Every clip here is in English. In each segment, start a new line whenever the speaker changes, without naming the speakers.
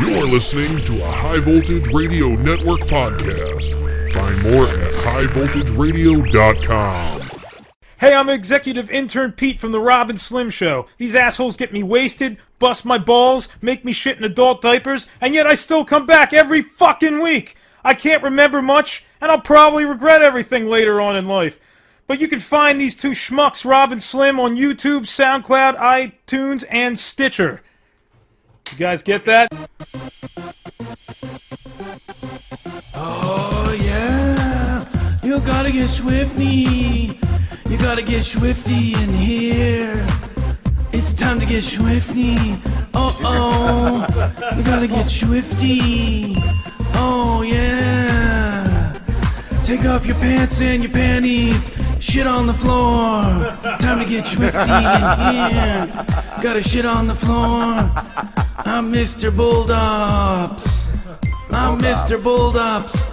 You're listening to a High Voltage Radio Network podcast. Find more at highvoltageradio.com.
Hey, I'm Executive Intern Pete from the Robin Slim Show. These assholes get me wasted, bust my balls, make me shit in adult diapers, and yet I still come back every fucking week. I can't remember much, and I'll probably regret everything later on in life. But you can find these two schmucks, Robin Slim, on YouTube, SoundCloud, iTunes, and Stitcher. You guys get that?
Oh yeah, you gotta get schwifty. You gotta get schwifty in here. It's time to get schwifty. Oh oh, you gotta get schwifty. Oh yeah. Take off your pants and your panties. Shit on the floor. Time to get schwifty in here. Gotta shit on the floor. I'm Mr. Bulldops. I'm Mr. Bulldops.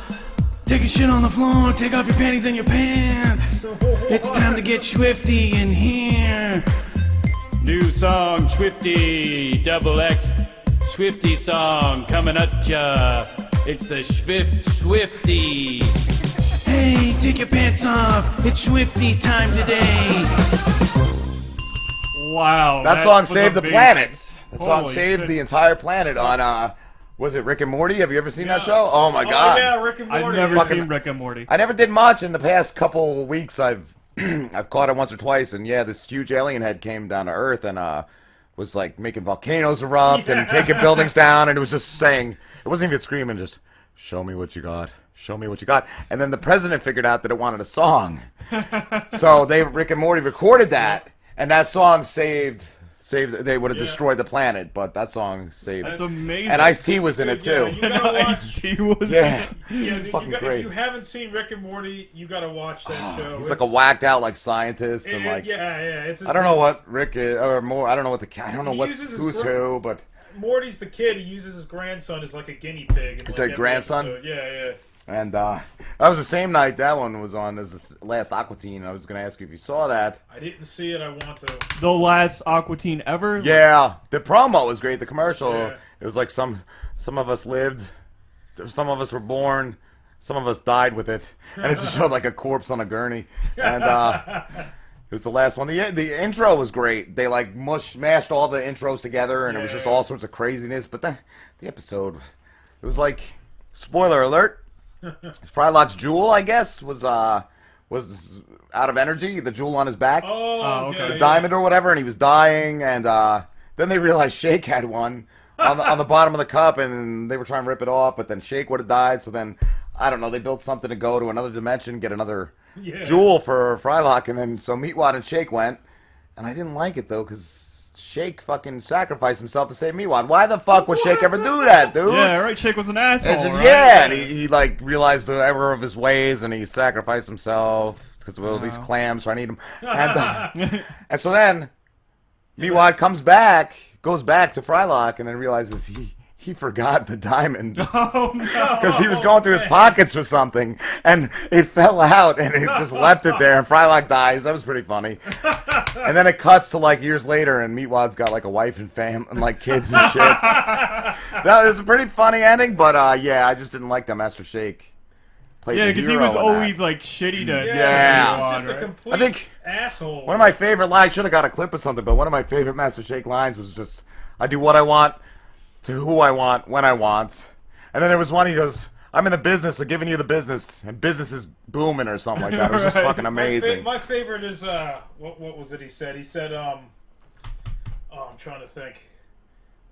Take a shit on the floor, take off your panties and your pants. It's time to get schwifty in here.
New song, Schwifty, double X, Schwifty song coming at ya. It's the Swift Schwifty.
Hey, take your pants off. It's schwifty time today.
Wow.
That, song saved the planet. That song saved
shit.
the entire planet on uh was it Rick and Morty? Have you ever seen that show? Oh my
Oh,
god.
yeah, Rick and Morty.
I've never
Fucking-
seen Rick and Morty.
I never did much in the past couple weeks. I've I've caught it once or twice, and yeah, this huge alien head came down to Earth and uh was like making volcanoes erupt and taking buildings down, and it was just saying it wasn't even screaming, just show me what you got, show me what you got. And then the president figured out that it wanted a song, so they Rick and Morty recorded that, and that song saved. Saved, they would have destroyed the planet, but that song saved.
That's amazing.
And Ice T was in it too.
you gotta watch.
Ice-T was
Yeah,
Yeah, dude,
fucking
you got,
great.
If you haven't seen Rick and Morty, you gotta watch that ah, show.
he's like a whacked out like scientist
it-
and like
yeah, yeah. It's
I don't know what Rick is, or more. I don't know what the I don't know what who's who, but
Morty's the kid. He uses his grandson as like a guinea pig.
He
like,
said grandson?
episode. Yeah, yeah.
And uh that was the same night that one was on as the last Aqua Teen. I was gonna ask you if you saw that.
I didn't see it. I want to.
the last Aqua Teen ever.
Yeah, the promo was great. The commercial,
Yeah.
it was like some some of us lived, some of us were born, some of us died with it, and it just showed like a corpse on a gurney, and uh. It was the last one. The the intro was great. They like mush mashed all the intros together, and it was just
Yeah.
all sorts of craziness. But the the episode, it was like spoiler alert. Frylock's jewel, I guess, was uh was out of energy. The jewel on his back,
Oh,
Oh,
okay.
okay.
the diamond or whatever, and he was dying. And uh then they realized Shake had one on the on the bottom of the cup, and they were trying to rip it off. But then Shake would have died. So then I don't know. They built something to go to another dimension, get another
Yeah.
jewel for Frylock, and then so Meatwad and Shake went, and I didn't like it though because Shake fucking sacrificed himself to save Meatwad. Why the fuck would Shake ever do that, dude?
Yeah, right. Chick was an asshole.
Just-
right?
Yeah, and he, he like realized the error of his ways, and he sacrificed himself because of all these clams. So I need him, and, uh, and so then Meatwad comes back, goes back to Frylock, and then realizes he he forgot the diamond
Oh no.
because he was going through his pockets or something, and it fell out, and he just left it there. And Frylock dies. That was pretty funny. And then it cuts to like years later, and Meatwad's got like a wife and fam and like kids and shit. that was a pretty funny ending, but uh, yeah, I just didn't like that Master Shake. played
Yeah, because he was always
that.
like shitty to.
Yeah.
He's
to
just a complete
I think
asshole.
One of my favorite lines should have got a clip of something, but one of my favorite Master Shake lines was just, "I do what I want, to who I want, when I want." And then there was one he goes, "I'm in the business of giving you the business, and business is booming" or something like that. It was just
Right.
fucking
My, fa-
amazing.
my favorite is uh, what what was it? He said. He said, um, oh, I'm trying to think.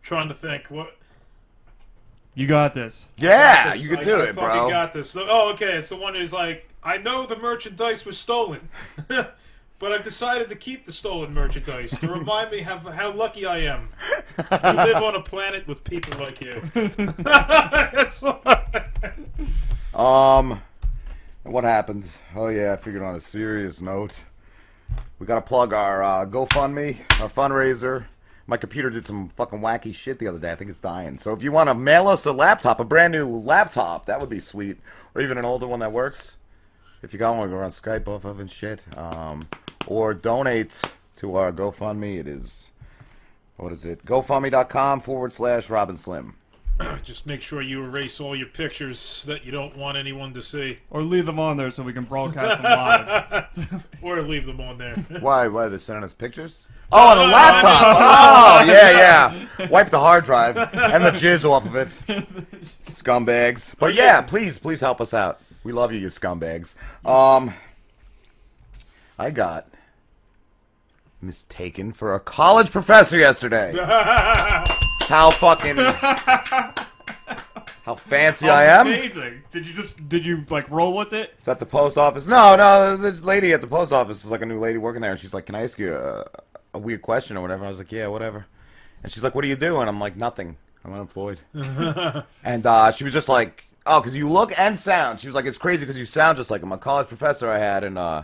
trying to think. What?
You got this.
Yeah,
this.
you can
I-
do
I
it,
fucking
bro.
got this. Oh, okay. It's the one who's like, I know the merchandise was stolen, but I've decided to keep the stolen merchandise to remind me how, how lucky I am to live on a planet with people like you. That's what-
Um, what happened? Oh yeah, I figured on a serious note, we gotta plug our uh, GoFundMe, our fundraiser. My computer did some fucking wacky shit the other day. I think it's dying. So if you want to mail us a laptop, a brand new laptop, that would be sweet, or even an older one that works. If you got one, go on Skype off of and shit. Um, or donate to our GoFundMe. It is what is it? GoFundMe.com forward slash Robin Slim.
Just make sure you erase all your pictures that you don't want anyone to see,
Or leave them on there so we can broadcast them live.
or leave them on there.
Why? Why they're sending us pictures? Oh, on the laptop. Oh, yeah, yeah. Wipe the hard drive and the jizz off of it. Scumbags. But yeah, please, please help us out. We love you, you scumbags. Um, I got mistaken for a college professor yesterday. How fucking how fancy I am.
Amazing. Did you just did you like roll with it?
It's at the post office. No, no, the lady at the post office is like a new lady working there, and she's like, "Can I ask you a, a weird question or whatever?" I was like, "Yeah, whatever." And she's like, "What do you do?" And I'm like, "Nothing. I'm unemployed." and uh, she was just like, "Oh, because you look and sound." She was like, "It's crazy because you sound just like him." A college professor I had in, uh,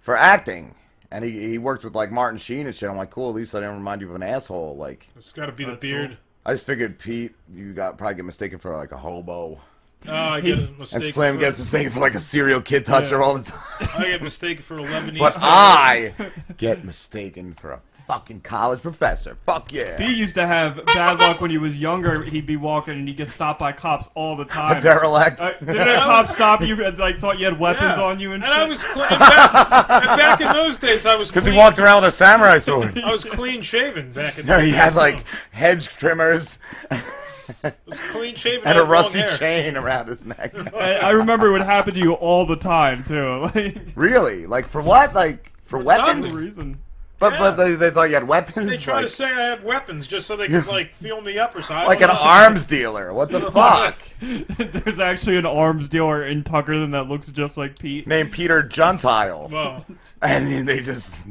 for acting, and he he worked with like Martin Sheen and shit. I'm like, "Cool. At least I didn't remind you of an asshole." Like,
It's got to be the
That's
beard.
I just figured Pete, you got probably get mistaken for like a hobo,
Oh, I get a
and
mistake.
Slim
for,
gets mistaken for like a serial kid toucher
Yeah.
all the time.
I get mistaken for a Lebanese.
But
terrorist.
I get mistaken for a fucking college professor. Fuck yeah.
He used to have bad luck when he was younger. He'd be walking and he'd get stopped by cops all the
A
time.
derelict.
Uh, didn't a cop stop you and like thought you had weapons
Yeah.
on you and,
and
shit?
I was clean. And back, and back in those days, I was
Because he walked around with a samurai sword.
I was clean shaven back in.
No,
those
he had like hedge trimmers
I was clean shaven.
and a rusty
hair.
chain around his neck.
I, I remember it would happen to you all the time too. Like,
really? Like for what? Like for
For
weapons?
no reason.
But
Yeah.
but they, they thought you had weapons.
They try
like,
to say I have weapons just so they can like feel me up or something.
Like an
know.
arms dealer. What the fuck?
There's actually an arms dealer in Tuckerton that looks just like Pete.
Named Peter Juntile,
Well,
and they just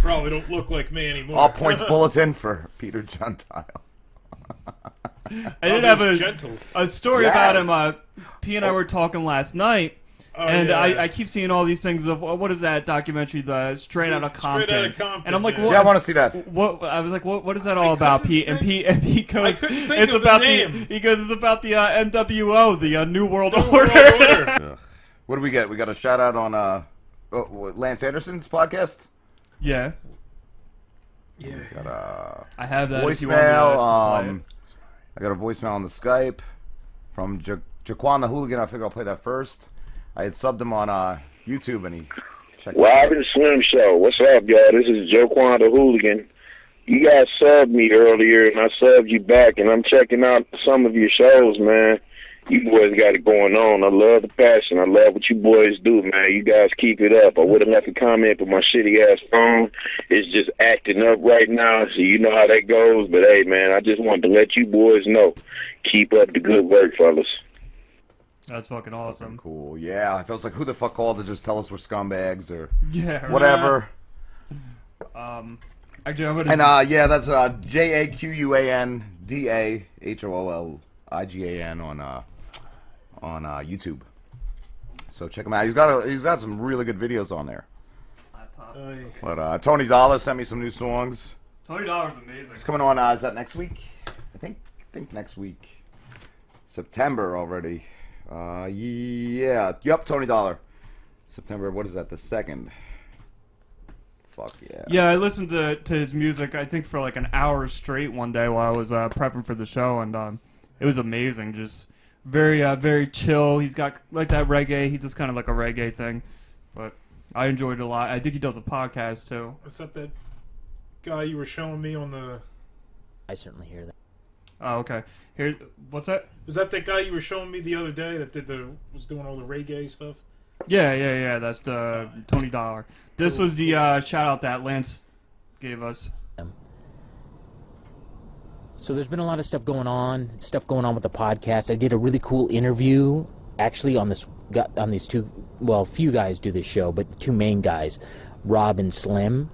probably don't look like me anymore.
all points bulletin for Peter Juntile.
I did have a,
gentle.
a story about him. Uh, P and I were talking last night,
Oh,
and
yeah.
I, I keep seeing all these things of what is that documentary, the Straight Outta Compton.
Straight Outta Compton,
and I'm like,
yeah.
what,
Yeah, I want to see that.
what? I was like, what? What is that all about,
couldn't
Pete? And
think-
Pete and Pete
I
goes,
couldn't think
it's
of the
about
name.
He goes, it's about the uh, NWO, the uh, New World
New
Order.
World Order.
What do we get? We got a shout out on uh, oh, Lance Anderson's podcast.
yeah,
yeah.
Got a
I have that. if you want me to
voicemail. Um, I got a voicemail on the Skype from ja- Jaquan the Hooligan. I figure I'll play that first. I had subbed him on uh, YouTube and he checked.
Robin Slim Show. What's up, y'all? This is Jaquan the Hooligan. You guys subbed me earlier, and I subbed you back, and I'm checking out some of your shows, man. You boys got it going on. I love the passion. I love what you boys do, man. You guys keep it up. I would have left a comment, but my shitty ass phone is just acting up right now, so you know how that goes. But hey, man, I just wanted to let you boys know. Keep up the good work, fellas.
That's fucking awesome.
Cool. Yeah, I felt like who the fuck called to just tell us we're scumbags or
Yeah. right.
whatever.
Um, actually, I'm gonna.
And uh, yeah, that's uh, J A Q U A N D A H O O L I G A N on uh, on uh, YouTube. So check him out. He's got a, he's got some really good videos on there. But uh, Tony Dollar sent me some new songs.
Twenty dollars, amazing.
It's coming on. Uh, is that next week? I think. I think next week. September already. Uh, yeah. Yep. Tony Dollar. September. What is that? The second. Fuck yeah.
Yeah, I listened to, to his music. I think for like an hour straight one day while I was uh, prepping for the show, and um, it was amazing. Just very uh, very chill. He's got like that reggae. He does kind of like a reggae thing, but I enjoyed it a lot. I think he does a podcast too.
What's that? That guy you were showing me on the.
I certainly hear that.
Oh, okay. Here's what's that?
Was that that guy you were showing me the other day that did the was doing all the reggae stuff?
Yeah, yeah, yeah. That's the Tony Dollar. This was the uh, shout out that Lance gave us.
So there's been a lot of stuff going on, stuff going on with the podcast. I did a really cool interview actually on this got on these two well, few guys do this show, but the two main guys, Rob and Slim.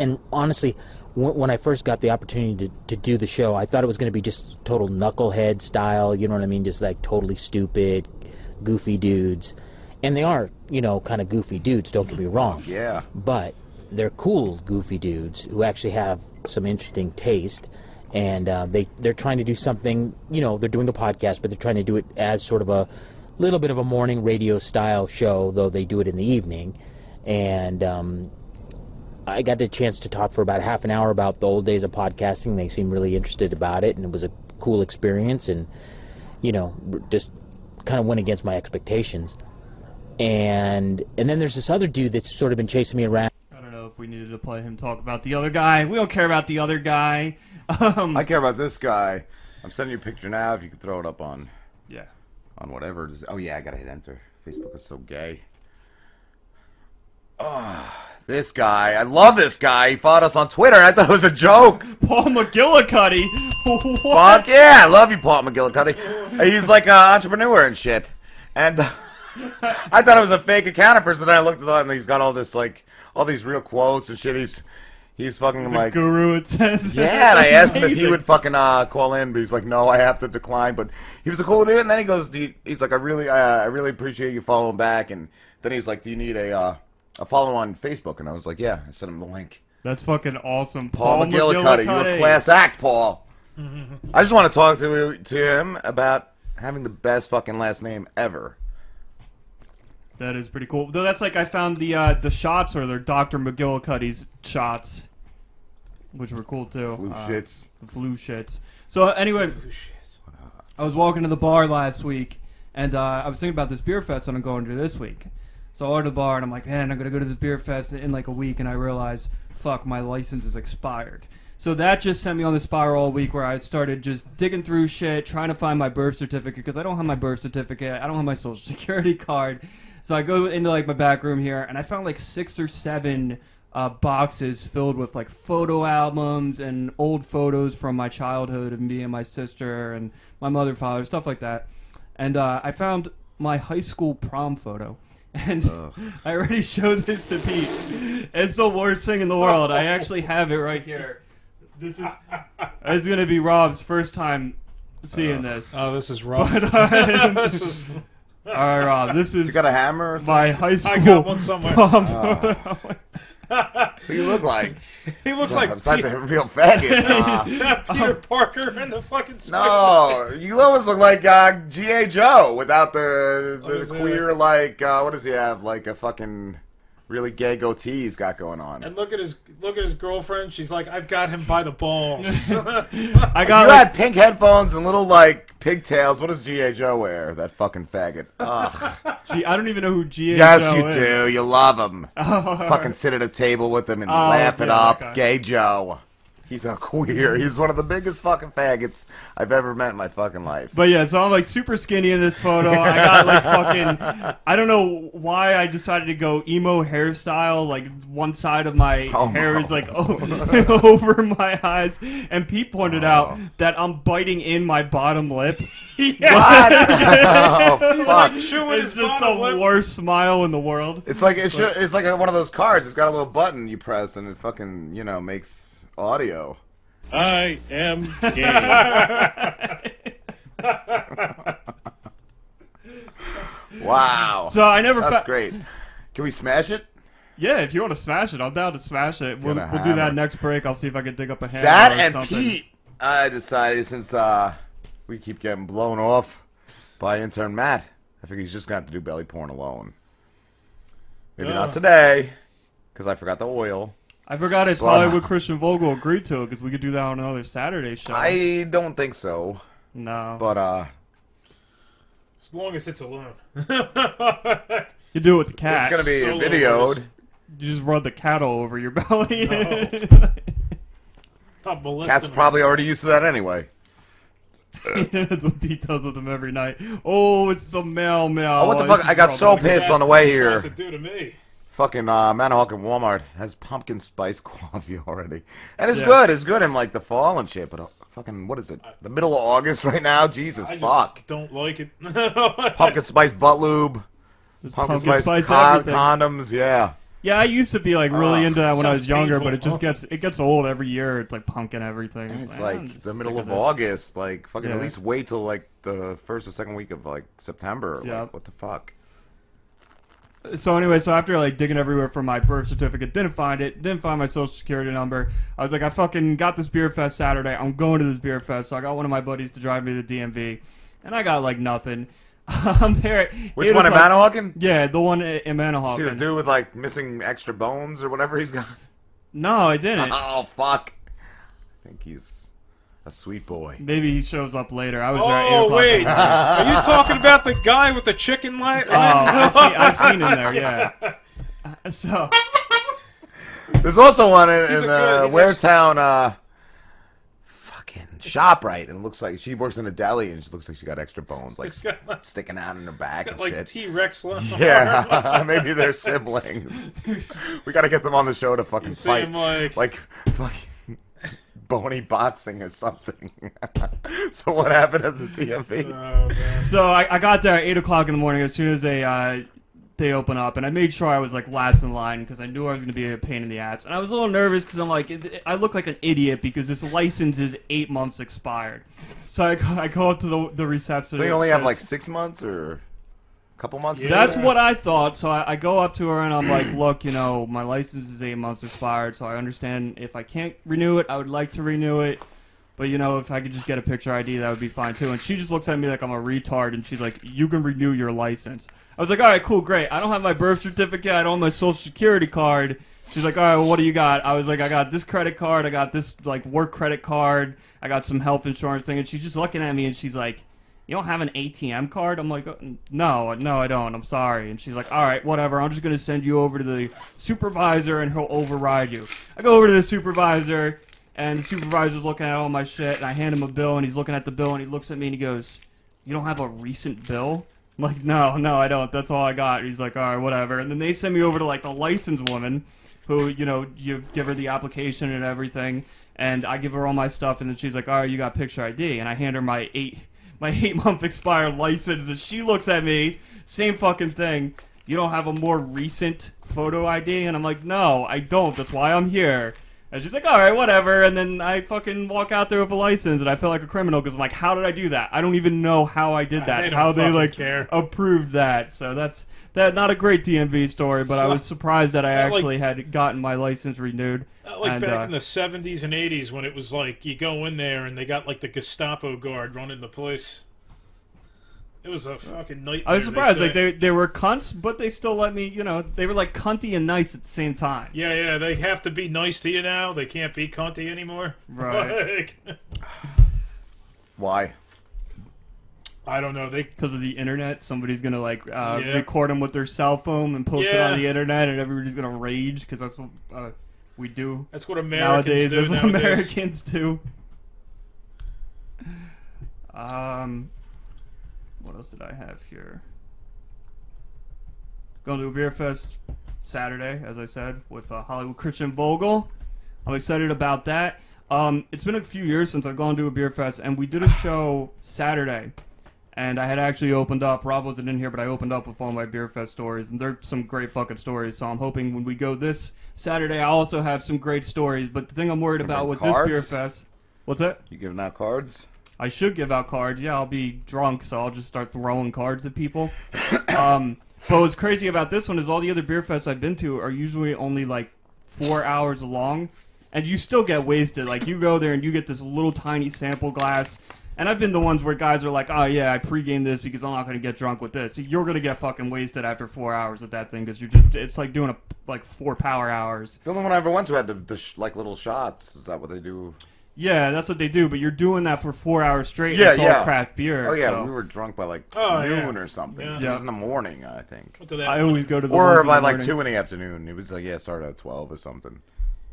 And honestly, when, when I first got the opportunity to, to do the show, I thought it was going to be just total knucklehead style, you know what I mean? Just like totally stupid, goofy dudes. And they are, you know, kind of goofy dudes, don't get me wrong
Yeah.
but they're cool, goofy dudes who actually have some interesting taste, and uh, they they're trying to do something. You know, they're doing a podcast, but they're trying to do it as sort of a little bit of a morning radio style show, though they do it in the evening. And um, I got the chance to talk for about half an hour about the old days of podcasting. They seemed really interested about it, and it was a cool experience, and you know, just kind of went against my expectations. And and then there's this other dude that's sort of been chasing me around.
I don't know if we needed to play him talk about the other guy. We don't care about the other guy. Um,
I care about this guy. I'm sending you a picture now. If you could throw it up on
yeah.
on whatever. Oh yeah, I gotta hit enter. Facebook is so gay. Oh, this guy. I love this guy. He fought us on Twitter. I thought it was a joke.
Paul McGillicuddy.
Fuck yeah, I love you, Paul McGillicuddy. He's like an entrepreneur and shit. And I thought it was a fake account at first, but then I looked at it and he's got all this like all these real quotes and shit. He's he's fucking
The
like
guru, it says.
yeah, and I asked him if he would fucking uh, call in, but he's like, no, I have to decline. But he was a cool dude, and then he goes, he's like, I really, uh, I really appreciate you following back, and then he's like, do you need a uh, a follow on Facebook? And I was like, yeah, I sent him the link.
That's fucking awesome.
Paul, McGillicuddy, you're a class act, Paul. I just want to talk to to him about having the best fucking last name ever.
That is pretty cool. Though that's like I found the uh, the shots or they're Dr. McGillicuddy's shots, which were cool too.
Flu
Uh,
shits.
the flu shits. So anyway, I was walking to the bar last week, and uh, I was thinking about this beer fest that I'm going to this week. So I ordered the bar, and I'm like, man, I'm gonna go to this beer fest in like a week, and I realize, fuck, my license is expired. So that just sent me on the spiral all week where I started just digging through shit, trying to find my birth certificate because I don't have my birth certificate, I don't have my social security card. So I go into like my back room here, and I found like six or seven uh, boxes filled with like photo albums and old photos from my childhood of me and my sister and my mother, father, stuff like that. And uh, I found my high school prom photo. And I already showed this to Pete. It's the worst thing in the world. I actually have it right here. This is this is gonna be Rob's first time seeing this.
Oh, this is rough.
But, uh,
this is.
All right, Rob. This is
You got a hammer? Or something?
my high school
I got one somewhere.
prom.
What you look like?
He looks like
besides
Peter,
a real faggot. Uh,
Peter Parker and the fucking Spider-
No, you almost look like uh, G.I. Joe without the
Oh,
the queer like uh, what does he have like a fucking really gay goatee he's got going on.
And look at his look at his girlfriend. She's like, I've got him by the balls.
I
you
got like,
had pink headphones and little like pigtails. What does G.I. Joe wear? That fucking faggot. Ugh.
G- I don't even know who G.A. Is.
Yes,
Joe
you
is.
do. You love him.
Oh,
fucking sit at a table with him and
Oh,
laugh it up.
that.
Gay Joe. He's a queer. He's one of the biggest fucking faggots I've ever met in my fucking life.
But yeah, so I'm like super skinny in this photo. I got like fucking. I don't know why I decided to go emo hairstyle. Like one side of my
Oh,
hair
no.
is like o- over my eyes, and Pete pointed oh, out that I'm biting in my bottom lip.
oh, fuck.
Chewing
It's just the
lip.
worst smile in the world.
It's like it should, it's like one of those cards. It's got a little button you press and it fucking you know makes audio.
I am gay.
Wow,
So I never.
that's
fa-
great. Can we smash it?
Yeah, if you want to smash it, I'm down to smash it. We'll, we'll do that next break. I'll see if I can dig up a hammer.
That
or
and
something.
Pete. I decided since uh, we keep getting blown off by intern Matt, I think he's just going to have to do belly porn alone. Maybe
Yeah.
not today, because I forgot the oil.
I forgot it's
But-
probably Christian Vogel agreed to it because we could do that on another Saturday show.
I don't think so,
no,
but uh,
As long as it's alone.
you do it with the cat.
it's going to be
Solo
videoed.
voice.
You just run the cattle over your belly.
Stop molesting
Cat's
him.
probably already used to that anyway.
That's what Pete does with them every night. Oh, it's the mail mail.
Oh, what the fuck? I got so pissed on the way here.
What's it do to me.
Fucking uh, Manahawkin Walmart has pumpkin spice coffee already, and it's
Yeah.
good. It's good in like the fall and shit. But uh, fucking, what is it? The middle of August right now. Jesus
I
fuck.
don't like it.
Pumpkin spice butt lube, pumpkin,
pumpkin
spice,
spice
con- condoms. Yeah.
Yeah, I used to be like really
Ugh,
into that when I was younger,
painful.
but it just gets it gets old every year. It's like pumpkin everything.
And it's
"Ah, I'm
like the middle
sick
of. August. Like fucking, at least wait till like the first or second week of like September.
Yeah.
Like, what the fuck?
So anyway, so after like digging everywhere for my birth certificate, didn't find it, didn't find my social security number. I was like, I fucking got this beer fest Saturday. I'm going to this beer fest. So I got one of my buddies to drive me to the DMV, and I got like nothing. I'm there.
Which one in
o'clock-
Manahawkin?
Yeah, the one in in Manahawkin.
See the dude with like missing extra bones or whatever he's got.
No, I didn't.
Oh fuck! I think he's. A sweet boy.
Maybe he shows up later. I was there at 8
Oh
in
wait,
the morning.
are you talking about the guy with the chicken light?
Oh, I've seen, I've seen him there, yeah. So,
There's also one in, in the
good. These
Waretown uh, fucking ShopRite, and it looks like she works in a deli, and she looks like she got extra bones, like
got, like-
sticking out in her back and
like
shit.
T Rex left.
yeah, maybe they're siblings. we gotta get them on the show to fucking
see
fight,
him like-
like fucking bony boxing or something. so what happened at the DMV?
Oh,
so I, I got there at 8 o'clock in the morning as soon as they, uh, they open up, and I made sure I was like last in line because I knew I was going to be a pain in the ass. And I was a little nervous because I'm like, I look like an idiot because this license is eight months expired. So I, go- I go up to the, the receptionist.
They only have like six months or couple months?
Yeah.
That's what I thought. So I, I go up to her and I'm like, look, you know, my license is eight months expired, so I understand if I can't renew it, I would like to renew it. But you know, if I could just get a picture ID, that would be fine too. And she just looks at me like I'm a retard, and she's like, "You can renew your license." I was like, "All right, cool, great. I don't have my birth certificate. I don't have my social security card." She's like, "All right, well, what do you got?" I was like, "I got this credit card. I got this like work credit card. I got some health insurance thing." And she's just looking at me, and she's like, you don't have an ATM card? I'm like, "Uh, no, no, I don't. I'm sorry. And she's like, all right, whatever. I'm just going to send you over to the supervisor and he'll override you. I go over to the supervisor and the supervisor's looking at all my shit and I hand him a bill and he's looking at the bill and he looks at me and he goes, you don't have a recent bill? I'm like, no, no, I don't. That's all I got. He's like, all right, whatever. And then they send me over to like the license woman who, you know, you give her the application and everything. And I give her all my stuff, and then she's like, "All right, you got picture ID." And I hand her my eight my eight month expired license, and she looks at me, same fucking thing. You don't have a more recent photo ID, and I'm like, no, I don't. That's why I'm here. And she's like, all right, whatever. And then I fucking walk out there with a license, and I feel like a criminal because I'm like, how did I do that? I don't even know how I did
Ah,
that.
they don't
how they
fucking
like
care.
approved that. So that's that. Not a great DMV story, but I
So-
was surprised that I
like-
actually had gotten my license renewed.
Not like
And,
back
uh,
in the 70s and 80s when it was like you go in there and they got like the Gestapo guard running the place. It was a fucking nightmare.
I was surprised.
say.
Like they they were cunts, but they still let me. You know, they were like cunty and nice at the same time.
Yeah, yeah, they have to be nice to you now. They can't be cunty anymore.
Right.
Like,
Why?
I don't know. They
Because of the internet, somebody's gonna like uh,
Yeah.
record them with their cell phone and post it on the internet, and everybody's gonna rage because that's what uh, we do
that's what Americans
nowadays.
do
That's what
nowadays.
Americans do. Um, what else did I have here? Going to a beer fest Saturday, as I said, with uh, Hollywood Christian Vogel. I'm excited about that. Um, it's been a few years since I've gone to a beer fest, and we did a show Saturday. And I had actually opened up. Rob wasn't in here, but I opened up with all my beer fest stories, and they're some great fucking stories. So I'm hoping when we go this Saturday, I also have some great stories. But the thing I'm worried about with
bring
this beer fest, what's that?
You giving out cards?
I should give out cards. Yeah, I'll be drunk, so I'll just start throwing cards at people. um, but what's crazy about this one is all the other beer fests I've been to are usually only like four hours long, and you still get wasted. Like you go there and you get this little tiny sample glass. And I've been the ones where guys are like, "Oh yeah, I pregame this because I'm not going to get drunk with this." You're going to get fucking wasted after four hours at that thing because you're just—it's like doing a like four power hours.
The only one I ever went to had the, the sh- like little shots. Is that what they do?
Yeah, that's what they do. But you're doing that for four hours straight. and
Yeah,
all craft beer.
Oh yeah,
so-
we were drunk by like
Oh,
noon
yeah.
or something.
Yeah.
It was in the morning, I think.
Went to that
I always go to the
Or
ones in
by
the
like
morning.
two in the afternoon. It was like yeah, started at twelve or something.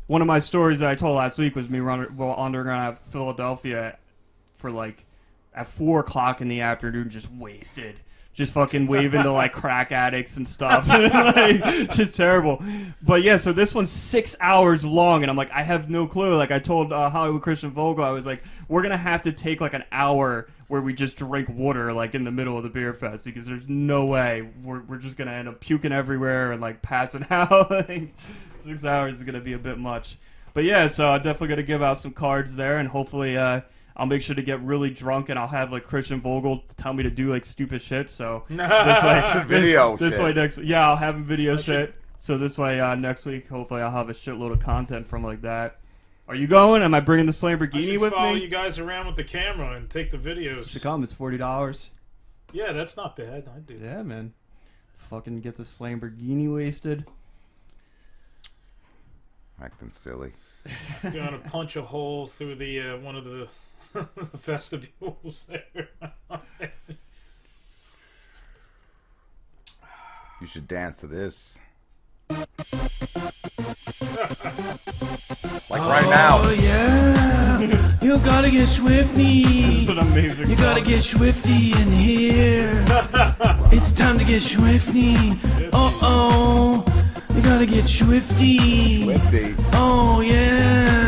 One of my stories that I told last week was me running well underground at Philadelphia for like at four o'clock in the afternoon, just wasted, just fucking waving to like crack addicts and stuff, like, just terrible. But yeah, so this one's six hours long, and I'm like, I have no clue. Like I told uh, Hollywood Christian Vogel, I was like, we're gonna have to take like an hour where we just drink water like in the middle of the beer fest because there's no way we're, we're just gonna end up puking everywhere and like passing out. like, six hours is gonna be a bit much. But yeah, so I'm definitely gonna give out some cards there, and hopefully, uh, I'll make sure to get really drunk, and I'll have like Christian Vogel tell me to do like stupid shit. So this way,
Video
this,
shit.
way next, yeah, I'll have him video shit. So this way, uh, next week, hopefully, I'll have a shitload of content from like that. Are you going? Am I bringing the
I
Lamborghini
should
with
follow
me?
you guys around with the camera and take the videos.
To come, it's forty dollars.
Yeah, that's not bad. I do.
Yeah, man. Fucking get this Lamborghini wasted.
Acting silly.
Gonna punch a hole through the uh, one of the the vestibules there.
You should dance to this. like right now.
Oh yeah, you gotta get schwifty.
It's an amazing.
You gotta
song.
get schwifty in here. It's time to get schwifty. Uh oh, you gotta get schwifty.
Schwifty.
Oh yeah.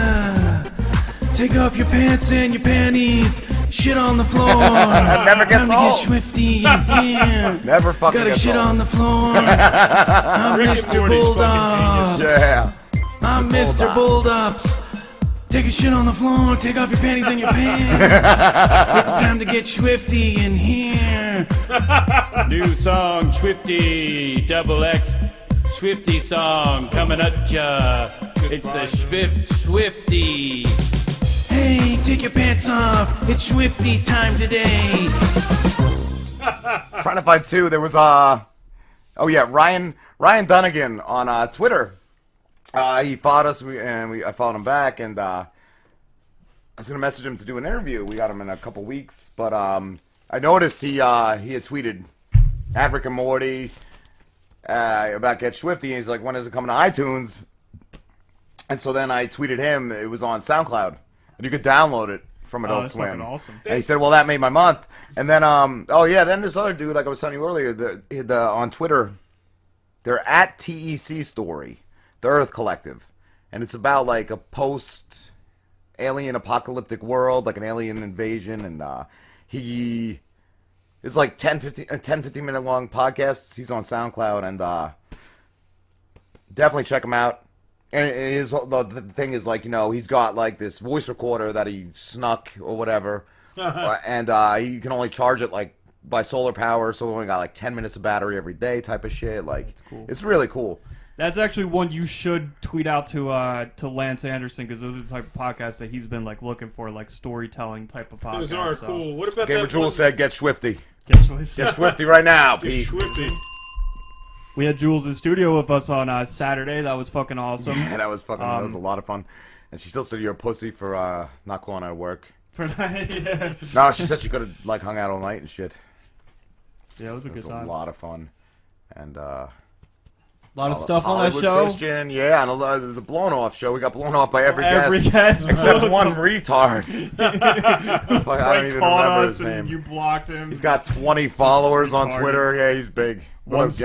Take off your pants and your panties. Shit on the floor.
never gets
Time to
old.
get schwifty in here.
Never fucking
Gotta
gets
shit
old.
on the floor. I'm
Rick and
Mr.
Morty's fucking
Bulldops.
genius.
Yeah.
I'm Mr.
Bulldops.
Bulldogs. Take a shit on the floor, take off your panties and your pants. it's time to get schwifty in here.
New song, Schwifty, double X, Schwifty song coming at ya. It's the Swift Schwifty.
Hey, take your pants off. It's schwifty time today.
Trying to find two. There was uh oh yeah, Ryan Ryan Dunnigan on uh, Twitter. Uh, he followed us and we I followed him back and uh, I was gonna message him to do an interview. We got him in a couple weeks, but um, I noticed he uh, he had tweeted at Rick and Morty uh, about Get Schwifty. And he's like, when is it coming to iTunes? And so then I tweeted him. It was on SoundCloud, and you could download it from
Oh,
Adult
that's
Swim.
awesome.
And he said, "Well, that made my month." And then, um, oh yeah, then this other dude, like I was telling you earlier, the the on Twitter, they're at TEC Story, the Earth Collective, and it's about like a post alien apocalyptic world, like an alien invasion, and uh, he it's like 10, 15, uh, 10, 15 minute long podcasts. He's on SoundCloud, and uh, definitely check him out. And it is the, the thing is like you know he's got like this voice recorder that he snuck or whatever, Uh, and uh, you can only charge it like by solar power, so we only got like ten minutes of battery every day type of shit. Like
cool.
it's really cool.
That's actually one you should tweet out to uh, to Lance Anderson because those are the type of podcasts that he's been like looking for, like storytelling type of podcasts.
Those are
so.
cool. What about
Gamer
that?
Jewel
one-
said, "Get Schwifty,
Get Schwifty.
get Schwifty right now,
Get
Pete."
Schwifty.
We had Jules in studio with us on uh, Saturday. That was fucking awesome.
Yeah, that was fucking. that was a
Um,
lot of fun. And she still said you're a pussy for uh, not calling of work.
For yeah.
No, she said she could have like hung out all night and shit.
yeah, it was a
It
good
was a lot of fun. And uh,
A lot of stuff on that
Hollywood
show.
Christian, yeah, and a lot of the blown off show. We got blown off by every,
Every
guest
guest
except one retard. Fuck, I don't even remember his name.
You blocked him.
He's got 20 followers on Twitter. Yeah, he's big. What
one
Jeff?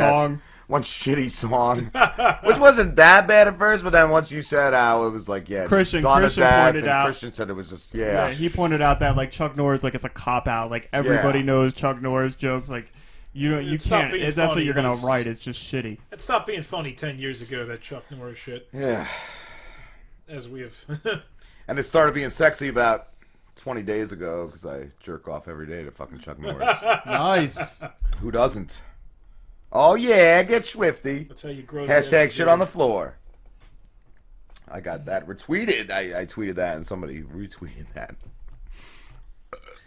Song.
One shitty song, which wasn't that bad at first, but then once you said out, it was like, yeah,
Christian-
Dawn of
Christian
Death,
pointed out-
Christian said it was just,
Yeah,
yeah,
he pointed out that like Chuck Norris, like it's a cop out. Like everybody
Yeah.
knows Chuck Norris jokes. Like you don't, you
It's
can't.
being
If that's what you're gonna
it's-
write, it's just shitty.
It stopped being funny ten years ago. That Chuck Norris shit,
yeah.
as we have.
And it started being sexy about 20 days ago because I jerk off every day to fucking Chuck Norris.
Nice.
Who doesn't? Oh yeah, get Schwifty.
That's how you grow.
Hashtag shit on the floor. I got that retweeted. I, I tweeted that and somebody retweeted that.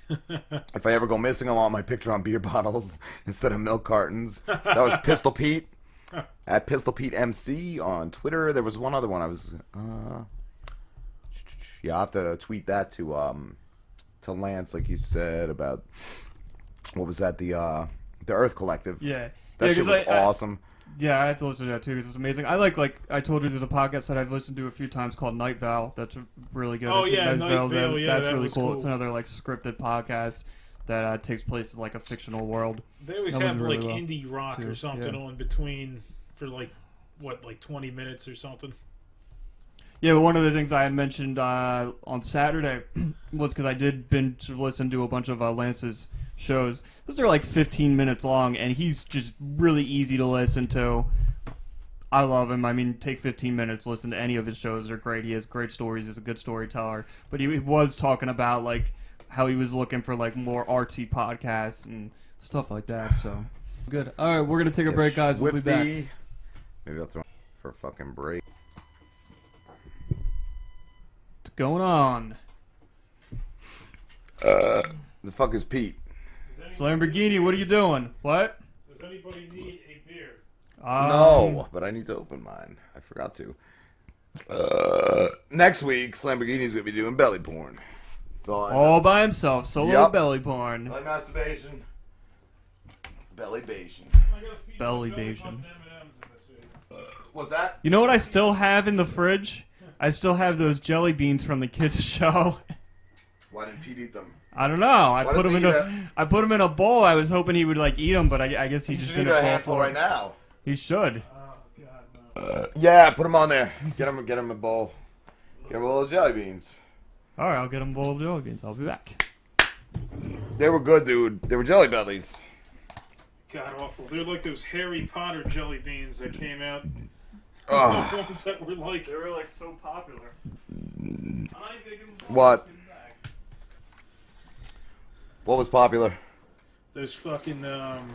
if I ever go missing, I want my picture on beer bottles instead of milk cartons. That was Pistol Pete at Pistol Pete MC on Twitter. There was one other one. I was uh, yeah. I have to tweet that to um to Lance, like you said about what was that the uh the Earth Collective.
Yeah.
That
yeah,
shit
'cause
was
I- I-
awesome.
Yeah, I had to listen to that too because it's amazing. I like like I told you there's a podcast that I've listened to a few times called Night Vale. That's really good.
Oh, yeah,
guys
Night
know
Vale,
that,
yeah,
that's
that
really cool.
cool.
It's another like scripted podcast that uh, takes place in like a fictional world.
They always
That
have
really
like
well,
indie rock
too,
or something
yeah.
on between for like what, like twenty minutes or something.
Yeah, but one of the things I had mentioned uh, on Saturday was because I did binge listen to a bunch of uh, Lance's shows. Those are like 15 minutes long, and he's just really easy to listen to. I love him. I mean, take 15 minutes, listen to any of his shows. They're great. He has great stories. He's a good storyteller. But he, he was talking about like how he was looking for like more artsy podcasts and stuff like that. So good. All right, we're gonna take a break, guys. We'll be back.
Maybe I'll throw for a fucking break.
What's going on?
Uh, the fuck is Pete?
So Lamborghini, what are you doing? What?
Does anybody need a beer?
Um,
no, but I need to open mine. I forgot to. Uh, next week, Lamborghini's gonna be doing belly porn. So I
All by himself, solo
Yup.
belly porn.
like masturbation. Bellybation.
Belly bation.
What's that?
You know what I still have in the fridge? I still have those jelly beans from the kids' show.
Why didn't Pete eat them?
I don't know. I
Why
put
does
them in
eat
a. I put them in a bowl. I was hoping he would like eat them, but I, I guess he
You
just
should eat
didn't
a
fall
handful right now.
He should.
Oh, uh, yeah, put them on there. Get him, get him a bowl. Get him a little jelly beans.
All right, I'll get him a bowl of jelly beans. I'll be back.
They were good, dude. They were jelly bellies.
God awful. They're like those Harry Potter jelly beans that came out.
Oh.
The ones that were like.
They were like so popular.
What? What was popular?
Those fucking um,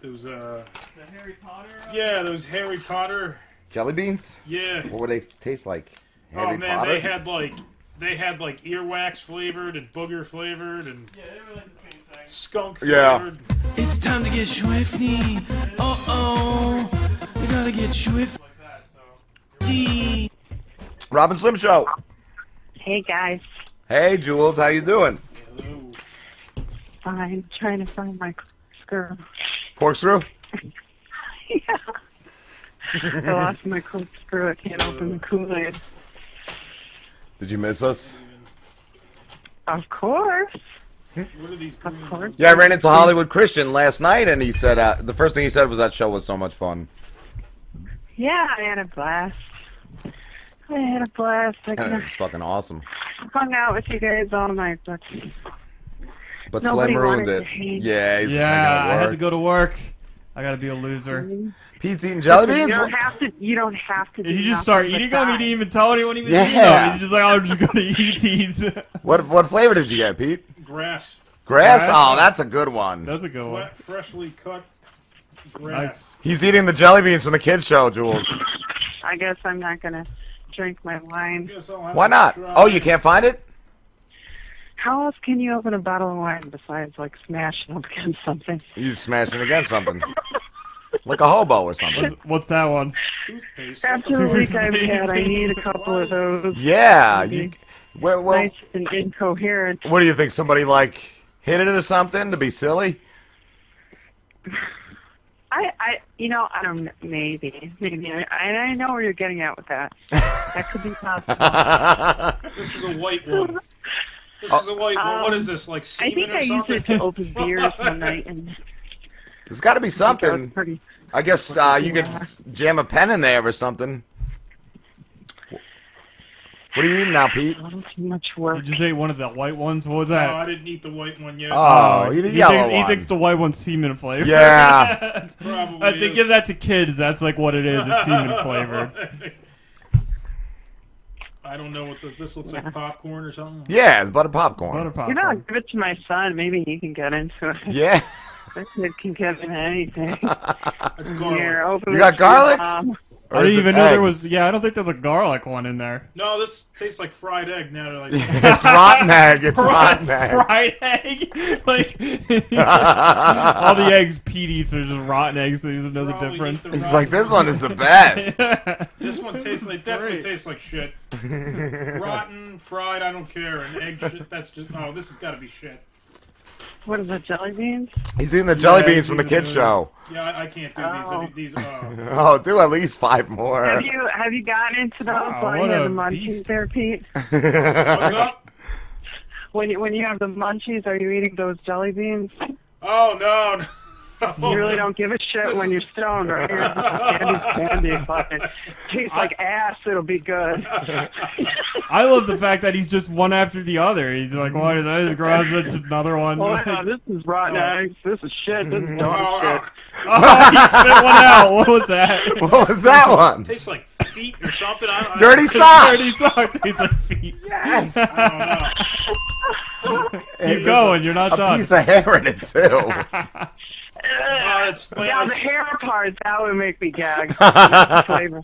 those uh,
The Harry Potter.
yeah, those Harry Potter.
Jelly beans?
Yeah.
What would they taste like? Harry
oh man,
Potter?
they had like they had like earwax flavored and booger flavored and
Yeah, they were like the same thing.
skunk
Yeah.
flavored.
It's time to get schwifty. Uh oh. You gotta get schwifty.
Robin Slim Show.
Hey guys,
Hey, Jules, how you doing?
Hello.
Fine. Trying to find my corkscrew.
Corkscrew?
yeah. I lost my corkscrew. I can't open the Kool-Aid.
Did you miss us?
Of course.
What are these
Of course.
Yeah, I ran into Hollywood Christian last night, and he said uh, the first thing he said was that show was so much fun.
Yeah, I had a blast. I had a blast. I
it was fucking awesome.
hung out with you guys all night, but
But
Nobody
Slim ruined
wanted
it.
to hang.
Yeah, he's
Yeah, I
hanging
had to go to work. I gotta be a loser. Mm-hmm.
Pete's eating jelly
you
beans.
don't have to. You don't have to.
Did
do
he just start eating them? He didn't even tell anyone he was
Yeah.
eating them. He's just like, oh, I'm just gonna eat these.
What what flavor did you get, Pete?
grass,
Grass?
Grass?
Oh, that's a good one.
That's a good one.
freshly cut grass.
Nice.
He's eating the jelly beans from the kids show, Jules.
I guess I'm not gonna drink my wine.
Guess I'll have
Why not? Oh, you can't find it?
How else can you open a bottle of wine besides like smashing up against something?
You smashing against something. Like a hobo or something.
What's, what's that one?
Toothpaste.
After the week I've had, I need a couple of those.
Yeah. You, well, well,
nice and incoherent.
what do you think? Somebody like hit it or something to be silly?
I, I, you know, I don't. Maybe, maybe. I, I know where you're getting at with that. That could be possible.
This is a white one. This is a white one. What is this? Like
I
semen
think
or
I used it to open beers one night, and
There's got to be
I
something.
pretty.
I guess uh, you could jam a pen in there or something. What are you eating now, Pete?
A little too much work.
You just ate one of the white ones. What was
No,
that?
I didn't eat the white one yet.
Oh, you the
he,
yellow
thinks, he thinks the white one's semen flavor.
Yeah.
Probably
I think
is.
give that to kids. That's like what it is. It's semen flavored.
I don't know what this. This looks like popcorn or something.
Yeah, it's butter popcorn.
Butter popcorn.
You
popcorn.
know, give it to my son. Maybe he can get into it.
Yeah.
That kid can get into anything.
It's garlic.
Here, open
You got
to your
garlic?
Mom.
Or
I
is
didn't even know there was. Yeah, I don't think there's a garlic one in there.
No, this tastes like fried egg. Now they're like,
it's rotten egg. It's rotten egg.
fried egg. like all the eggs Pete eats are just rotten eggs, so he doesn't know the difference.
the
He's like, this one is the best.
this one tastes like definitely
Great.
tastes like shit. Rotten, fried, I don't care. And egg shit. That's just. Oh, this has got to be shit.
What is the jelly beans?
He's eating the jelly
Yeah,
beans from the
eating
kids
the-
show.
Yeah, I, I can't do
Oh.
these. These. Uh,
Oh, do at least five more.
Have you have you gotten into those
Wow,
while
what
you have the munchies
beast.
there, Pete?
what's up?
When you when you have the munchies, are you eating those jelly beans?
Oh no. No.
You really don't give a shit when you're stoned, right? Candy, candy, fucking tastes like ass. It'll be good.
I love the fact that he's just one after the other. He's like, "What is this? Gross, another one."
Oh,
Like,
yeah, this is rotten uh, eggs. This is shit. This is dog
oh,
shit.
oh, he spit one out. What was that?
What was that one?
tastes like feet or something. I, I,
Dirty socks.
Dirty
socks.
sock tastes like feet.
Yes.
I don't know.
Keep going. You're not
A
done.
piece of hair in it too.
Uh, it's like,
Yeah, the hair part that would make me gag. the flavor.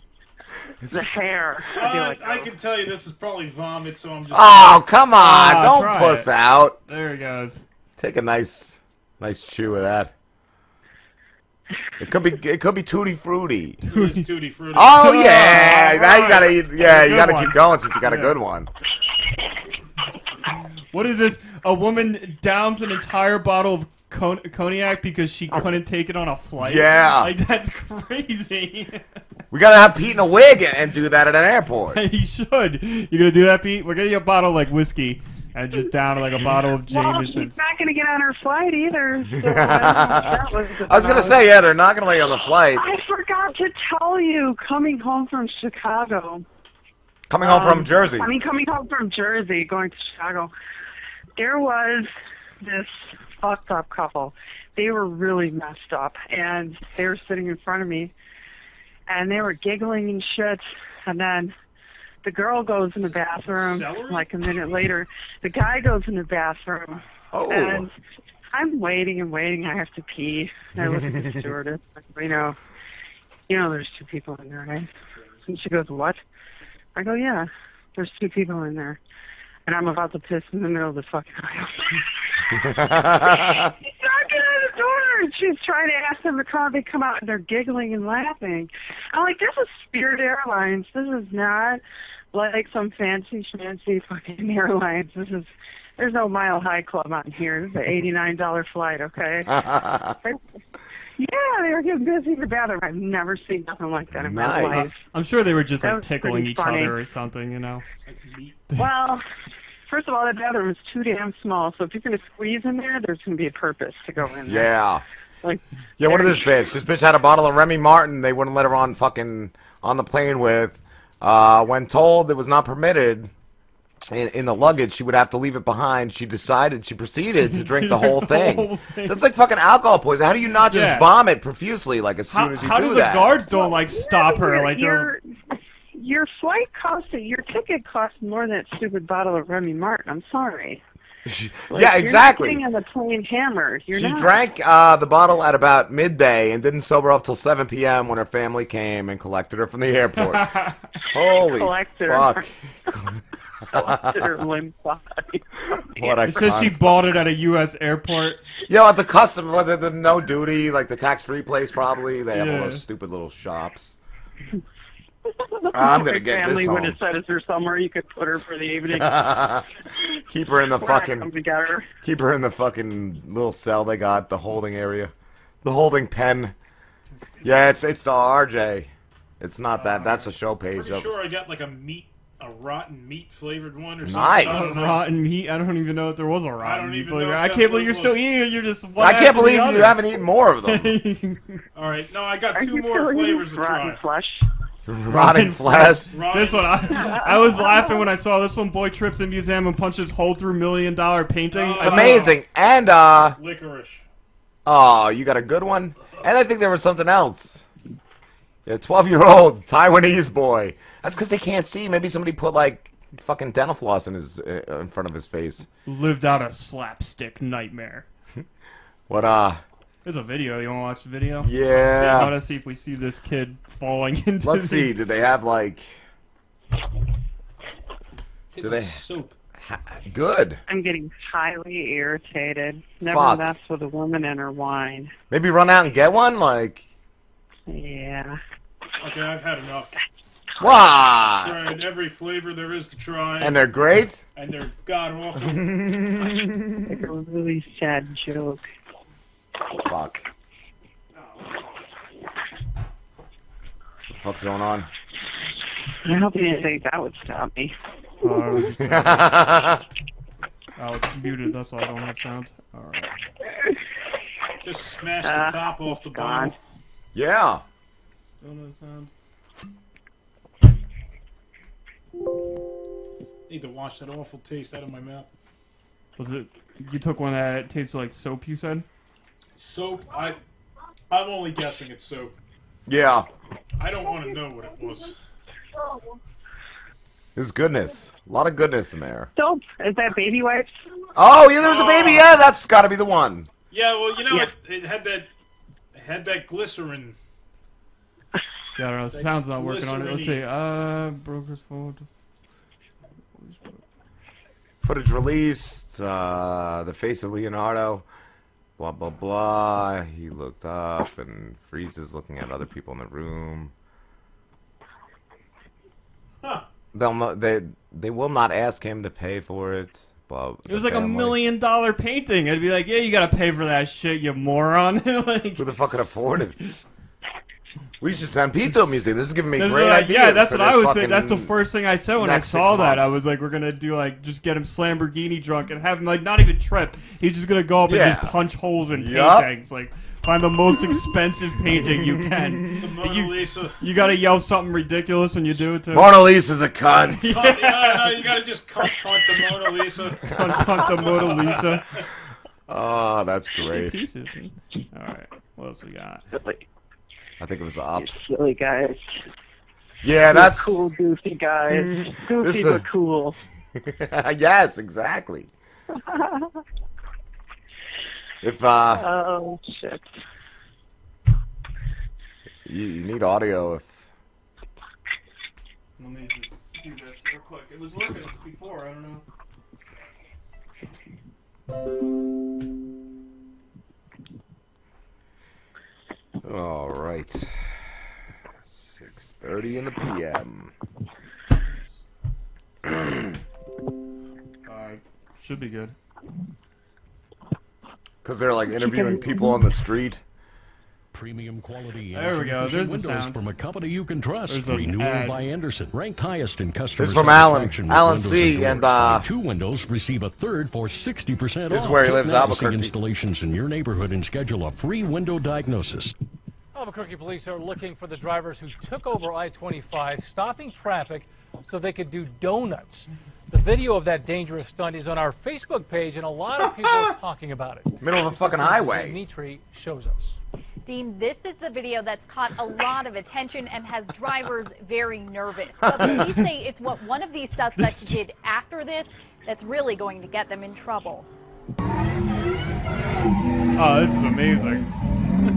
The hair. I'd be
Uh,
like,
I can tell you this is probably vomit, so I'm just.
Oh, come on!
Ah,
Don't
try
puss
it.
out.
There he goes.
Take a nice, nice chew of that. It could be, it could be tutti frutti.
It is tutti frutti.
Oh yeah,
Oh,
now you gotta eat. Yeah, you gotta
one.
keep going since you got a good one.
What is this? A woman downs an entire bottle of con- cognac because she couldn't take it on a flight.
Yeah.
like that's crazy.
We gotta have Pete in a wig and, and do that at an airport.
you should. You gonna do that, Pete? We're getting you a bottle of, like whiskey and just down like a bottle of Jameson.
Well, she's not going to get on her flight either. So I, don't know what that was
I was gonna say, yeah, they're not gonna let you on the flight.
I forgot to tell you, coming home from Chicago.
Coming home from
um,
Jersey.
I mean, coming home from Jersey, going to Chicago. There was this fucked up couple. They were really messed up, and they were sitting in front of me, and they were giggling and shit. And then the girl goes in the bathroom. Like a minute later, the guy goes in the bathroom,
Oh.
and I'm waiting and waiting. I have to pee. And I look at the stewardess. You know, you know, there's two people in there, right? And she goes, "What?" I go, "Yeah, there's two people in there." And I'm about to piss in the middle of the fucking aisle. She's knocking on the door, and she's trying to ask them to come. They come out, and they're giggling and laughing. I'm like, "This is Spirit Airlines. This is not like some fancy schmancy fucking airlines. This is." There's no Mile High Club on here. This is an eighty-nine dollar flight, okay? Yeah, they were getting busy in the bathroom. I've never seen nothing like that in my life.
I'm sure they were just
That
like tickling each
funny.
other or something, you know.
Well, first of all, that bathroom is too damn small. So if you're going to squeeze in there, there's going to be a purpose to go in there.
Yeah.
Like,
Yeah, what is this bitch? This bitch had a bottle of Remy Martin. They wouldn't let her on fucking on the plane with. Uh, when told it was not permitted in, in the luggage, she would have to leave it behind. She decided, she proceeded to drink the whole
The
thing.
whole thing.
That's like fucking alcohol poison. How do you not just
Yeah.
vomit profusely like as soon as you do that?
how
do
do
that?
the guards don't like stop her? Like they're
your, your flight cost, your ticket cost more than that stupid bottle of Remy Martin. I'm sorry. Like,
yeah,
You're
exactly.
not getting on the plane hammered. You're
she
not.
drank uh, the bottle at about midday and didn't sober up till 7 p.m. when her family came and collected her from the airport. Holy
Collected
fuck.
Collected her limp.
What a
It says she bought it at a U.S. airport.
Yo, at the custom, whether the no duty, like the tax free place, probably they have all those stupid little shops. I'm gonna
Her
get this
family would have said, "Is there somewhere you could put her for the evening?"
keep her in the fucking, keep her in the fucking little cell they got, the holding area, the holding pen. Yeah, it's it's the RJ. It's not that. That's a show page
Pretty
of.
sure I got like a meat, a rotten meat flavored one or something.
Nice.
I don't.
Rotten meat. I don't even know if there was a rotten meat flavor.
if
I can't believe you're still
was.
eating it. You're just.
I can't believe you haven't eaten more of them.
All right, no, I got
Are
two more flavors to
eating rotten flesh?
Rotting flesh.
This one, I, I was laughing when I saw this one. Boy trips in museum and punches hole through million dollar painting.
Oh,
It's amazing. And uh,
licorice.
oh, you got a good one. And I think there was something else. Yeah, twelve-year-old Taiwanese boy. That's because they can't see. Maybe somebody put like fucking dental floss in his uh, in front of his face.
Lived out a slapstick nightmare.
What uh?
There's a video. You want to watch the video? Yeah. I
Yeah.
want to see if we see this kid falling into.
Let's
the-
see. Did they have like
Tastes
Do
like
they-
soup.
good?
I'm getting highly irritated. Never
Fuck.
mess with a woman and her wine.
Maybe run out and get one. Like
Yeah.
Okay, I've had enough.
wow.
Tried every flavor there is to try,
And they're great.
and they're god awful.
Like a really sad joke.
Fuck. What the fuck's going on?
I hope you didn't think that would stop me.
Oh, I was just- oh, it's muted. That's why I don't have sound. All right.
Just smash
Ah,
the top off the
God.
bottle.
yeah.
Still no sound.
Need to wash that awful taste out of my mouth.
Was it? You took one that tasted like soap. You said.
Soap. I. I'm only guessing it's soap.
Yeah.
I don't want to know what it was.
There's goodness. A lot of goodness in there.
Soap. Is that baby wipes?
Oh, yeah, there's a baby. Yeah, that's got to be the one.
Yeah, well, you know,
Yeah.
it, it had that. It had that glycerin.
Yeah, I don't know. The sound's not working on it. Let's see.
glycerin-y.
Uh, broker's fault.
Footage released. Uh, the face of Leonardo. Blah blah blah. He looked up and freezes, looking at other people in the room.
Huh.
They'll not, they they will not ask him to pay for it. But
It was like a million dollar painting. I'd be like, yeah, you gotta pay for that shit, you moron. like,
Who the fuck could afford it? We should send Pete to a museum. This is giving me
This
great
what I-
ideas.
yeah, that's
for
what I was saying. That's the first thing I said when I saw that. I was like, we're gonna do like just get him Lamborghini drunk and have him like not even trip. He's just gonna go up
Yeah.
and just punch holes in
Yup.
paintings. Like find the most expensive painting you can.
The Mona
you,
Lisa.
you gotta yell something ridiculous when you do it too.
Mona Lisa's a cunt.
Oh, yeah, no, you gotta just cunt, cunt the Mona Lisa.
Cunt, cunt the Mona Lisa.
Oh, that's great.
All right, what else we got?
I think it was up.
Silly guys.
Yeah,
You're
that's
cool, goofy guys. Goofy
This,
but cool.
yes, exactly. If uh,
Oh shit.
you, you need audio, if
Let me just do this real quick. It was working before. I don't know.
All right, six thirty in the p.m.
Uh, should be good.
Because they're like interviewing people on the street.
Premium quality.
There we go. There's the
windows
sound.
from a company you can trust.
There's an
Renewal
ad.
by Andersen, ranked highest in customer
This is from Alan. Alan C.
doors.
And uh,
two windows, receive a third for 60%
This is where he lives, Albuquerque.
installations in your neighborhood and schedule a free window diagnosis.
Albuquerque police are looking for the drivers who took over I-25, stopping traffic so they could do donuts. The video of that dangerous stunt is on our Facebook page, and a lot of people are talking about it.
Middle of a fucking highway.
Dimitri shows us.
Dean, this is the video that's caught a lot of attention and has drivers very nervous. But police say it's what one of these suspects did after this that's really going to get them in trouble.
Oh, this is amazing.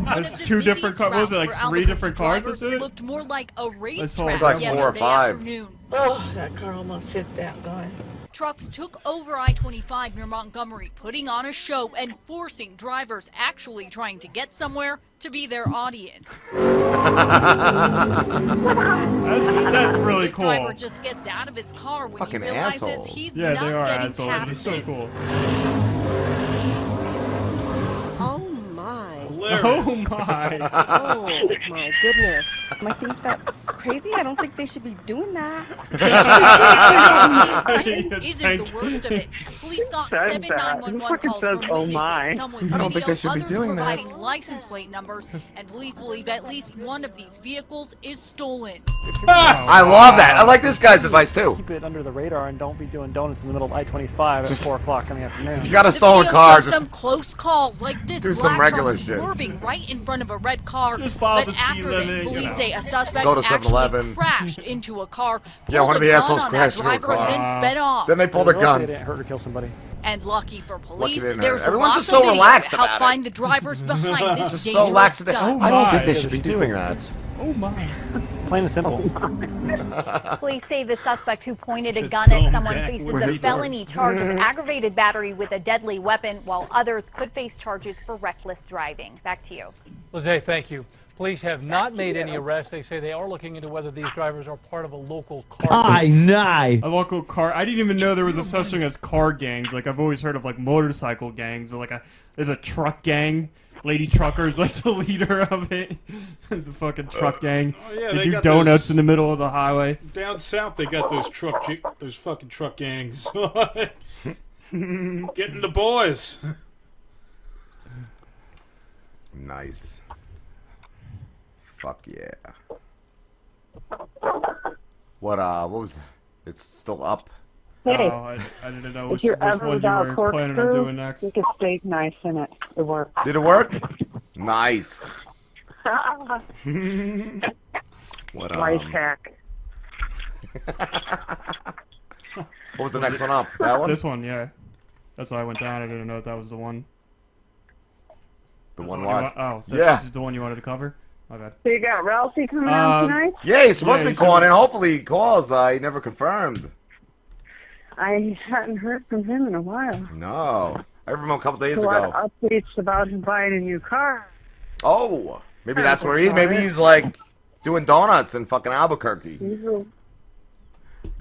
It's two different cars. Was it like three different cars that did it?
looked more like a
Let's hold Like
four or five.
afternoon.
Oh, that car almost hit that guy.
Trucks took over I-25 near Montgomery, putting on a show and forcing drivers actually trying to get somewhere to be their audience.
That's, that's really
this
cool.
driver just gets out of his car when
Fucking
he realizes
assholes.
he's
Yeah,
not
they are
getting
assholes.
past
It's so
it.
cool.
Oh my.
Oh my.
Oh my goodness. I think that's crazy. I don't think they should be doing that. that.
isn't the worst of it. Police got
Said
seven 911
Who fucking
calls
says,
from
"Oh
witnesses,
my"?
I don't think they should be doing that.
providing license plate numbers, and police believe at least one of these vehicles is stolen. Ah!
I love that. I like this guy's advice too.
Keep it under the radar and don't be doing donuts in the middle of I-25 at
Just-
4 o'clock in the afternoon.
If you got a stolen car,
shows
just
some close calls like this
do some regular shit.
Swerving right in front of a red car.
Just follow
but
the speed
after
limit,
this,
you
police
know.
say a suspect
Go to
actually
7-Eleven.
crashed into a car.
Yeah,
pulled
one of the
gun
assholes
on that
crashed into a
driver,
car.
Then sped off.
then they pulled a
Lucky
gun.
They didn't hurt or kill somebody.
And lucky for police,
they didn't
there's.
Everyone's
lots
just so
of video
relaxed
to help
about it.
find the drivers behind this
Just
dangerous
so lax.
stunt.
Oh
I don't think oh
they
should be doing that.
Oh my.
Plain and simple.
Oh, Police say the suspect who pointed a gun at someone faces a
he
felony charge of aggravated battery with a deadly weapon, while others could face charges for reckless driving. Back to you.
Jose, thank you. Police have not made any arrests. They say they are looking into whether these drivers are part of a local car. Ah, gang. I know.
A local car. I didn't even know there was a such thing as car gangs. Like I've always heard of like motorcycle gangs, but like a there's a truck gang. Lady Trucker's like the leader of it. the fucking truck gang.
Oh, yeah,
they,
they
do
got
donuts
those-
in the middle of the highway.
Down south, they got those truck, ju- those fucking truck gangs. Getting the boys.
Nice. Fuck yeah. What uh? What was? It's still up.
Hey,
Oh, I, I didn't know
if
which,
you're
which
ever
one you
without
were planning on doing
corkscrew,
next.
you can steak nice in it. It worked.
Did it work? Nice. What
Life
um?
hack.
What was the next one up? That one?
This one, yeah. That's why I went down. I didn't know if that was the one.
The
That's
one
you
what?
wa- Oh, that's
Yeah.
this is the one you wanted to cover. My bad.
So you got Ralphie coming
Um,
out tonight?
Yeah, he's supposed
Yeah,
to be calling
should-
in. Hopefully he calls. Uh, never confirmed.
I hadn't heard from him in a while.
No. I heard from him a couple days
a lot
ago.
of updates about him buying a new car.
Oh, maybe that's where he. Maybe he's like doing donuts in fucking Albuquerque.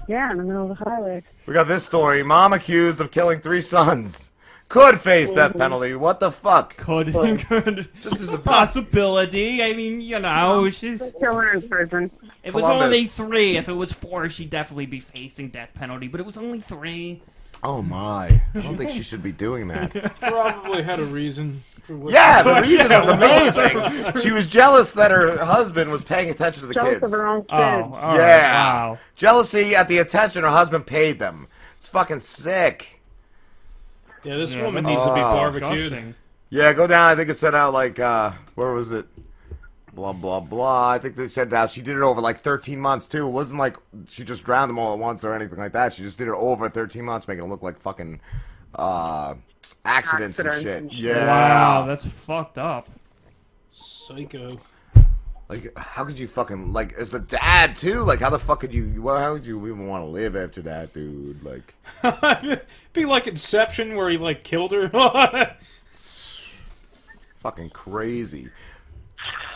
Yeah, in the middle of the highway.
We got this story. Mom accused of killing three sons. Could face death
Mhm.
penalty. What the fuck?
Could. could.
Just as a
possibility. I mean, you know, she's.
Kill her in prison.
It was
Columbus.
only three. If it was four, she'd definitely be facing death penalty. But it was only three.
Oh my. I don't think she should be doing that.
Probably had a reason. For what
Yeah, the reason was amazing. She was jealous that her husband was paying attention to the
Jealous
kids.
of her own kid.
Oh, all right,
yeah.
wow.
Jealousy at the attention her husband paid them. It's fucking sick.
Yeah, this
Yeah,
woman
that's
needs to be
Oh.
barbecued.
disgusting.
Yeah, go down. I think it said out like uh where was it? Blah blah blah. I think they said out she did it over like 13 months too. It wasn't like she just drowned them all at once or anything like that. She just did it over 13 months, making it look like fucking uh accidents, and shit.
and shit.
Yeah.
Wow, that's fucked up.
Psycho.
Like, how could you fucking like as the dad too? Like, how the fuck could you? Well, how would you even want to live after that, dude? Like,
Be like Inception, where he like killed her.
fucking crazy.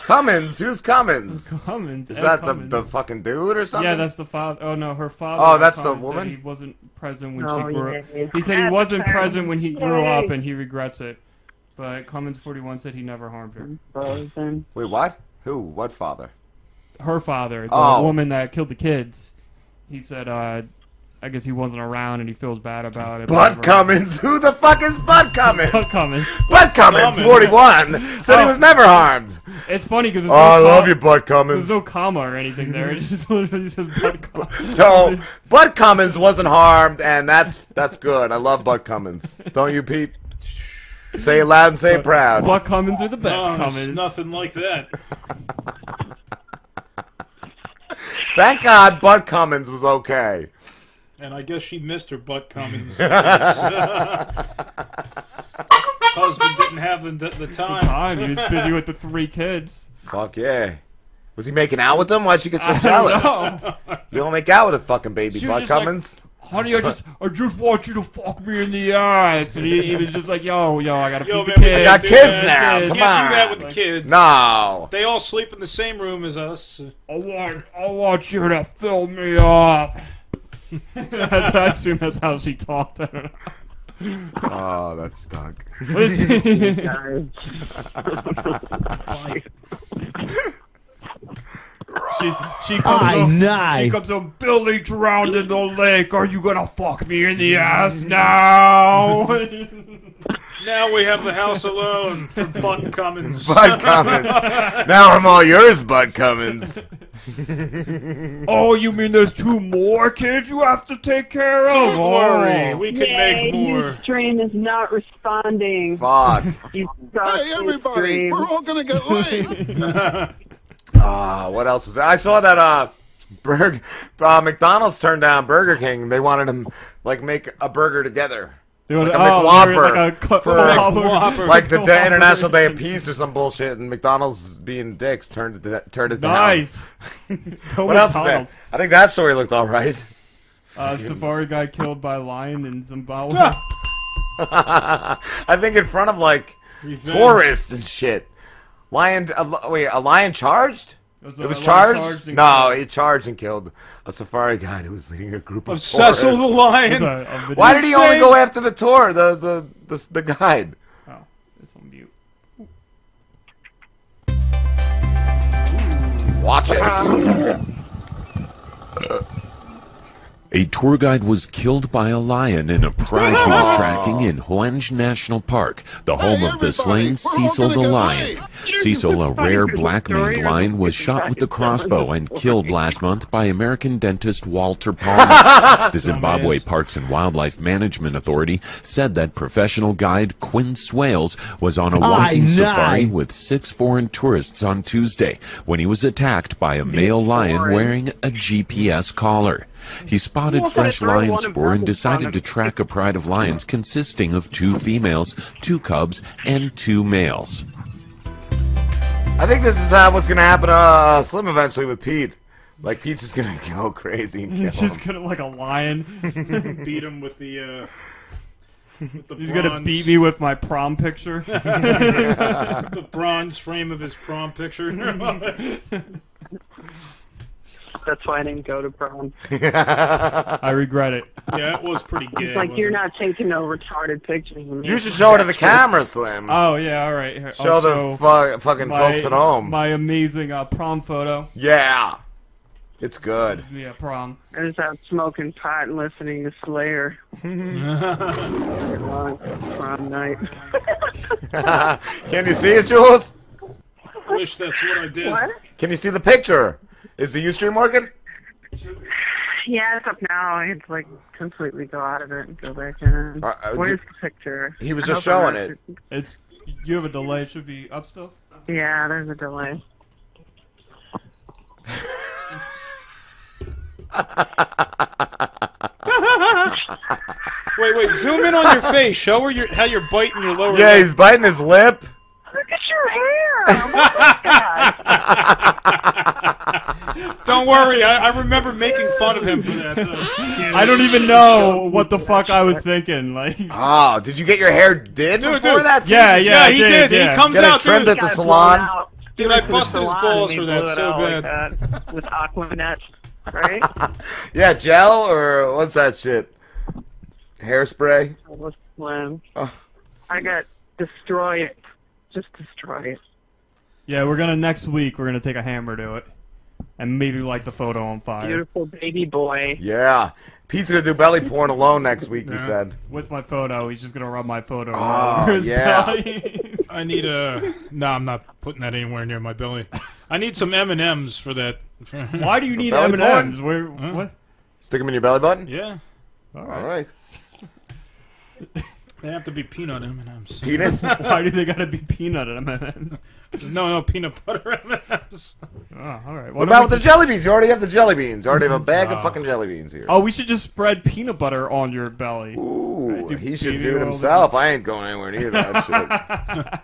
Cummins, who's Cummins?
Cummins.
Is
Ed
that the,
Cummins.
the fucking dude or something?
Yeah, that's the father. Oh no, her father.
Oh, that's the
Cummins, said
woman?
He wasn't present when
Oh,
she grew up.
yeah.
He said he wasn't
her.
present when he grew
Yay.
up, and he regrets it. But Cummins 41 said he never harmed her.
Wait, what? Who? What father?
Her father, the
Oh.
woman that killed the kids. He said, uh, I guess he wasn't around, and he feels bad about it.
Bud
whatever.
Cummins. Who the fuck is Bud Cummins?
Bud Cummins.
Bud Cummins,
Cummins.
41, said he
Oh.
was never harmed.
It's funny because
Oh, I love you, Bud Cummins.
There's no comma or anything there. It just literally says Bud Cummins.
So, Bud Cummins wasn't harmed, and that's that's good. I love Bud Cummins. Don't you, Pete? Say it loud and say it proud.
Bud Cummins are the best
oh, no,
Cummins.
nothing like that.
Thank God Bud Cummins was okay.
And I guess she missed her butt Cummins. because, uh, husband didn't have the, the time.
Time. He was busy with the three kids.
Fuck yeah. Was he making out with them? Why'd she get so
I
jealous?
know.
You don't make out with a fucking baby,
She was
Bud
like, Honey, I just, I just want you to fuck me in the ass. And he, he was just like, yo, yo, I gotta
Yo,
feed
man,
the
we
kids.
got kids
that.
now,
You
come
can't do that
on.
with the kids.
No.
They all sleep in the same room as us.
I want, I want you to fill me up. That's, I assume that's how she talked. I don't know.
Oh, that stunk.
What is she? She she comes
Aye,
up,
nice.
she comes up, Billy drowned in the lake. Are you gonna fuck me in the ass now?
Now we have the house alone for Bud Cummins.
Bud Cummins. now I'm all yours, Bud Cummins.
oh, you mean there's two more kids you have to take care of?
Don't
Oh.
worry, we can
Yay,
make more.
Your stream is not responding.
Fuck.
You suck,
Hey, everybody,
stream.
we're all gonna get laid.
Ah, what else was there? I saw that uh, Burg- uh, McDonald's turned down Burger King. They wanted them like make a burger together.
They
Like
wanted-
a
oh,
McWhopper
like a cu-
for
McWhopper.
like the Day International Day of Peace or some bullshit, and McDonald's being dicks turned it turned it down.
Nice.
What else is there? I think that story looked all right.
Uh, safari guy killed by lion in Zimbabwe.
I think in front of like
Revenge.
tourists and shit. Lion, a, wait, a lion charged?
It was
it was charged.
charged
no,
killed.
he charged and killed a safari guide who was leading a group of,
Of Cecil the. Lion.
A- a
Why did he only go after the tour, the the the, the guide?
Oh, it's on mute.
Watch it.
Uh, A tour guide was killed by a lion in a pride he was tracking in Hwange National Park, the home of the slain Cecil the lion. Cecil, a rare black-maned lion, was shot with a crossbow and killed last month by American dentist Walter Palmer. The Zimbabwe Parks and Wildlife Management Authority said that professional guide Quinn Swales was on a walking safari with six foreign tourists on Tuesday when he was attacked by a male lion wearing a GPS collar. He spotted fresh lion
one and
spoor and decided to track a pride of lions consisting of two females, two cubs, and two males.
I think this is uh, what's gonna happen to uh, Slim eventually with Pete. Like Pete's just gonna go crazy and kill
He's just gonna like a lion.
Beat him with the. Uh, with the
He's gonna beat me with my prom picture.
the bronze frame of his prom picture.
That's why I didn't go to prom.
I regret it.
Yeah, it was pretty good.
It's like you're
wasn't
taking no retarded pictures of me.
You should show it to the camera, Slim.
Oh yeah, all right. Here,
Show
I'll
the fu- fucking
my-
folks at home.
My amazing uh, prom photo.
Yeah, it's good.
Yeah, prom.
I was out smoking pot and listening to Slayer. Prom night.
Can you see it, Jules?
I wish that's what I did.
What?
Can you see the picture? Is the Ustream working?
Yeah, it's up now. I had to like completely go out of it and go back in.
Uh, uh,
Where's
did-
the picture?
He was
I
just
hope
showing
not-
it.
It's you have a delay. It should be up still.
Yeah, there's a delay.
Wait, wait, zoom in on your face. Show her your, how you're biting your lower
Yeah,
lip.
he's biting his lip.
Look at your hair. Oh
Don't worry, I, I remember making fun of him for that. though.
I don't even know what the fuck I was thinking. Like,
Oh, did you get your hair did
Dude,
before
dude.
that? too?
Yeah, yeah,
Yeah, he
did,
did.
yeah.
He comes
Get
out
trimmed
dude.
at the salon.
Dude, I busted his balls for that so
Like
bad.
that, with Aquanet, right?
Yeah, gel or what's that shit? Hairspray.
It was slim.
Oh.
I got destroy it. Just destroy it.
yeah, we're gonna next week. We're gonna take a hammer to it, and maybe light the photo on fire
Beautiful baby boy.
Yeah. Pete's gonna do belly porn alone next week. He
Yeah.
said.
with my photo. He's just gonna rub my photo oh, all
Oh,
over his
yeah.
belly.
I need a. No, I'm not putting that anywhere near my belly. I need some M and M's for that.
Why do you need
belly
M and M's? Where?
Huh?
What?
Stick him in your belly button.
Yeah,
All
All
right.
Right.
they have to be peanut M and M's.
Penis.
Why do they gotta be peanut M and M's?
No, no peanut butter M and M's.
Oh, all right.
What about with the jelly beans? You already have the jelly beans. You already have a bag of
Oh.
fucking jelly beans here.
Oh, we should just spread peanut butter on your belly.
Ooh,
do
he should do it himself. I ain't going anywhere near that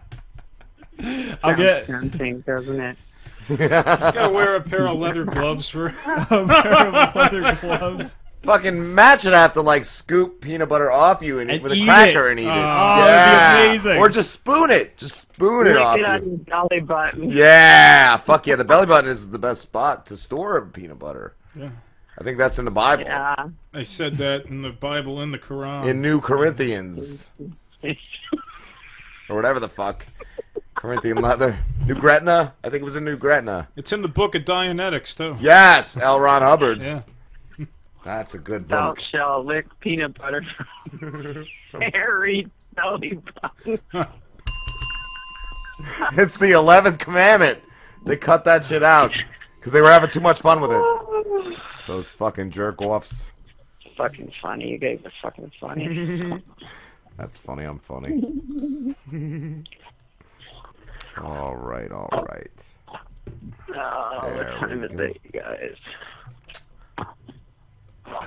I'll get
Sounds tempting, doesn't it?
shit.
Gotta wear a pair of leather gloves for.
a pair of leather gloves.
Fucking Matt I have to like scoop peanut butter off you and, eat
And
with a cracker
it.
and eat it.
Oh, oh
yeah.
that'd be amazing.
Or just spoon it. Just spoon it
Lick
off
it on
you.
your belly button.
Yeah, fuck yeah. The belly button is the best spot to store peanut butter.
Yeah.
I think that's in the Bible.
Yeah.
I said that in the Bible and the Quran.
In New Corinthians. or whatever the fuck. Corinthian leather. New Gretna? I think it was in New Gretna.
it's in the book of Dianetics too.
Yes, L. Ron Hubbard.
Yeah.
That's a good
Thou
book.
shalt lick peanut butter from hairy belly button.
It's the 11th commandment. They cut that shit out because they were having too much fun with it. Those fucking jerk offs.
fucking funny. You guys are fucking funny.
That's funny. I'm funny. all right, all right.
Oh, what time is
go.
it, you guys?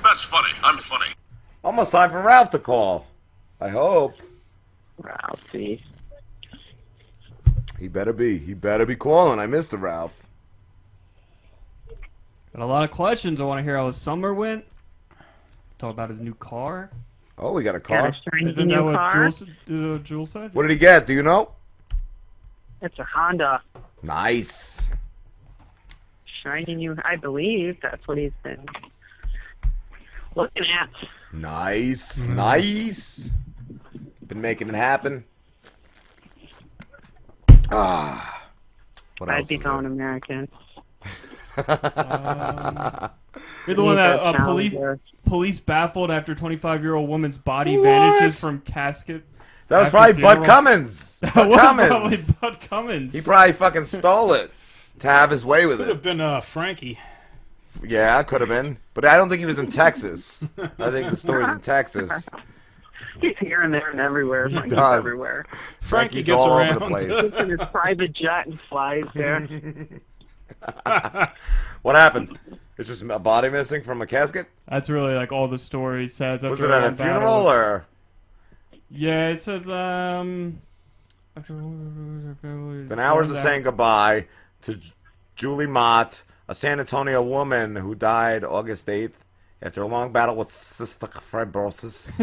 That's funny. I'm funny.
Almost time for Ralph to call. I hope.
Ralphie.
He better be. He better be calling. I missed the Ralph.
Got a lot of questions. I want to hear how his summer went. Talk about his new car.
Oh, we got a
Got
car.
a
Isn't
new
that what
car?
Jules, uh, Jules said?
What did he get? Do you know?
It's a Honda.
Nice.
Shiny new. I believe that's what he's been looking at.
Nice. Nice. Been making it happen. Ah. What
I'd
else
be
is
going American.
Um, You're the one that
that
uh,
sound
police
there.
police baffled after 25 year old woman's body
What?
vanishes from casket.
That was
after
probably Bud
funeral.
Cummins.
That
Bud
was
Cummins.
probably Bud Cummins.
He probably fucking stole it to have his way with
Could
it.
Could have been uh, Frankie.
Yeah, could have been. But I don't think he was in Texas. I think the story's in Texas.
He's here and there and everywhere.
He
Frankie's
does.
everywhere.
Frankie
Frankie's
gets
all
around.
over the place.
He's in his private jet and flies there.
what happened? It's just a body missing from a casket?
That's really like all the story says.
Was
after
it at a
long battle.
funeral or?
Yeah, it says um. After
Then hours of saying goodbye to Julie Mott, a San Antonio woman who died August 8th after a long battle with cystic fibrosis.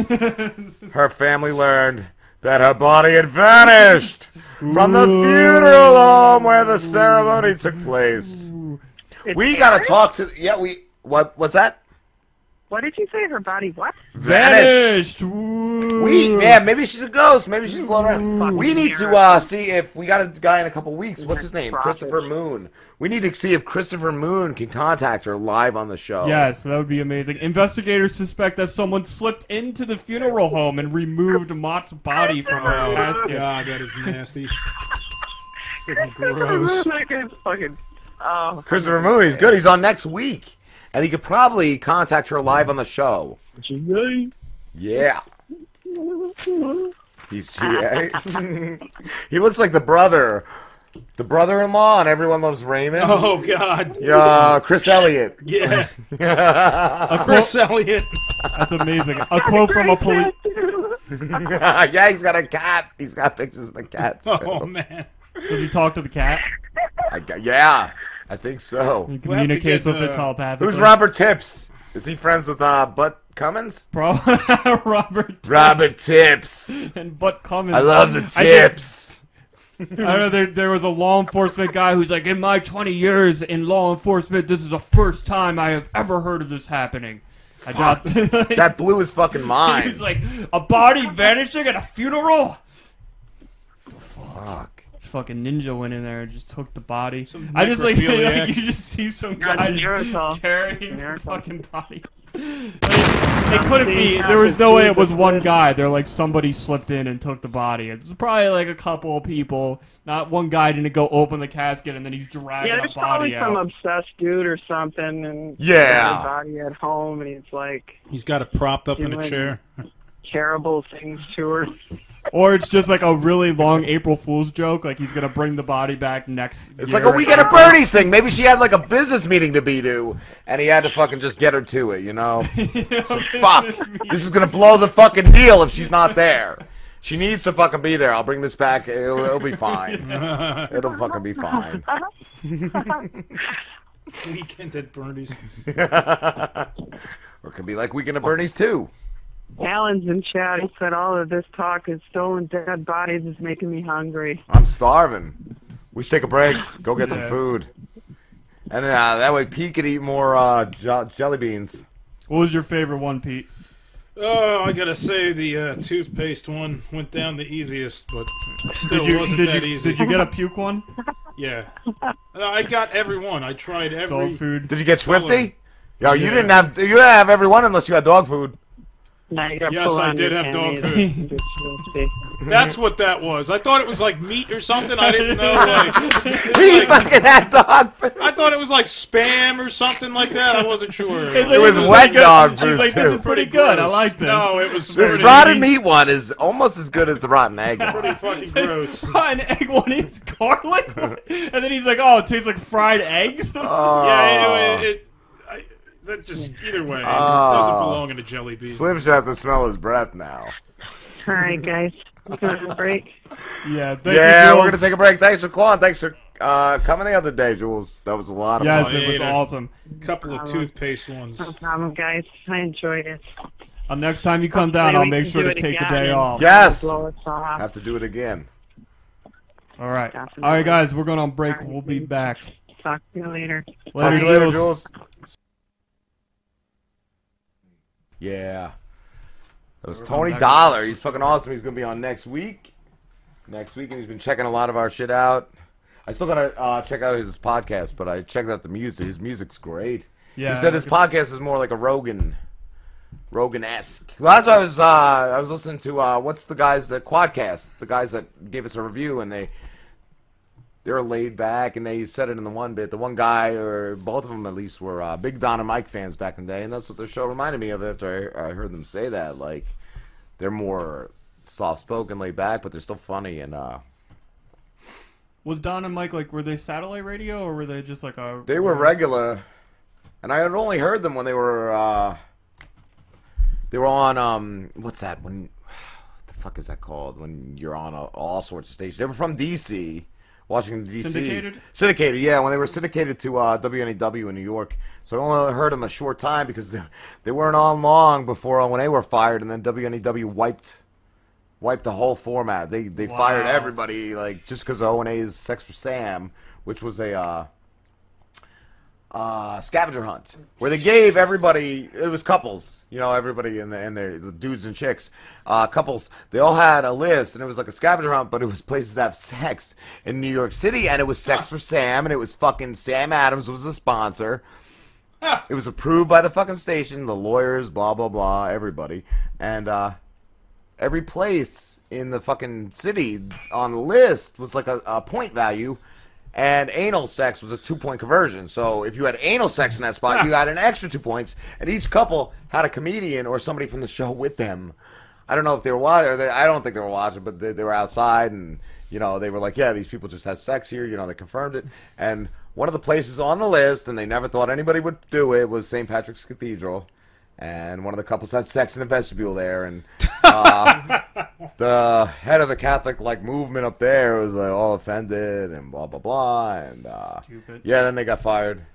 her family learned that her body had vanished from the funeral home where the ceremony took place.
It's
we gotta talk to. Yeah, we. What? was that?
What did you say? Her body what?
Vanished. We yeah, maybe she's a ghost. Maybe she's floating around. We need to uh, see if we got a guy in a couple weeks. What's his name? Christopher Moon. We need to see if Christopher Moon can contact her live on the show.
Yes, that would be amazing. Investigators suspect that someone slipped into the funeral home and removed Mott's body from her
Oh,
casket.
God, that is nasty. Freaking gross.
That guy's fucking. Oh.
Christopher Moon. He's good. He's on next week, and he could probably contact her live on the show. Yeah. He's GA. he looks like the brother, the brother-in-law, and everyone loves Raymond.
Oh, God.
Yeah, Chris Elliott.
Yeah.
A
Chris Elliott.
That's amazing. A quote from a police.
yeah, he's got a cat. He's got pictures of the cat.
Oh, man.
Does he talk to the cat?
I yeah, I think so.
He communicates with the it telepathically.
Who's Robert Tips? Is he friends with uh, Butt Cummins?
Bro, Robert.
Robert Tips.
and Butt Cummins.
I love the
I did-
tips.
I know there, there was a law enforcement guy who's like, in my 20 years in law enforcement, this is the first time I have ever heard of this happening. I
Fuck.
got
that blew his fucking mind.
He's like, a body vanishing at a funeral?
Fuck.
Fucking ninja went in there and just took the body. I just like, like, you just see some guy
Neanderthal.
just carrying the fucking body. Like, it couldn't be. There was no way it was one guy. They're like somebody slipped in and took the body. It's probably like a couple of people. Not one guy didn't go open the casket and then he's dragging
Yeah,
a
there's
body
probably some obsessed dude or something, and
Yeah.
body at home, and he's like
He's got it propped up in a chair.
terrible things to her.
Or it's just like a really long April Fool's joke. Like he's gonna bring the body back next.
It's
year
like oh, a weekend at Bernie's thing. Maybe she had like a business meeting to be to, and he had to fucking just get her to it, you know? It's like, fuck. This is gonna blow the fucking deal if she's not there. She needs to fucking be there. I'll bring this back. It'll, it'll be fine. It'll fucking be fine.
Weekend at Bernie's.
or it could be like Weekend at Bernie's too.
Alan's in chat. He said all of this talk is stolen dead bodies is making me hungry.
I'm starving. We should take a break. Go get some food. And uh, that way Pete could eat more uh, jo- jelly beans.
What was your favorite one, Pete?
Oh, I gotta say the uh, toothpaste one went down the easiest, but still
Did you,
wasn't
did
that
you,
easy.
Did you get a puke one?
Yeah, I got every one. I tried every
Dog food.
Did you get
Solid.
Swifty? Yo, you
Yeah.
didn't have you didn't have every one unless you had dog food.
Now
Yes, I did have dog food. That's what that was. I thought it was like meat or something. I didn't know. Like,
He fucking had dog food.
I thought it was like spam or something like that. I wasn't sure.
It was wet dog food
He's like,
too.
this is pretty good. I like this.
No, it was
This
pretty-
rotten meat one is almost as good as the rotten egg one.
Pretty fucking gross.
rotten egg one is garlic, and then he's like, "Oh, it tastes like fried eggs."
Oh.
Yeah, it, it, I, that just either way, it doesn't belong in a jelly bean.
Slim should have to smell his breath now.
All right, guys. You want a break?
yeah, thank
yeah,
you,
we're gonna take a break. Thanks for calling. Thanks for uh, coming the other day, Jules. That was a lot of
Yes,
fun.
it was
Yeah,
awesome.
couple of toothpaste ones.
No problem, guys. I enjoyed it.
Uh, next time you come down, I'll make sure to
it
take the
again
day off.
Yes.
Off.
Have to do it again.
All right, all right, guys, we're going on break. We'll be back.
Talk to you later.
Talk to you later, Jules. Yeah. That was Tony. Dollar. He's fucking awesome. He's gonna be on next week. Next week, and he's been checking a lot of our shit out. I still gotta uh, check out his podcast, but I checked out the music. His music's great.
Yeah,
he said his podcast is more like a Rogan, Rogan esque. Why I was uh, I was listening to uh, what's the guys that Quadcast, the guys that gave us a review, and they they're laid back, and they said it in the one bit. The one guy, or both of them at least, were uh, big Don and Mike fans back in the day, and that's what their show reminded me of after I, I heard them say that. Like, they're more soft spoken, laid back, but they're still funny, and uh,
Was Don and Mike like were they satellite radio or were they just like a?
they were regular. And I had only heard them when they were uh, they were on um, what's that? When what the fuck is that called? When you're on a, all sorts of stations. They were from DC. Washington D.C.
Syndicated?
Syndicated, yeah. When they were syndicated to uh, WNEW in New York, so I only heard them a short time because they, they weren't on long before uh, when they were fired, and then WNEW wiped wiped the whole format. They they fired everybody like just because O and A's Sex for Sam, which was a uh, uh, scavenger hunt where they gave everybody it was couples you know everybody in the the dudes and chicks uh, couples. They all had a list and it was like a scavenger hunt but it was places that have sex in New York City and it was sex for Sam and it was fucking Sam Adams was the sponsor. It was approved by the fucking station the lawyers blah blah blah everybody. And uh every place in the fucking city on the list was like a, a point value, and anal sex was a two point conversion. So if you had anal sex in that spot, you ah. got an extra two points, and each couple had a comedian or somebody from the show with them. I don't know if they were watching. I don't think they were watching, but they, they were outside, and you know they were like, "Yeah, these people just had sex here." You know, they confirmed it, and one of the places on the list, and they never thought anybody would do it, was St. Patrick's Cathedral and one of the couples had sex in the vestibule there, and uh, the head of the Catholic like movement up there was like all offended and blah blah blah, and uh,
Stupid.
yeah, then they got fired,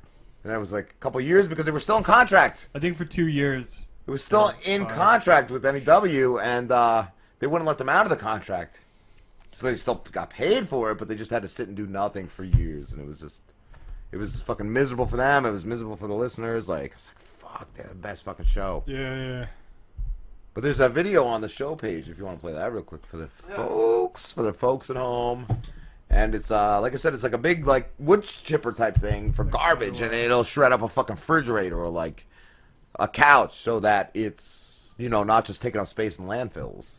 and that was like a couple years because they were still in contract.
I think for two years.
It was still in
fired.
contract with NEW, and uh, they wouldn't let them out of the contract, so they still got paid for it, but they just had to sit and do nothing for years, and it was just. It was fucking miserable for them. It was miserable for the listeners. Like fuck, they're the best fucking show.
Yeah, yeah.
But there's a video on the show page if you want to play that real quick for the folks, for the folks at home. And it's uh like I said, it's like a big like wood chipper type thing for garbage, and it'll shred up a fucking refrigerator or like a couch so that it's you know not just taking up space in landfills.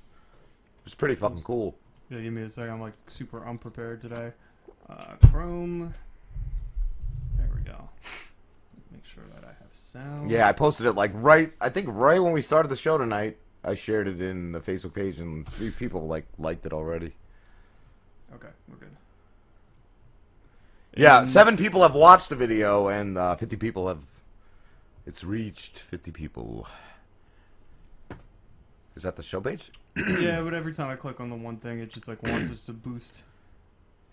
It's pretty fucking cool.
Yeah, give me a second. I'm like super unprepared today. Uh, Chrome. There we go. Make sure that I have sound.
Yeah, I posted it like right. I think right when we started the show tonight. I shared it in the Facebook page, and three people like liked it already.
Okay, we're good.
Yeah,
And-
seven people have watched the video, and uh, fifty people have. It's reached fifty people. Is that the show page?
yeah, but every time I click on the one thing, it just like wants us to boost.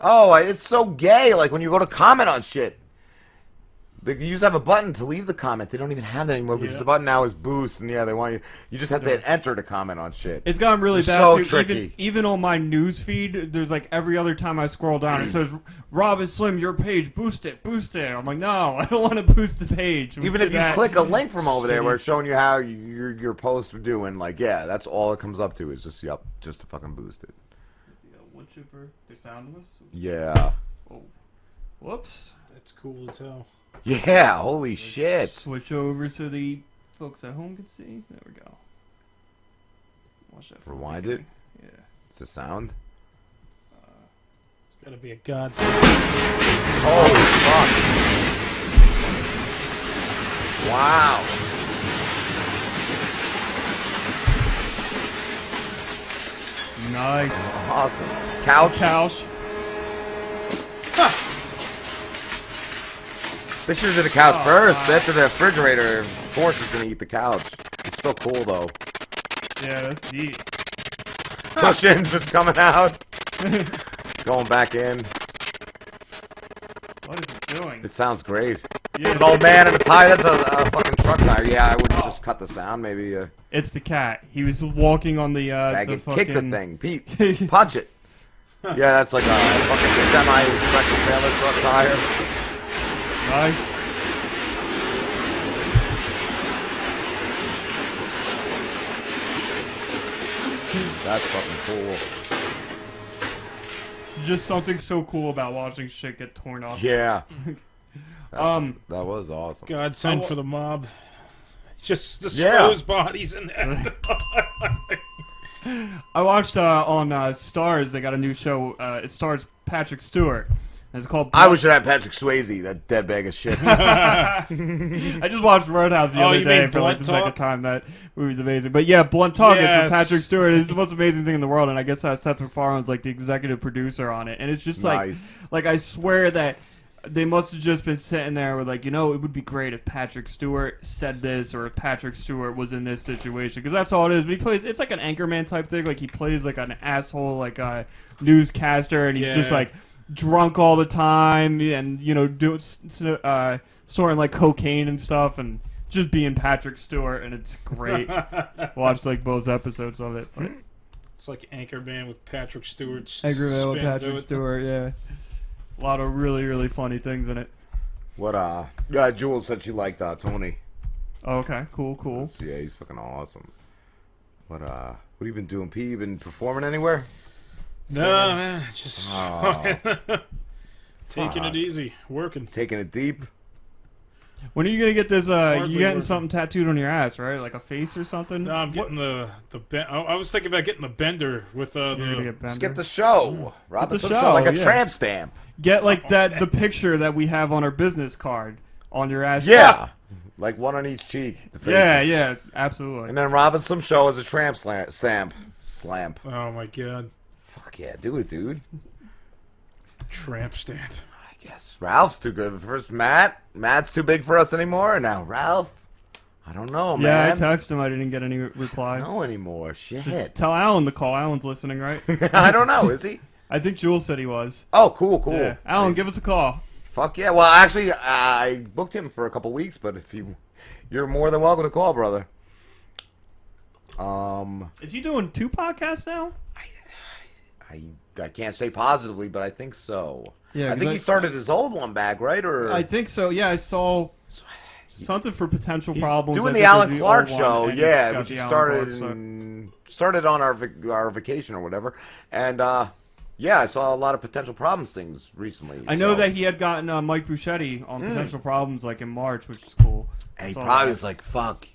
Oh, it's so gay. Like when you go to comment on shit. They you used to have a button to leave the comment. They don't even have that anymore because
Yeah.
the button now is boost, and yeah, they want you. You just have to enter to comment on shit.
It's gotten really
They're
bad
So
too.
tricky.
Even, even on my news feed, there's like every other time I scroll down, it says, "Robin Slim, your page, boost it, boost it." I'm like, no, I don't want to boost the page.
Even if you
that
click a link from over there where it's showing you how you- your your posts are doing, like yeah, that's all it comes up to is just yep, just to fucking boost it. Is it.
wood chipper, they're soundless.
Yeah.
Oh. Whoops.
That's cool as hell.
Yeah, holy shit.
Switch over so the folks at home can see. There we go. Watch that.
Rewind
second.
it.
Yeah.
It's a sound.
It's gotta be a godsend.
Holy fuck. Wow.
Nice.
Awesome. Couch.
Couch.
They should have did the couch
Oh,
first.
wow.
After the refrigerator, of course, is gonna eat the couch. It's still cool though.
Yeah, that's neat.
Cushions just coming out, going back in.
What is it doing?
It sounds great.
Yeah.
It's an old man in a tire. That's a, a fucking truck tire. Yeah, I would just cut the sound. Maybe. Uh,
It's the cat. He was walking on the uh, the fucking.
Kick the thing, Pete. Punch it. Yeah, that's like a fucking semi tractor trailer truck tire.
Nice.
That's fucking cool.
Just something so cool about watching shit get torn off.
Yeah. That's-
um.
that was awesome.
Godsend
I wa-
for the mob. Just
Yeah.
dispose bodies in there.
I watched uh, on uh, Stars. They got a new show. Uh, it stars Patrick Stewart. And it's called.
I wish it had Patrick Swayze, that dead bag of shit.
I just watched Roadhouse the
Oh,
other day for like the
Blunt
second time. That movie's amazing. But yeah, Blunt Talk. It's with Patrick Stewart. It's the most amazing thing in the world. And I guess uh, Seth MacFarlane's like the executive producer on it. And it's just like,
Nice.
like I swear that they must have just been sitting there with like, you know, it would be great if Patrick Stewart said this or if Patrick Stewart was in this situation because that's all it is. But he plays. It's like an anchorman type thing. Like he plays like an asshole, like a newscaster, and he's just like drunk all the time and you know doing uh snorting like cocaine and stuff and just being Patrick Stewart and it's great. Watched like both episodes of it. But
It's like Anchorman with Patrick Stewart.
Anchorman with Patrick. Stewart, yeah. A lot of really really funny things in it.
What uh? Yeah, Jules said she liked uh, Tony.
Okay, cool, cool.
Yeah, he's fucking awesome. What uh? What have you been doing, P? You been performing anywhere?
No, man, just
Oh.
taking it easy, working.
Taking it deep.
When are you gonna get this? Uh, you getting
working.
something tattooed on your ass, right? Like a face or something?
No, I'm getting the the ben- I, I was thinking about getting the bender with uh,
You're
the.
get
Just get the show. Rob
the
us some
show,
show, like a
yeah.
tramp stamp.
Get like that the picture that we have on our business card on your ass.
Yeah, like one on each cheek.
Yeah, yeah, absolutely.
And then Robin some show as a tramp slam, stamp. Slamp.
Oh my god,
Fuck yeah, do it, dude.
tramp stamp.
I guess Ralph's too good. First Matt. Matt's too big for us anymore. And now Ralph. I don't know, man
yeah, I texted him. I didn't get any reply.
No anymore. Shit.
Just tell Alan to call. Alan's listening, right?
I don't know. Is he?
I think Jules said he was.
Oh, cool, cool.
Yeah. Alan, give us a call.
Fuck yeah. Well, actually, I booked him for a couple weeks, but if you, you're more than welcome to call, brother. Um,
Is he doing two podcasts now?
I I can't say positively, but I think so.
Yeah,
I think
I-
he started his old one back, right? Or
I think so. Yeah, I saw something for potential
He's
problems.
Doing the Alan Clark show, yeah, which he started
Clark, so-
started on our our vacation or whatever, and uh, yeah, I saw a lot of potential problems things recently.
I know that he had gotten uh, Mike Bocchetti on
Mm.
potential problems like in March, which is cool.
And he probably
that.
was like, "Fuck,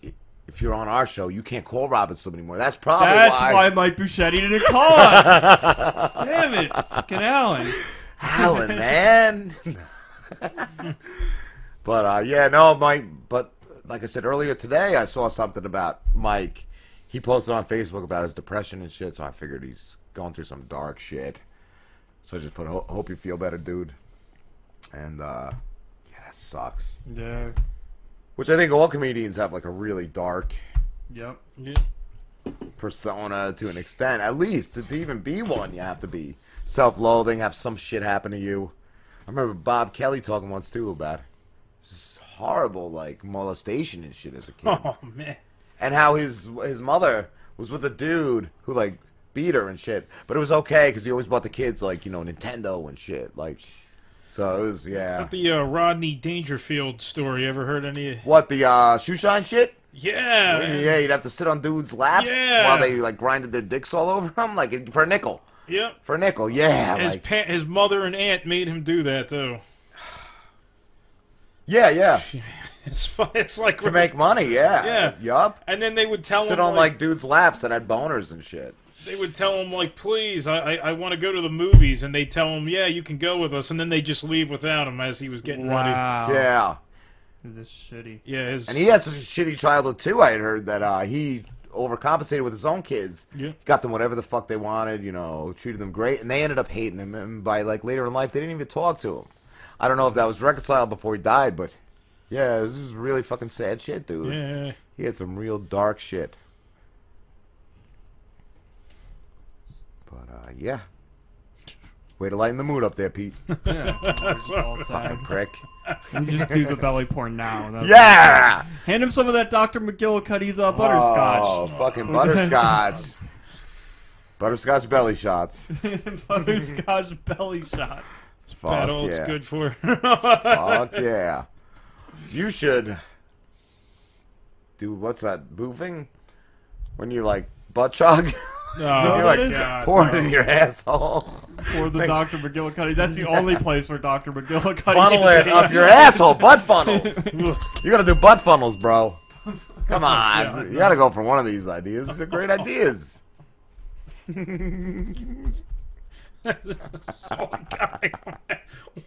if you're on our show, you can't call Rob and Slim anymore." That's probably
That's
why.
why Mike Bocchetti didn't call us. Damn it, fucking Alan.
Alan, man. but uh, yeah, no, Mike. But like I said earlier today, I saw something about Mike. He posted on Facebook about his depression and shit, so I figured he's going through some dark shit. So I just put, "Hope you feel better, dude." And uh, yeah, that sucks.
Yeah.
Which I think all comedians have like a really dark
Yep.
persona to an extent. At least to, to even be one, you have to be self-loathing, have some shit happen to you. I remember Bob Kelly talking once too about just horrible like molestation and shit as a kid,
Oh man.
and how his his mother was with a dude who like beat her and shit, but it was okay because he always bought the kids like you know Nintendo and shit. Like, so it was yeah.
About the uh, Rodney Dangerfield story. Ever heard any?
What the uh, shoe shine shit?
Yeah.
yeah,
man.
you'd have to sit on dudes' laps
Yeah.
while they like grinded their dicks all over them, like for a nickel.
Yep.
For a nickel, yeah.
His
like-
pa- his mother and aunt made him do that though.
yeah, yeah.
It's fu- it's like
to make money, yeah.
Yeah.
Yup.
And then they would tell
Sit
him
on like dudes' laps that had boners and shit.
They would tell him like, please, I I, I want to go to the movies, and they tell him, yeah, you can go with us, and then they just leave without him as he was getting
Wow.
ready.
Yeah.
This shitty.
Yeah, his,
And he had such a shitty childhood too. I had heard that uh, he overcompensated with his own kids.
Yeah.
Got them whatever the fuck they wanted, you know, treated them great, and they ended up hating him. And by like later in life, they didn't even talk to him. I don't know if that was reconciled before he died, but yeah, this is really fucking sad shit, dude.
Yeah.
He had some real dark shit. But uh, yeah. Way to lighten the mood up there, Pete.
Yeah. It's all sad.
Fucking prick.
You just do the belly porn now. That's-
Yeah!
Hand him some of that Dr. McGillicuddy's uh, butterscotch.
Oh, fucking butterscotch. butterscotch belly shots.
butterscotch belly shots.
Fuck
about all it's good for.
Fuck yeah. You should do what's that boofing? When you like butt chug?
Oh,
When you like
God,
pour
no.
in your asshole.
Or the Dr. McGillicuddy. That's the only place where Dr. McGillicuddy
funnel it up your asshole. Butt funnels. you gotta do butt funnels, bro. Come on.
Yeah.
You gotta go for one of these ideas. These are great ideas.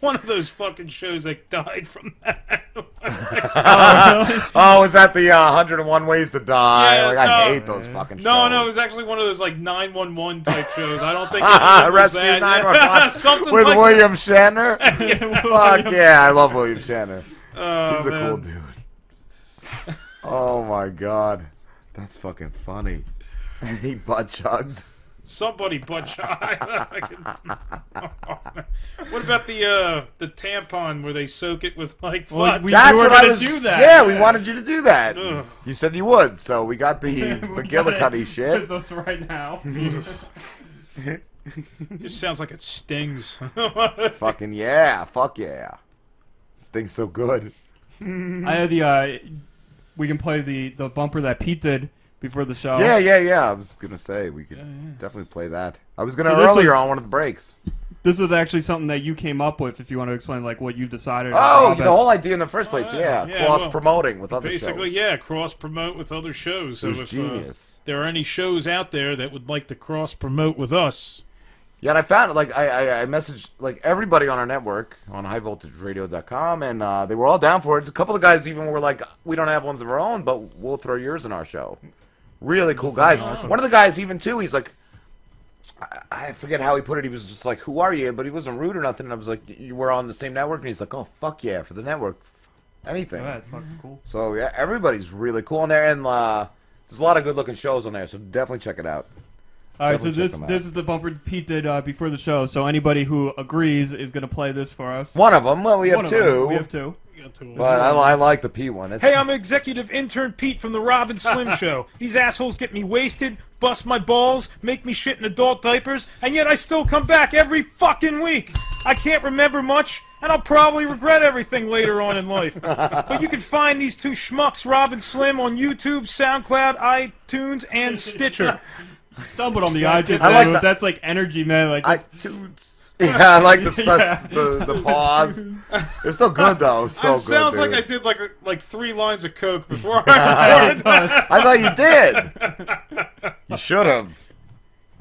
One of those fucking shows that died from that.
oh, was that the uh, 101 Ways to Die?
Yeah,
like, I
no.
hate those fucking shows.
No, no, it was actually one of those like 911 type shows. I don't think it
Rescue 911
Something
with
like
William Shatner.
Yeah,
Fuck yeah, I love William Shatner.
Oh,
He's a
man.
cool dude. Oh my god, that's fucking funny. he butt chugged.
Somebody butt shot. what about the uh the tampon where they soak it with like
Well,
vodka?
we
That's
were
what I
gonna
was.
do that.
Yeah, we wanted you to do that.
Ugh.
You said you would, so we got the
We
McGillicuddy shit.
With us right now.
Just sounds like it stings.
Fucking yeah, fuck yeah. Stinks so good.
I had the. Uh, we can play the the bumper that Pete did before the show.
Yeah, yeah, yeah. I was gonna say we could definitely play that. I was gonna
So
earlier
was-
on one of the breaks.
This was actually something that you came up with. If you want to explain, like what you decided.
Oh, the
has-
whole idea in the first place, yeah,
Yeah,
cross
well,
promoting with other shows.
Basically,
shows.
yeah, cross promote with other shows. So
It was
if uh,
genius.
there are any shows out there that would like to cross promote with us,
Yeah, and I found like I, I I messaged like everybody on our network on highvoltageradio.com, and uh, they were all down for it. A couple of guys even were like, "We don't have ones of our own, but we'll throw yours in our show." Really cool guys. One of the guys even too. He's like, I, I forget how he put it. He was just like, "Who are you?" But he wasn't rude or nothing. And I was like, "You were on the same network," and he's like, "Oh fuck yeah, for the network, anything."
Yeah, it's fucking cool.
So yeah, everybody's really cool on there, and uh, there's a lot of good looking shows on there. So definitely check it out.
All right, so this this is the bumper Pete did uh, before the show. So anybody who agrees is going to play this for us.
One of them. Well, we have
One
two.
We have two.
But I, I like the P one. It's,
Hey, I'm executive intern Pete from the Rob and Slim Show. These assholes get me wasted, bust my balls, make me shit in adult diapers, and yet I still come back every fucking week. I can't remember much, and I'll probably regret everything later on in life. but you can find these two schmucks, Rob and Slim, on YouTube, SoundCloud, iTunes, and Stitcher.
Stumbled on the iTunes.
I
I
like
like
that-
That's like energy, man. Like
iTunes. Yeah, I like the
Yeah.
the, the pause. They're still good though. So
it
good.
sounds like. I did like like three lines of coke before I recorded that.
I thought you did. You should have.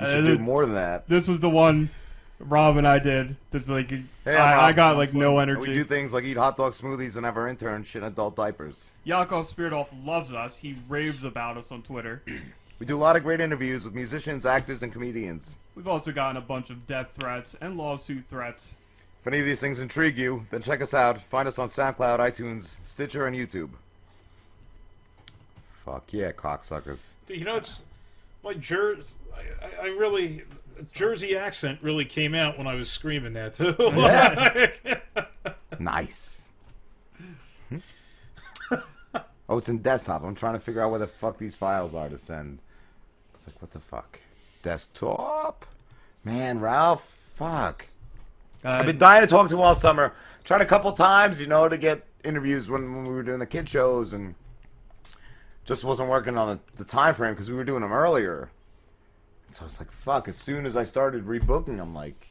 You
Uh,
should
th-
do more than that.
This was the one Rob and I did. That's like
Hey,
I,
I'm
I
Rob.
got like no energy.
We do things like eat hot dog smoothies and have our intern shit adult diapers.
Yakov Smirnoff loves us. He raves about us on Twitter.
We do a lot of great interviews with musicians, actors, and comedians.
We've also gotten a bunch of death threats and lawsuit threats.
If any of these things intrigue you, then check us out. Find us on SoundCloud, iTunes, Stitcher, and YouTube. Fuck yeah, cocksuckers.
You know, it's my Jersey. I, I- I really Jersey accent really came out when I was screaming that too.
Yeah. Nice. oh, it's in desktop. I'm trying to figure out where the fuck these files are to send. It's like, what the fuck? Desktop? Man, Ralph, fuck. I've uh, been dying to talk to him all summer. Tried a couple times, you know, to get interviews when, when we were doing the kid shows, and just wasn't working on the, the time frame because we were doing them earlier. So I was like, fuck. As soon as I started rebooking, I'm like,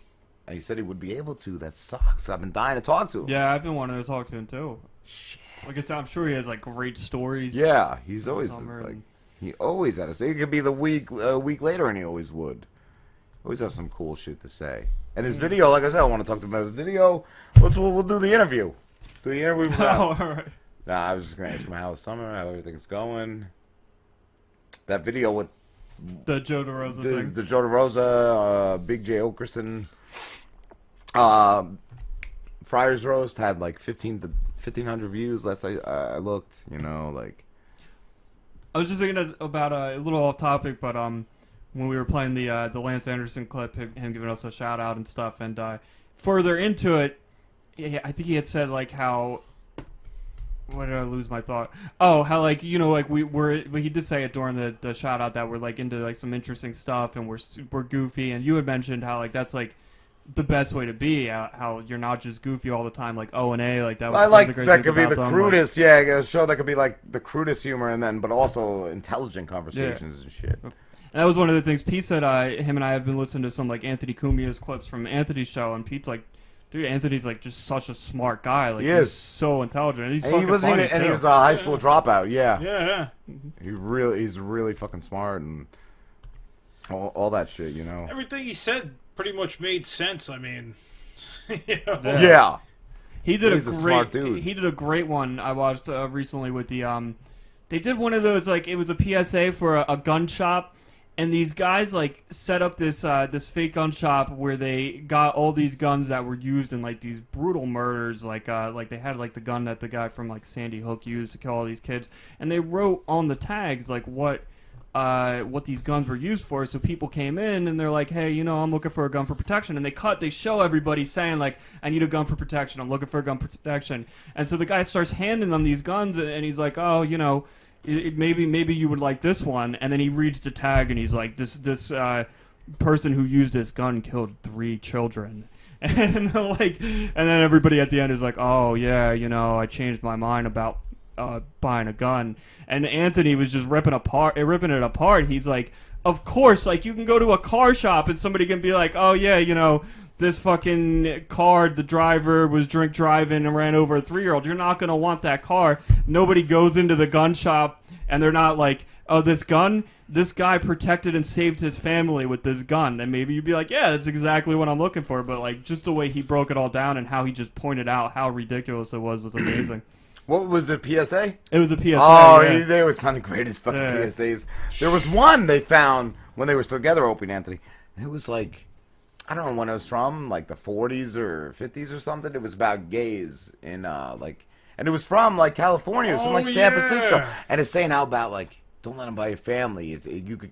he said he would be able to. That sucks. I've been dying to talk to him.
Yeah, I've been wanting to talk to him too. Like it's, I'm sure he has like great stories.
Yeah, he's always like
and-
he always had to say. It could be the week a week later, and he always would. Always have some cool shit to say. And his
Mm.
video, like I said, I want to talk to him about his video. Let's we'll, we'll do the interview. Do the interview.
Oh, all right.
Nah, I was just gonna ask him how his summer, how everything's going. That video with
The Joe DeRosa
the,
thing.
the Joe DeRosa, uh, Big Jay Oakerson, um, Friars Roast had like 15 to 1500 views last I, I looked. You know, like
I was just thinking about uh, a little off topic, but um, when we were playing the uh, the Lance Anderson clip, him, giving us a shout out and stuff, and uh, further into it, I think he had said like how. Why did I lose my thought? Oh, how like you know like we were he did say it during the the shout out that we're like into like some interesting stuff and we're we're goofy and you had mentioned how like that's like the best way to be how, how you're not just goofy all the time like O and A like that. Was
I like that could be the
them, like-
crudest. yeah, a show that could be like the crudest humor, and then but also intelligent conversations and shit.
And that was one of the things Pete said. I him and I have been listening to some like Anthony Cumia's clips from Anthony's show, and Pete's like, "Dude, Anthony's like just such a smart guy. Like
He
he's
is.
so intelligent. He's
And he wasn't
funny
even, and he was a high school dropout. Yeah,
Yeah, yeah. Mm-hmm.
He really, he's really fucking smart and all, all that shit. You know.
Everything he said pretty much made sense. I mean, you know?
Yeah.
He did
He's
a
a
great.
smart dude.
He did a great one. I watched uh, recently with the um. They did one of those like it was a PSA for a, a gun shop, and these guys like set up this uh, this fake gun shop where they got all these guns that were used in like these brutal murders. Like uh like they had like the gun that the guy from like Sandy Hook used to kill all these kids, and they wrote on the tags like what uh, what these guns were used for. So people came in and they're like, "Hey, you know, I'm looking for a gun for protection." And they cut, they show everybody saying like, "I need a gun for protection. I'm looking for a gun protection." And so the guy starts handing them these guns, and he's like, "Oh, you know." It, it- maybe maybe you would like this one, and then he reads the tag, and he's like, "This this uh, person who used this gun killed three children," and like, and then everybody at the end is like, "Oh yeah, you know, I changed my mind about uh, buying a gun." And Anthony was just ripping apart, ripping it apart. He's like, "Of course, like you can go to a car shop and somebody can be like, "Oh yeah, you know." This fucking car, the driver was drink driving and ran over a three year old. You're not gonna want that car. Nobody goes into the gun shop and they're not like, oh, this gun, this guy protected and saved his family with this gun. Then maybe you'd be like, yeah, that's exactly what I'm looking for. But like, just the way he broke it all down and how he just pointed out how ridiculous it was was amazing.
What was it, PSA?
It was a PSA.
Oh,
yeah.
he, they was one of the greatest fucking
Yeah.
PSAs. There was one they found when they were still together, Opie and Anthony. And it was like, I don't know when it was from, like the 40s or 50s or something. It was about gays in, uh, like, and it was from, like, California. It was from, like,
Oh,
San
yeah.
Francisco. And it's saying how about, like, don't let them buy your family. You could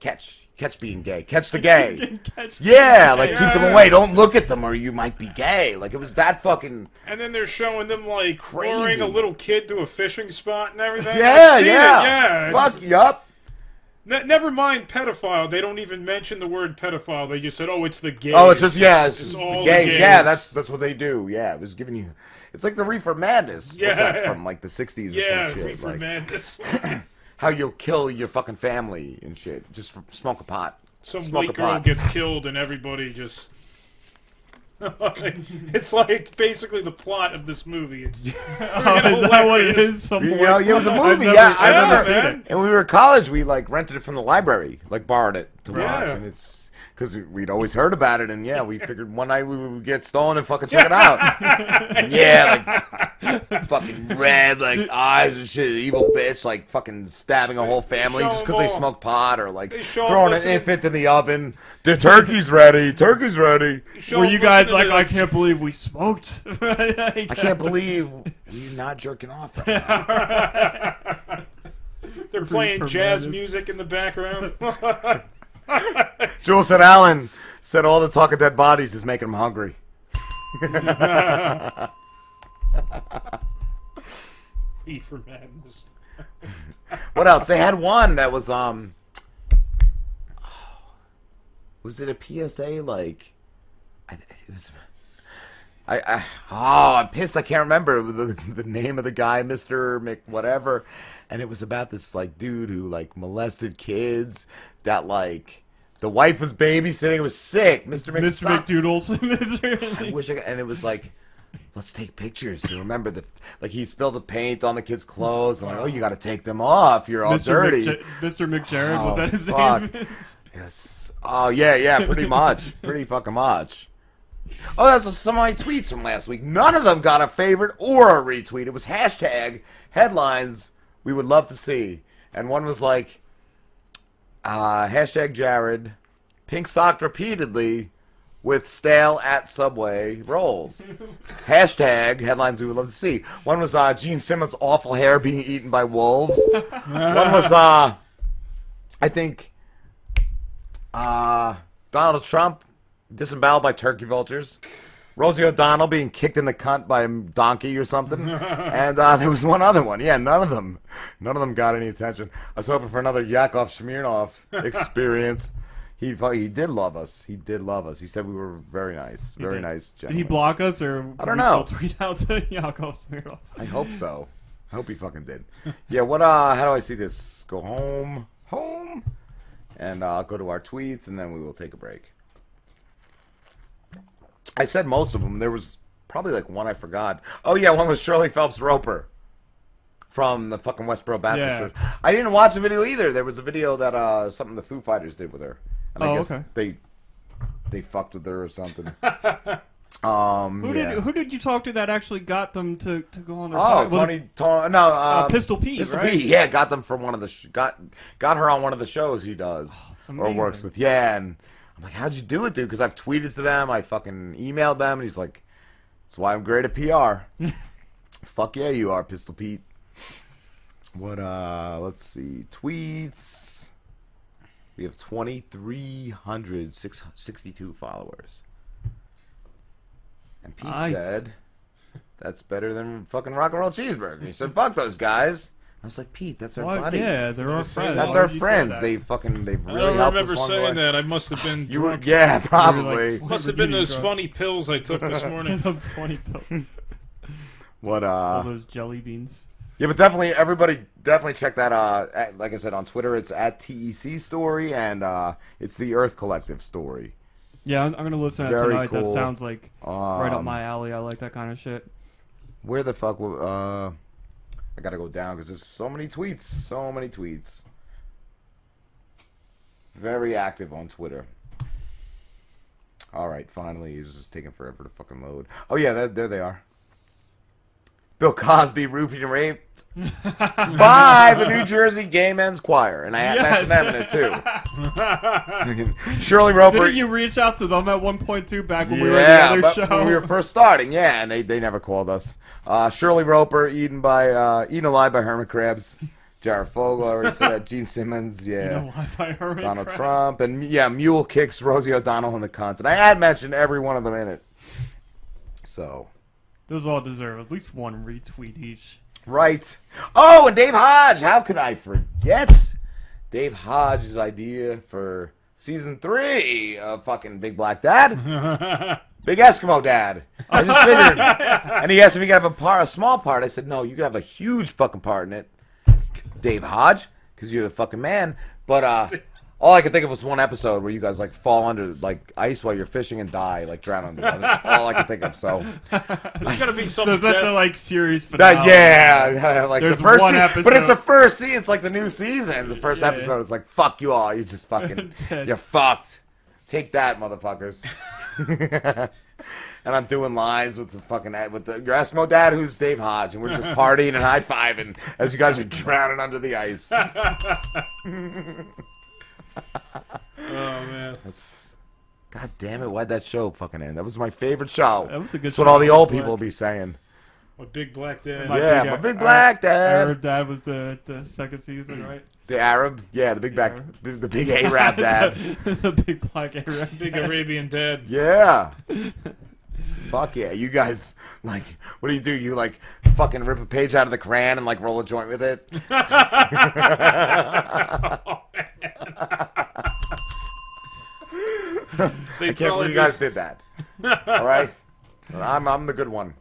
catch, catch being gay. Catch the gay.
Catch
yeah, like,
gay.
keep them
Yeah.
away. Don't look at them or you might be gay. Like, it was that fucking...
And then they're showing them like
Crazy.
luring a little kid to a fishing spot and everything.
Yeah, yeah.
It, yeah. it's-
Fuck, yup.
Ne- never mind pedophile. They don't even mention the word pedophile. They just said, "Oh, it's the gays."
Oh, it's just yeah, it's, just
all
the gays.
the
Yeah, that's that's what they do. Yeah, it was giving you. It's like the Reefer Madness. What's
Yeah.
that from? Like the '60s or
yeah,
some shit.
reefer
like
madness.
how you'll kill your fucking family and shit just for smoke a pot.
Some
smoke
white
a
girl
pot.
gets killed and everybody just. it's like basically the plot of this movie. It's
Oh, is that what it is? Some
You know, yeah, it was a
I've
movie.
never-
yeah, I
I've never
remember.
seen it.
And when we were in college, we like rented it from the library, like borrowed it to watch, and it's because we'd always heard about it, and yeah, we figured one night we would get stolen and fucking check it out. And yeah, like fucking red, like eyes and shit, evil bitch, like fucking stabbing a whole family just because they
all.
smoke pot or like
They show 'em
throwing an infant in the oven. The turkey's ready. Turkey's ready.
Were you guys like, I can't believe we smoked?
I can't believe we're not jerking off. Right now.
They're playing jazz music in the background.
Jules said Alan said all the talk of dead bodies is making him hungry.
Reefer madness.
what else? They had one that was um was it a PSA like I, it was I, I oh I'm pissed I can't remember the the name of the guy Mr. Mc whatever and it was about this like dude who like molested kids that like the wife was babysitting It was sick Mr. Mc
Mr. McDoodles.
I wish I could, and it was like let's take pictures to remember the like he spilled the paint on the kids' clothes and like oh you got to take them off you're all
Mr.
dirty
McJ- Mr. McJared, was
Oh,
that his
fuck.
name?
Yes. Oh yeah, yeah, pretty much, pretty fucking much. Oh, that's some of my tweets from last week. None of them got a favorite or a retweet. It was hashtag headlines we would love to see, and one was like, uh, hashtag Jared, pink socked repeatedly with stale at Subway rolls. hashtag headlines we would love to see. One was uh, Gene Simmons' awful hair being eaten by wolves. one was uh, I think uh, Donald Trump disemboweled by turkey vultures. Rosie O'Donnell being kicked in the cunt by a donkey or something. and uh, there was one other one. Yeah, none of them. None of them got any attention. I was hoping for another Yakov Smirnoff experience. He he did love us. He did love us. He said we were very nice, very
did.
nice.
Did he block us or
I don't know.
Tweet out to Yakov Smirnoff?
I hope so. I hope he fucking did. Yeah. What? Uh, how do I see this? Go home, home, and uh, I'll go to our tweets, and then we will take a break. I said most of them. There was probably like one I forgot. Oh yeah, one was Shirley Phelps Roper from the fucking Westboro Baptist
Yeah.
Church. I didn't watch the video either. There was a video that uh something the Foo Fighters did with her, and I
Oh,
guess
okay.
they they fucked with her or something. um,
Who
yeah.
did who did you talk to that actually got them to, to go on their
Oh? Tony,
it-
Tony, no,
Uh,
um,
Pistol Pete,
Pistol
right?
Pete, yeah, got them from one of the sh- got got her on one of the shows he does or works with. Yeah, and I'm like, how'd you do it, dude? Because I've tweeted to them, I fucking emailed them, and he's like, that's why I'm great at PR. Fuck yeah, you are, Pistol Pete. What? uh Let's see, tweets. We have 2,362 followers. And Pete
Nice.
said, that's better than fucking rock and roll cheeseburger. He said, fuck those guys. Was like, Pete, that's our
What?
buddies.
Yeah, they're our friends.
That's our
would you say
friends.
that?
They fucking they've
I
really helped
remember
us along the way.
saying that. I must have been
You were- yeah, probably.
must have been those
drunk.
funny pills I took this morning.
funny pill.
What uh?
All those jelly beans.
Yeah, but definitely everybody definitely check that. Uh, at, like I said on Twitter, it's at TEC Story and uh, it's the Earth Collective Story.
Yeah, I'm, I'm gonna listen to that
Very
tonight. That sounds like right up
Um,
my alley. I like that kind of shit.
Where the fuck? will- Uh, I gotta go down because there's so many tweets. So many tweets. Very active on Twitter. All right, finally, it's just taking forever to fucking load. Oh yeah, there, there they are. Bill Cosby roofied and raped by the New Jersey Gay Men's Choir, and I
Yes.
mentioned them in it too. Shirley Roper.
Didn't you reach out to them at 1.2 back when we were
Yeah,
on the other show?
when we were first starting, yeah, and they, they never called us. Uh, Shirley Roper, eaten by uh, eaten alive by hermit crabs. Jared Fogle, I already said that. Gene Simmons, yeah.
alive by hermit
Donald. Trump, and yeah, Mule kicks Rosie O'Donnell in the cunt. And I had mentioned every one of them in it. So,
Those all deserve at least one retweet each.
right. Oh, and Dave Hodge. How could I forget? Dave Hodge's idea for season three of fucking Big Black Dad. Big Eskimo Dad. I just figured. and he asked if he could have a part, a small part. I said, no, you could have a huge fucking part in it. Dave Hodge, because you're the fucking man. But uh, all I could think of was one episode where you guys like fall under like ice while you're fishing and die, like drown under. That's all I could think of. So,
There's gotta be some.
So is that
death-
the like series
That-
finale?
yeah, like
There's
the first
one
se-
episode.
but it's the first scene. It's like the new season. The first
Yeah.
episode is like, fuck you all. You just fucking, you're fucked. Take that, motherfuckers. and I'm doing lines with the fucking eh, with the, your Eskimo dad, who's Dave Hodge, and we're just partying and high fiving as you guys are drowning under the ice.
Oh man.
God damn it! Why'd that show fucking end? That was my favorite show.
That was a good
That's what
show.
all the old
Black.
people will be saying.
My big black dad.
Yeah, my big black dad.
Arab dad was the, the second season, right?
The Arab, yeah, the big back, the, the big Arab dad.
the big black Arab.
Big Arabian dad.
Yeah. Fuck yeah, you guys like what do you do? You like fucking rip a page out of the Quran and like roll a joint with it? Oh, I can't believe you guys did that. All right, I'm I'm the good one.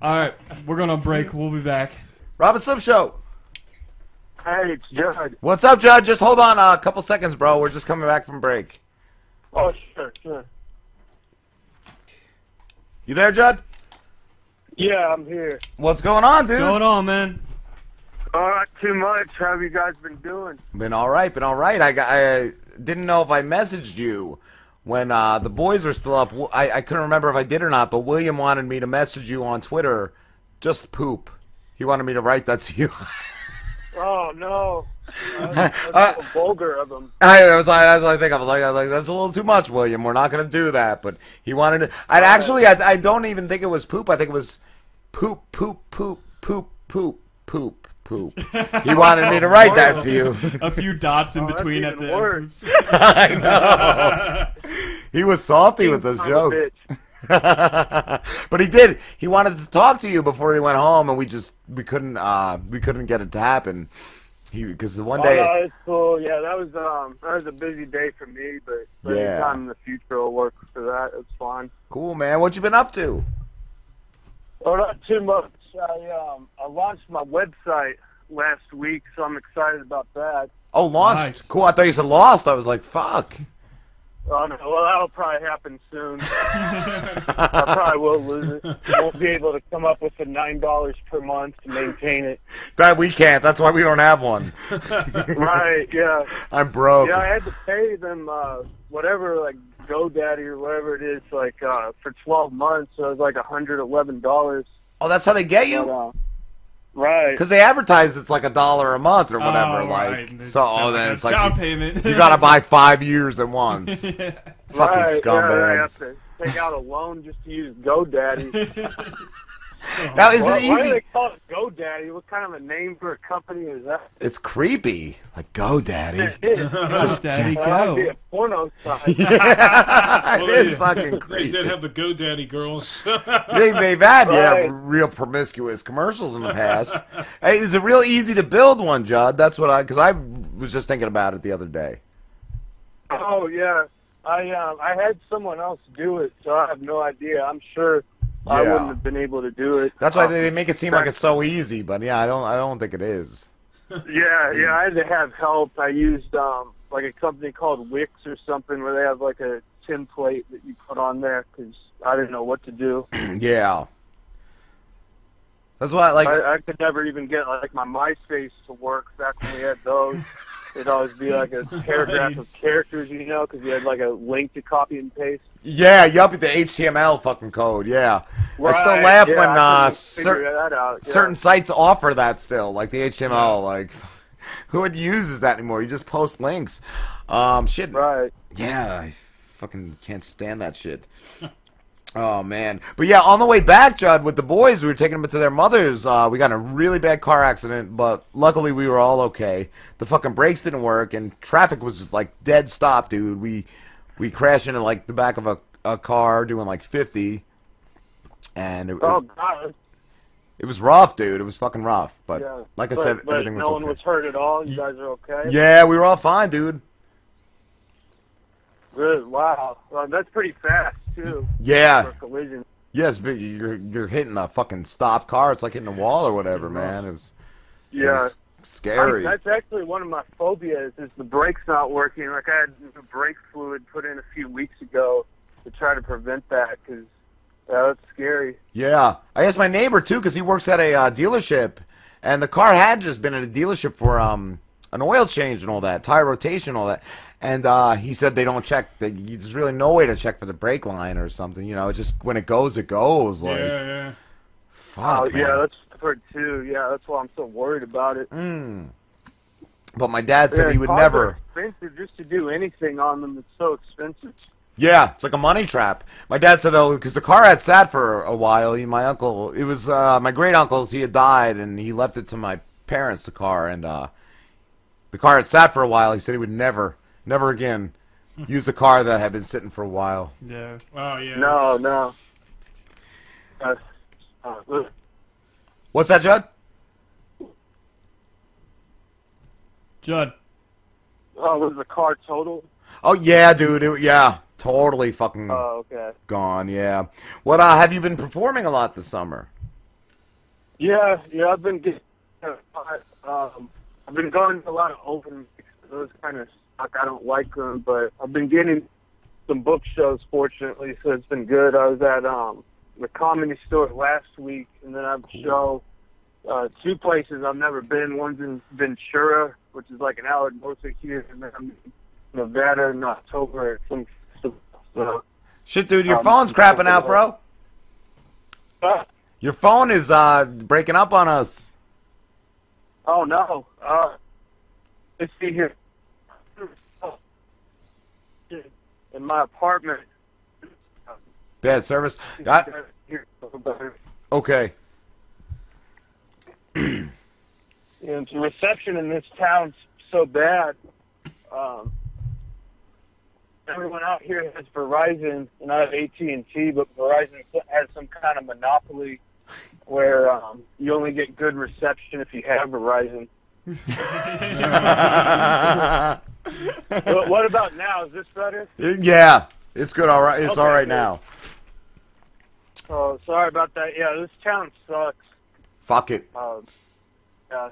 All right, we're going to break. We'll be back.
Rob and Slim Show.
Hey, it's Jud.
What's up, Jud? Just hold on a couple seconds, bro. We're just coming back from break.
Oh, sure, sure.
You there, Jud?
Yeah, I'm here.
What's going on, dude?
Going on, man?
All right, too much. How have you guys been doing?
Been all right, been all right. I, got, I didn't know if I messaged you when uh, the boys were still up. I, I couldn't remember if I did or not, but William wanted me to message you on Twitter. Just poop. He wanted me to write that to you.
Oh no, that's, that's so vulgar of him.
I was like, that's what I think. I was like, I was like, that's a little too much, William. We're not gonna do that. But he wanted to. I'd actually, I, I don't even think it was poop. I think it was poop, poop, poop, poop, poop, poop, poop. He wanted me to write that to you.
A few dots in
Oh,
between at the
worse.
I know. He was salty with those
Son of
jokes. but he did. He wanted to talk to you before he went home, and we just we couldn't uh we couldn't get it to happen. He because the one day.
no, it's cool. Yeah, that was um that was a busy day for me, but, but
Yeah.
anytime in the future will work for that. It's fine.
Cool, man. What you been up to?
Oh, not too much. I um I launched my website last week, so I'm excited about that.
Oh, launched. Cool. I thought you said lost. I was like, fuck.
Oh no, well that'll probably happen soon. I probably will lose it. Won't be able to come up with the nine dollars per month to maintain it.
That we can't. That's why we don't have one.
right? Yeah.
I'm broke.
Yeah, I had to pay them uh, whatever, like GoDaddy or whatever it is, like uh, for twelve months. So it was like a hundred eleven dollars.
Oh, that's how they get you.
uh, right.
Because they advertise it's like a dollar a month or
Oh,
whatever. like
right. And
so, oh, then it's like
down
you,
payment.
you gotta buy five years at once. Fucking
right, Yeah, I have
scumbags.
to take out a loan just to use GoDaddy.
Now, is
why,
it
Why do they call it GoDaddy? What kind of a name for a company is that?
It's creepy. Like GoDaddy.
It is.
Just
Daddy,
That
go.
would be a porno site.
yeah,
Well,
it is
they-
fucking
They
creepy.
did have the GoDaddy girls.
they, they've had yeah real promiscuous commercials in the past. hey, is it real easy to build one, Jud? That's what I because I was just thinking about it the other day.
Oh yeah, I um I had someone else do it, so I have no idea. I'm sure I wouldn't have been able to do it.
That's why they, they make it seem like it's so easy, but yeah, I don't I don't think it is.
Yeah, yeah, I had to have help. I used um like a company called Wix or something where they have like a template that you put on there because I didn't know what to do.
yeah. That's why like
I, I could never even get like my MySpace to work back when we had those. It'd always be like a paragraph of characters, you know, because you had like a link to copy and paste.
yeah, yup, the HTML fucking code. Yeah, I still laugh
yeah,
when
I
uh, cer-
yeah.
certain sites offer that still, like the HTML. Like, who would uses that anymore? You just post links. Um, shit.
Right.
Yeah, I fucking can't stand that shit. Oh man, but yeah, on the way back, Jud, with the boys, we were taking them to their mothers. Uh, we got in a really bad car accident, but luckily we were all okay. The fucking brakes didn't work, and traffic was just like dead stop, dude. We we crashed into like the back of a, a car doing like fifty, and it,
Oh God.
it was rough, dude. It was fucking rough, but
yeah.
like I said,
but
everything was
no one was hurt at all. You guys are okay.
Yeah, we were all fine, dude.
Good. Wow. Well, that's pretty fast too.
Yeah.
Collision.
Yes, but you're you're hitting a fucking stop car. It's like hitting a wall or whatever, man. It was it
Yeah.
was scary.
I, that's actually one of my phobias is the brakes not working. Like I had the brake fluid put in a few weeks ago to try to prevent that because yeah, that's scary.
Yeah, I asked my neighbor too because he works at a uh, dealership, and the car had just been at a dealership for um an oil change and all that, tire rotation, all that. And uh, he said they don't check. That there's really no way to check for the brake line or something. You know, it's just when it goes, it goes. Like,
yeah, yeah.
fuck,
oh
man.
yeah, that's I've heard too. Yeah, that's why I'm so worried about it.
Mm. But my dad said
Yeah,
he would never.
expensive just to do anything on them. It's so expensive.
Yeah, it's like a money trap. My dad said, "Oh, because the car had sat for a while. He, my uncle, it was uh, my great uncle's. He had died, and he left it to my parents. The car, and uh, the car had sat for a while. He said he would never, never again use the car that had been sitting for a while.
Yeah.
Oh yeah.
No, no. Uh, uh,
What's that, Jud?
Jud.
oh, was the car total?
Oh yeah, dude. It, yeah, totally fucking
Oh, okay.
gone. Yeah. What? Uh, have you been performing a lot this summer?
Yeah, yeah, I've been getting, um, I've been going to a lot of open. Those kind of suck. I don't like them, but I've been getting some book shows, fortunately, so it's been good. I was at um the comedy store last week, and then I have a show uh, two places I've never been. One's in Ventura, which is like an hour north of here, and then I'm in Nevada in October some festival. So,
Shit, dude, your
Um,
phone's crapping out, bro.
Ah.
Your phone is uh breaking up on us.
Oh no. Uh, let's see here. In my apartment.
Bad service. I, okay.
And the reception in this town's so bad. Um, everyone out here has Verizon, and I have AT and T, but Verizon has some kind of monopoly where um, you only get good reception if you have Verizon. what, what about now? Is this better?
Yeah, it's good. All right, it's
Okay,
all right
good.
now.
Oh, sorry about that. Yeah, this town sucks.
Fuck it.
Um, yeah.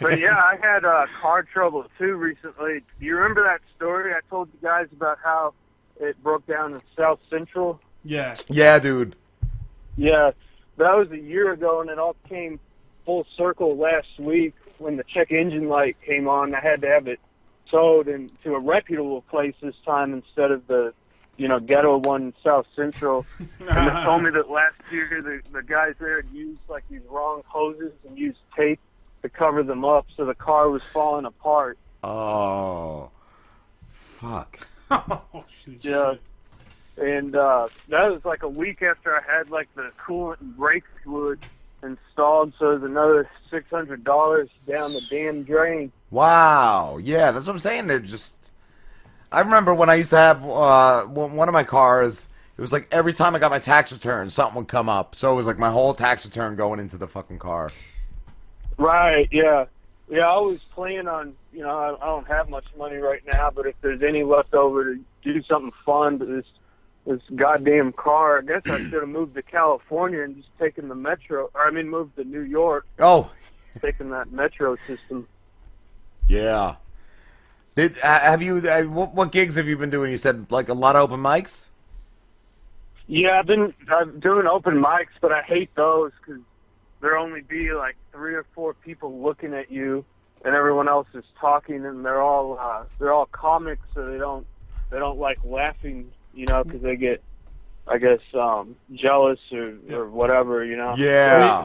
but yeah, I had uh, car trouble too recently. Do you remember that story I told you guys about how it broke down in South Central?
Yeah.
Yeah, dude.
Yeah, that was a year ago, and it all came full circle last week when the check engine light came on. I had to have it towed into a reputable place this time instead of the, you know, ghetto one in South Central. and they told me that last year the, the guys there had used like these wrong hoses and used tape to cover them up, so the car was falling apart.
Oh, fuck.
oh, shit.
Yeah. And uh, that was like a week after I had like the coolant and brake fluid installed. So there's another six hundred dollars down the damn drain.
Wow. Yeah, that's what I'm saying. They're just. I remember when I used to have uh, one of my cars. It was like every time I got my tax return, something would come up. So it was like my whole tax return going into the fucking car.
Right. Yeah. Yeah. I always plan on. You know, I, I don't have much money right now, but if there's any left over to do something fun to this this goddamn car, I guess I should have moved to California and just taken the metro. Or I mean, moved to New York,
Oh,
taking that metro system.
yeah. Did uh, have you? Uh, what, what gigs have you been doing? You said like a lot of open mics.
Yeah, I've been I'm doing open mics, but I hate those because there only be like three or four people looking at you, and everyone else is talking, and they're all uh, they're all comics, so they don't they don't like laughing, you know, because they get I guess um, jealous or or whatever, you know.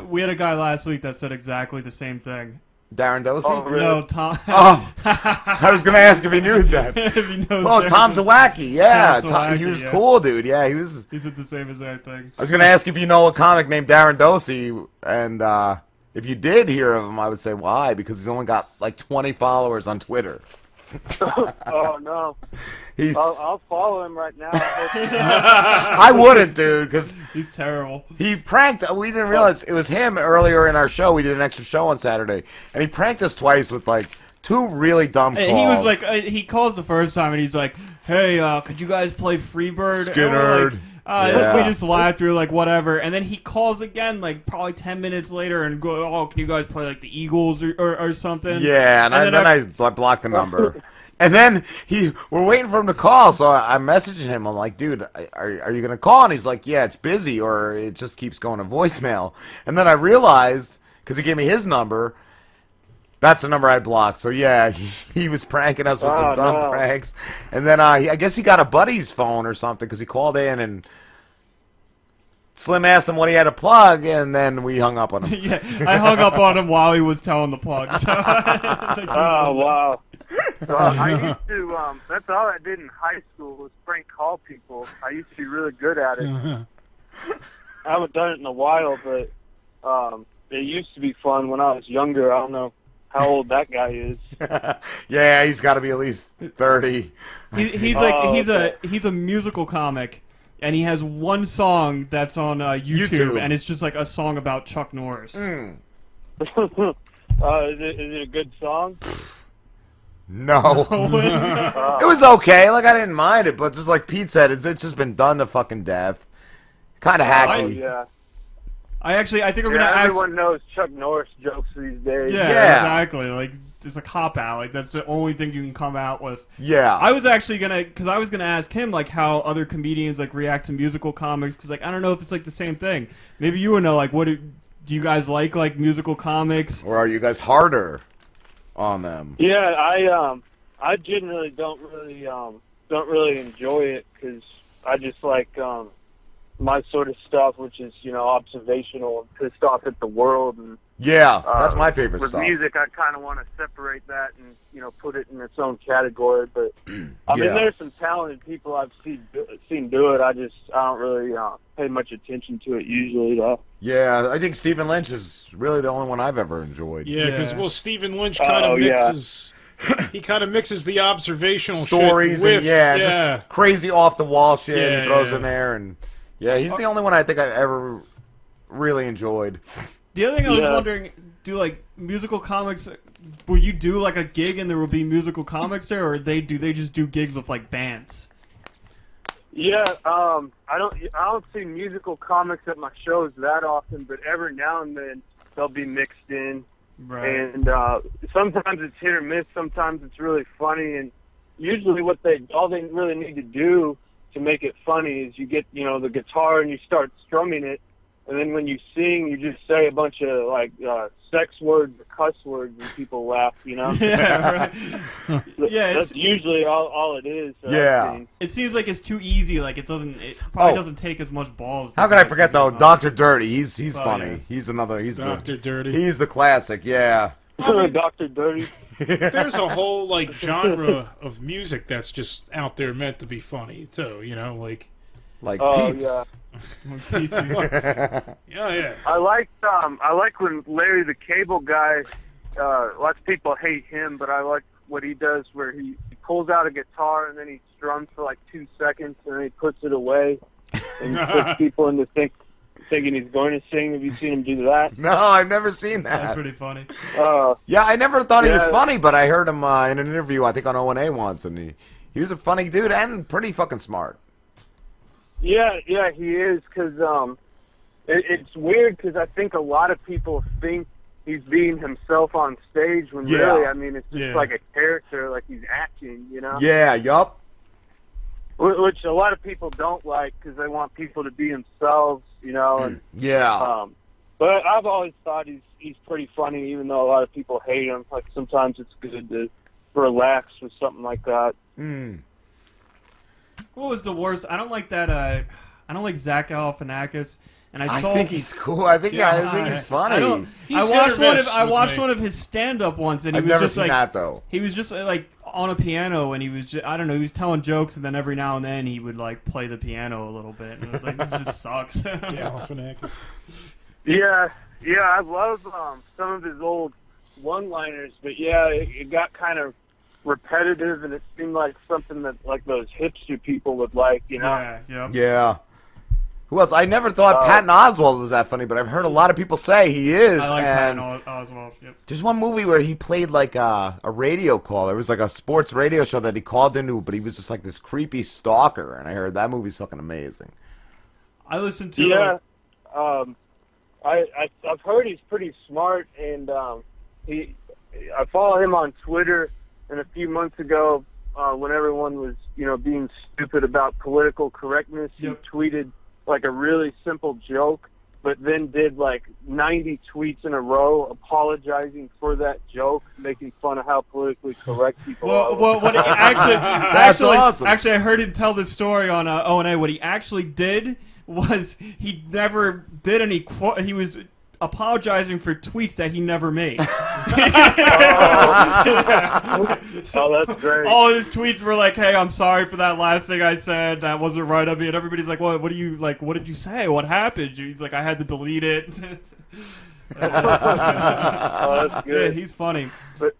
We, we had a guy last week that said exactly the same thing.
Darren Dosey?
Oh, really?
No, Tom.
Oh, I was gonna ask if he knew that.
if he knows
oh,
Darren
Tom
Dosey.
Zawacki. Yeah,
Tom
Tom- he was
yeah.
cool, dude. Yeah, he was.
He said the same exact thing.
I was gonna ask if you know a comic named Darren Dosey, and uh, if you did hear of him, I would say why? Because he's only got like 20 followers on Twitter.
oh no.
He's-
I'll, I'll follow him right now.
I wouldn't, dude, because
he's terrible.
He pranked. We didn't realize it was him earlier in our show. We did an extra show on Saturday, and he pranked us twice with like two really dumb calls.
And he was like, uh, he calls the first time, and he's like, "Hey, uh, could you guys play Freebird?" And we're
Skynyrd.
uh,
Yeah.
We just laughed. We were like, "Whatever." And then he calls again, like probably ten minutes later, and go, "Oh, can you guys play like the Eagles or, or, or something?"
Yeah, and, I, then I, bl- blocked the number. And then he, we're waiting for him to call, so I, I'm messaging him. I'm like, dude, are, are you gonna call? And he's like, yeah, it's busy, or it just keeps going to voicemail. And then I realized because he gave me his number, that's the number I blocked. So yeah, he, he was pranking us with some
Oh,
dumb
no.
pranks. And then uh, he, I guess he got a buddy's phone or something because he called in and. Slim asked him what he had to plug, and then we hung up on him.
yeah, I hung up on him while he was telling the plug. So
oh wow. So I used to. Um, that's all I did in high school was prank call people. I used to be really good at it. I haven't done it in a while, but um, it used to be fun when I was younger. I don't know how old that guy is.
yeah, he's got to be at least thirty.
He, he's like
Oh,
he's
okay.
a he's a musical comic, and he has one song that's on uh, YouTube,
YouTube.
and it's just like a song about Chuck Norris.
Hmm.
uh, is it, is it a good song?
No. It was okay. Like I didn't mind it, but just like Pete said, it's, it's just been done to fucking death. Kind of
Oh,
hacky.
yeah.
I actually I think I'm
yeah,
gonna ask.
everyone knows Chuck Norris jokes these days.
Yeah,
Yeah.
exactly. Like it's a cop out. Like that's the only thing you can come out with.
Yeah.
I was actually gonna because I was gonna ask him like how other comedians like react to musical comics because like I don't know if it's like the same thing. Maybe you would know like what do, do you guys like like musical comics?
Or are you guys harder on them?
Yeah, I um, I generally don't really um, don't really enjoy it because I just like um, my sort of stuff, which is you know observational and pissed off at the world. And
Yeah, that's
uh,
my favorite
with
stuff.
music, I kind of want to separate that and you know put it in its own category. But I mean,
Yeah.
there's some talented people I've seen do, seen do it. I just I don't really uh, pay much attention to it usually though.
Yeah, I think Stephen Lynch is really the only one I've ever enjoyed.
Yeah, because well, Stephen Lynch kind of
Oh, yeah.
mixes. he kind of mixes the observational
stories
shit with
and yeah,
yeah.
just crazy off the wall shit
Yeah,
he throws
yeah.
in there, and yeah, he's the only one I think I've ever really enjoyed.
The other thing I was
Yeah.
wondering, do like musical comics? Will you do like a gig and there will be musical comics there, or they do they just do gigs with like bands?
Yeah, um, I don't I don't see musical comics at my shows that often, but every now and then they'll be mixed in.
Right.
And uh, sometimes it's hit or miss. Sometimes it's really funny, and usually what they all they really need to do to make it funny is you get you know the guitar and you start strumming it, and then when you sing, you just say a bunch of like uh, sex words or cuss words, and people laugh. You know.
Yeah, right. Yeah,
that's usually all all it is. that I've.
It seems like it's too easy. Like it doesn't. It probably
Oh.
doesn't take as much balls. to
How
do,
could I forget though? Doctor Dirty. He's he's
Oh,
funny.
yeah.
He's another. He's
Dr.
the
Dirty.
He's the classic. Yeah.
Doctor Dirty.
There's a whole like genre of music that's just out there meant to be funny too. You know, like
Like
Oh,
Pete's.
yeah.
Yeah, yeah.
I like um I like when Larry the Cable Guy. Uh, lots of people hate him, but I like what he does where he, he pulls out a guitar and then he strums for like two seconds and then he puts it away and puts people into think, thinking he's going to sing. Have you seen him do that?
No, I've never seen that.
That's pretty funny.
Uh,
Yeah, I never thought he was funny, but I heard him uh, in an interview, I think on O and A once, and he he was a funny dude and pretty fucking smart.
Yeah, yeah, he is because um, it, it's weird because I think a lot of people think he's being himself on stage when
Yeah.
really, I mean, it's just
Yeah.
like a character, like he's acting, you know?
Yeah, yup.
Which a lot of people don't like because they want people to be themselves, you know. And
Yeah.
um, but I've always thought he's he's pretty funny, even though a lot of people hate him. Like sometimes it's good to relax with something like that.
Mm.
What was the worst? I don't like that. Uh, I don't like Zach Galifianakis. And I
I
saw.
think he's cool. I think- I think he's funny.
I,
He's
I watched one
miss
of I watched
me.
one of his stand up once, and he
I've
was
never
just
seen
like
that, though.
He was just uh, like on a piano, and he was just, I don't know. He was telling jokes, and then every now and then he would like play the piano a little bit, and I was like, this just sucks.
Galifianakis.
Yeah, yeah, I love um, some of his old one-liners, but yeah, it, it got kind of repetitive, and it seemed like something that like those hipster people would like, you know?
Yeah, yeah.
Yeah. Who else? I never thought
Uh,
Patton Oswalt was that funny, but I've heard a lot of people say he is.
I like
and
Patton Os- Oswalt. Yep.
There's one movie where he played like a, a radio caller. It was like a sports radio show that he called into, but he was just like this creepy stalker. And I heard that movie's fucking amazing.
I listened to.
Yeah, um, I, I I've heard he's pretty smart, and um, he I follow him on Twitter. And a few months ago, uh, when everyone was you know being stupid about political correctness, he tweeted like a really simple joke, but then did like 90 tweets in a row apologizing for that joke, making fun of how politically correct people are.
Well, well, what he actually,
That's
actually,
awesome.
actually, I heard him tell this story on uh, O and A. What he actually did was he never did any. Qu- he was apologizing for tweets that he never made.
Oh, that's great.
All his tweets were like, "Hey, I'm sorry for that last thing I said. That wasn't right of me." And everybody's like, "What? What do you like? What did you say? What happened?" He's like, "I had to delete it."
Oh, that's good.
Yeah, he's funny.
But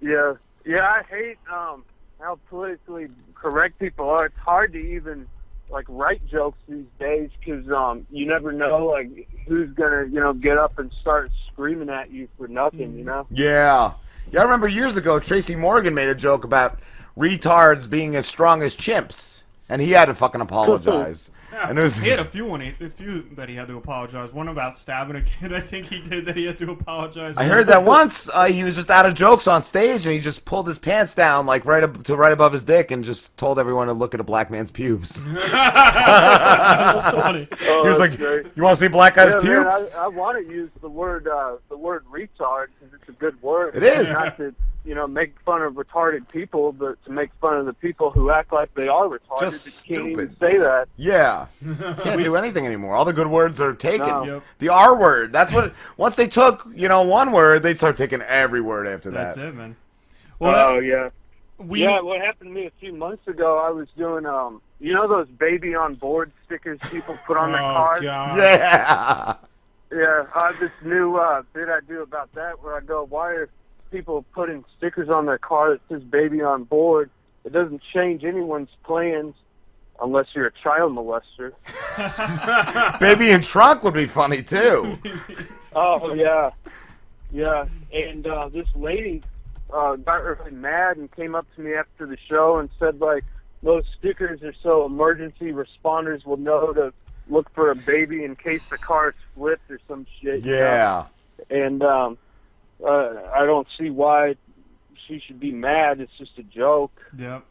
yeah, yeah, I hate um how politically correct people are. It's hard to even like write jokes these days because um you never know like who's gonna you know get up and start screaming at you for nothing. You know.
Yeah. Yeah, I remember years ago, Tracy Morgan made a joke about retards being as strong as chimps. And he had to fucking apologize. And it was,
he had a few one, a few that he had to apologize. One about stabbing a kid, I think he did that he had to apologize.
I heard that once uh, he was just out of jokes on stage and he just pulled his pants down like right up to right above his dick and just told everyone to look at a black man's pubes. he
Oh,
was like,
great.
"You want to see black guy's
yeah, man,
pubes?"
I, I want to use the word uh, the word retard because it's a good word.
It is.
Not to you know make fun of retarded people, but to make fun of the people who act like they are retarded.
Just
but can't even
stupid.
say that.
Yeah, can't do anything anymore. All the good words are taken.
No. Yep.
The R word. That's what. Once they took, you know, one word, they start taking every word after that.
That's it, man.
oh yeah.
we-
yeah, what happened to me a few months ago? I was doing um, you know those baby on board stickers people put on their
Oh,
cars.
God.
Yeah.
Yeah, I have this new uh, bit I do about that where I go, why are people putting stickers on their car that says baby on board? It doesn't change anyone's plans unless you're a child molester.
Baby in trunk would be funny too.
Oh yeah, yeah. And uh, this lady uh, got really mad and came up to me after the show and said like, those stickers are so emergency responders will know to look for a baby in case the car's flipped or some shit. you know?
Yeah.
And um, uh, I don't see why she should be mad. It's just a joke.
Yep.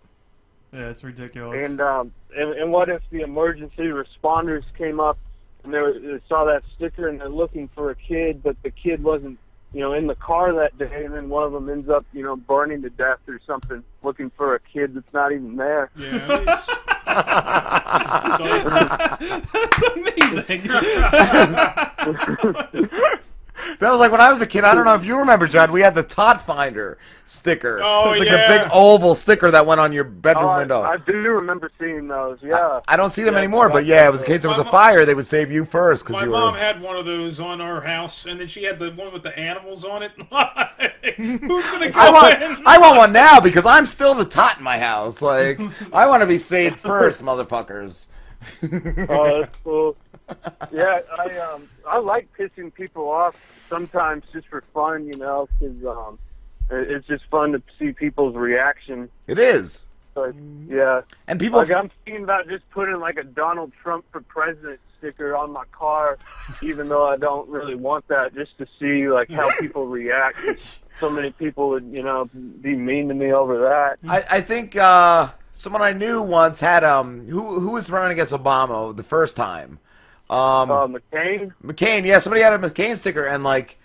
Yeah, it's ridiculous.
And um, and, and what if the emergency responders came up and they, were, they saw that sticker and they're looking for a kid, but the kid wasn't, you know, in the car that day, and then one of them ends up, you know, burning to death or something, looking for a kid that's not even there. Yeah.
That's amazing.
That was like when I was a kid. I don't know if you remember, John. We had the Tot Finder sticker.
Oh,
it was like
yeah.
the big oval sticker that went on your bedroom
Oh, I-
window.
I, do remember seeing those. Yeah.
I don't see them
Yeah,
anymore, but yeah, it was in case there was a fire, they would save you first because
My
you
mom
were.
had one of those on our house, and then she had the one with the animals on it. Who's gonna go
I want,
in?
I want one now because I'm still the tot in my house. Like, I want to be saved first, motherfuckers.
oh, that's cool. Yeah, I um I like pissing people off sometimes just for fun, you know, 'cause um it- it's just fun to see people's reaction.
It is.
Like, yeah.
And people-
like I'm thinking about just putting like a Donald Trump for president sticker on my car, even though I don't really want that, just to see like how people react. So many people would, you know, be mean to me over that.
I, I think uh, someone I knew once had um who who was running against Obama the first time. Um,
Uh, McCain.
McCain, yeah, somebody had a McCain sticker and like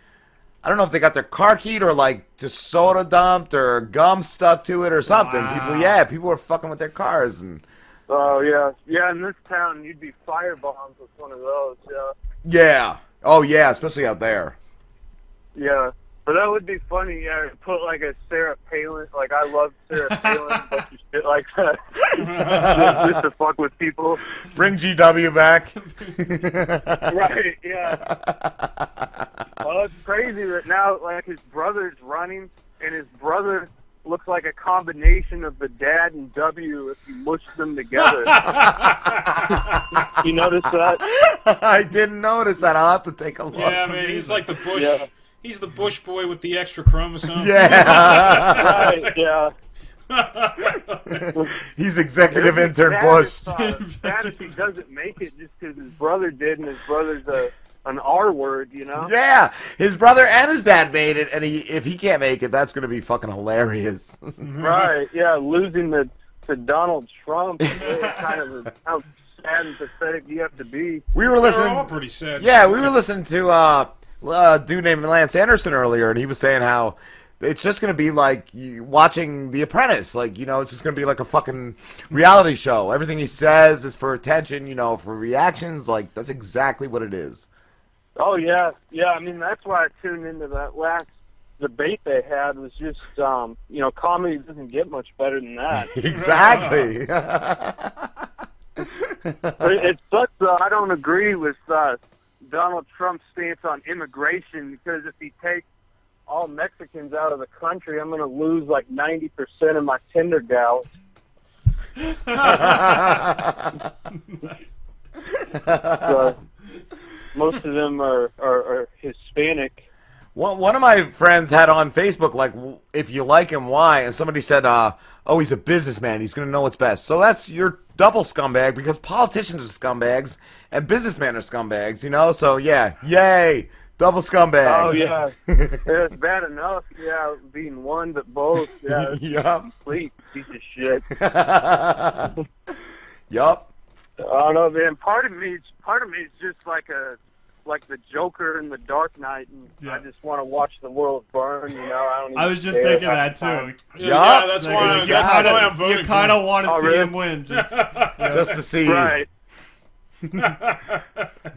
I don't know if they got their car keyed or like just soda dumped or gum stuck to it or something. People, yeah, people were fucking with their cars and
Oh yeah, yeah. In this town, you'd be firebombed with one of those. Yeah.
yeah, oh yeah, especially out there.
Yeah, but that would be funny. Yeah, to put like a Sarah Palin. Like I love Sarah Palin, but you shit like that just, just to fuck with people.
Bring GW back.
right? Yeah. Well, it's crazy that now like his brother's running, and his brother looks like a combination of the dad and W if you mush them together. you notice that?
I didn't notice that. I'll have to take a look.
Yeah, man, he's like the Bush.
Yeah.
He's the Bush boy with the extra chromosome.
Yeah.
right. Yeah.
He's executive
It'd be
intern
sad
Bush.
If, uh, sad if he doesn't make it just because his brother did, and his brother's a an R word, you know?
Yeah, his brother and his dad made it, and he if he can't make it, that's gonna be fucking hilarious.
Right? Yeah, losing the to Donald Trump. is kind of how sad and pathetic you have to be.
We were listening.
all pretty sad.
Yeah, we were listening to uh, a dude named Lance Anderson earlier, and he was saying how it's just gonna be like watching The Apprentice. Like you know, it's just gonna be like a fucking reality show. Everything he says is for attention. You know, for reactions. Like that's exactly what it is.
Oh yeah, yeah. I mean, that's why I tuned into that last debate they had. Was just, um, you know, comedy doesn't get much better than that.
Exactly.
But it, it sucks though. I don't agree with uh, Donald Trump's stance on immigration because if he takes all Mexicans out of the country, I'm going to lose like 90% of my Tinder gals. so, most of them are, are, are Hispanic.
One one of my friends had on Facebook like, if you like him, why? And somebody said, uh, oh, he's a businessman. He's gonna know what's best. So that's your double scumbag because politicians are scumbags and businessmen are scumbags. You know. So yeah, yay, double scumbag.
Oh yeah, it's bad enough. Yeah, being one, but both. Yeah,
Yup.
complete piece of shit.
yup.
I don't know, man. Part of me, part of me is just like a, like the Joker in the Dark Knight, and I just want to watch the world burn. You know, I don't.
I was just thinking that too.
Yeah, yeah, that's
Like,
why-
you
that's
kinda-
why I'm voting
You kind of want to
Oh,
see
really?
him win, just, yeah.
Just to see.
Right.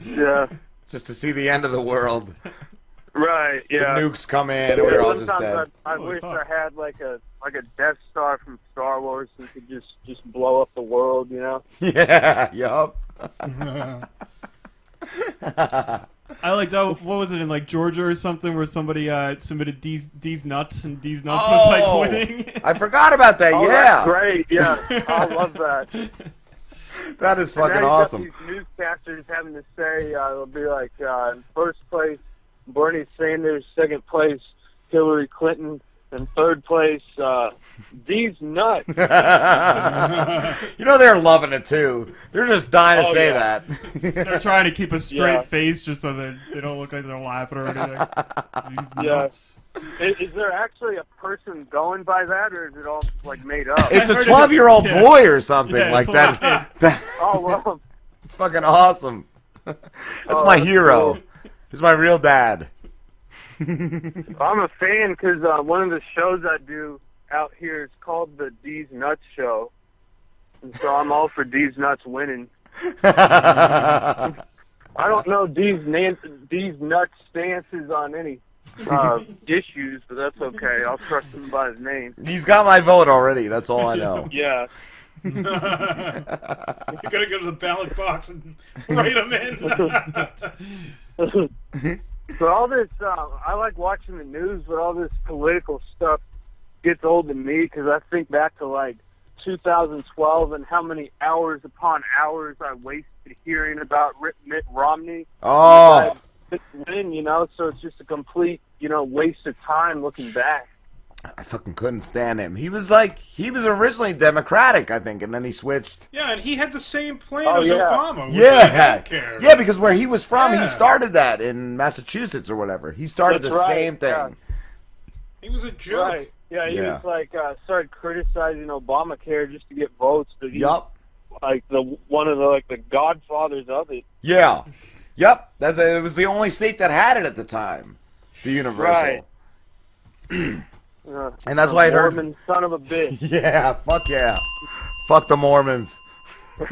yeah.
Just to see the end of the world.
Right. Yeah.
The nukes come in and we're all just dead.
I, I wish I had like a like a Death Star from Star Wars and could just just blow up the world. You know.
Yeah. Yup.
I like that. What was it in like Georgia or something where somebody uh, submitted these Deez nuts and these nuts was
Oh,
like winning.
I forgot about that.
Oh,
yeah.
that's great. Yeah, I love that.
That is
And now
fucking
you got
awesome.
These newscasters having to say uh, it'll be like uh, first place Bernie Sanders, second place Hillary Clinton, and third place uh, these nuts.
you know they're loving it too. They're just dying to
Oh,
say
yeah.
that.
They're trying to keep a straight
Yeah.
face just so that they don't look like they're laughing or anything. These
Yeah.
nuts.
Is, is there actually a person going by that, or is it all like made up?
It's a 12 year old
Yeah.
boy or something
Yeah,
like that.
like-
that.
Oh well.
It's fucking awesome. That's
Oh,
my
that's
hero.
cool.
He's my real dad.
I'm a fan because uh, one of the shows I do out here is called the Deez Nuts Show, and so I'm all for Deez Nuts winning. I I don't know D's nan- these nuts stances on any uh, issues, but that's okay. I'll trust him by his name.
He's got my vote already. That's all I know.
Yeah.
you gotta go to the ballot box and write them in.
So all this, uh, I like watching the news, but all this political stuff gets old to me because I think back to like 2012 and how many hours upon hours I wasted hearing about Mitt Romney.
Oh.
Win, you know, so it's just a complete, you know, waste of time looking back.
I fucking couldn't stand him. He was like, he was originally Democratic, I think, and then he switched.
yeah, and he had the same plan
Oh,
as
yeah.
Obama.
Yeah,
healthcare.
yeah, because where he was from,
Yeah.
he started that in Massachusetts or whatever. He started
That's
the
right,
same thing.
yeah.
He was a joke.
Right. Yeah, he
Yeah.
was like uh, started criticizing Obamacare just to get votes, but he's
Yup.
like the one of the like the godfathers of it.
Yeah. Yep. That's it was the only state that had it at the time. The universal.
Right. Uh,
And that's why it hurt-
Mormon son of a bitch.
Yeah, fuck yeah. Fuck the Mormons.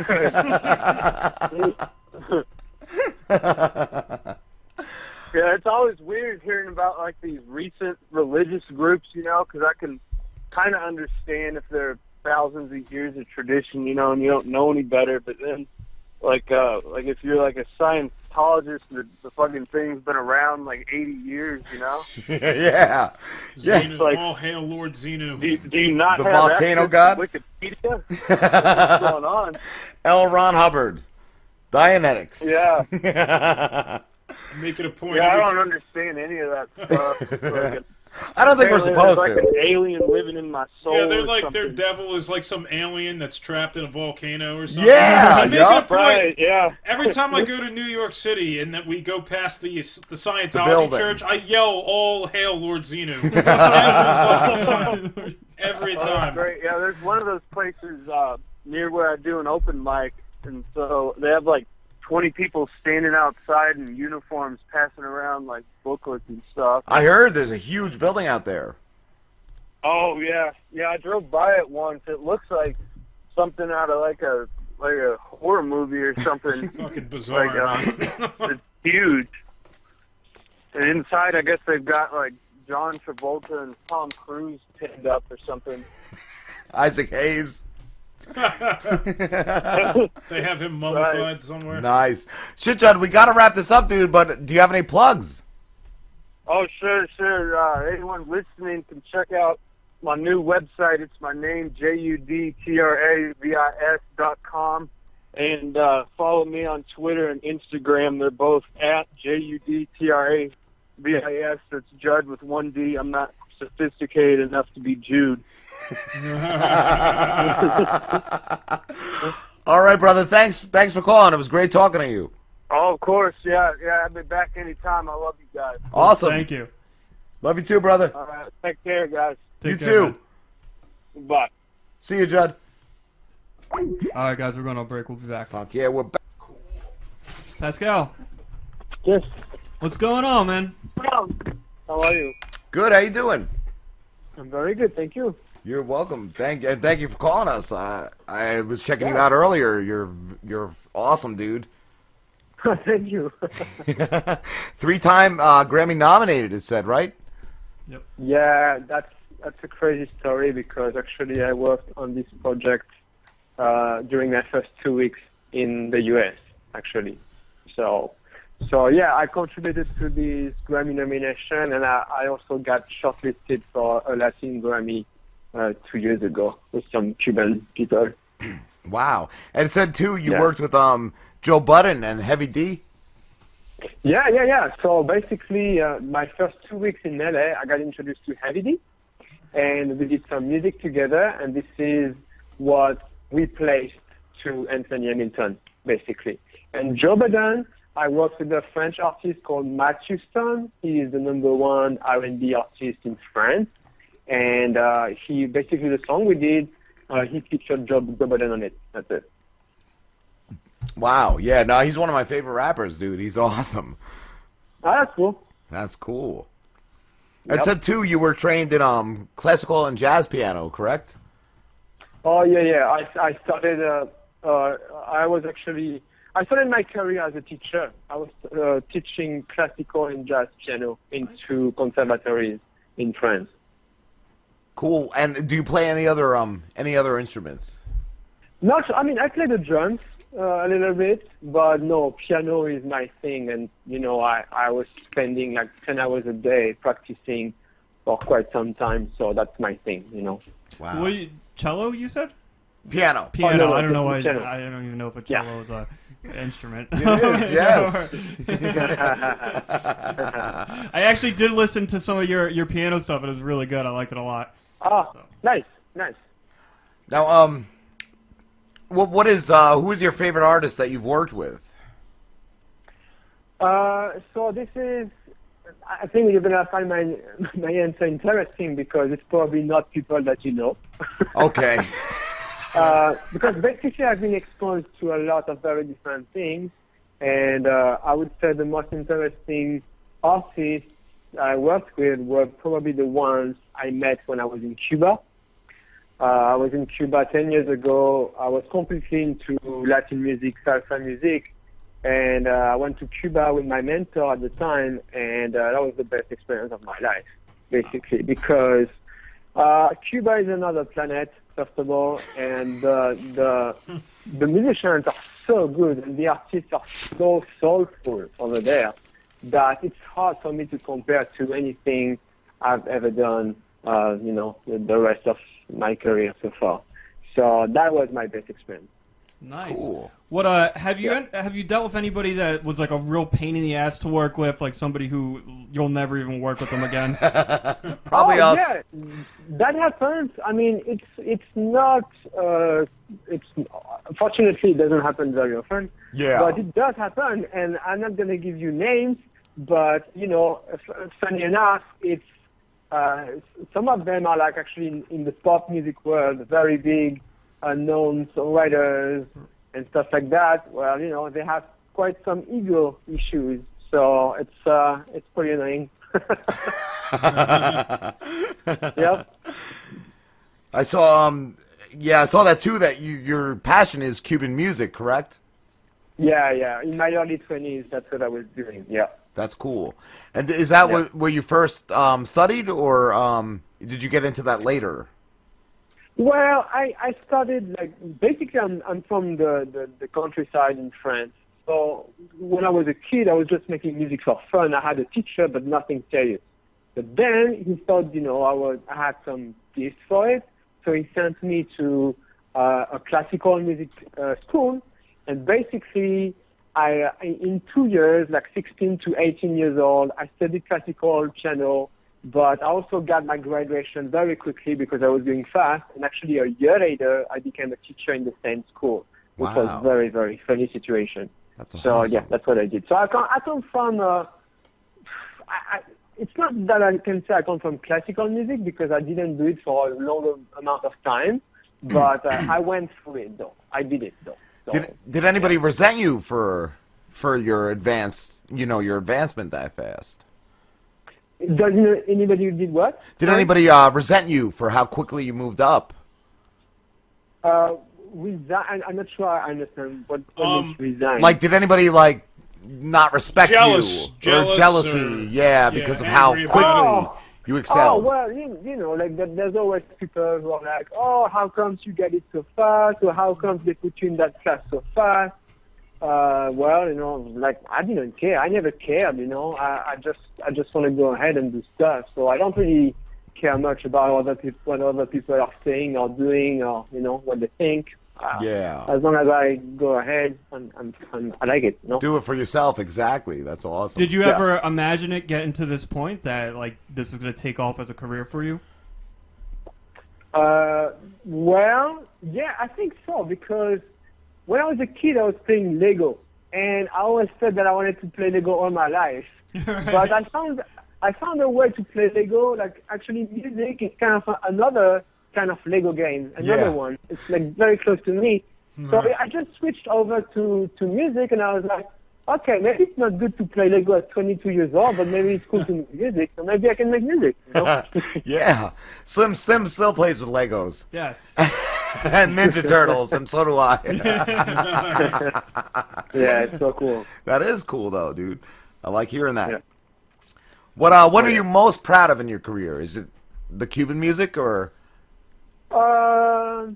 Yeah, it's always weird hearing about like these recent religious groups, you know, because I can kind of understand if they're thousands of years of tradition, you know, and you don't know any better. But then, like, uh, like if you're like a Scientologist, the, the fucking thing's been around like 80 years, you know.
yeah. Yeah.
Xenu,
Like-
all hail Lord Xenu.
Do, do you not
The
have
volcano god?
Wikipedia? What's going on?
L. Ron Hubbard. Dianetics.
Yeah.
Make it a point.
Yeah, I don't
t-
understand any of that stuff. Like,
I don't think we're supposed
there's,
to.
like an alien living in my soul.
Yeah, they're
or
like their devil is like some alien that's trapped in a volcano or something.
Yeah,
I make it a point.
Right, yeah.
Every time I go to New York City and that we go past the the Scientology
building.
church, I yell "All hail Lord Xenu!" every time. Every
Oh, great. Yeah, there's one of those places uh, near where I do an open mic, and so they have like 20 people standing outside in uniforms, passing around like booklets and stuff.
I heard there's a huge building out there.
Oh yeah, yeah. I drove by it once. It looks like something out of like a like a horror movie or something.
Fucking bizarre.
Like, uh, it's huge. And inside, I guess they've got like John Travolta and Tom Cruise pinned up or something.
Isaac Hayes.
they have him mummified somewhere.
Nice. Shit, Jud, we gotta wrap this up, dude, but do you have any plugs?
Oh, sure, sure. Uh, anyone listening can check out my new website. It's my name, J U D T R A V I S dot com. And uh, follow me on Twitter and Instagram. They're both at J U D T R A V I S. It's Jud with one D. I'm not sophisticated enough to be Jude.
All right, brother. Thanks. Thanks for calling. It was great talking to you.
Oh, of course. Yeah, yeah. I'll be back anytime. I love you guys.
Awesome.
Thank you.
Love you too, brother.
All right. Take care, guys.
you
care,
too.
man.
Bye.
See you, Jud.
All right, guys, we're going on break. We'll be back.
Fuck yeah, we're back.
Pascal,
Yes.
what's going on, man?
How are you?
Good. How you doing?
I'm very good. Thank you.
You're welcome. Thank and thank you for calling us. I I was checking you out earlier. You're you're awesome, dude.
Thank you.
Three time uh, Grammy nominated. It said right. Yep.
Yeah, that's that's a crazy story because actually I worked on this project uh, during my first two weeks in the U.S. Actually, so so yeah, I contributed to this Grammy nomination, and I, I also got shortlisted for a Latin Grammy uh, two years ago with some Cuban people.
Wow. And said too. You
Yeah.
worked with um Joe Budden and Heavy D.
Yeah, yeah, yeah. So basically, uh, my first two weeks in LA, I got introduced to Heavy D, and we did some music together. And this is what we placed to Anthony Hamilton, basically. And Joe Budden, I worked with a French artist called Matt Houston. He is the number one R&B artist in France, and uh, he basically the song we did, uh, he featured Joe, Joe on it. That's it.
Wow. Yeah. No, he's one of my favorite rappers, dude. He's awesome.
Oh, that's cool.
That's cool.
Yep.
said too. You were trained in um classical and jazz piano, correct?
Oh yeah, yeah. I I started. Uh, uh, I was actually.
I started my career as a teacher. I was uh, teaching classical and jazz piano in two conservatories in France.
Cool. And do you play any other um any other instruments?
Not, I mean, I play the drums uh, a little bit, but no, piano is my thing, and you know, I I was spending like ten hours a day practicing for quite some time, so that's my thing, you know.
Wow.
What, you- cello, you said?
Piano.
Piano.
Oh, no, no,
I don't know why.
piano.
I don't even know if a
Yeah.
cello is a instrument.
It is, yes.
I actually did listen to some of your, your piano stuff. It was really good. I liked it a lot.
Ah, nice, nice.
Now, um, what what is uh who is your favorite artist that you've worked with?
Uh, so this is, I think you're gonna find my my answer interesting because it's probably not people that you know.
Okay.
uh, because basically I've been exposed to a lot of very different things, and uh, I would say the most interesting artists I worked with were probably the ones I met when I was in Cuba. Uh, I was in Cuba 10 years ago. I was completely into Latin music, salsa music, and uh, I went to Cuba with my mentor at the time, and uh, that was the best experience of my life, basically, because uh, Cuba is another planet, first of all, and uh, the the musicians are so good and the artists are so soulful over there that it's hard for me to compare to anything I've ever done, uh, you know, with the rest of my career so far. So that was my best experience.
Nice. What uh have you have you dealt with anybody that was like a real pain in the ass to work with, like somebody who you'll never even work with them again?
Probably
oh,
us.
Yeah, that happens. I mean, it's it's not. Uh, it's fortunately it doesn't happen very often.
Yeah.
But it does happen, and I'm not gonna give you names, but you know, f- funny enough, it's uh, some of them are like actually in, in the pop music world, very big, unknown songwriters and stuff like that. Well, you know, they have quite some ego issues, so it's uh, it's pretty annoying. Yep.
I saw um yeah, I saw that too that you your passion is Cuban music, correct?
Yeah, yeah. In my early twenties, that's what I was doing. Yeah.
That's cool. And is that
Yeah.
what where you first um studied or um did you get into that later?
Well, I I studied like basically I'm I'm from the the, the countryside in France. So when I was a kid, I was just making music for fun. I had a teacher, but nothing serious. But then he thought, you know, I was I had some gift for it, so he sent me to uh, a classical music uh, school, and basically, I in two years, like 16 to 18 years old, I studied classical piano, but I also got my graduation very quickly because I was doing fast, and actually a year later, I became a teacher in the same school, which
Wow.
was very very funny situation.
That's
so
awesome.
yeah, that's what I did. So I come I come from. Uh, I, I, it's not that I can say I come from classical music because I didn't do it for a long amount of time, but uh, I went through it though. I did it though. So,
Did did anybody resent you for for your advanced, you know, your advancement that fast?
Does you know anybody did what?
Did anybody uh, resent you for how quickly you moved up?
Uh, resign? I, I'm not sure I understand what, what
Um,
makes resign.
Like, did anybody like not respect
Jealous.
you
Jealous
or jealousy?
or-
yeah, because of how quickly
about
you
excel.
Oh
well, you, you know, like there's always people who are like, oh, how comes you get it so fast, or how comes they put you in that class so fast? Uh, well, you know, like I didn't care. I never cared. You know, I, I just I just want to go ahead and do stuff. So I don't really care much about other people, what other people are saying or doing, or you know what they think. Uh,
Yeah.
As long as I go ahead, and, and, and I like it. You know?
Do it for yourself, exactly. That's awesome.
Did you ever imagine it getting to this point that like this is going to take off as a career for you?
Uh, well, yeah, I think so because when I was a kid, I was playing Lego, and I always said that I wanted to play Lego all my life. but I found I found a way to play Lego. Like actually, music is kind of another kind of Lego game, another
Yeah.
one. It's like very close to me. So I just switched over to to music, and I was like. Okay, maybe it's not good to play Lego at 22 years old, but maybe it's cool to make music, so maybe I can make music. You know?
yeah. Slim Slim still plays with Legos.
Yes.
and Ninja Turtles, and so do I.
Yeah, it's so cool.
That is cool, though, dude. I like hearing that. What uh, what are you most proud of in your career? Is it the Cuban music or?
Uh,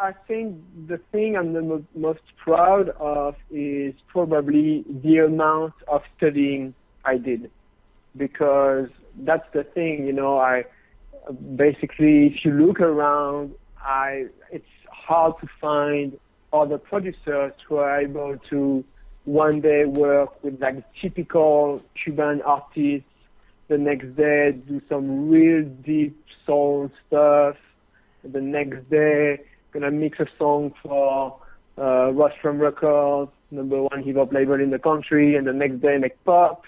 I think the thing I'm the mo- most proud of is probably the amount of studying I did, because that's the thing. You know, I basically, if you look around, I it's hard to find other producers who are able to one day work with like typical Cuban artists, the next day do some real deep soul stuff, the next day gonna mix a song for uh, Rostrum Records, number one hip hop label in the country, and the next day make pop.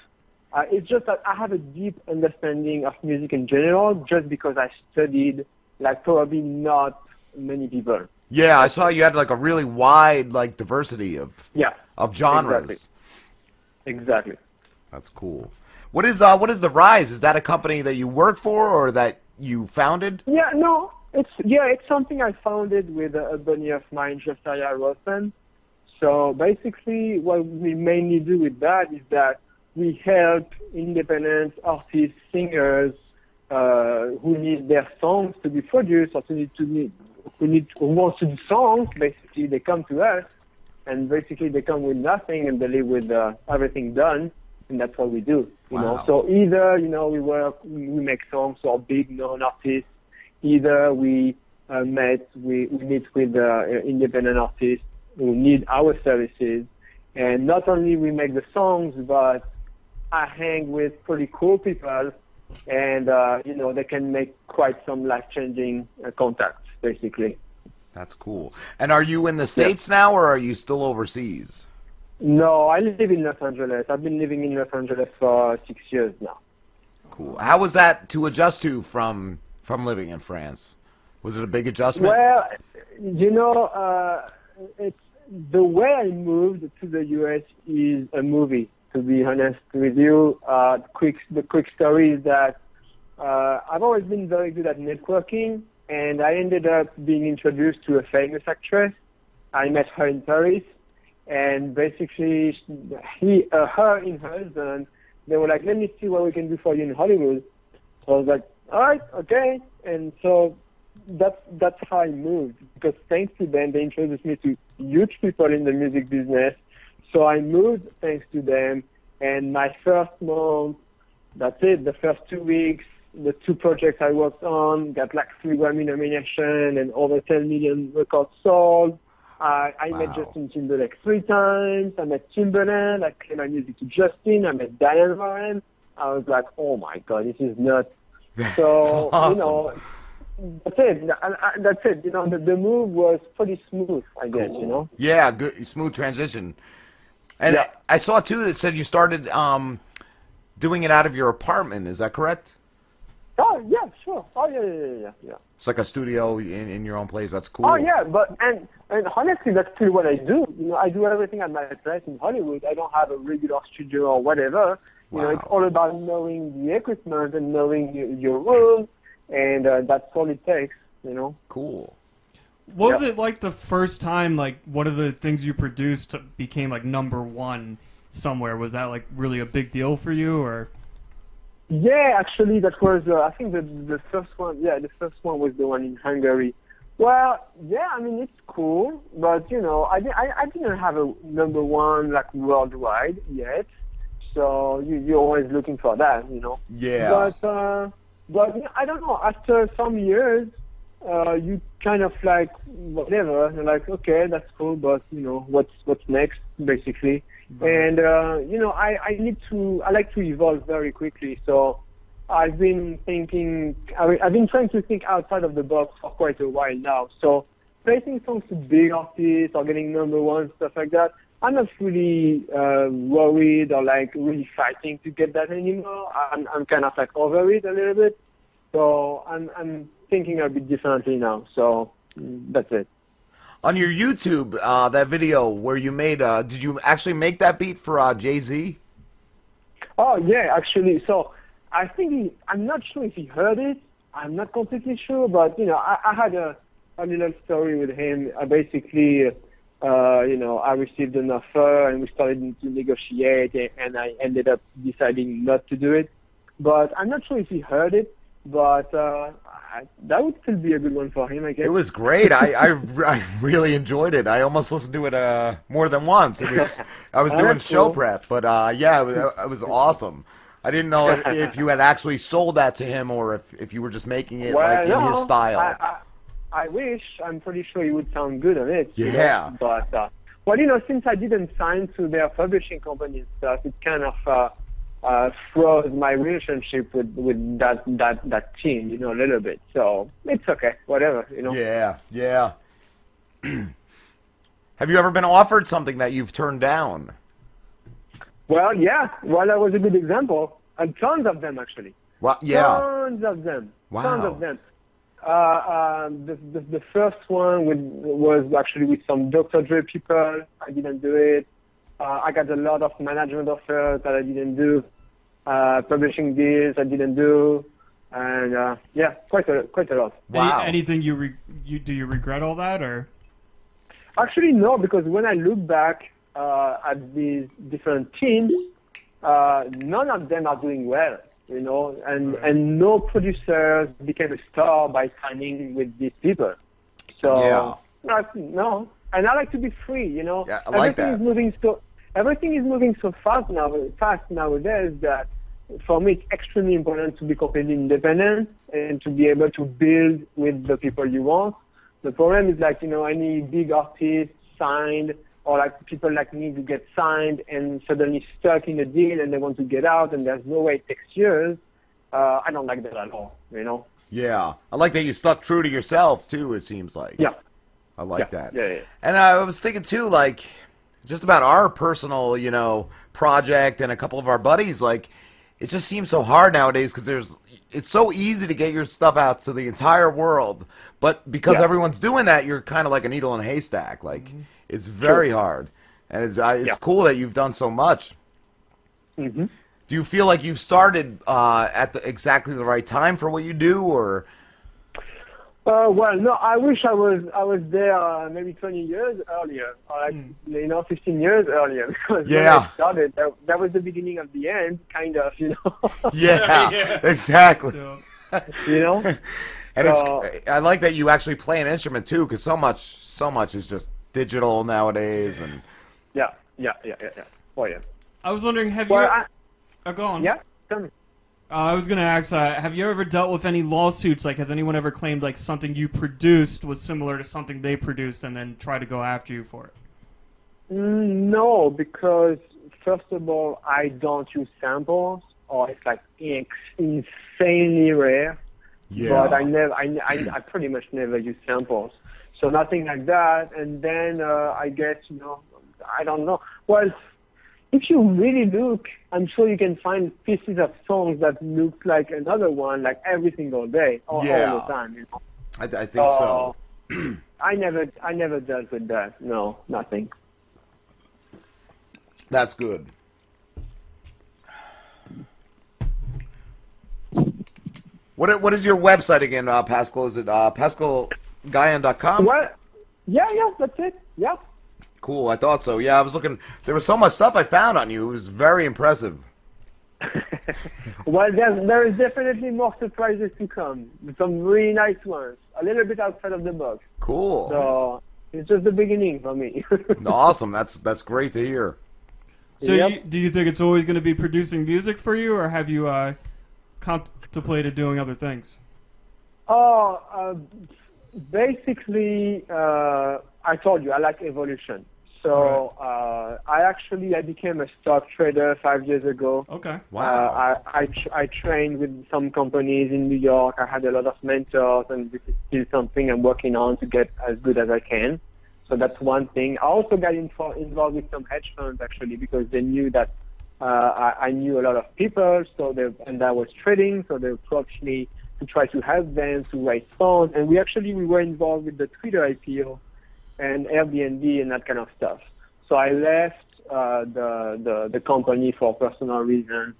Uh, it's just that I have a deep understanding of music in general, just because I studied like probably not many people.
Yeah, I saw you had like a really wide like diversity of
Yeah.
of genres.
Exactly. Exactly.
That's cool. What is uh what is the Rise? Is that a company that you work for or that you founded?
Yeah, no, it's yeah, it's something I founded with a, a buddy of mine, Josiah Rosen. So basically, what we mainly do with that is that we help independent artists, singers uh, who need their songs to be produced or to need to need who need who wants to do songs. Basically, they come to us, and basically they come with nothing and they leave with uh, everything done, and that's what we do. You
Wow.
know, so either you know we work, we make songs for big known artists, either we uh, met, we, we meet with uh, independent artists who need our services, and not only we make the songs, but I hang with pretty cool people, and uh, you know they can make quite some life changing uh, contacts, basically.
That's cool. And are you in the states now or are you still overseas?
No, I live in Los Angeles. I've been living in Los Angeles for six years now.
Cool. How was that to adjust to from from living in France? Was it a big adjustment?
Well, you know, uh, it's the way I moved to the U.S. is a movie. To be honest with you, uh, quick the quick story is that uh, I've always been very good at networking, and I ended up being introduced to a famous actress. I met her in Paris, and basically, he, uh, her and her husband, they were like, "Let me see what we can do for you in Hollywood." So I was like, "All right, okay," and so that's that's how I moved because thanks to them, they introduced me to huge people in the music business. So I moved thanks to them, and my first month, that's it. The first two weeks, the two projects I worked on got like three Grammy nomination and over 10 million records sold. I I met Justin Timberlake three times. I met Timberland. I played my music to Justin. I met Diane Warren. I was like, oh my god, this is nuts. So
awesome.
you know, that's it. I, I, that's it. You know, the, the move was pretty smooth. I guess you know.
Yeah, good smooth transition. And I, I saw too that said you started um doing it out of your apartment. Is that correct?
Oh yeah, sure. Oh yeah, yeah, yeah, yeah. yeah.
It's like a studio in, in your own place. That's cool.
Oh yeah, but and and honestly, that's still what I do. You know, I do everything at my place in Hollywood. I don't have a regular studio or whatever. You know, it's all about knowing the equipment and knowing your, your room, and uh, that's all it takes. You know.
Cool.
What was it like the first time? Like one of the things you produced became like number one somewhere. Was that like really a big deal for you, or?
Yeah, actually, that was uh, I think the the first one. Yeah, the first one was the one in Hungary. Well, yeah, I mean it's cool, but you know, I I, I didn't have a number one like worldwide yet, so you you're always looking for that, you know.
Yeah.
But uh, but you know, I don't know. After some years, uh, you kind of like whatever. You're like, okay, that's cool, but you know, what's what's next, basically. And uh, you know, I I need to. I like to evolve very quickly, so. I've been thinking, I- I've been trying to think outside of the box for quite a while now. So, placing songs to big artists or getting number one, stuff like that, I'm not really uh, worried or like really fighting to get that anymore. I'm, I'm kind of like over it a little bit. So, I'm, I'm thinking a bit differently now. So, that's it.
On your YouTube, uh, that video where you made, uh, did you actually make that beat for uh, Jay Z?
Oh yeah, actually. So I think he, I'm not sure if he heard it. I'm not completely sure, but you know, I, I had a, a a little story with him. I basically, uh, you know, I received an offer and we started to negotiate, and- and I ended up deciding not to do it. But I'm not sure if he heard it, but uh, I, that would still be a good one for him, I guess.
It was great. I, I, I really enjoyed it. I almost listened to it uh, more than once. It was I was
Oh,
doing show
cool.
prep, but uh, yeah, it was, it was awesome. I didn't know if, if you had actually sold that to him or if, if you were just making it like in
no,
his style.
I, I, wish. I'm pretty sure he would sound good on it. you know,
Yeah.
But uh, well, you know, since I didn't sign to their publishing company and stuff, it kind of uh, uh, froze my relationship with with that that that team, you know, a little bit. So it's okay, whatever, you know.
Yeah, yeah. Have you ever been offered something that you've turned down?
Well, yeah. Well, that was a good example, and tons of them actually.
Well, yeah.
Tons of them. Tons
Wow.
of them. Uh, um, the, the, the first one with, was actually with some Dr. Dre people. I didn't do it. Uh, I got a lot of management offers that I didn't do. Uh, publishing deals I didn't do. And uh, yeah, quite a quite a lot.
Any, anything you re- you do you regret all that or?
Actually, no, because when I look back uh, at these different teams, uh, none of them are doing well, you know, and, and no producers became a star by signing with these people. So,
Yeah.
no, no. And I like to be free, you know.
I like
everything
that.
is moving so everything is moving so fast now, fast nowadays that for me it's extremely important to be completely independent and to be able to build with the people you want. The problem is like, you know, any big artist signed or like people like me who get signed and suddenly stuck in a deal and they want to get out and there's no way it takes years. Uh, I don't like that at all, you know?
Yeah. I like that you stuck true to yourself too, it seems like.
Yeah.
I like
Yeah,
that.
yeah, yeah.
And I was thinking too, like, just about our personal, you know, project and a couple of our buddies, like, it just seems so hard nowadays because there's, it's so easy to get your stuff out to the entire world, but because
Yeah.
everyone's doing that, you're kind of like a needle in a haystack. Like, it's very hard, and it's uh, it's
Yeah.
cool that you've done so much.
Mm-hmm.
Do you feel like you've started uh, at the, exactly the right time for what you do, or?
Uh, well, no, I wish I was I was there uh, maybe 20 years earlier, or like you know 15 years earlier, because when I started, that, that was the beginning of the end, kind of, you know.
Yeah, exactly.
you know.
And
So-
it's I like that you actually play an instrument too, because so much so much is just digital nowadays, and
Yeah, yeah, yeah, yeah, yeah. Oh yeah.
I was wondering, have
Well,
you?
I-
oh, go on.
Yeah, tell me.
Uh, I was gonna ask, uh, have you ever dealt with any lawsuits? Like, has anyone ever claimed like something you produced was similar to something they produced, and then try to go after you for it?
Mm, no, because first of all, I don't use samples, or it's like ex- insanely rare.
Yeah.
But I never, I, I, I pretty much never use samples, so nothing like that. And then uh, I guess you know, I don't know. Well, if you really look, I'm sure you can find pieces of songs that look like another one, like every single day, all,
Yeah.
all the time. You know?
I, I think so.
Uh, I never, I never dealt with that. No, nothing.
That's good. What what is your website again, uh, Pascal? Is it uh, PascalGuyon.com?
What? Yeah, yeah, that's it. Yeah.
Cool. I thought so. Yeah, I was looking. There was so much stuff I found on you. It was very impressive.
Well, there's, there is definitely more surprises to come. Some really nice ones. A little bit outside of the box.
Cool.
So it's just the beginning for me.
awesome. That's that's great to hear.
So,
Yep.
you, do you think it's always going to be producing music for you, or have you uh, contemplated doing other things?
Oh, uh, basically, uh, I told you I like evolution. So uh, I actually I became a stock trader five years ago.
Okay.
Uh, I I, tr- I trained with some companies in New York. I had a lot of mentors, and this is still something I'm working on to get as good as I can. So that's one thing. I also got info- involved with some hedge funds actually because they knew that uh, I, I knew a lot of people, so they and I was trading, so they approached me to try to help them to raise funds. And we actually we were involved with the Twitter IPO and Airbnb and that kind of stuff. So I left uh, the, the the company for personal reasons,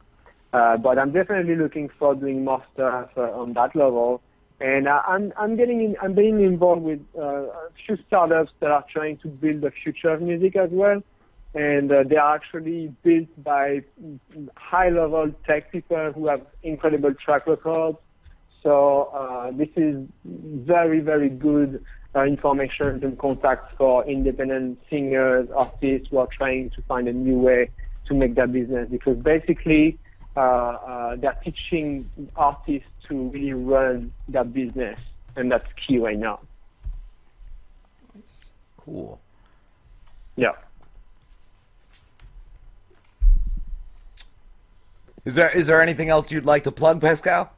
uh, but I'm definitely looking for doing more stuff uh, on that level. And I'm I'm getting in, I'm being involved with uh, a few startups that are trying to build the future of music as well. And uh, they are actually built by high-level tech people who have incredible track records. So uh, this is very, very good uh, information and contacts for independent singers, artists who are trying to find a new way to make their business. Because basically, uh, uh, they're teaching artists to really run their business, and that's key right now.
Cool.
Yeah.
Is there is there anything else you'd like to plug, Pascal?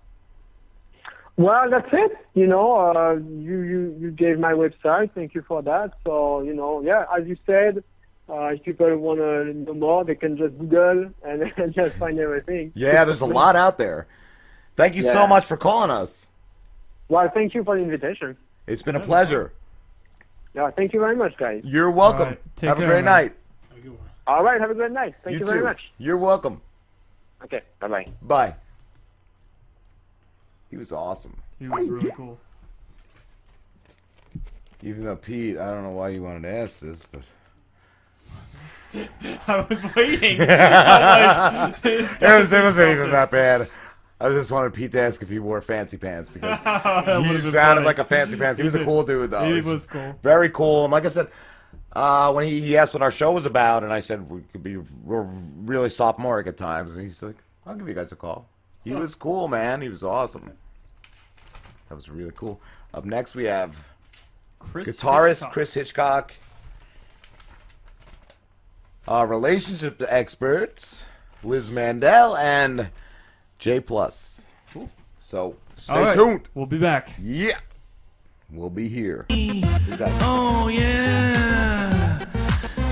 Well, that's it. You know, uh, you, you, you gave my website. Thank you for that. So, you know, yeah, as you said, uh, if people want to know more, they can just Google and, and just find everything.
Yeah, there's a lot out there. Thank you so much for calling us.
Well, thank you for the invitation.
It's been a pleasure.
Yeah, thank you very much, guys.
You're welcome.
All right, take
Have a great
man.
night.
All right, have a great night. Thank you, very much.
You're welcome.
Okay, bye bye
bye. He was awesome.
He was really cool.
Even though Pete, I don't know why you wanted to ask this, but
I was waiting.
it was it wasn't even that bad. I just wanted Pete to ask if he wore fancy pants because he sounded
funny.
like a fancy pants. He
He
was a cool dude though.
He
He's
was cool.
Very cool. And like I said, uh, when he, he asked what our show was about, and I said we could be we're really sophomoric at times, and he's like, "I'll give you guys a call." He was cool, man. He was awesome. That was really cool. Up next, we have
Kris
guitarist
Hitchcock.
Kris Hitchcock, uh, relationship experts Liz Mandel and Jay Pluss. So stay
All right,
tuned.
We'll be back.
Yeah, we'll be here. Is that-
Oh yeah.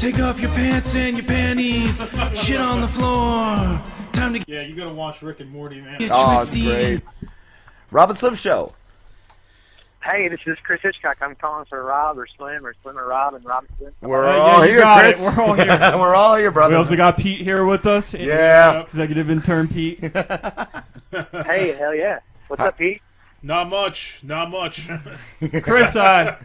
Take off your pants and your panties. Shit on the floor. Time to
Yeah, you gotta watch Rick and Morty, man.
Oh, it's great. Rob and Slim Show.
Hey, this is Kris Hitchcock. I'm calling for Rob or Slim or Slim or Rob and Rob and Slim.
We're
Uh, yeah,
all
you
here,
got it.
Kris.
We're all here.
We're all here, brother.
We also got Pete here with us.
Yeah.
Executive intern Pete.
Hey, hell yeah. What's up, Pete?
Not much. Not much.
Kris, uh,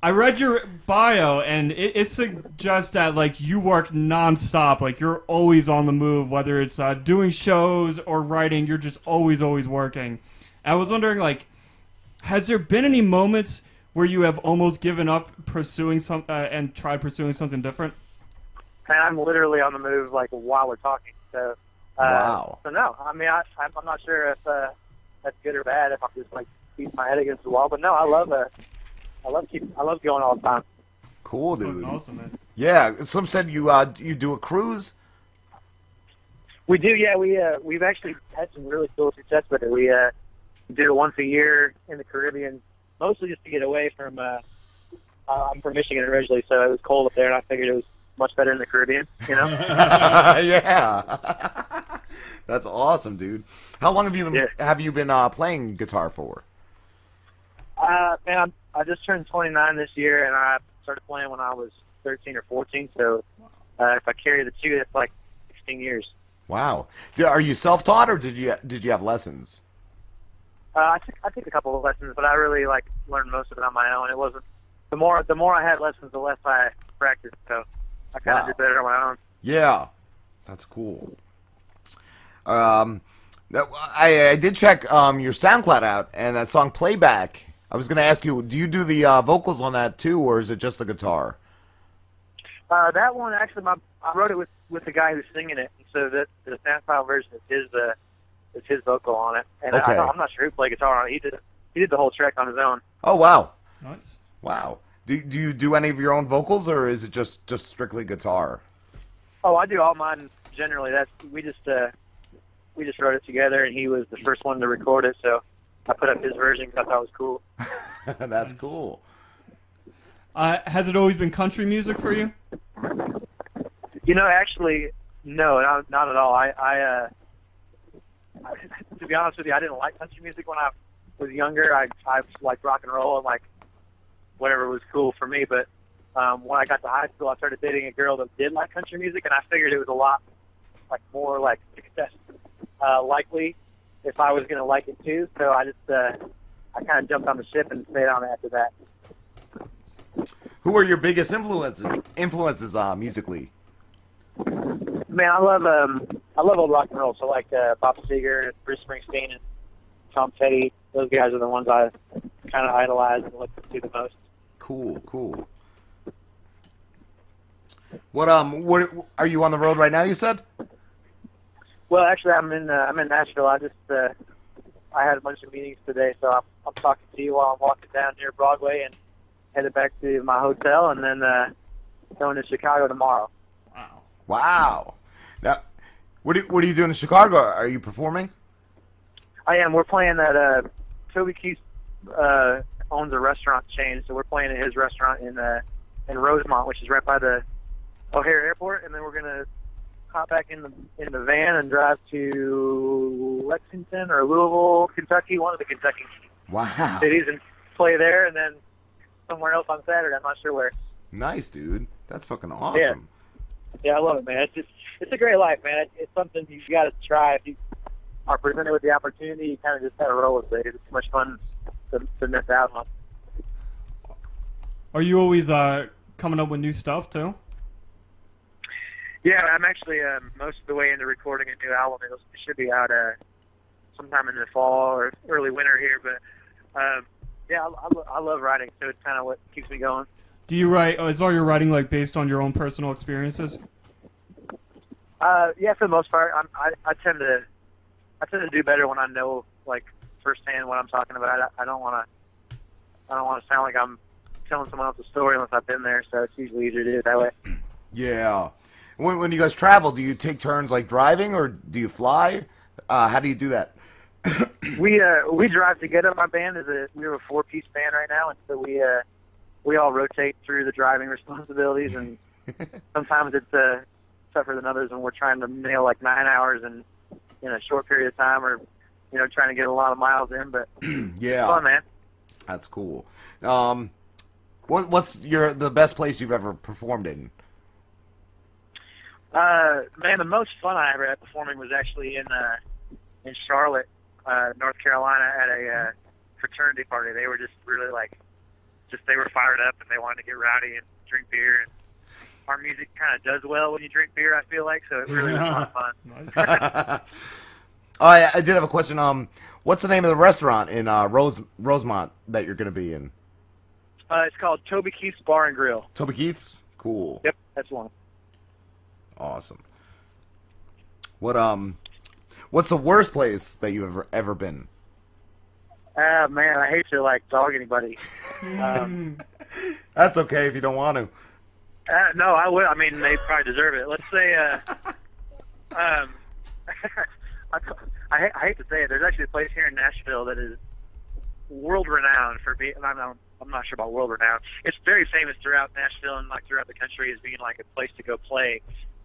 I read your bio and it, it suggests that like you work nonstop, like you're always on the move, whether it's uh, doing shows or writing. You're just always, always working. I was wondering, like, has there been any moments where you have almost given up pursuing some uh, and tried pursuing something different?
And I'm literally on the move like while we're talking. So, uh,
Wow.
So no, I mean, I, I'm I'm not sure if uh, that's good or bad. If I'm just like beating my head against the wall, but no, I love uh, I love keep I love going all the time.
Cool, dude.
Awesome, man.
Yeah, Slim said you uh you do a cruise.
We do, yeah. We uh, we've actually had some really cool success with it. We uh, do it once a year in the Caribbean, mostly just to get away from. Uh, uh, I'm from Michigan originally, so it was cold up there, and I figured it was much better in the Caribbean. You know.
yeah. That's awesome, dude. How long have you been have you been uh, playing guitar for?
Uh, man, I'm, I just turned 29 this year, and I started playing when I was 13 or 14. So uh, if I carry the two, that's like 16 years.
Wow. Are you self-taught or did you did you have lessons?
Uh, I took I took a couple of lessons, but I really like learned most of it on my own. It wasn't the more the more I had lessons, the less I practiced. So I kind of
Wow.
did better on my own.
Yeah. That's cool. Um, I, I did check um, your SoundCloud out, and that song "Playback." I was going to ask you, do you do the uh, vocals on that too, or is it just the guitar?
Uh, that one actually, my I wrote it with with the guy who's singing it, and so that the SoundCloud version is his uh, is his vocal on it. And
Okay.
I, I'm not sure who played guitar on it. He did he did the whole track on his own.
Oh wow,
Nice.
wow. Do do you do any of your own vocals, or is it just just strictly guitar?
Oh, I do all mine generally. That's we just uh, we just wrote it together, and he was the first one to record it, so I put up his version because I thought it was cool.
That's cool.
Uh, has it always been country music for you?
You know, actually, no, not, not at all. I, I, uh, I, to be honest with you, I didn't like country music when I was younger. I, I liked rock and roll and like whatever was cool for me. But um, when I got to high school, I started dating a girl that did like country music, and I figured it was a lot like more like success uh, likely if I was gonna like it too. So I just uh, I kind of jumped on the ship and stayed on after that.
Who are your biggest influences? Influences uh, musically.
Man, I love um, I love old rock and roll. So like uh, Bob Seger, Bruce Springsteen, and Tom Petty. Those guys are the ones I kind of idolize and look to the most.
Cool, cool. What um, what are you on the road right now? You said.
Well, actually, I'm in uh, I'm in Nashville. I just uh, I had a bunch of meetings today, so I'm, I'm talking to you while I'm walking down near Broadway and headed back to my hotel, and then uh, going to Chicago tomorrow.
Wow. Wow. Now, what do what are you doing in Chicago? Are you performing?
I am. We're playing at uh, Toby Keith uh, owns a restaurant chain, so we're playing at his restaurant in uh, in Rosemont, which is right by the O'Hare Airport, and then we're gonna hop back in the in the van and drive to Lexington or Louisville, Kentucky, one of the Kentucky
Wow.
cities, and play there, and then somewhere else on Saturday. I'm not sure where.
Nice, dude. That's fucking awesome.
Yeah, Yeah, I love it, man. It's just it's a great life, man. It's, it's something you got to try if you are presented with the opportunity. You kind of just got to roll with it. It's too much fun to, to miss out on.
Are you always uh, coming up with new stuff too?
Yeah, I'm actually um, most of the way into recording a new album. It'll, it should be out uh, sometime in the fall or early winter here. But um, yeah, I, I, lo- I love writing, so it's kind of what keeps me going.
Do you write? uh, Is all your writing like based on your own personal experiences?
Uh, yeah, for the most part, I'm, I I tend to I tend to do better when I know like firsthand what I'm talking about. I, I don't want to I don't want to sound like I'm telling someone else's story unless I've been there. So it's usually easier to do it that way.
Yeah. When when you guys travel, do you take turns like driving or do you fly? Uh, how do you do that?
we uh we drive together. My band is a we're a four piece band right now, and so we uh we all rotate through the driving responsibilities, and sometimes it's uh tougher than others, and we're trying to nail like nine hours in in a short period of time, or you know trying to get a lot of miles in. But
Yeah.
fun, man.
That's cool. Um, what what's your the best place you've ever performed in?
Uh, man, the most fun I ever had performing was actually in uh, in Charlotte, uh, North Carolina, at a uh, fraternity party. They were just really like, just they were fired up and they wanted to get rowdy and drink beer. And our music kind of does well when you drink beer. I feel like so it really was a lot of fun.
Oh, I, I did have a question. Um, what's the name of the restaurant in uh, Rose Rosemont that you're going to be in?
Uh, it's called Toby Keith's Bar and Grill.
Toby Keith's. Cool.
Yep, that's one.
Awesome. What um, what's the worst place that you've ever ever been?
Ah, man, I hate to like dog anybody. Um,
That's okay if you don't want to.
Uh, no, I would. I mean, they probably deserve it. Let's say, uh, um, I, I, hate- I hate to say it. There's actually a place here in Nashville that is world renowned for being. I'm not, I'm not sure about world renowned. It's very famous throughout Nashville and like throughout the country as being like a place to go play.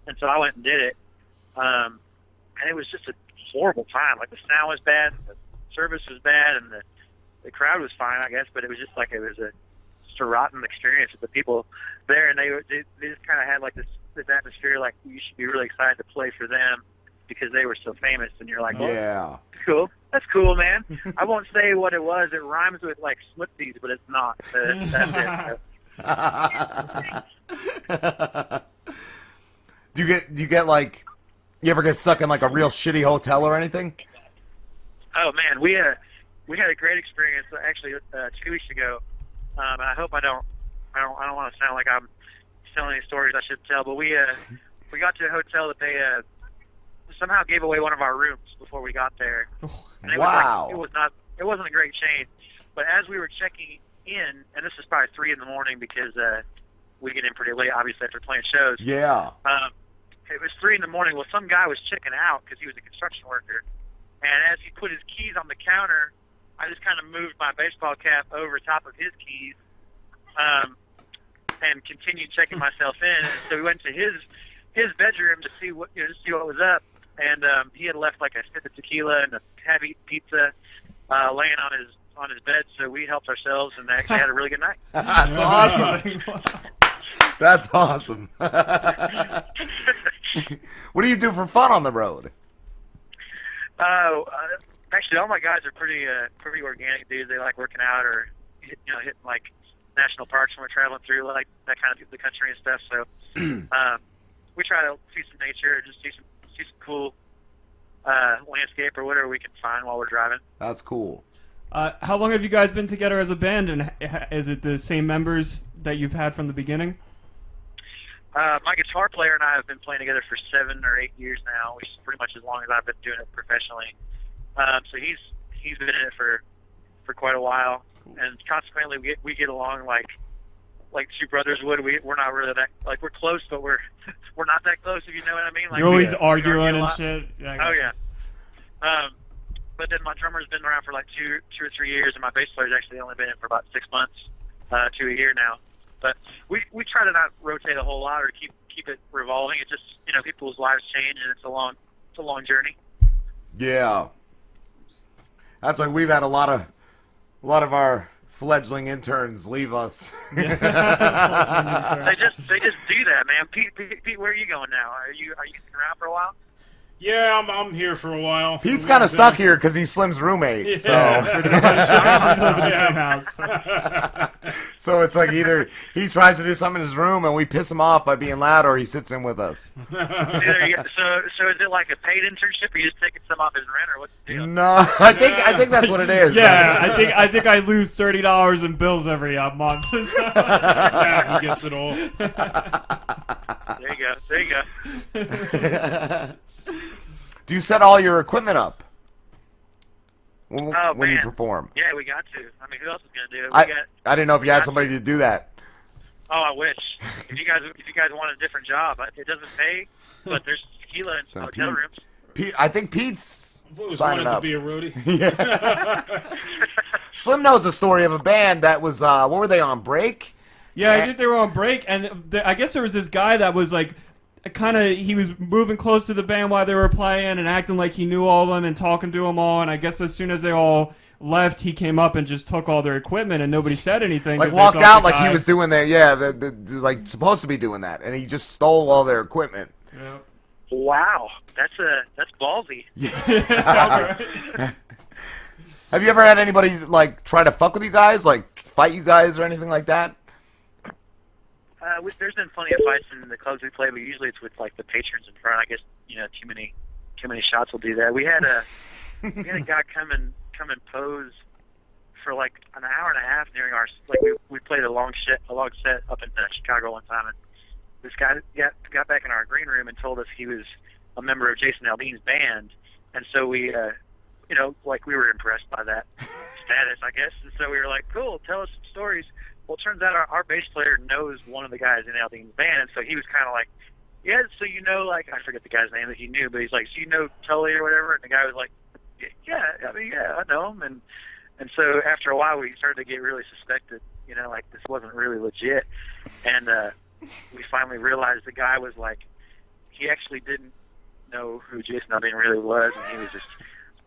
And so I went and did it, um, and it was just a horrible time. Like the sound was bad, the service was bad, and the the crowd was fine, I guess. But it was just like it was a a rotten experience with the people there, and they they, they just kind of had like this this atmosphere, like you should be really excited to play for them because they were so famous, and you're like, oh,
Yeah.
cool, that's cool, man. I won't say what it was. It rhymes with like Swifties, but it's not. Uh, that's it.
Do you get do you get like you ever get stuck in like a real shitty hotel or anything?
Oh man, we uh, we had a great experience actually uh, two weeks ago. Um, and I hope I don't I don't I don't want to sound like I'm telling any stories I should tell, but we uh, we got to a hotel that they uh, somehow gave away one of our rooms before we got there. And it
Wow.
Was like, it was not it wasn't a great chain, but as we were checking in, and this is probably three in the morning because uh, we get in pretty late, obviously after playing shows.
Yeah.
Um, it was three in the morning. Well, some guy was checking out because he was a construction worker, and as he put his keys on the counter, I just kind of moved my baseball cap over top of his keys, um, and continued checking myself in. And so we went to his his bedroom to see what you know, to see what was up, and um, he had left like a sip of tequila and a heavy pizza uh, laying on his on his bed. So we helped ourselves and actually had a really good night.
That's awesome. That's awesome. what do you do for fun on the road?
Oh, uh, actually, all my guys are pretty uh, pretty organic dudes. They like working out or hit- you know hitting like national parks when we're traveling through like that kind of the country and stuff. So um, we try to see some nature, just see some see some cool uh, landscape or whatever we can find while we're driving.
That's cool.
Uh, how long have you guys been together as a band, and ha- is it the same members that you've had from the beginning?
Uh, my guitar player and I have been playing together for seven or eight years now, which is pretty much as long as I've been doing it professionally. Um, so he's he's been in it for for quite a while, and consequently we get we get along like like two brothers would. We we're not really that like we're close, but we're we're not that close. If you know what I mean. Like
You're always
we- we
arguing
argue
and shit. Yeah,
oh yeah. Um, but then my drummer's been around for like two two or three years, and my bass player's actually only been in for about six months uh, to a year now. But we we try to not rotate a whole lot or keep keep it revolving. It just you know people's lives change, and it's a long it's a long journey.
Yeah. That's like we've had a lot of a lot of our fledgling interns leave us.
they just they just do that, man. Pete, Pete, Pete, where are you going now? Are you are you sticking around for a while?
Yeah, I'm, I'm here for a while.
Pete's kind of stuck here because he's Slim's roommate.
Yeah.
So, so it's like either he tries to do something in his room and we piss him off by being loud, or he sits in with us.
Either you- so so is it like a paid internship, or you just taking some off his rent, or what's the deal?
No, I think I think that's what it is.
Yeah, I think I think I lose thirty dollars in bills every uh, month.
Yeah, he gets it all.
There you go. There you go.
Do you set all your equipment up when,
Oh,
when you perform?
Yeah, we got to. I mean, who else is gonna do it? We
I
got.
I didn't know if you had somebody to do that.
Oh, I wish. if you guys if you guys want a different job, it doesn't pay, but there's tequila and
So
hotel
Pete-
rooms.
Pete, I think Pete's
always
signing
wanted to
up.
be a roadie.
Slim knows the story of a band that was uh, what were they on break?
Yeah, I think they were on break, and th- I guess there was this guy that was like, kind of, he was moving close to the band while they were playing and acting like he knew all of them and talking to them all. And I guess as soon as they all left, he came up and just took all their equipment, and nobody said anything.
Like
'cause they
walked out
the
like he was doing there. Yeah, the, the, the- like supposed to be doing that, and he just stole all their equipment. Yeah.
Wow, that's a that's ballsy.
Have you ever had anybody like try to fuck with you guys, like fight you guys or anything like that?
Uh, we, there's been plenty of fights in the clubs we play, but usually it's with like the patrons in front. I guess you know too many too many shots will do that. We had a we had a guy come and come and pose for like an hour and a half during our like we we played a long set a long set up in uh, Chicago one time, and this guy got got back in our green room and told us he was a member of Jason Aldean's band, and so we uh, you know like we were impressed by that status, I guess, and so we were like, cool, tell us some stories. Well, it turns out our, our bass player knows one of the guys in Aldean's band, and so he was kind of like, yeah, so you know, like I forget the guy's name that he knew, but he's like, so you know Tully or whatever, and the guy was like, yeah, I mean, yeah, I know him, and and so after a while, we started to get really suspected, you know, like this wasn't really legit, and uh, we finally realized the guy was like, he actually didn't know who Jason Aldean really was, and he was just.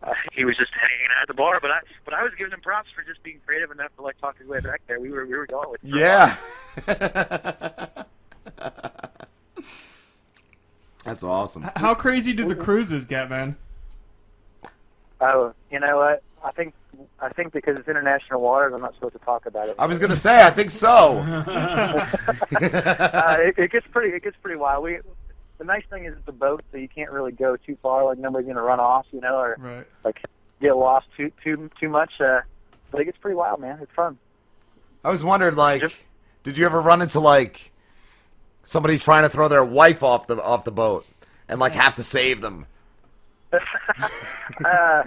Uh, he was just hanging out at the bar, but I but I was giving him props for just being creative enough to like talk his way back there. We were we were going with.
Yeah. That's awesome.
How crazy do the cruises get, man?
Oh, you know what? I think I think because it's international waters, I'm not supposed to talk about it.
I was gonna say, I think so.
uh, it, it gets pretty it gets pretty wild. We the nice thing is it's a boat, so you can't really go too far. Like nobody's gonna run off, you know, or
Right.
like get lost too too too much. Uh, but it gets pretty wild, man. It's fun.
I was wondering, like, did you ever run into like somebody trying to throw their wife off the off the boat and like have to save them?
uh,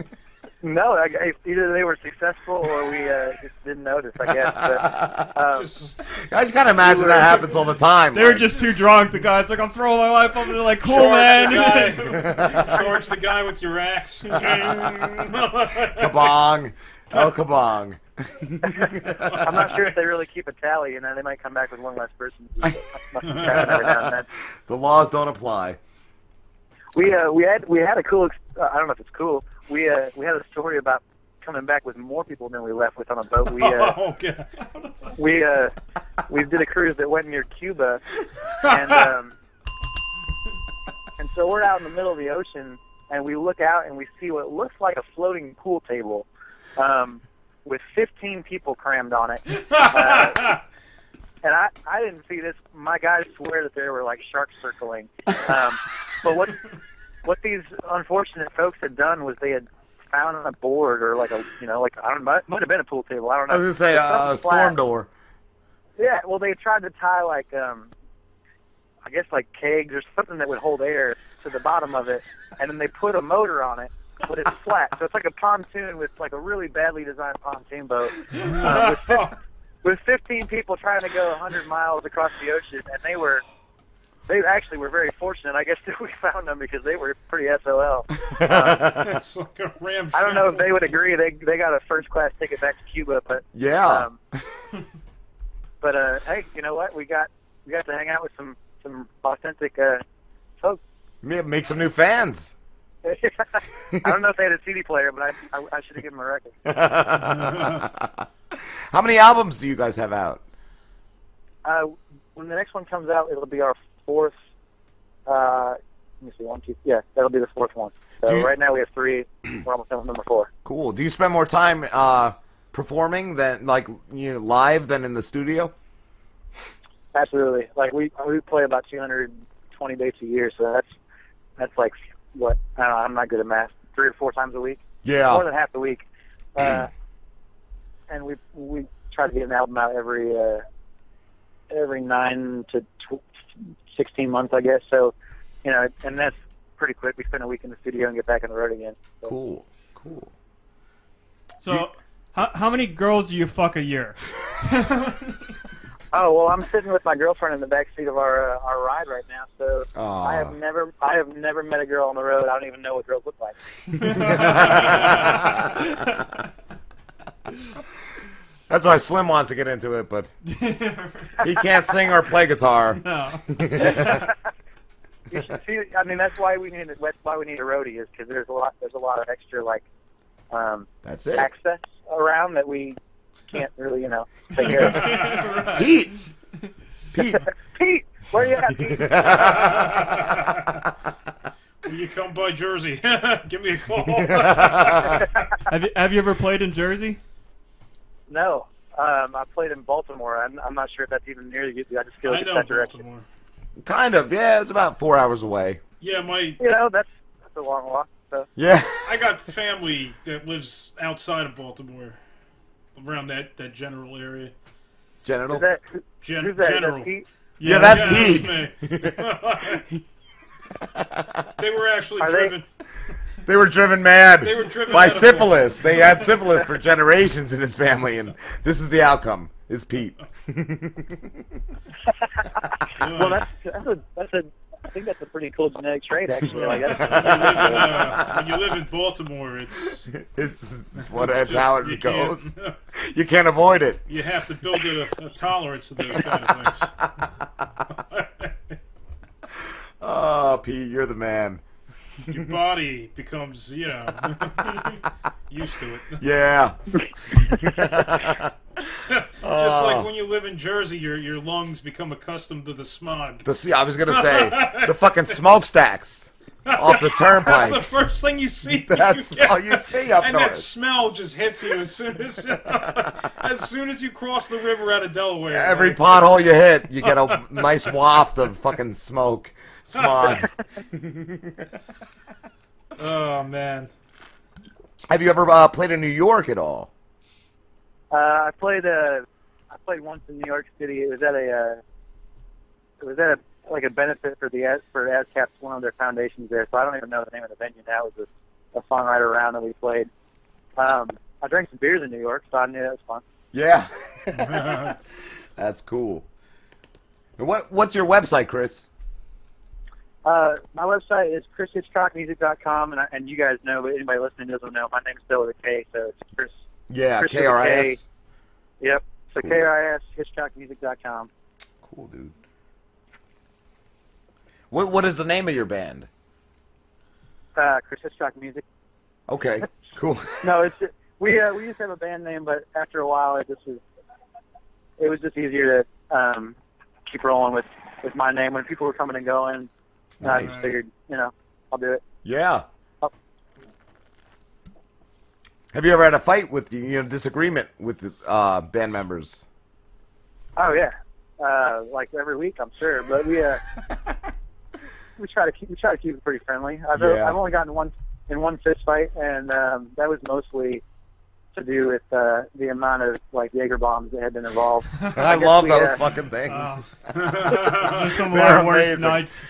no, I, I, either they were successful or we uh, just didn't notice. I guess. But, um,
I just kind of imagine that happens all the time.
They were
like-
just too drunk. The guy's like, I'm throwing my wife up, and they're like, cool,
Charge
man.
the guy. Charge the guy with your axe.
kabong, oh kabong.
I'm not sure if they really keep a tally. You know, they might come back with one less person. Must be checking every now and then.
The laws don't apply.
We uh, we had we had a cool. Uh, I don't know if it's cool. We uh, we had a story about coming back with more people than we left with on a boat. We uh,
oh,
we uh, we did a cruise that went near Cuba, and um, and so we're out in the middle of the ocean, and we look out and we see what looks like a floating pool table, um, with 15 people crammed on it. Uh, and I, I didn't see this. My guys swear that there were like sharks circling. Um, but what what these unfortunate folks had done was they had found a board or like a you know like I don't know might, might have been a pool table. I don't know.
I was gonna say uh,
something
storm door.
Yeah, well, they tried to tie like um, I guess like kegs or something that would hold air to the bottom of it, and then they put a motor on it, but it's flat, so it's like a pontoon with like a really badly designed pontoon boat. Um, with, with 15 people trying to go 100 miles across the ocean, and they were. They actually were very fortunate, I guess, that we found them because they were pretty SOL. Um,
It's like a ram.
I don't know if they would agree. They they got a first class ticket back to Cuba, but
Yeah.
Um, but uh, hey, you know what? We got we got to hang out with some some authentic uh, folks.
Make make some new fans.
I don't know if they had a CD player, but I I, I should have given them a record.
How many albums do you guys have out?
Uh, when the next one comes out, it'll be our fourth. Uh, let me see, one, two, yeah, that'll be the fourth one. So
you-
right now we have three. We're almost done with number four.
Cool. Do you spend more time uh, performing than like you know, live than in the studio?
Absolutely. Like we we play about 220 dates a year, so that's that's like what I don't know, I'm not good at math. Three or four times a week.
Yeah.
More than half the week. Uh, and we we try to get an album out every uh, every nine to tw- 16 months, I guess. So, you know, and that's pretty quick. We spend a week in the studio and get back on the road again. So.
Cool. Cool.
So, how, how many girls do you fuck a year?
Oh well, I'm sitting with my girlfriend in the back seat of our uh, our ride right now. So
Aw.
I have never I have never met a girl on the road. I don't even know what girls look like.
That's why Slim wants to get into it, but he can't sing or play guitar.
No.
You should see. I mean, that's why we need that's why we need a roadie is because there's a lot there's a lot of extra like um,
That's it.
access around that we can't really you know take care of.
Pete. Pete.
Pete, where you at, Pete?
Will you come by Jersey? Give me a call.
have you Have you ever played in Jersey?
No, um, I played in Baltimore. I'm, I'm not sure if that's even near you. I just feel
I
like it's
know
that direction.
Baltimore.
Kind of. Yeah, it's about four hours away.
Yeah, my
You know, that's that's a long walk. So.
Yeah.
I got family that lives outside of Baltimore, around that that general area.
Genital.
Is that,
Gen-
who's that
general.
Pete?
Yeah, that's
yeah,
Pete.
that's me. they were actually
Are
driven.
They were driven mad
They were driven
by
mad of-
syphilis. They had syphilis for generations in his family, and this is the outcome. Is Pete?
Well, that's that's a that's a I think that's a pretty cool genetic trait actually. Like
when, you live in, uh, when you live in Baltimore, it's
It's, it's what
it's
that's how
just- you
it
can't-
goes. You can't avoid it.
You have to build a, a tolerance to those kind of things.
Oh, Pete, you're the man.
Your body becomes, you know, used to it.
Yeah.
Just like
Oh.
when you live in Jersey, your your lungs become accustomed to the smog.
The see, I was gonna say the fucking smokestacks off the turnpike.
That's the first thing you see.
That's
get.
all you see up
and that smell just hits you as soon as as soon as you cross the river out of Delaware.
Every
like-
pothole you hit, you get a nice waft of fucking smoke, smog.
oh man.
Have you ever uh, played in New York at all?
uh, I played uh I played once in New York City. It was at a uh, it was at a like a benefit for the Az- for ASCAP's one of their foundations there. So I don't even know the name of the venue That It was a, a songwriter round that we played. Um, I drank some beers in New York, so I knew that was fun.
Yeah. That's cool. What What's your website, Kris?
Uh, my website is krishitchcockmusic.com, and, I, and you guys know, but anybody listening doesn't know, my name's spelled with a K, so it's Kris.
Yeah,
Kris with
KRIS.
Yep. So
Cool.
KRIS, hitchcockmusic.com.
Cool, dude. What What is the name of your band?
Uh, Kris Hitchcock Music.
Okay, cool.
No, it's we uh, we used to have a band name, but after a while, it just was it was just easier to um, keep rolling with with my name when people were coming and going. I
Nice.
just figured, you know, I'll do it.
Yeah.
I'll,
Have you ever had a fight with you know disagreement with uh, band members?
Oh yeah, uh, like every week, I'm sure. But we uh, we try to keep we try to keep it pretty friendly. I've
Yeah.
I've only gotten one in one fist fight, and um, that was mostly to do with uh, the amount of like Jaeger bombs that had been involved.
I
guess
love
we,
those
uh,
fucking things.
Those some of
They're
our worst
amazing.
nights.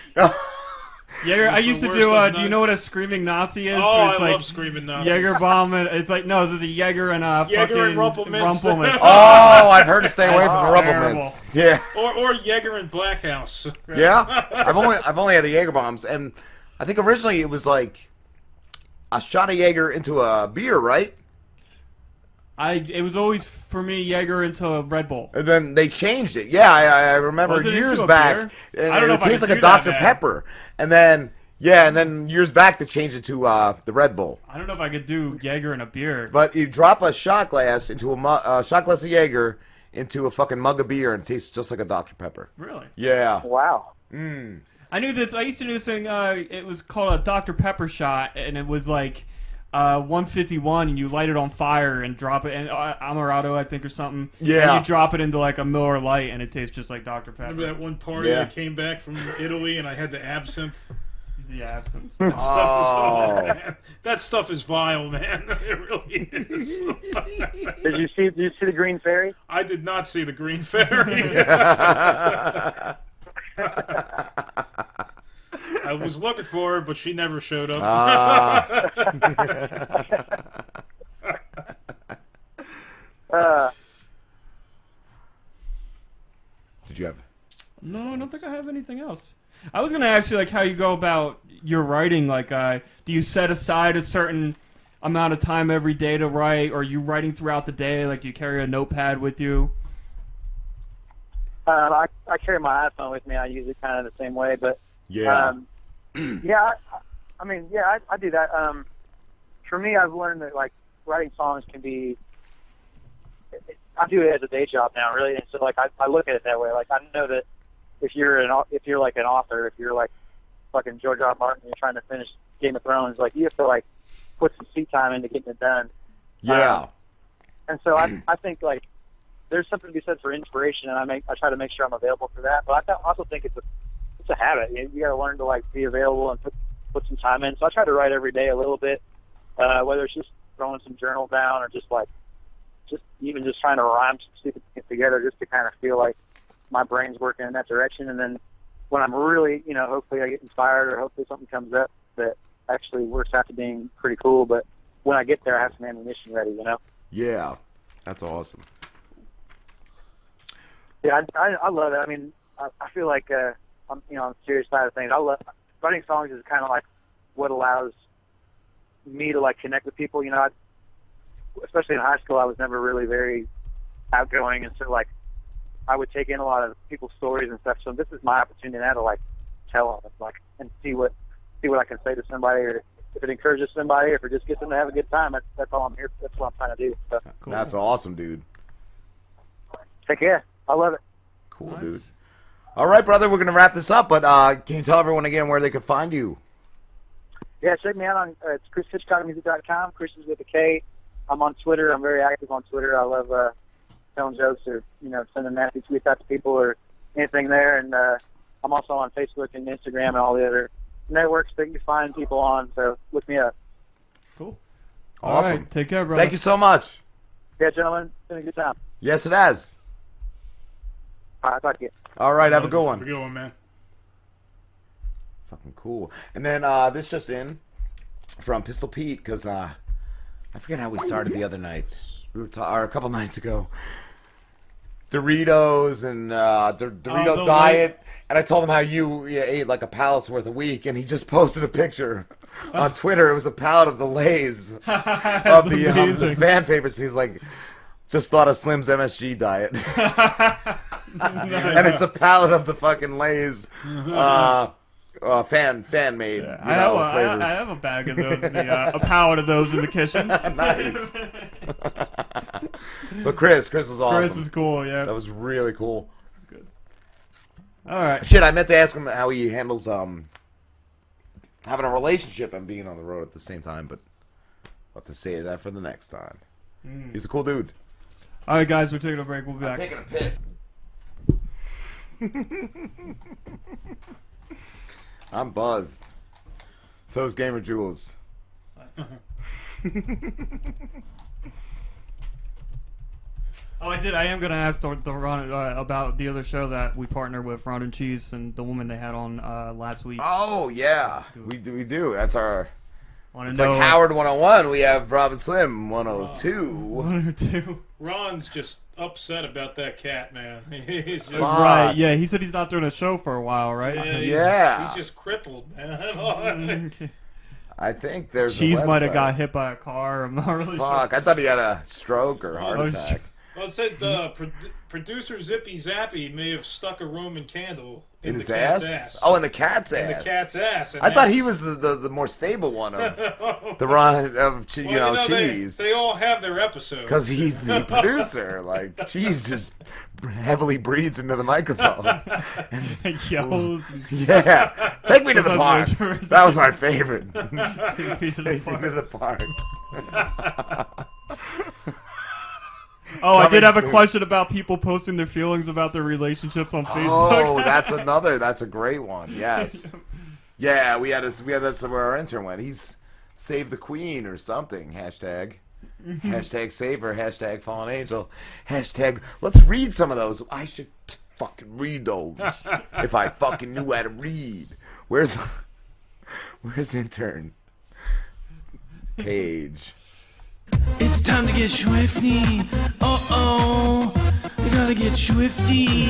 Jaeger, I used to do. Uh, do you know what a screaming Nazi is?
Oh,
it's
I
like
love screaming Nazis.
Jaeger bomb. And it's like no, this is a Jaeger and a
Jaeger and
fucking
Rumple Minze.
Rumpelmintz.
Oh, I've heard to stay away from the
That's
Rumple
Minze.
Yeah.
Or or Jaeger and Black Haus.
Yeah, I've only I've only had the Jaeger bombs, and I think originally it was like a shot of Jaeger into a beer, right?
I it was always for me Jaeger into a Red Bull.
And then they changed it. Yeah, I, I remember
Was it
years back. And
I don't know
it
if I
tastes
could
like a
do that,
Dr
man.
Pepper, and then yeah, and then years back they changed it to uh, the Red Bull.
I don't know if I could do Jaeger in a beer.
But you drop a shot glass into a mu- uh, shot glass of Jaeger into a fucking mug of beer, and it tastes just like a Dr Pepper.
Really?
Yeah.
Wow.
Mm.
I knew this. I used to do this thing. Uh, it was called a Dr Pepper shot, and it was like uh, 151, and you light it on fire and drop it, and uh, Amaretto, I think, or something.
Yeah.
And you drop it into like a Miller Lite, and it tastes just like Dr Pepper.
Remember that one party
Yeah.
that came back from Italy and I had the absinthe?
The absinthe.
That stuff is
Oh.
man, that stuff is vile, man. It really is.
Did you see? Did you see the Green Fairy?
I did not see the Green Fairy. I was looking for her, but she never showed up.
Ah.
uh,
Did you have?
No, I don't think I have anything else. I was gonna ask you like how you go about your writing. Like, uh, do you set aside a certain amount of time every day to write, or are you writing throughout the day? Like, do you carry a notepad with you?
uh, I, I carry my iPhone with me. I use it kind of the same way, but
Yeah.
um, yeah. I, I mean, yeah, I, I do that. Um, for me, I've learned that like writing songs can be. I do it as a day job now, really, and so like I, I look at it that way. Like I know that if you're an if you're like an author, if you're like fucking George R. R. Martin, you're trying to finish Game of Thrones, like you have to like put some seat time into getting it done.
Yeah.
Um, and so I, I think like there's something to be said for inspiration, and I make I try to make sure I'm available for that. But I th- also think it's a it's a habit. You, you got to learn to like be available and put put some time in. So I try to write every day a little bit, uh, whether it's just throwing some journal down or just like just even just trying to rhyme some stupid things together, just to kind of feel like my brain's working in that direction. And then when I'm really, you know, hopefully I get inspired or hopefully something comes up that actually works out to being pretty cool. But when I get there, I have some ammunition ready, you know.
Yeah, that's awesome.
Yeah, I, I, I love it. I mean, I, I feel like uh, I'm, you know, on the serious side of things. I love writing songs is kind of like what allows me to like connect with people. You know, I, especially in high school, I was never really very outgoing, and so like I would take in a lot of people's stories and stuff. So this is my opportunity now to like tell them, like, and see what see what I can say to somebody, or if it encourages somebody, or if it just gets them to have a good time. That's that's all I'm here. That's what I'm trying to do. So,
That's awesome, dude.
Heck yeah, I love it.
Cool, dude. All right, brother, we're gonna wrap this up, but uh, can you tell everyone again where they can find you?
Yeah, check me out on uh, it's krishitchcockmusic.com. Kris is with a K. I'm on Twitter. I'm very active on Twitter. I love uh, telling jokes or you know sending nasty tweets out to people or anything there. And uh, I'm also on Facebook and Instagram and all the other networks that you find people on. So look me up.
Cool.
Awesome.
All right, take care, brother.
Thank you so much.
Yeah, gentlemen, it's been a good time.
Yes, it has.
All right, talk to you.
All right, have a good one.
Have a good one, man.
Fucking cool. And then uh, this just in from Pistol Pete because uh, I forget how we started the other night. We were ta- or a couple nights ago. Doritos and uh, the Dorito
Oh, the
diet, and I told him how you, you ate like a pallet's worth a week, and he just posted a picture on Twitter. It was a pallet of the Lay's of the, um, the fan favorites. He's like, just thought of Slim's MSG diet, and it's a pallet of the fucking Lay's. Uh, uh, fan fan made you
I have,
know,
a, I,
flavors.
I have a bag of those, in the, uh, a pallet of those in the kitchen.
nice. But Kris, Kris is awesome.
Kris is cool, yeah.
That was really cool. That's good.
All right.
Shit, I meant to ask him how he handles um having a relationship and being on the road at the same time, but I'll have to save that for the next time.
Mm.
He's a cool dude.
All right, guys, we're taking a break. We'll be
I'm
back.
taking a piss. I'm buzzed. So is Gamer Jules.
Oh, I did. I am gonna ask the, the Ron uh, about the other show that we partner with, Ron and Cheese, and the woman they had on uh, last week.
Oh yeah, we do. We do. That's our.
Wanna
It's
know-
like Howard 101. We have Rob and Slim 102.
102.
Ron's just upset about that cat, man. He's just
Right. Yeah, he said he's not doing a show for a while, right?
Yeah, he's, he's just crippled, man.
I think there's. a
Cheese might have got hit by a car. I'm not really
Fuck!
sure.
I thought he had a stroke or heart
Oh,
attack.
well, it said uh, pro- producer Zippy Zappy may have stuck a Roman candle in,
In his ass?
ass.
Oh, in the cat's
In
ass.
the cat's ass.
I thought he was the, the, the more stable one of the Ron of che- you
Well,
know,
they-
cheese
They, all have their episodes
because he's the producer. Like cheese just heavily breathes into the microphone.
Yells.
yeah, take me to the park. That was my favorite.
Take me to the
park.
Oh, I did have a question about people posting their feelings about their relationships on oh, Facebook.
Oh, that's another. That's a great one. Yes. Yeah, we had a, we had that's where our intern went. He's save the queen or something. Hashtag. Hashtag save her. Hashtag fallen angel. Hashtag let's read some of those. I should t- fucking read those if I fucking knew how to read. Where's where's intern? Page.
It's time to get schwifty. Uh oh. You gotta get schwifty.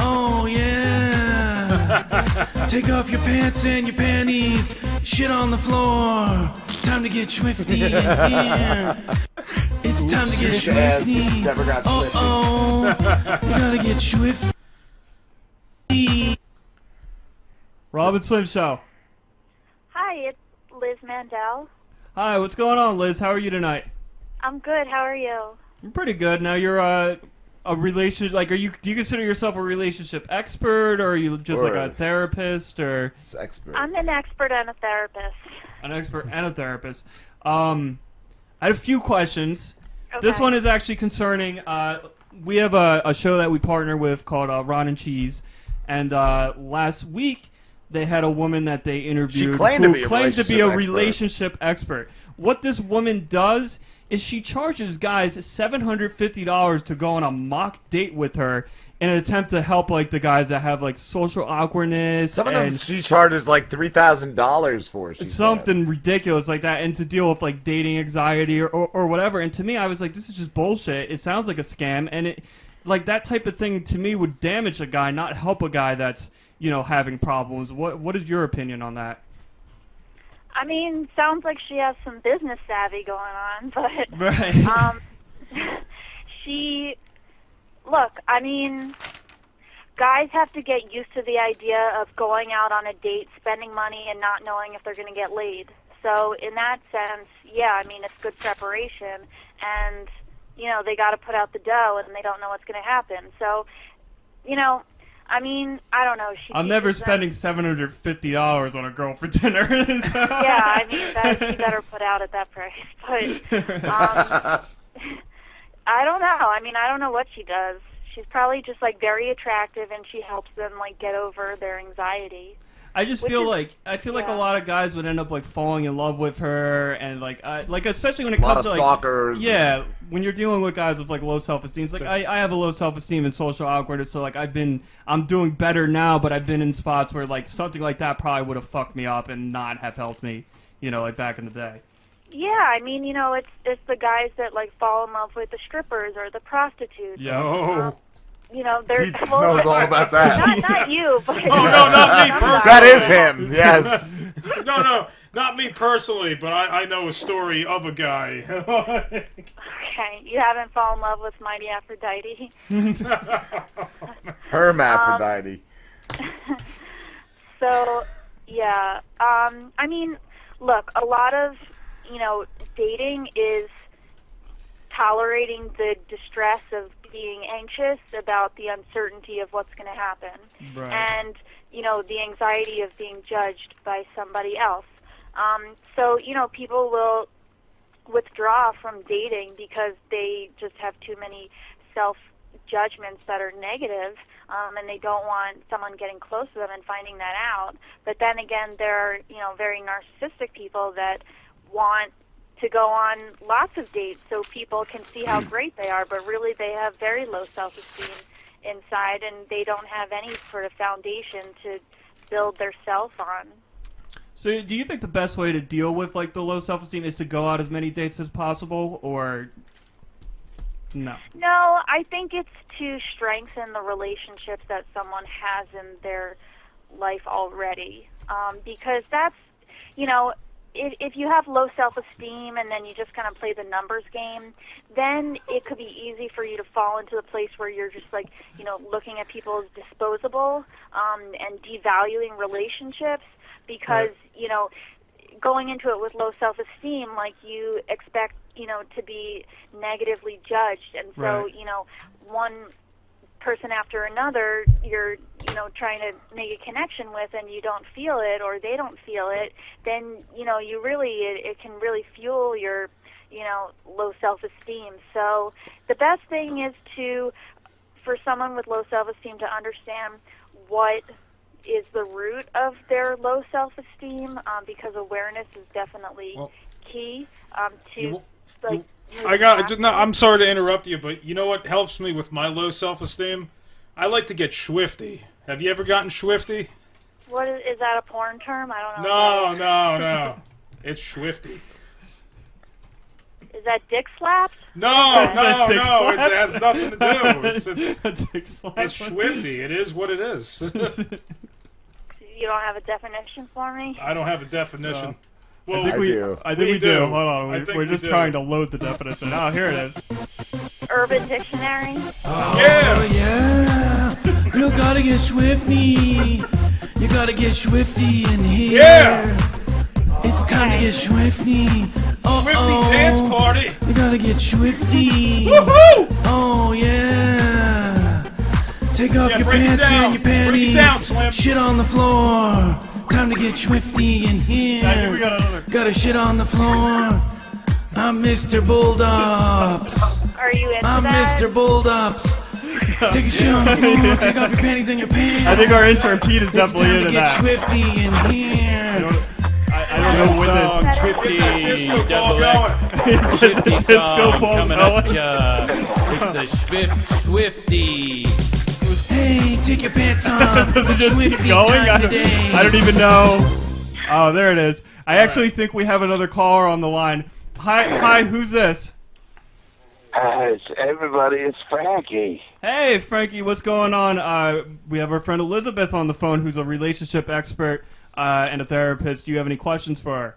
Oh yeah. Take off your pants and your panties. Shit on the floor. It's time to get schwifty. Yeah. It's time to get
need to ask
schwifty.
you've got
Uh oh. You gotta get schwifty.
Robin Slim Show.
Hi, it's Liz Mandel.
Hi, what's going on, Liz? How are you tonight?
I'm good. How are you?
I'm pretty good. Now you're uh, a relationship like are you do you consider yourself a relationship expert or are you just like
Or-
a therapist or
expert?
I'm an expert and a therapist.
an expert and a therapist. Um, I had a few questions. This
Okay.
one is actually concerning. Uh, we have a, a show that we partner with called uh, Ron and Cheese, and uh, last week they had a woman that they interviewed
claimed to
who
be a
claimed to be a
relationship expert.
relationship expert. What this woman does is she charges guys seven hundred fifty dollars to go on a mock date with her in an attempt to help like the guys that have like social awkwardness.
Some of them
and-
she charges like three thousand dollars for. She said.
something ridiculous like that and to deal with like dating anxiety or, or, or whatever and to me i was like this is just bullshit it sounds like a scam and it like that type of thing to me would damage a guy not help a guy that's you know having problems what what is your opinion on that
I mean, sounds like she has some business savvy going on, but
Right.
um, she look. I mean, guys have to get used to the idea of going out on a date, spending money, and not knowing if they're going to get laid. So, in that sense, yeah, I mean, it's good preparation, and you know they got to put out the dough, and they don't know what's going to happen. So, you know, I mean, I don't know. She
i'm never
teaches them-
spending $750 on a girl for dinner so-
yeah, I mean that you better put out at that price. But um, I don't know. I mean, I don't know what she does. She's probably just like very attractive, and she helps them like get over their anxiety.
I just
Which
feel
is-
like I feel like a lot of guys would end up like falling in love with her, and like I, like especially when it
A lot
comes
of
to like,
stalkers
Yeah, when you're dealing with guys with like low self esteem, it's like I, I have a low self esteem and social awkwardness, so like I've been I'm doing better now, but I've been in spots where like something like that probably would have fucked me up and not have helped me, you know, like back in the day.
Yeah, I mean, you know, it's it's the guys that like fall in love with the strippers or the prostitutes.
Yeah.
Um, you know, they're
He
well,
knows all about that.
Not, not you, but
Oh no, not me personally.
That is him. Yes.
no, no, not me personally, but I, I know a story of a guy.
Okay, you haven't fallen in love with Mighty Aphrodite.
Hermaphrodite.
So, yeah. Um, I mean, look, a lot of, you know, dating is tolerating the distress of being anxious about the uncertainty of what's going to happen.
Right.
And, you know, the anxiety of being judged by somebody else. Um, so, you know, people will withdraw from dating because they just have too many self judgments that are negative um, and they don't want someone getting close to them and finding that out. But then again, there are you know very narcissistic people that want to go on lots of dates so people can see how great they are, but really they have very low self-esteem inside and they don't have any sort of foundation to build their self on.
So, do you think the best way to deal with like the low self-esteem is to go out as many dates as possible, or no?
No, I think it's to strengthen the relationships that someone has in their life already. Um, because that's, you know, if, if you have low self esteem and then you just kind of play the numbers game, then it could be easy for you to fall into the place where you're just like, you know, looking at people as disposable um, and devaluing relationships because, you know, going into it with low self esteem, like you expect, you know, to be negatively judged. And so,
Right.
you know, one person after another you're you know trying to make a connection with and you don't feel it or they don't feel it then you know you really it, it can really fuel your you know low self esteem so the best thing is to for someone with low self esteem to understand what is the root of their low self esteem um, because awareness is definitely key um, to
You-
like
I got just no. I'm sorry to interrupt you, but you know what helps me with my low self-esteem? I like to get schwifty. Have you ever gotten schwifty?
what is, is that a porn term I don't know
No, no, no. It's schwifty.
is that dick slaps
No,
Is
no, no.
slaps?
It has nothing to do. It's it's,
Dick slaps.
it's schwifty. It is what it is.
you don't have a definition for me
I don't have a definition. Well,
I think we, do. I think we, do. Hold on, We, we're just
do.
trying to load the definition. Oh, here it is.
urban dictionary
Oh yeah, you gotta get schwifty. You gotta get schwifty in here.
Yeah.
It's time to get schwifty. Oh
Schwifty
oh.
dance party.
You gotta get schwifty.
Woohoo!
Oh yeah. Take off
Yeah,
your pants
down.
and your
Break it
panties.
down, Slim.
Shit on the floor. Time to get schwifty in here.
I think we got another.
Gotta shit on the floor. I'm Mr. Bulldops.
are you into
I'm
that
Mr. Bulldops. Take a shit on the floor. Take off your panties and your pants.
I think our intern Pete is
It's
definitely
time
into
to get
that.
schwifty in here.
I, I don't know what
song. Schwifty
Disco ball
double X Schwifty
Disco
song
ball
coming
going.
ya. It's the Swift Schwifty.
Hey, take your pants off.
Does it just keep going? I don't. I don't even know. Oh, there it is. I actually think we have another caller on the line. Hi, hi, who's this?
Uh, it's everybody. It's Frankie.
Hey, Frankie, what's going on? Uh, we have our friend Elizabeth on the phone, who's a relationship expert uh, and a therapist. Do you have any questions for her?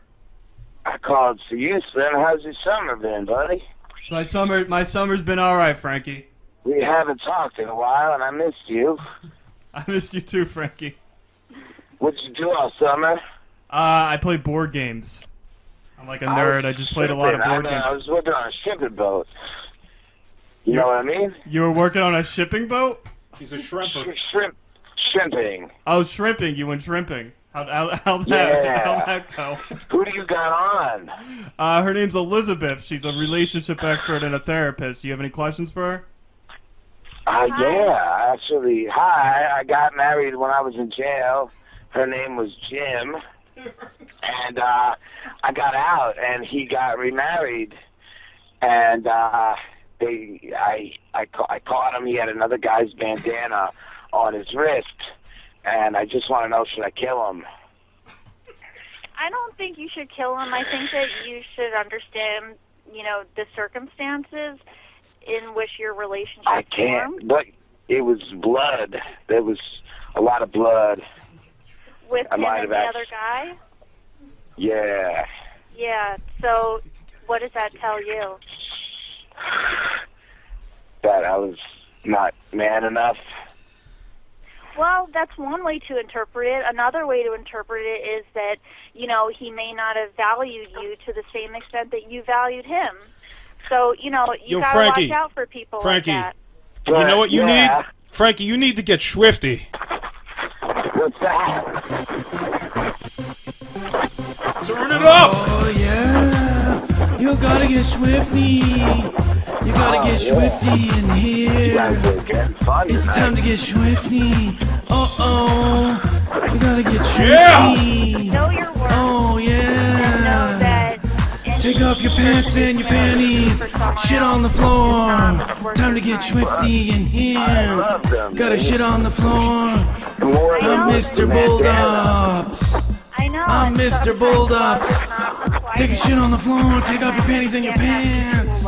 I called for you, Slim. How's your summer been, buddy?
My summer, my summer's been all right, Frankie.
We haven't talked in a while, and I missed you.
I missed you too, Frankie.
What'd you do all summer?
Uh, I played board games. I'm like a nerd. I just played a lot of board
I,
games.
I was working on a shipping boat. You know what I mean?
You were working on a shipping boat?
He's a shrimper.
Shrimp, shrimping.
Oh, shrimping. You went shrimping. How how how'd that
Yeah.
how'd that go?
Who do you got on?
Uh, her name's Elizabeth. She's a relationship expert and a therapist. Do you have any questions for her?
Uh, yeah, actually, hi. I got married when I was in jail. Her name was Jim, and uh, I got out, and he got remarried, and uh, they, I, I, ca- I caught him. He had another guy's bandana on his wrist, and I just want to know, should I kill him?
I don't think you should kill him. I think that you should understand, you know, the circumstances in which your relationship
I can't. But it was blood. There was a lot of blood.
with
I
him and the other guy.
Yeah.
Yeah. So, what does that tell you?
That I was not man enough.
Well, that's one way to interpret it. Another way to interpret it is that, you know, he may not have valued you to the same extent that you valued him. So, you know, you
Yo,
gotta
Frankie.
watch out for people
Frankie.
like that.
You know what you
Yeah.
need? Frankie, you need to get schwifty.
What's that?
Turn it up!
Oh yeah, you gotta get Schwifty. You gotta
Oh,
get
yeah.
Schwifty in here.
You guys are fun
It's
tonight.
time to get Schwifty. Uh oh. You gotta get Schwifty.
Yeah.
Know your worth.
Oh yeah. Take off your pants and your panties. Shit on the floor. Time to get Schwifty in here. Gotta shit on the floor. I'm Mr. Bulldops.
I know.
I'm Mr. Bulldops. Take a shit on the floor. Take off your panties and your pants.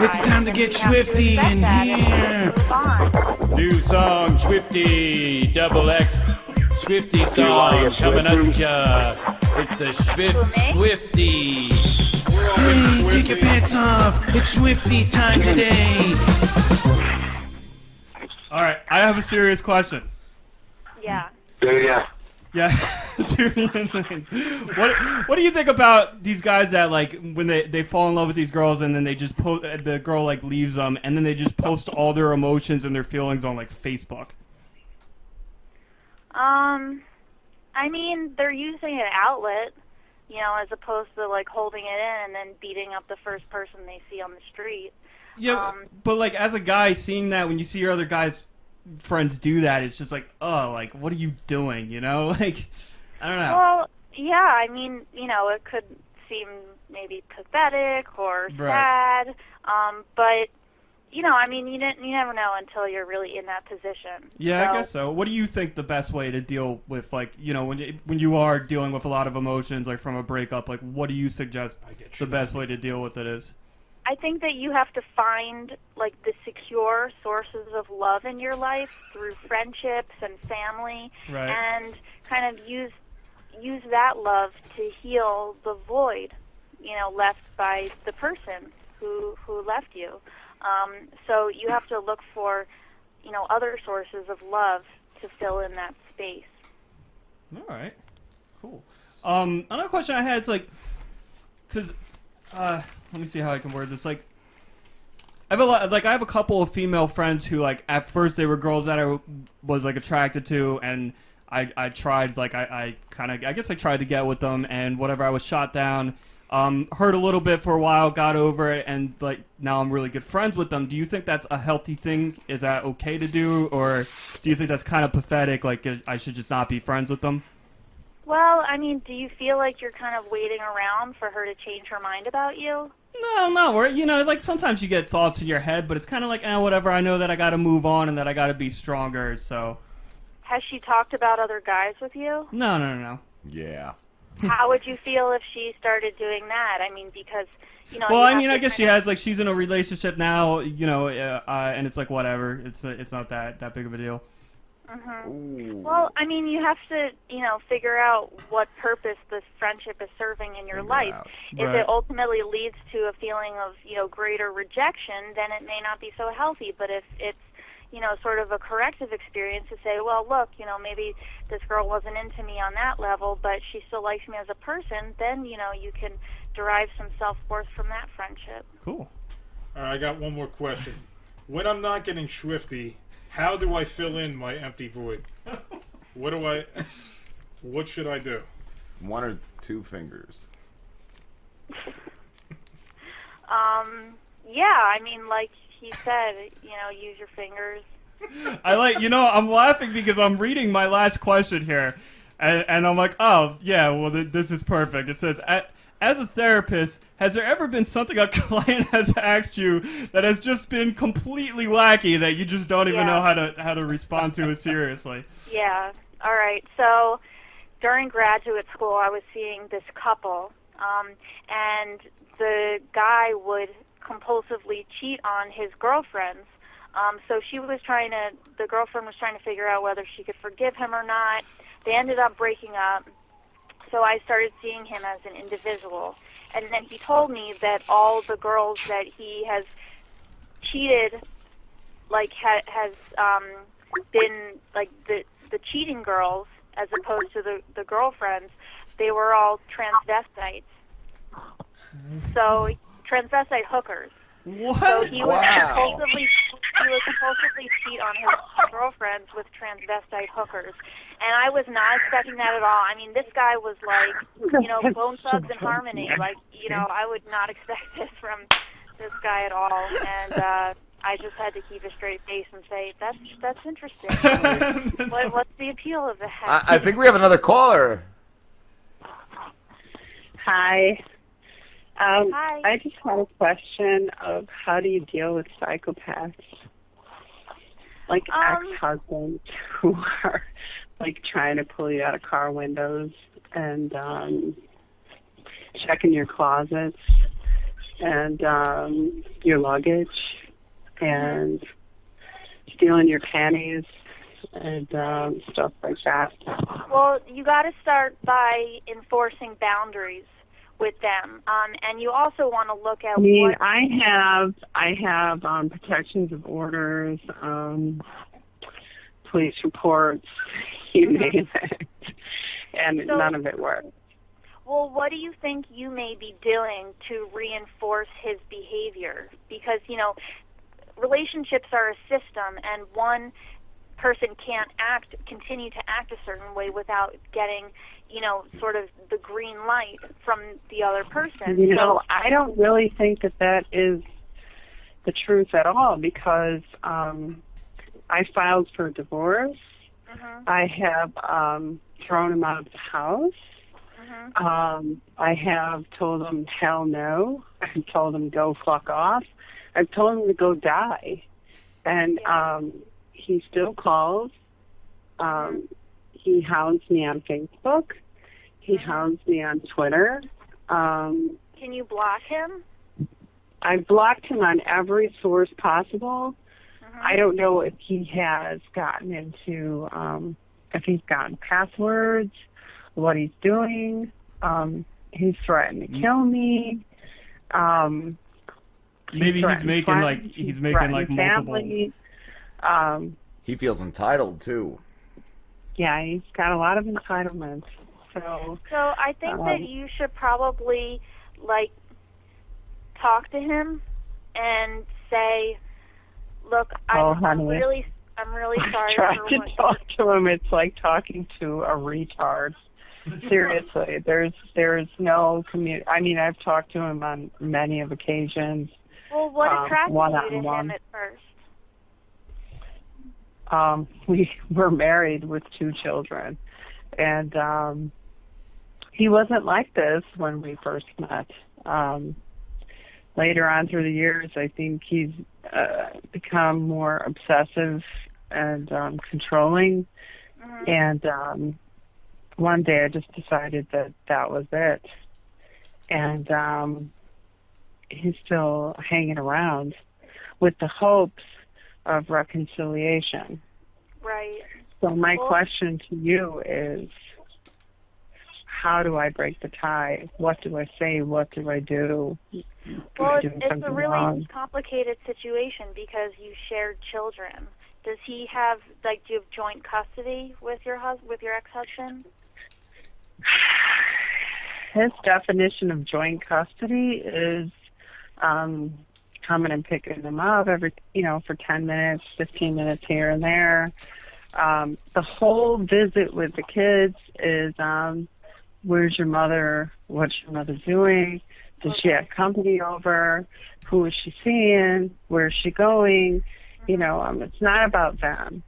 It's time to get Schwifty in here.
New song, Schwifty, double X,
Schwifty
song coming
Schwifty?
at ya. It's the Swift Schwifty.
Hey, take your pants off. It's Schwifty time today.
All right, I have a serious question.
Yeah.
Do ya?
Yeah. what What do you think about these guys that like when they they fall in love with these girls and then they just post the girl like leaves them and then they just post all their emotions and their feelings on like Facebook?
Um, I mean, they're using an outlet, you know, as opposed to like holding it in and then beating up the first person they see on the street.
Yeah,
Um,
but like as a guy seeing that when you see your other guys friends do that, it's just like, oh, like what are you doing? You know, like I don't know.
Well, yeah, I mean, you know, it could seem maybe pathetic or
Right.
sad, um, but you know, I mean, you didn't, you never know until you're really in that position.
Yeah,
So-
I guess so. What do you think the best way to deal with like you know when you, when you are dealing with a lot of emotions like from a breakup? Like, what do you suggest the best way to deal with it is?
I think that you have to find like the secure sources of love in your life through friendships and family
Right.
and kind of use use that love to heal the void, you know, left by the person who who left you. Um, so you have to look for, you know, other sources of love to fill in that space.
All right, cool. Um, another question I had is like, cause, uh, let me see how I can word this. Like, I have a lot, like I have a couple of female friends who like at first they were girls that I was like attracted to, and I I tried like I I kind of I guess I tried to get with them, and whatever I was shot down. Um, hurt a little bit for a while, got over it, and like now I'm really good friends with them. Do you think that's a healthy thing? Is that okay to do, or do you think that's kind of pathetic? Like I should just not be friends with them?
Well, I mean, do you feel like you're kind of waiting around for her to change her mind about you?
No, no, we're you know like sometimes you get thoughts in your head, but it's kind of like eh, whatever. I know that I got to move on and that I got to be stronger. So
Has she talked about other guys with you?
no, no, no, no.
Yeah.
How would you feel if she started doing that? I mean, because you know.
Well,
you
I mean, I guess she
kind
has like she's in a relationship now, you know, uh, uh, and it's like whatever. It's uh, it's not that that big of a deal.
of- Mhm. Well, I mean, you have to, you know, figure out what purpose this friendship is serving in your life. If
Right.
it ultimately leads to a feeling of, you know, greater rejection, then it may not be so healthy. But if it's, you know, sort of a corrective experience to say, well, look, you know, maybe this girl wasn't into me on that level, but she still likes me as a person, then, you know, you can derive some self worth from that friendship.
Cool.
All right, I got one more question. When I'm not getting Schwifty, how do I fill in my empty void? What do I? What should I do?
One or two fingers.
Um, yeah, I mean, like he said, you know, use your fingers.
I like you know I'm laughing because I'm reading my last question here, and, and I'm like, oh yeah, well th- this is perfect. It says. As a therapist, has there ever been something a client has asked you that has just been completely wacky that you just don't even
Yeah.
know how to how to respond to it seriously?
Yeah. All right. So during graduate school, I was seeing this couple, um, and the guy would compulsively cheat on his girlfriends. Um, so she was trying to, the girlfriend was trying to figure out whether she could forgive him or not. They ended up breaking up. So I started seeing him as an individual. And then he told me that all the girls that he has cheated, like, ha- has um, been, like, the, the cheating girls, as opposed to the, the girlfriends, they were all transvestites. So, transvestite hookers.
What?
So he would
Wow.
He would compulsively cheat on his girlfriends with transvestite hookers. And I was not expecting that at all. I mean, this guy was like, you know, Bone Thugs and Harmony. Like, you know, I would not expect this from this guy at all. And uh, I just had to keep a straight face and say, "That's that's interesting. what, what's the appeal of that?"
I, I think we have another caller.
Hi. Um,
Hi.
I just had a question of how do you deal with psychopaths? Like
Um,
ex-husbands who are like trying to pull you out of car windows and um, checking your closets and um, your luggage and stealing your panties and um, stuff like that.
Well, you got to start by enforcing boundaries with them, um, and you also want to look at
I mean,
what.
I have I have um, protections of orders, um, police reports, you name it, and
So-
none of it works.
Well, what do you think you may be doing to reinforce his behavior? Because, you know, relationships are a system, and one person can't act, continue to act a certain way without getting, you know, sort of the green light from the other person.
You know,
so,
I don't really think that that is the truth at all because um, I filed for divorce.
Mhm.
I have um, thrown him out of the house.
Mhm.
Um, I have told him hell no. I've told him go fuck off. I've told him to go die, and um, he still calls. Um, he hounds me on Facebook. He hounds me on Twitter. Um,
can you block him?
I blocked him on every source possible. I don't know if he has gotten into, um, if he's gotten passwords, what he's doing. Um, he's threatened to kill me. Um,
Maybe he's
threatened
making
friends,
like he's making like multiple.
family. Um,
He feels entitled too.
yeah, he's got a lot of entitlements. So
So I think that
Um,
you should probably like talk to him and say, "Look,
Oh,
I'm, I'm really, I'm really sorry
try
for
to
what."
talk to him. It's like talking to a retard. Seriously, there's there's no commu. I mean, I've talked to him on many of occasions.
Well, what
um,
attracted you to him at first?
Um, we were married with two children, and um, he wasn't like this when we first met. Um, later on through the years, I think he's uh, become more obsessive and um, controlling. And um, one day, I just decided that that was it. And um, he's still hanging around with the hopes of reconciliation.
Right.
So my
Well-
question to you is how do I break the tie? What do I say? What do I do?
Well,
I
it's, it's a really
wrong?
complicated situation because you shared children. Does he have like do you have joint custody with your hus with your ex-husband?
His definition of joint custody is um, coming and picking them up every, you know, for 10 minutes, 15 minutes here and there. Um, the whole visit with the kids is, um, where's your mother? What's your mother doing? Does she have company over? Who is she seeing? Where's she going? You know, um, it's not about them.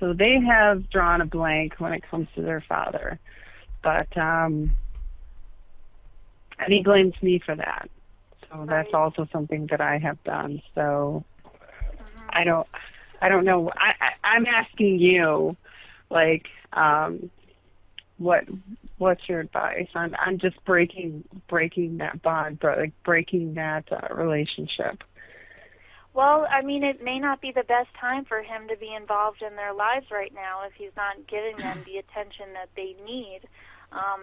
So they have drawn a blank when it comes to their father. But, um, and he blames me for that. So that's also something that I have done. So I don't, I don't know. I, I I'm asking you, like, um, what what's your advice on on just breaking breaking that bond, like breaking that uh, relationship?
Well, I mean, it may not be the best time for him to be involved in their lives right now if he's not giving them the attention that they need. Um,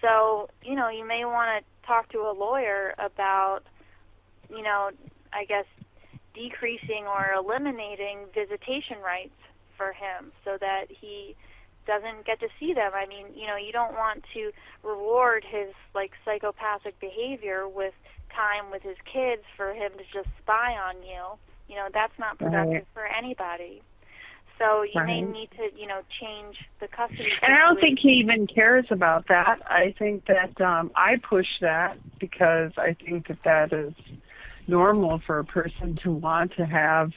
so, you know, you may want to talk to a lawyer about, you know, I guess decreasing or eliminating visitation rights for him so that he doesn't get to see them. I mean, you know, you don't want to reward his like psychopathic behavior with time with his kids for him to just spy on you. You know, that's not productive
Right.
for anybody. So you may need to, you know, change the custody.
And I don't think he even cares about that. I think that um, I push that because I think that that is normal for a person to want to have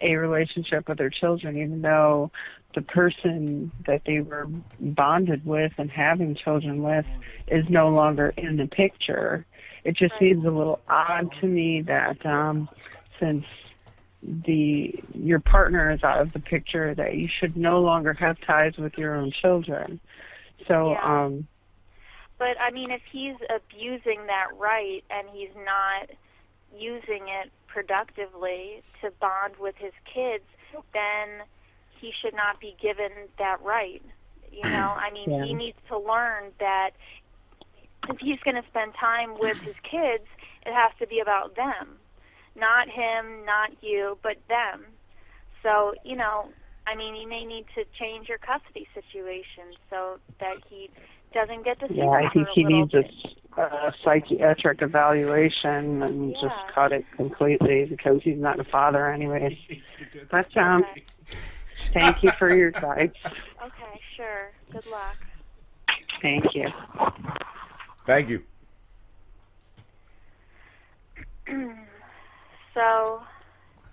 a relationship with their children, even though the person that they were bonded with and having children with is no longer in the picture. It just seems a little odd to me that um, since the your partner is out of the picture that you should no longer have ties with your own children. So
Yeah.
um
But I mean, if he's abusing that right and he's not using it productively to bond with his kids, then he should not be given that right. You know, I mean, he needs to learn that if he's going to spend time with his kids, it has to be about them, not him, not you, but them. So, you know, I mean, you may need to change your custody situation so that he doesn't get to see
yeah,
them
I think he
little
needs a, a psychiatric evaluation and just cut it completely because he's not a father anyway. But um thank you for your advice.
Okay, sure. Good luck.
Thank you.
Thank you.
so,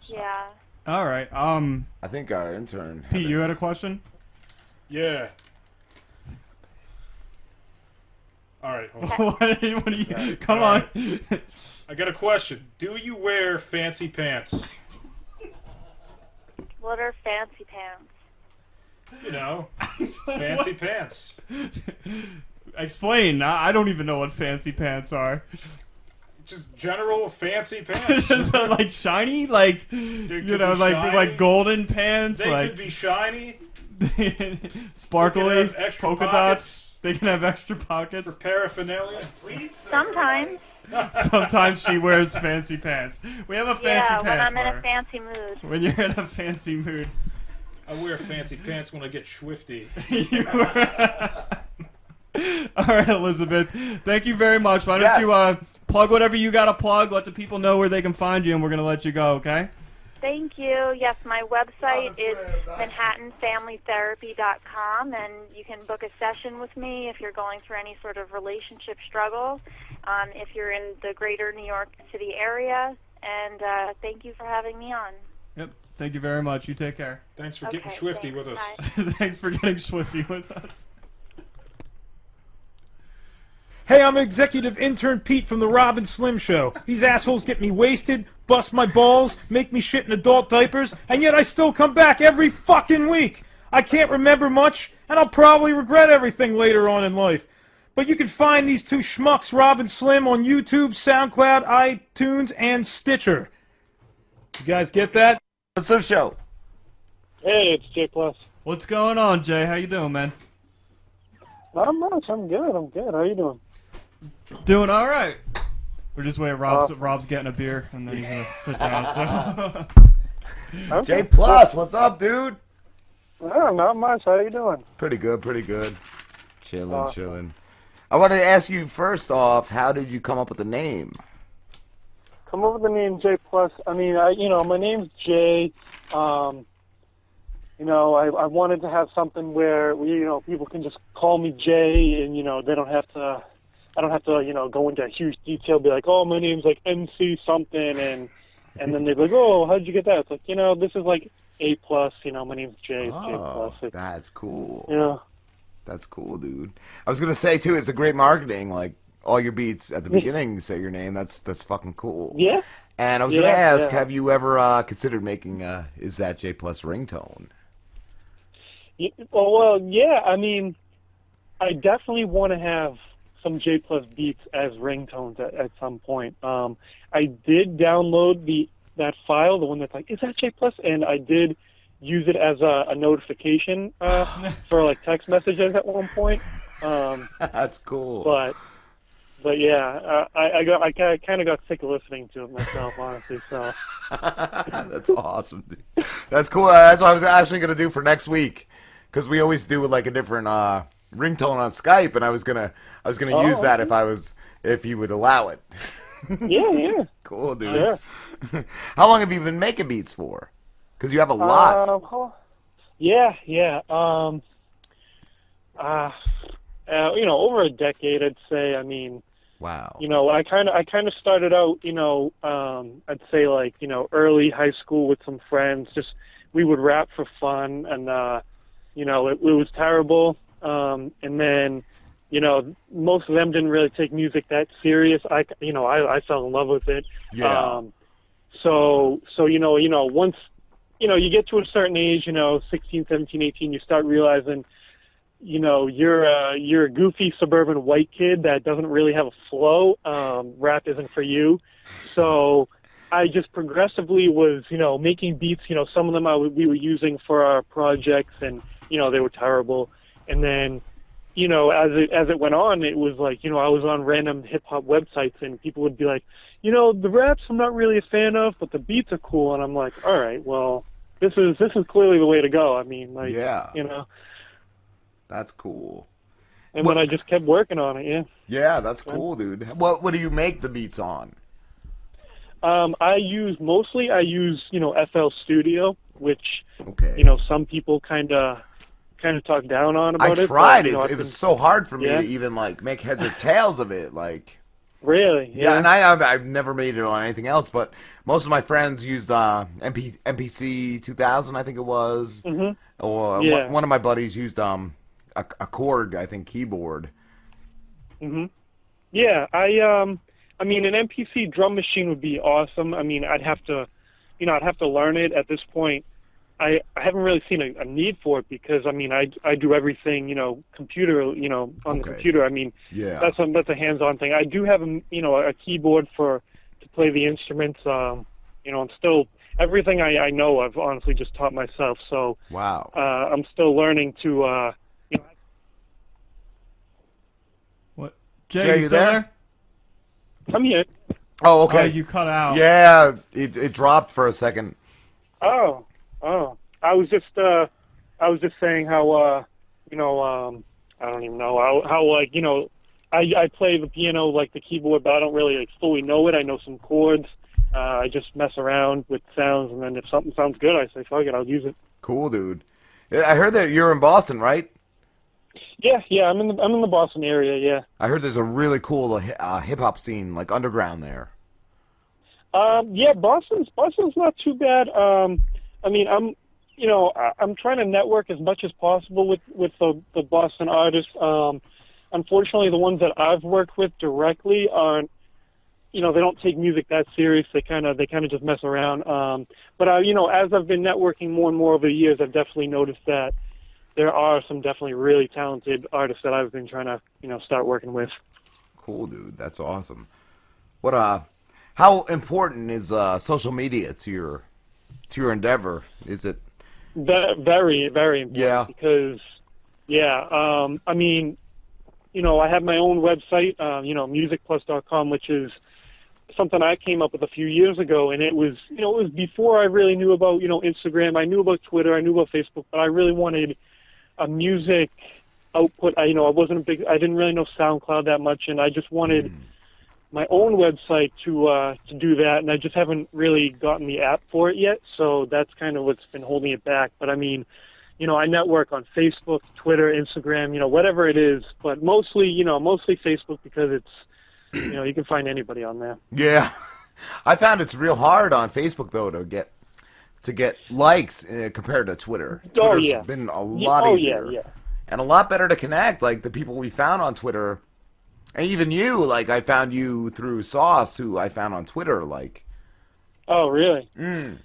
yeah.
All right. Um,
I think our intern.
Pete, you had a question?
Yeah. All right, hold on.
what, what you? Come
All
on.
I got a question. Do you wear fancy pants?
What are fancy pants?
You know, fancy pants.
Explain. I I don't even know what fancy pants are.
Just general fancy pants.
Is that like shiny? Like you know, like
shiny.
like golden pants,
They
like
could be shiny.
sparkly
They can have extra
polka
pockets.
dots. They can have extra pockets.
For paraphernalia.
Sometimes.
Sometimes she wears fancy pants. We have a fancy pants.
yeah, when. I'm in a fancy mood.
When you're in a fancy mood.
I wear fancy pants when I get schwifty.
All right, Elizabeth. Thank you very much. Why don't
Yes.
you uh, plug whatever you got to plug? Let the people know where they can find you, and we're gonna let you go. Okay?
Thank you. Yes, my website is manhattanfamilytherapy.com, and you can book a session with me if you're going through any sort of relationship struggles. Um, if you're in the greater New York City area, and uh, thank you for having me on.
Yep. Thank you very much. You take care.
Thanks for
Okay,
getting schwifty
thanks.
with us.
Thanks for getting schwifty with us.
Hey, I'm executive intern Pete from the Rob and Slim Show. These assholes get me wasted, bust my balls, make me shit in adult diapers, and yet I still come back every fucking week. I can't remember much, and I'll probably regret everything later on in life. But you can find these two schmucks, Rob and Slim, on YouTube, SoundCloud, iTunes, and Stitcher. You guys get that?
What's up, show?
Hey, it's J Plus.
What's going on, Jay? How you doing, man?
Not much. I'm good. I'm good. How you doing?
Doing all right. We're just waiting. Rob's Rob's getting a beer, and then he's gonna sit down. So.
J Plus, what's up, dude?
Oh, not much. How you doing?
Pretty good, pretty good. Chilling,
Uh,
chilling. I wanted to ask you first off, how did you come up with the name?
Come up with the name J Plus. I mean, I you know my name's Jay. Um, you know, I I wanted to have something where we, you know people can just call me Jay, and you know they don't have to. I don't have to, you know, go into a huge detail. Be like, oh, my name's like MC something, and and then they're like, oh, how'd you get that? It's like, you know, this is like A plus. You know, my name's Jay. It's J
Oh,
plus. It's,
that's cool.
Yeah.
That's cool, dude. I was gonna say too, it's a great marketing. Like all your beats at the beginning say your name. That's that's fucking cool.
Yeah.
And I was
Yeah,
gonna ask,
yeah.
have you ever uh, considered making a is that J plus ringtone?
Y- Oh well, yeah. I mean, I definitely want to have some J plus beats as ringtones at, at some point. Um, I did download the that file, the one that's like, is that J plus? And I did use it as a, a notification uh, for like text messages at one point. Um,
That's cool.
but but yeah, uh, I I got I kind of got sick of listening to it myself, honestly. So
That's awesome. Dude. That's cool. Uh, that's what I was actually gonna do for next week, because we always do like a different uh, ringtone on Skype, and I was gonna I was gonna
Oh,
use that
okay.
if I was if you would allow it.
yeah, yeah.
Cool, dude.
Yeah.
How long have you been making beats for? Because you have a lot.
Um, how, Yeah, yeah. Um, uh, uh, you know, over a decade, I'd say. I mean,
Wow.
you know, I kind of, I kind of started out, you know, um, I'd say like, you know, early high school with some friends. Just we would rap for fun, and uh, you know, it, it was terrible. Um, and then, you know, most of them didn't really take music that serious. I, you know, I, I fell in love with it.
Yeah.
Um, so, so you know, you know, once, you know, you get to a certain age, you know, 16, 17, 18, you start realizing, you know, you're a, you're a goofy suburban white kid that doesn't really have a flow. Um, rap isn't for you. So I just progressively was, you know, making beats. You know, some of them I, w- we were using for our projects, and you know, they were terrible. And then, you know, as it as it went on, it was like, you know, I was on random hip hop websites, and people would be like, you know, the raps I'm not really a fan of, but the beats are cool. And I'm like, all right, well, this is this is clearly the way to go. I mean, like,
Yeah.
you know.
That's cool.
And then I just kept working on it. Yeah.
Yeah, that's cool, dude. What what do you make the beats on?
Um, I use mostly I use you know FL Studio, which
Okay.
you know some people kind of kind of talk down on
I
about it.
tried
but,
it.
know,
it was
been-
so hard for me
Yeah?
to even like make heads or tails of it. Like
Really?
yeah,
Yeah.
and I I've, I've never made it on anything else. But most of my friends used uh, MP, MPC 2000, I think it was,
Mhm.
or one-
Yeah.
one of my buddies used um a, a Korg, I think, keyboard.
hmm Yeah, I um, I mean, an MPC drum machine would be awesome. I mean, I'd have to, you know, I'd have to learn it at this point. I I haven't really seen a, a need for it because I mean, I I do everything, you know, computer, you know, on the computer. I mean,
Yeah.
that's a that's a hands-on thing. I do have a you know a keyboard for to play the instruments. Um, you know, I'm still everything I I know I've honestly just taught myself. So
Wow.
uh, I'm still learning to uh, you know.
What? Jay,
Jay,
you
you there?
there?
I'm here.
Oh, okay.
Oh, you cut out.
Yeah, it it dropped for a second.
Oh, oh. I was just uh I was just saying how uh you know, um I don't even know how how like, you know, I I play the piano like the keyboard, but I don't really like fully know it. I know some chords. Uh I just mess around with sounds and then if something sounds good, I say fuck it, I'll use it.
Cool, dude. I heard that you're in Boston, right?
Yeah, yeah, I'm in the I'm in the Boston area, yeah.
I heard there's a really cool uh, hip hop scene, like underground there.
Um, yeah, Boston's Boston's not too bad. Um, I mean, I'm, you know, I'm trying to network as much as possible with with the the Boston artists. Um, unfortunately, the ones that I've worked with directly aren't, you know, they don't take music that serious. They kind of they kind of just mess around. Um, but I, you know, as I've been networking more and more over the years, I've definitely noticed that there are some definitely really talented artists that I've been trying to, you know, start working with.
Cool, dude. That's awesome. What uh, how important is uh social media to your to your endeavor? Is it?
Ve- very, very important.
Yeah.
Because, yeah, um, I mean, you know, I have my own website, uh, you know, musicplus.com, which is something I came up with a few years ago, and it was, you know, it was before I really knew about, you know, Instagram. I knew about Twitter, I knew about Facebook, but I really wanted a music output. I, you know, I wasn't a big, I didn't really know SoundCloud that much, and I just wanted my own website to uh, to do that, and I just haven't really gotten the app for it yet. So that's kind of what's been holding it back. But I mean, you know, I network on Facebook, Twitter, Instagram, you know, whatever it is, but mostly, you know, mostly Facebook because it's, you know, you can find anybody on there.
Yeah, I found it's real hard on Facebook though to get to get likes uh, compared to Twitter.
Oh,
Twitter's
yeah.
been a lot
oh,
easier.
yeah, yeah.
and a lot better to connect. Like the people we found on Twitter, and even you. Like I found you through Sauce, who I found on Twitter. Like,
Oh, really?
mm,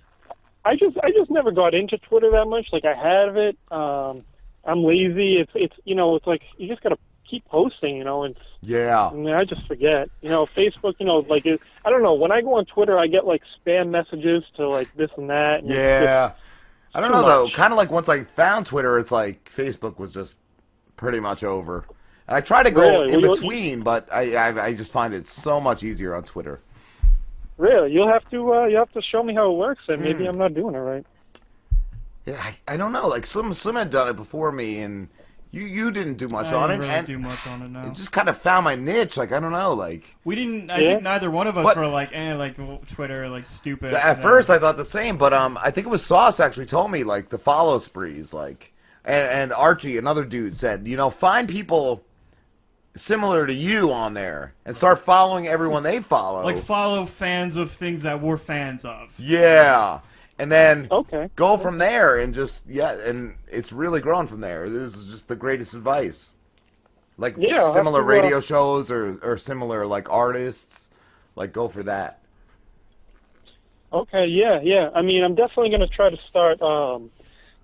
I just I just never got into Twitter that much. Like I have it. Um, I'm lazy. It's it's you know it's like you just gotta keep posting. You know, it's
yeah,
I mean I just forget. You know, Facebook. You know, like it, I don't know. When I go on Twitter, I get like spam messages to like this and that. And
yeah.
just-
I don't know though. Kind of like once I found Twitter, it's like Facebook was just pretty much over. And I try to go
Really?
in
Well,
between, but I, I I just find it so much easier on Twitter.
Really, you'll have to uh, you have to show me how it works, and maybe
Hmm.
I'm not doing it right.
Yeah, I, I don't know. Like Slim Slim had done it before me, and You you didn't do much
I
on it,
didn't really
and
do much on it, no.
it just kind of found my niche. Like I don't know, like
We didn't. I
Yeah.
think neither one of us
But-
were like, eh, like Twitter, like stupid.
At first, I thought the same, but um, I think it was Sauce actually told me like the follow sprees, like, and, and Archie, another dude, said, you know, find people similar to you on there and start following everyone they follow.
like follow fans of things that we're fans of.
yeah, and then
okay,
go from there and just yeah, and it's really grown from there. This is just the greatest advice. Like
Yeah,
similar
to, uh,
radio shows or or similar like artists, like go for that.
Okay, yeah, yeah. I mean, I'm definitely going to try to start, um,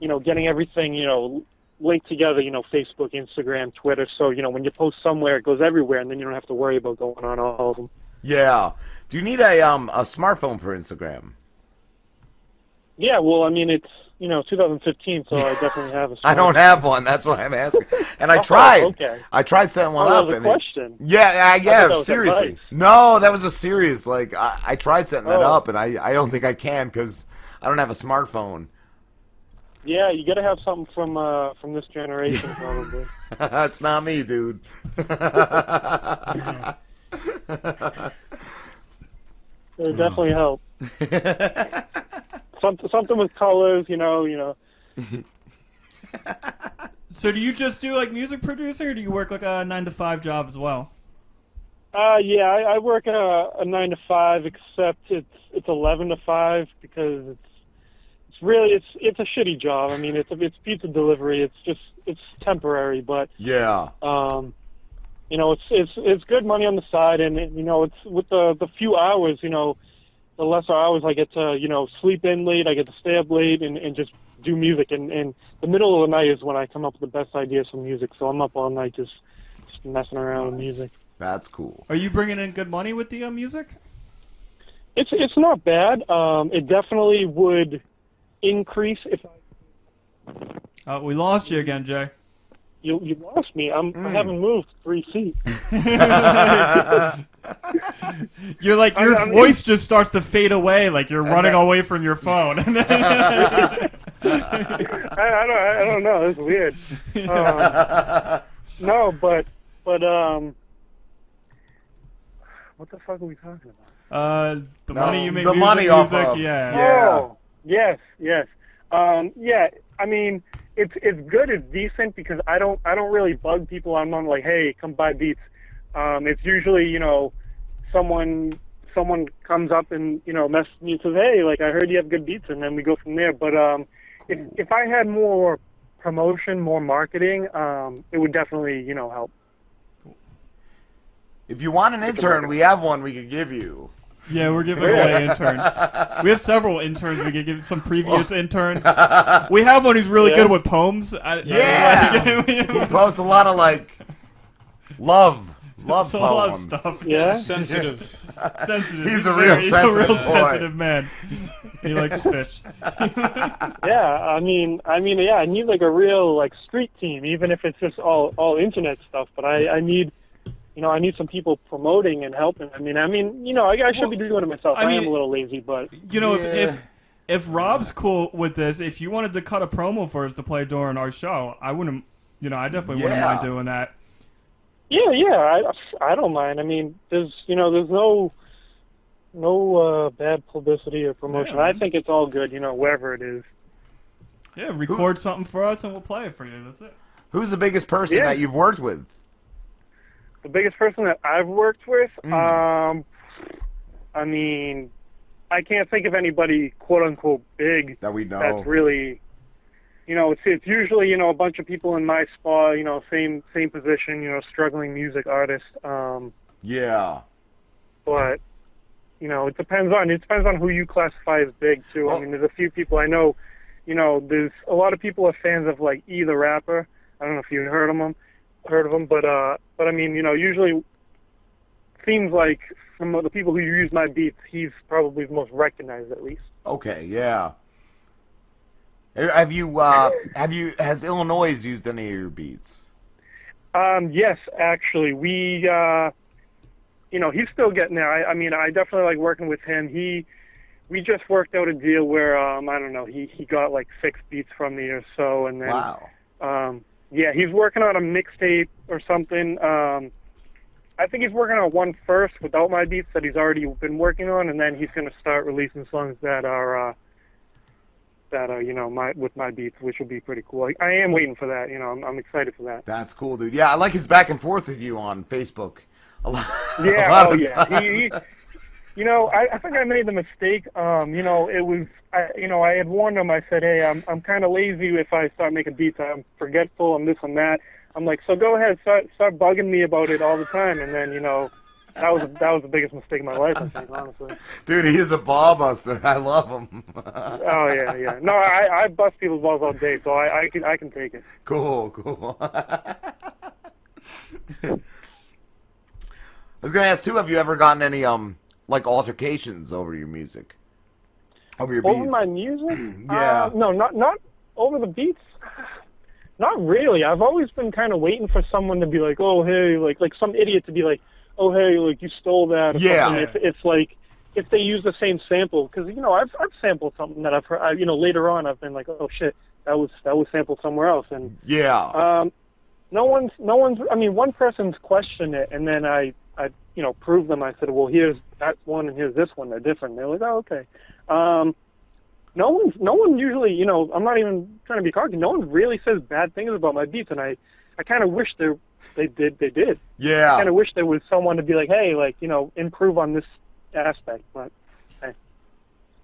you know, getting everything, you know, linked together, you know, Facebook, Instagram, Twitter. So, you know, when you post somewhere, it goes everywhere, and then you don't have to worry about going on all of them.
Yeah. Do you need a um a smartphone for Instagram?
Yeah, well, I mean, it's, you know, 2015, so I definitely have a
I don't have one. That's why I'm asking. And I
Oh,
tried.
okay.
I tried setting one
Oh, that
up.
was a
and it-
question.
yeah,
I
yeah.
that
seriously.
advice.
No, that was a serious. Like I, I tried setting that
Oh.
up, and I I don't think I can because I don't have a smartphone.
Yeah, you got to have something from uh, from this generation, probably.
That's not me, dude.
It would definitely help. something, something with colors, you know, you know.
So do you just do like music producing, or do you work like a nine to five job as well?
Uh, yeah, I, I work a, a nine to five, except it's it's eleven to five because it's it's really it's it's a shitty job. I mean, it's it's pizza delivery. It's just it's temporary, but
Yeah.
um, you know, it's it's it's good money on the side, and it, you know, it's with the the few hours, you know, the lesser hours I get to you know sleep in late, I get to stay up late, and and just do music, and and the middle of the night is when I come up with the best ideas for music. So I'm up all night just just messing around with music.
That's cool.
Are you bringing in good money with the uh, music?
It's it's not bad. Um, it definitely would increase if
Uh, we lost you again, Jay.
you you lost me. I'm I haven't moved three feet.
You're like your
I mean-
voice just starts to fade away, like you're running away from your phone.
I, I don't I don't know. It's weird. Um, no, but but um, what the fuck are we talking about?
uh, the
No,
money you make,
the
music,
money off
music,
of-
yeah.
Oh, yes, yes. Um, yeah, I mean, it's it's good, it's decent because I don't I don't really bug people. I'm not like, hey, come buy beats. Um, it's usually you know, someone someone comes up and you know messages me and says, hey, like I heard you have good beats, and then we go from there. But um, if if I had more promotion, more marketing, um, it would definitely you know help.
If you want an intern, we have one we could give you.
Yeah, we're giving away interns. We have several interns. We could give some previous oh. interns. We have one who's really
Yeah.
good with poems. I,
Yeah. he posts a lot of like love, love
So love
poems.
stuff.
Yeah?
Sensitive.
sensitive.
He's a real
he's
sensitive
a real
boy.
sensitive man. He likes fish.
yeah, I mean, I mean, yeah, I need like a real like street team, even if it's just all all internet stuff. But I I need, you know, I need some people promoting and helping. I mean, I mean, you know, I, I should be doing it myself.
I
I, am a little lazy, but
You know, if, if if Rob's cool with this, if you wanted to cut a promo for us to play during our show, I wouldn't. You know, I definitely wouldn't mind doing that.
yeah, yeah, I I don't mind. I mean, there's you know, there's no no uh, bad publicity or promotion.
Yeah.
I think it's all good, you know, wherever it is.
Yeah, record something for us and we'll play it for you. That's it.
Who's the biggest person
Yeah.
that you've worked with?
The biggest person that I've worked with,
Mm.
um, I mean, I can't think of anybody quote unquote big
that we know.
That's really, you know, it's it's usually you know a bunch of people in my spot, you know, same same position, you know, struggling music artist. Um,
Yeah.
but you know, it depends on it depends on who you classify as big too. I mean, there's a few people I know. You know, there's a lot of people are fans of like E the rapper. I don't know if you heard of him, heard of him, but uh, but I mean, you know, usually seems like from the people who use my beats, he's probably the most recognized at least.
Okay, yeah. Have you uh have you has Illinois used any of your beats?
Um, yes, actually, we, uh, you know, he's still getting there. I, I mean, I definitely like working with him. He, we just worked out a deal where, um, I don't know, he he got like six beats from me or so, and then,
Wow.
um, yeah, he's working on a mixtape or something. Um, I think he's working on one first without my beats that he's already been working on, and then he's going to start releasing songs that are uh, that are you know my with my beats, which will be pretty cool. I, I am waiting for that. You know, I'm, I'm excited for that.
That's cool, dude. Yeah, I like his back and forth with you on Facebook. A lot,
Yeah,
a lot
oh yeah. He, he, you know, I, I think I made the mistake. Um, you know, it was, I, you know, I had warned him. I said, hey, I'm, I'm kind of lazy if I start making beats. I'm forgetful. I'm this and that. I'm like, so go ahead, start, start bugging me about it all the time. And then, you know, that was that was the biggest mistake of my life. I think, honestly.
Dude, he is a ball buster. I love him.
Oh yeah, yeah. No, I, I bust people's balls all day, so I, I can, I can take it.
Cool, cool. I was gonna ask too. Have you ever gotten any um like altercations over your music? Over your
over my music?
Yeah.
Uh, no, not not over the beats. Not really. I've always been kind of waiting for someone to be like, "Oh, hey," like like some idiot to be like, "Oh, hey, like you stole that." Or
Yeah.
Something. If it's like if they use the same sample, because you know I've I've sampled something that I've heard. I, you know later on I've been like, "Oh shit, that was that was sampled somewhere else," and
Yeah.
um, no one's no one's. I mean, one person's questioned it, and then I I you know proved them. I said, well, here's that one, and here's this one. They're different. They're like, oh, okay. Um, no one's no one usually. You know, I'm not even trying to be cocky. No one really says bad things about my beats, and I I kind of wish they they did they did.
Yeah.
I kind of wish there was someone to be like, hey, like you know, improve on this aspect, but. Hey.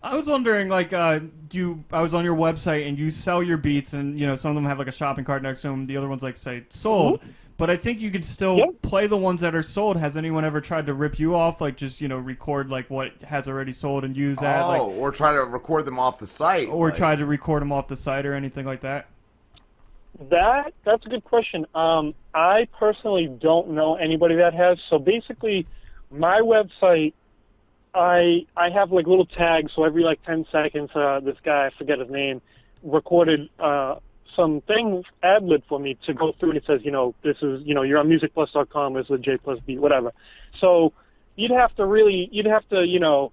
I was wondering, like, uh, do you? I was on your website and you sell your beats, and you know some of them have like a shopping cart next to them. The other ones like say sold,
Mm-hmm.
But I think you can still play the ones that are sold. Has anyone ever tried to rip you off? Like, just you know, record like what has already sold and use that,
oh,
like,
or try to record them off the site.
or
like-
try to record them off the site or anything like that.
That that's a good question. Um, I personally don't know anybody that has. So basically, my website, I I have like little tags. So every like ten seconds, uh, this guy I forget his name recorded uh, some thing ad lib for me to go through, and it says, you know, this is you know you're on musicplus.com. This is J plus B, whatever. So you'd have to really you'd have to you know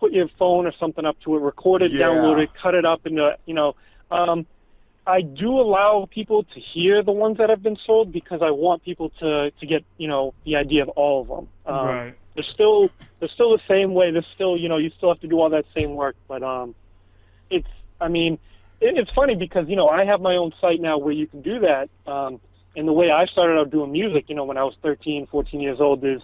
put your phone or something up to it, record it,
Yeah.
download it, cut it up into you know. Um, I do allow people to hear the ones that have been sold because I want people to to get you know the idea of all of them. Um,
Right.
They're still they're still the same way. They're still you know you still have to do all that same work, but um, it's I mean it's funny because you know I have my own site now where you can do that. Um, and the way I started out doing music, you know, when I was 13, 14 years old, is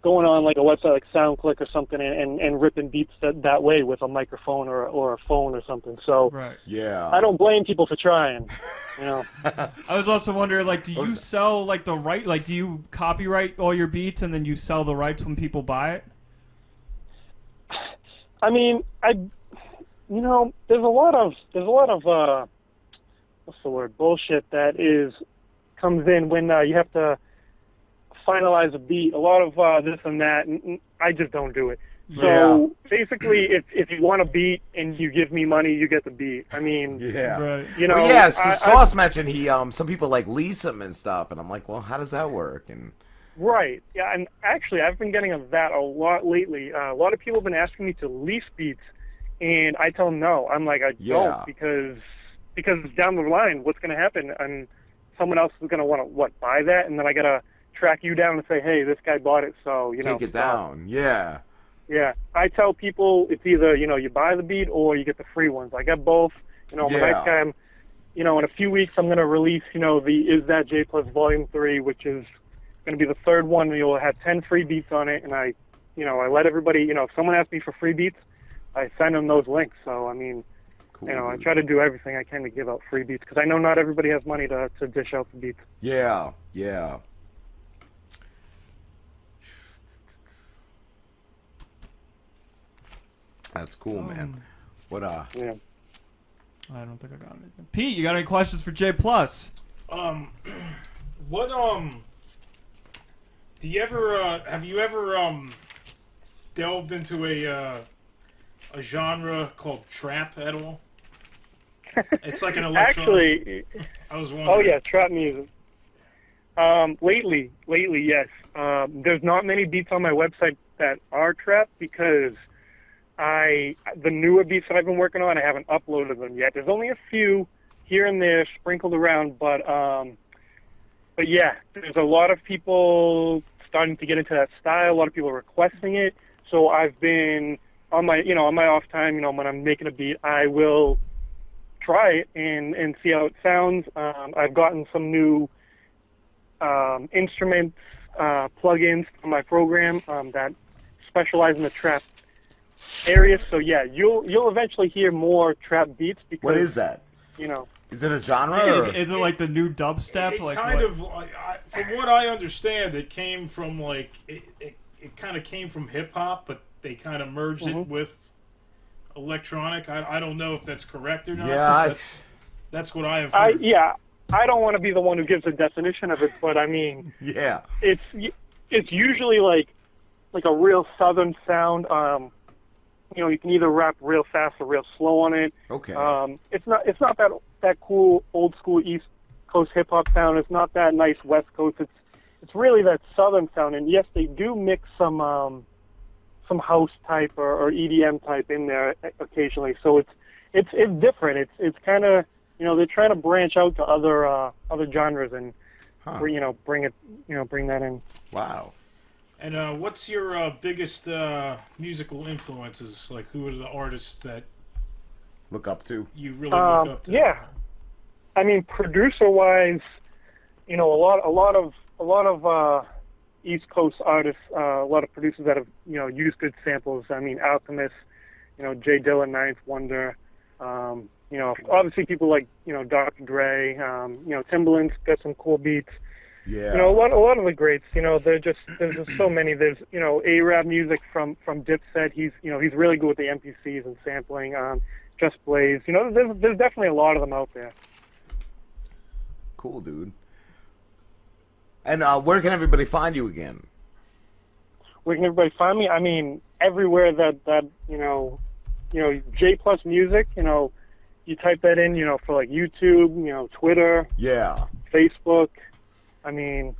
going on like a website like SoundClick or something and, and, and ripping beats that, that way with a microphone or or a phone or something. So
Right.
Yeah.
I don't blame people for trying. You know.
I was also wondering, like, do you sell like the right? Like, do you copyright all your beats and then you sell the rights when people buy it?
I mean, I, you know, there's a lot of there's a lot of uh, what's the word bullshit that is comes in when uh, you have to finalize a beat. A lot of uh, this and that, and and I just don't do it. So basically, if if you want a beat and you give me money, you get the beat. I mean,
Yeah.
you know,
well, yes,
I-
because
I-
Sauce mentioned he um some people like lease him and stuff, and I'm like, well, how does that work? And
Right. Yeah, and actually, I've been getting of that a lot lately. Uh, a lot of people have been asking me to lease beats, and I tell them no. I'm like, I
Yeah.
don't because because down the line, what's going to happen? And someone else is going to want to what buy that, and then I got to track you down and say, hey, this guy bought it, so you know,
take it
stop.
down. Yeah.
Yeah, I tell people it's either you know you buy the beat or you get the free ones. I got both. You know,
Yeah.
guy. I'm, you know, in a few weeks I'm going to release you know the Is That Jay Pluss Volume Three, which is going to be the third one. You'll have ten free beats on it, and I, you know, I let everybody. You know, if someone asks me for free beats, I send them those links. So I mean, you know, I try to do everything I can to give out free beats because I know not everybody has money to to dish out the beats.
Yeah. Yeah. That's cool, man. What uh?
Yeah.
I don't think I got anything. Pete, you got any questions for Jay Pluss?
Um, what um, do you ever uh, have you ever um delved into a uh, a genre called trap at all? It's like an electronic.
Actually,
I was wondering.
Oh yeah, trap music. Um, lately, lately, yes. Um, there's not many beats on my website that are trap because I the newer beats that I've been working on, I haven't uploaded them yet. There's only a few here and there sprinkled around, but um, but yeah, there's a lot of people starting to get into that style. A lot of people requesting it. So I've been on my, you know, on my off time, you know, when I'm making a beat, I will try it and and see how it sounds. Um, I've gotten some new um, instruments, uh, plugins for my program um, that specialize in the trap area. So yeah, you'll you'll eventually hear more trap beats because
What is that?
You know,
Is it a genre?
Is,
or-
is it like the new dubstep?
It
like
kind
what?
of, I, from what I understand, it came from like it. It, it kind of came from hip hop, but they kind of merged
Mhm.
it with electronic. I, I don't know if that's correct or not.
Yeah,
that's, that's what I have
I
heard.
yeah, I don't want to be the one who gives a definition of it, but I mean,
yeah.
it's it's usually like like a real southern sound. Um, you know, you can either rap real fast or real slow on it.
Okay.
Um, it's not it's not that that cool old school East Coast hip hop sound. It's not that nice West Coast. It's it's really that southern sound. And yes, they do mix some um, some house type or, or EDM type in there occasionally. So it's it's it's different. It's it's kind of you know they're trying to branch out to other uh, other genres and
Huh.
bring- you know bring it you know bring that in.
Wow.
And uh, what's your uh, biggest uh, musical influences? Like, who are the artists that
Look up to.
you really
Um,
look up to?
Yeah, I mean, producer wise, you know, a lot, a lot of, a lot of uh, East Coast artists, uh, a lot of producers that have, you know, used good samples. I mean, Alchemist, you know, Jay Dilla, Ninth Wonder. Um, you know, obviously people like, you know, Dr. Dre. Um, you know, Timbaland's got some cool beats.
Yeah.
You know, a lot, a lot of the greats. You know, they're just there's just so many. There's you know, AraabMuzik from from Dipset. He's you know he's really good with the MPCs and sampling. Um, Just Blaze. You know, there's there's definitely a lot of them out there.
Cool, dude. And uh, where can everybody find you again?
Where can everybody find me? I mean, everywhere that that you know, you know, Jay Pluss Music. You know, you type that in. You know, for like YouTube. You know, Twitter.
Yeah.
Facebook. I mean,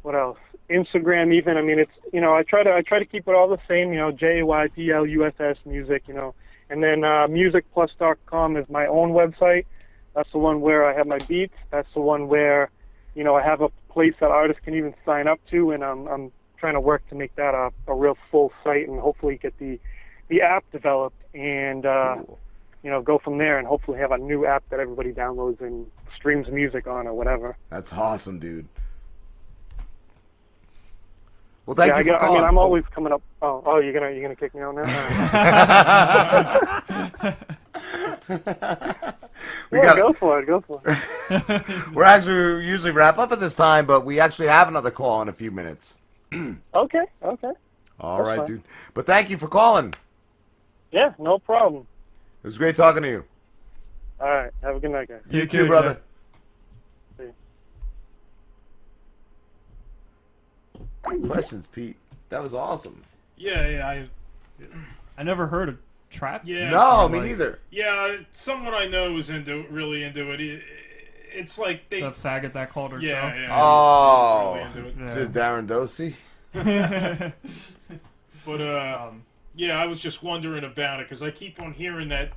what else? Instagram even. I mean, it's you know, I try to I try to keep it all the same. You know, J Y P L U S S music. You know, and then uh, musicplus.com is my own website. That's the one where I have my beats. That's the one where, you know, I have a place that artists can even sign up to, and I'm I'm trying to work to make that a, a real full site and hopefully get the the app developed and uh, you know go from there and hopefully have a new app that everybody downloads and streams music on or whatever.
That's awesome, dude. Well, thank
yeah,
you
I,
for
got- I
calling.
mean, I'm always coming up. Oh, oh, you're gonna you're gonna kick me out now.
We
Yeah,
got-
go for it. Go for it.
We're actually we usually wrap up at this time, but we actually have another call in a few minutes.
okay. Okay.
All
That's
right,
fine.
dude. But thank you for calling.
Yeah, no problem.
It was great talking to you.
All right. Have a good night, guys.
You, too, brother.
See.
Great questions, Pete. That was awesome.
Yeah, yeah. I,
I never heard of trap.
Yeah.
No, me neither.
Yeah, someone I know was into really into it. It- It's like they
The faggot that called her.
Yeah, yeah.
Oh,
he's- he's really into it.
is it Darren Dosey?
But uh, yeah, I was just wondering about it because I keep on hearing that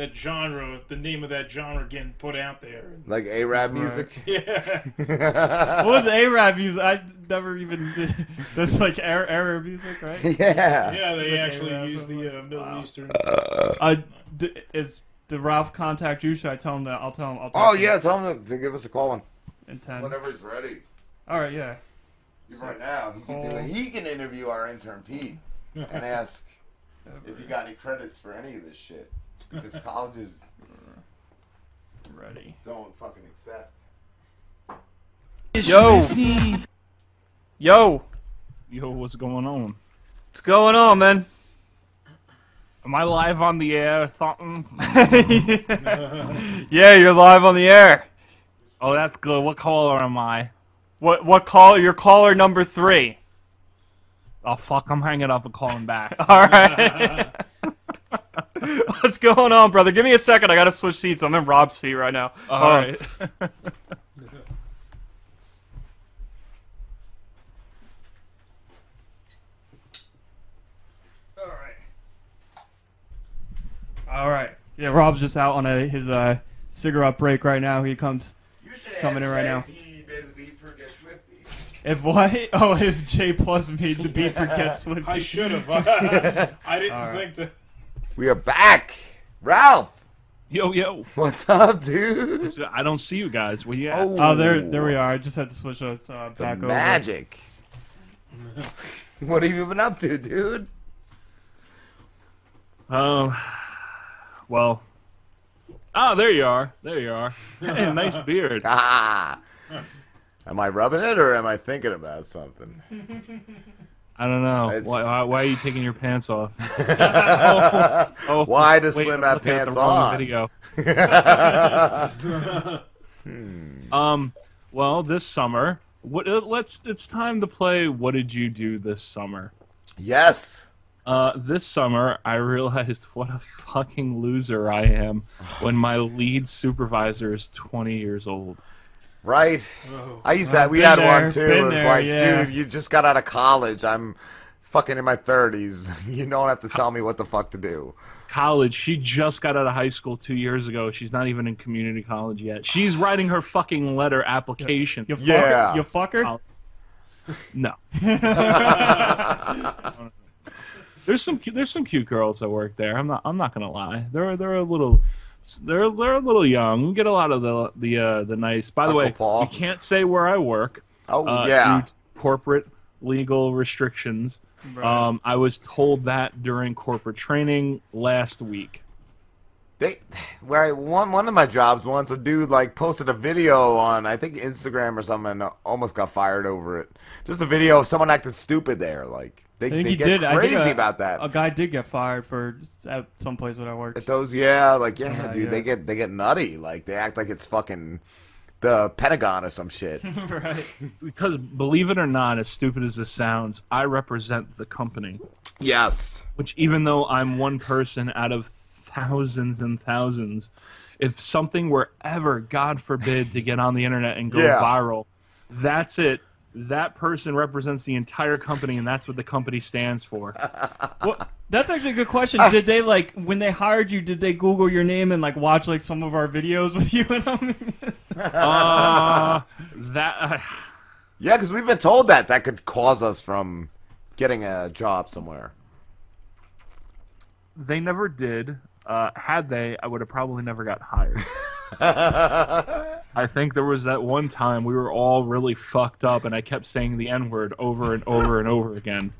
that genre, the name of that genre getting put out there.
Like A-Rab music?
Yeah.
what was A-Rap music? I never even did. That's like Arab, Arab music, right?
Yeah.
Yeah, they
Like
actually
A-Rap.
use the uh, Middle Eastern.
Uh, d- is did Ralph contact you? Should I tell him that? I'll tell him. I'll talk
Oh
to him
yeah, tell him to give us a call.
in ten.
Whenever he's ready.
All right, yeah.
Right now, he can, do it. he can interview our intern Pete and ask if you got any credits for any of this shit because colleges
ready
don't fucking accept.
Yo. Yo.
Yo, what's going on?
What's going on, man?
Am I live on the air? Thoughtin'?
yeah, you're live on the air.
Oh, that's good. What caller am I?
What what call? You're caller number three.
Oh fuck! I'm hanging up and calling back.
All right. What's going on, brother? Give me a second. I gotta switch seats. I'm in Rob's seat right now.
All
Hold on.
right.
All right. Yeah, Rob's just out on a his uh, cigarette break right now. He comes coming in right now. If what? Oh, if Jay Pluss made the beat for Get Schwifty.
I should have. I didn't
All right.
think to.
We are back, Ralph.
Yo, yo.
What's up, dude?
Listen, I don't see you guys. Where you at?
Oh, there, there we are. I just had to switch us uh,
The
back over.
magic. what have you been up to, dude?
Um, well. Oh, there you are. There you are. Hey, nice beard.
Ah. Am I rubbing it or am I thinking about something?
I don't know. Why, why, why are you taking your pants off?
Why does
wait,
Slim
I'm
have pants on?
Video.
Hmm.
Um. Well, this summer, what? uh, Let's. It's time to play. What did you do this summer?
Yes.
Uh, this summer, I realized what a fucking loser I am when my lead supervisor is 20 years old.
Right? Oh. I used that. We had
there,
one too.
been
It was
there,
like,
yeah.
dude, you just got out of college. I'm fucking in my 30s. You don't have to tell me what the fuck to do.
College. She just got out of high school two years ago. She's not even in community college yet. She's writing her fucking letter application.
You fuck her? You fuck her?
No. there's some there's some cute girls that work there. I'm not I'm not gonna lie. They're they're a little they're they're a little young. We get a lot of the the uh, the nice. By the
Uncle
way,
Paul.
you can't say where I work.
Oh,
uh,
yeah.
corporate legal restrictions.
Right.
Um, I was told that during corporate training last week.
They, where I, one one of my jobs once, a dude like posted a video on I think Instagram or something, and almost got fired over it. Just a video of someone acting stupid there. Like they,
I think
they
he
get
did. I
crazy
think a,
about that.
A guy did get fired for at some place that I worked.
At those, yeah, like yeah,
Yeah,
dude,
yeah.
they get they get nutty. Like they act like it's fucking the Pentagon or some shit.
right.
Because believe it or not, as stupid as this sounds, I represent the company.
Yes.
Which even though I'm one person out of thousands and thousands, if something were ever, God forbid, to get on the internet and go
Yeah.
viral, that's it. That person represents the entire company, and that's what the company stands for.
Well, that's actually a good question. Did they like when they hired you? Did they Google your name and like watch like some of our videos with you and them?
uh, that. Uh,
Yeah, because we've been told that that could cause us from getting a job somewhere.
they never did. Uh, had they, I would have probably never got hired. I think there was that one time we were all really fucked up, and I kept saying the N word over and over and over again.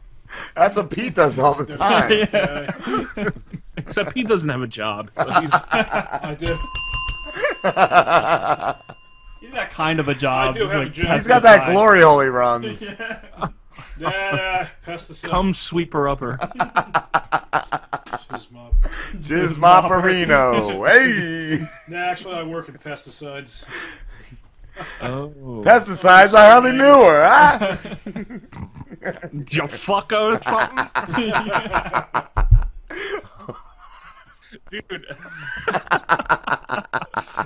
That's what Pete does all the time.
Except he doesn't have a job. So he's...
I do.
He's got kind of a job.
I do
with,
have a job.
He's got that glory hole he runs.
Yeah, pesticide.
Come sweeper upper.
Jizz mop.
Jizz Mopperino. Hey.
Nah, actually, I work in pesticides.
Oh.
Pesticides, I hardly knew her, huh?
you fucker or something? Dude.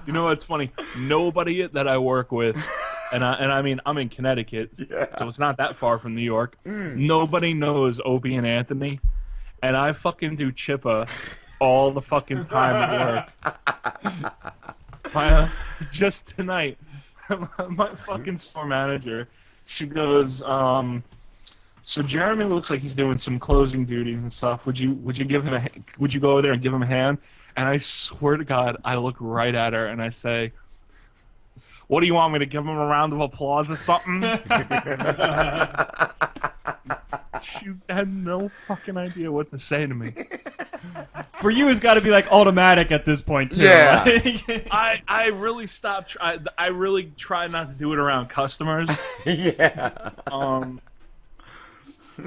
you know what's funny? Nobody that I work with, and I and I mean I'm in Connecticut, so it's not that far from New York.
Mm.
Nobody knows Opie and Anthony, and I fucking do Chippa all the fucking time at work. My, uh, just tonight, my fucking store manager, she goes, um, so Jeremy looks like he's doing some closing duties and stuff. Would you would you give him a ha- would you go over there and give him a hand? And I swear to God, I look right at her and I say, "What do you want me to give him a round of applause or something?" she had no fucking idea what to say to me.
For you, it's got to be like automatic at this point too.
Yeah.
Like-
I I really stopped. Try, I really try not to do it around customers.
yeah.
Um.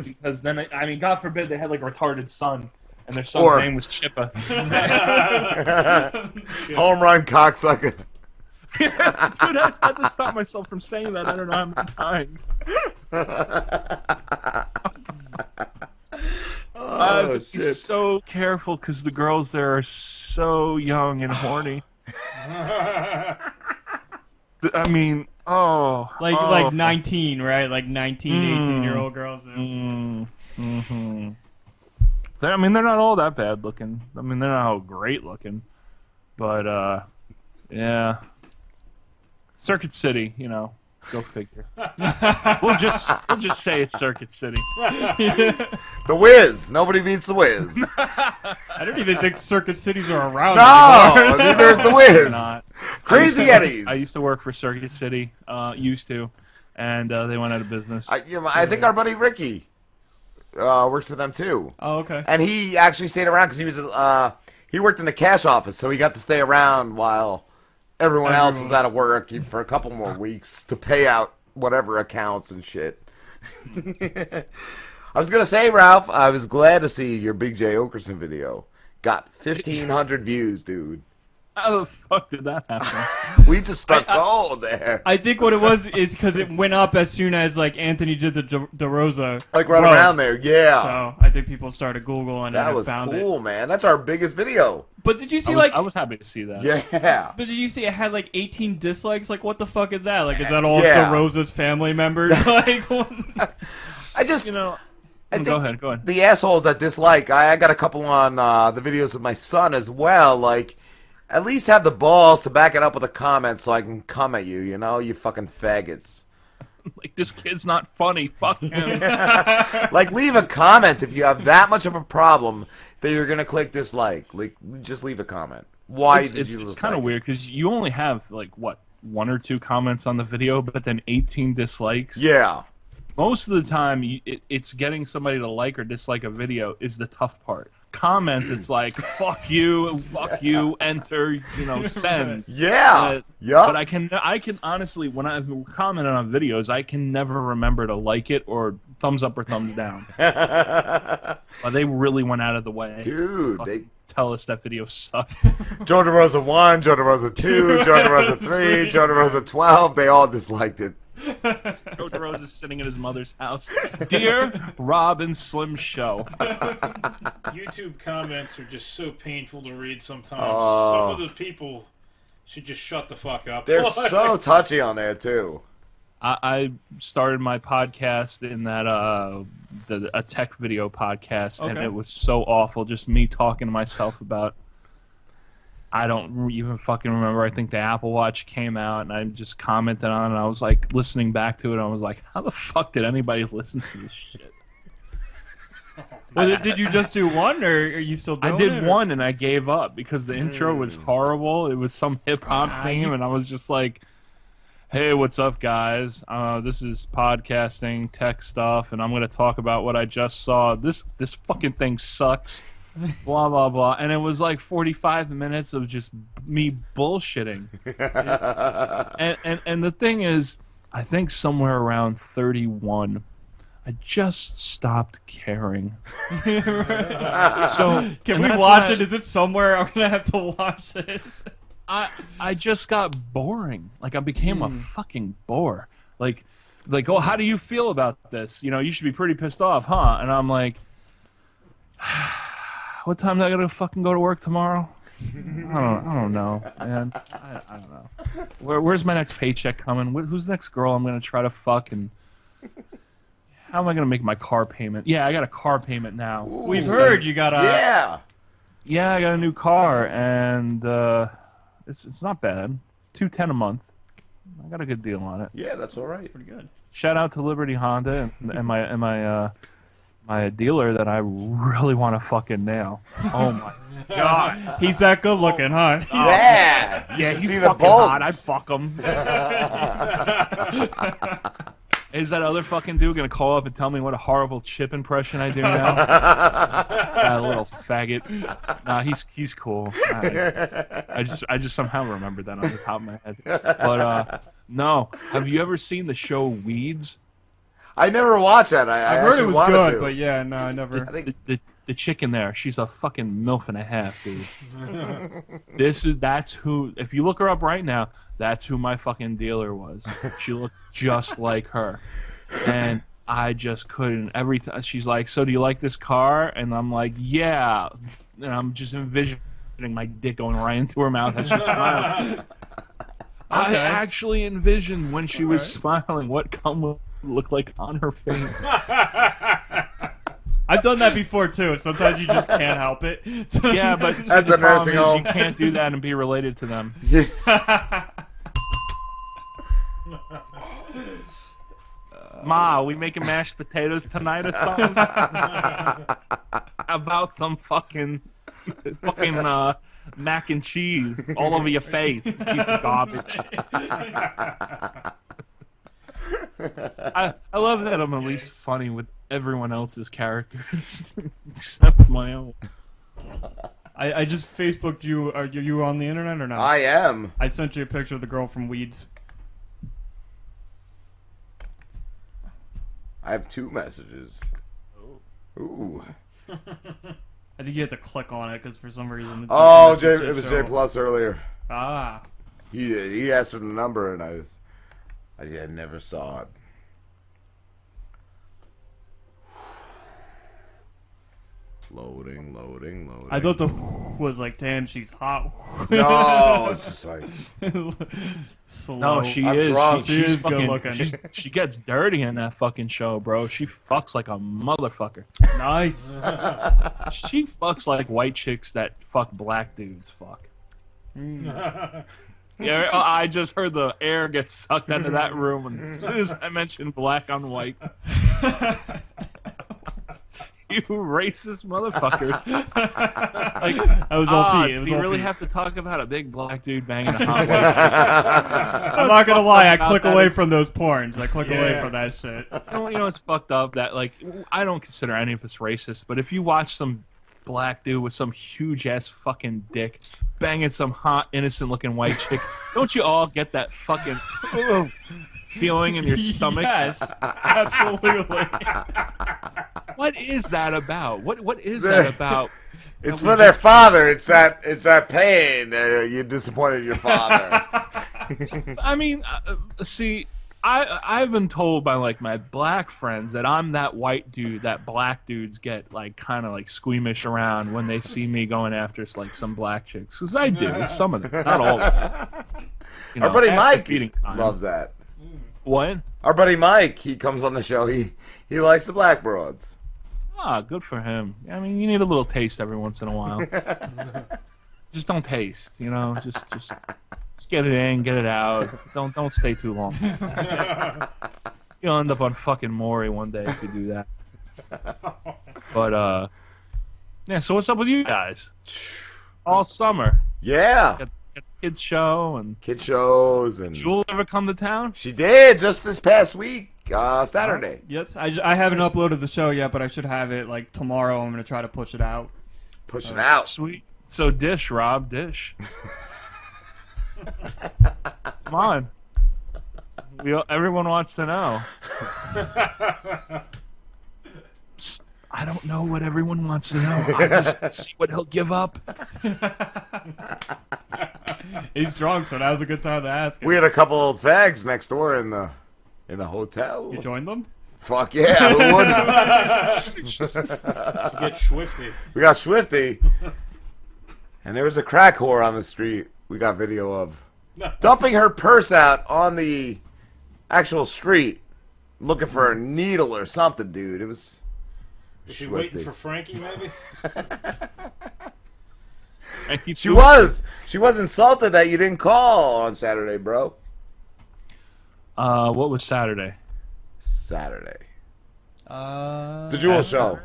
Because then I, I mean, God forbid they had like a retarded son, and their son's
Or-
name was Chippa.
Home run cocksucker.
Dude, I had to stop myself from saying that. I don't know how many times. I have to be
shit.
so careful because the girls there are so young and horny. I mean, oh,
like
oh.
like 19, right? Like 19, 18 year
Mm.
old girls. yeah.
Mm, hmm They're, I mean, they're not all that bad looking. I mean, they're not all great looking, but uh, yeah. Circuit City, you know. Go figure. we'll just we'll just say it's Circuit City.
The Wiz. Nobody beats the Wiz.
I don't even think Circuit Cities are around
No,
anymore.
neither the
They're
Wiz.
not.
Crazy
I used to work-
Eddies.
I used to work for Circuit City. Uh, used to, and uh, they went out of business.
I, you know, I think our buddy Ricky uh, works for them too.
Oh, okay.
And he actually stayed around because he was uh, he worked in the cash office, so he got to stay around while everyone else was
Everyone
out of work for a couple more weeks to pay out whatever accounts and shit. I was gonna say, Ralph, I was glad to see your Big Jay Oakerson video. Got fifteen hundred views, dude.
How the fuck did that happen?
We just struck all there.
I think what it was is because it went up as soon as like Anthony did the De- DeRosa.
Like right
roast.
around there, yeah.
So I think people started Google and
That
then
was
found
cool,
it.
man. That's our biggest video.
But did you see
I was,
like?
I was happy to see that.
Yeah.
But did you see it had like 18 dislikes? Like, what the fuck is that? Like, is that all
Yeah.
DeRosa's family members? like, what-
I just
you know.
I
go ahead. Go ahead.
The assholes that dislike, I, I got a couple on uh, the videos with my son as well. Like, at least have the balls to back it up with a comment so I can come at you. You know, you fucking faggots.
Like this kid's not funny. Fuck him.
like, leave a comment if you have that much of a problem that you're gonna click dislike. Like, just leave a comment. Why
it's,
did
it's,
you?
It's kind of weird because you only have like what one or two comments on the video, but then 18 dislikes.
Yeah.
Most of the time, it, it's getting somebody to like or dislike a video is the tough part. Comments, it's like fuck you, fuck you, enter, you know, send.
Yeah.
But,
Yup.
But I can, I can honestly, when I've commented on videos, I can never remember to like it or thumbs up or thumbs down. but they really went out of the way,
Dude,
to
they-
tell us that video sucked.
Joe Rosa one, Joe Rosa two, Joe Rosa three, Joe Rosa twelve. They all disliked it.
Joe DeRosa is sitting in his mother's house. Dear Rob and Slim Show.
YouTube comments are just so painful to read sometimes.
Oh.
Some of the people should just shut the fuck up.
They're so touchy on there too.
I, I started my podcast in that uh the a tech video podcast, and it was so awful. Just me talking to myself about. I don't even fucking remember. I think the Apple Watch came out, and I just commented on it. And I was like listening back to it. And I was like, "How the fuck did anybody listen to this shit?"
Was it, did you just do one, or are you still doing
I did
it, or-
one and I gave up because the intro was horrible. It was some hip hop
Ah,
theme, and I was just like, "Hey, what's up, guys? Uh, this is podcasting tech stuff, and I'm going to talk about what I just saw. This this fucking thing sucks." Blah blah blah, and it was like 45 minutes of just me bullshitting. and, and and the thing is, I think somewhere around 31. I just stopped caring. So
can we watch
when I-
it? Is it somewhere? I'm gonna have to watch this.
I I just got boring. Like I became
Hmm.
a fucking bore. Like like oh how do you feel about this? You know, you should be pretty pissed off, huh? And I'm like what time do I gotta fucking go to work tomorrow? I don't, I don't know, man. I, I don't know. Where, where's my next paycheck coming? Wh- Who's the next girl I'm gonna try to fuck? And how am I gonna make my car payment? Yeah, I got a car payment now.
We've heard you got a
Yeah.
Yeah, I got a new car, and uh, it's it's not bad. Two ten a month. I got a good deal on it.
Yeah, that's all right.
Pretty good.
Shout out to Liberty Honda and, and my and my uh, my dealer that I really want to fucking nail. Oh my god,
He's that good looking, huh?
Yeah.
Yeah, he's
see the
fucking
bulge.
hot. I'd fuck him. Is that other fucking dude gonna call up and tell me what a horrible chip impression I do now? that little faggot. Nah, he's he's cool. I, I just I just somehow remembered that on the top of my head. But uh, no, have you ever seen the show Weeds?
I never watched that. I, I
I've heard it was good,
to.
but yeah, no, I never.
The, the, the chicken there, she's a fucking milf and a half, dude. this is that's who. If you look her up right now, that's who my fucking dealer was. She looked just like her, and I just couldn't. Every time she's like, "So do you like this car?" And I'm like, "Yeah," and I'm just envisioning my dick going right into her mouth as she's smiling. I
Okay.
actually envisioned when she was smiling what cum would look like on her face.
I've done that before too. Sometimes you just can't help it.
Yeah, but see,
At
the,
the
problem is
home.
you can't do that and be related to them. Ma, we making mashed potatoes tonight or something? About some fucking, fucking uh, mac and cheese all over your face? You piece of garbage. I, I love that I'm at least funny with everyone else's characters except my own.
I, I just Facebooked you. Are you, you on the internet or not?
I am.
I sent you a picture of the girl from Weeds.
I have two messages. Oh. Ooh.
I think you have to click on it because for some reason. it
Oh, J, it was. Jay Pluss earlier.
Ah.
He he asked for the number and I was, I, I never saw it. Loading, loading, loading.
I thought the was like, damn, she's hot.
No, it's just like
slow.
No, she
I'm
is.
drunk.
She,
She
she's
is good
fucking,
looking.
she's- she gets dirty in that fucking show, bro. She fucks like a motherfucker.
Nice.
she fucks like white chicks that fuck black dudes. Fuck. Mm. Yeah, oh, I just heard the air get sucked out of that room, and as soon as I mentioned black on white, you racist motherfuckers! like,
That was all
ah,
Pete, it was
do you
all
really
Pete.
have to talk about a big black dude banging a hot white?
I'm not gonna lie, I click away
is-
from those porns. I click away from that shit.
You know, you know it's fucked up that like I don't consider any of us racist, but if you watch some black dude with some huge ass fucking dick banging some hot innocent looking white chick, don't you all get that fucking feeling in your stomach?
Yes, absolutely.
What is that about? What what is that about?
It's
that
for their
just-
father. It's that. It's that pain. Uh, you disappointed your father.
I mean, uh, uh, see, I I've been told by like my black friends that I'm that white dude that black dudes get like kind of like squeamish around when they see me going after like some black chicks because I do some of them, not all. of them. You
Our
know,
buddy
after
Mike
feeding time.
loves that.
What?
Our buddy Mike, he comes on the show. He he likes the black broads.
Ah, good for him. I mean, you need a little taste every once in a while. just don't taste, you know. Just just just get it in, get it out. Don't don't stay too long. You'll end up on fucking Maury one day if you do that. But uh, yeah. So what's up with you guys? All summer.
Yeah.
Got, kids show and
kid shows and.
Jewel ever come to town?
She did just this past week, uh, Saturday.
Yes, I, j- I haven't uploaded the show yet, but I should have it like tomorrow. I'm gonna try to push it out.
Push
it out. Sweet. So dish, Rob, dish. Come on. We, everyone wants to know. I don't know what everyone wants to know. I just see what he'll give up.
He's drunk, so that was a good time to ask. Him.
We had a couple old fags next door in the in the hotel.
You joined them?
Fuck yeah, who wouldn't?
Get Schwifty.
We got Schwifty. And there was a crack whore on the street we got video of. Dumping her purse out on the actual street. Looking for a needle or something, dude. It was
Is she waiting for Frankie, maybe?
She was. She was insulted that you didn't call on Saturday, bro.
Uh, what was Saturday?
Saturday.
Uh,
The Jewel Show.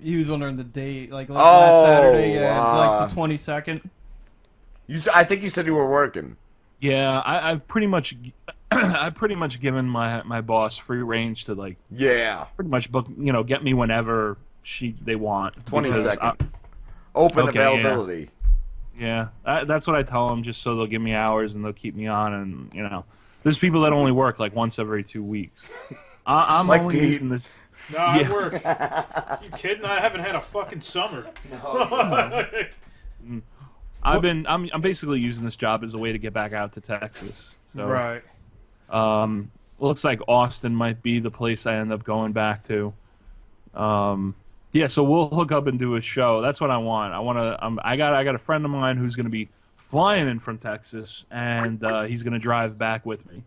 He was wondering the date, like like
Oh,
last Saturday, yeah,
uh,
like the twenty second.
You, s- I think you said you were working.
Yeah, I, I've pretty much, I've pretty much given my my boss free range to like,
Yeah.
pretty much book, you know, get me whenever she they want.
20
because
second.
I-
Open
Okay, yeah.
availability.
Yeah, I, that's what I tell them, just so they'll give me hours and they'll keep me on. And you know, there's people that only work like once every two weeks. I, I'm
Like
only
Pete.
using this.
No, I
Yeah.
work. you kidding? I haven't had a fucking summer.
Mm. I've been. I'm. I'm basically using this job as a way to get back out to Texas. So,
Right.
Um, looks like Austin might be the place I end up going back to. Um, yeah, so we'll hook up and do a show. That's what I want. I want to. Um, I got. I got a friend of mine who's going to be flying in from Texas, and uh, he's going to drive back with me.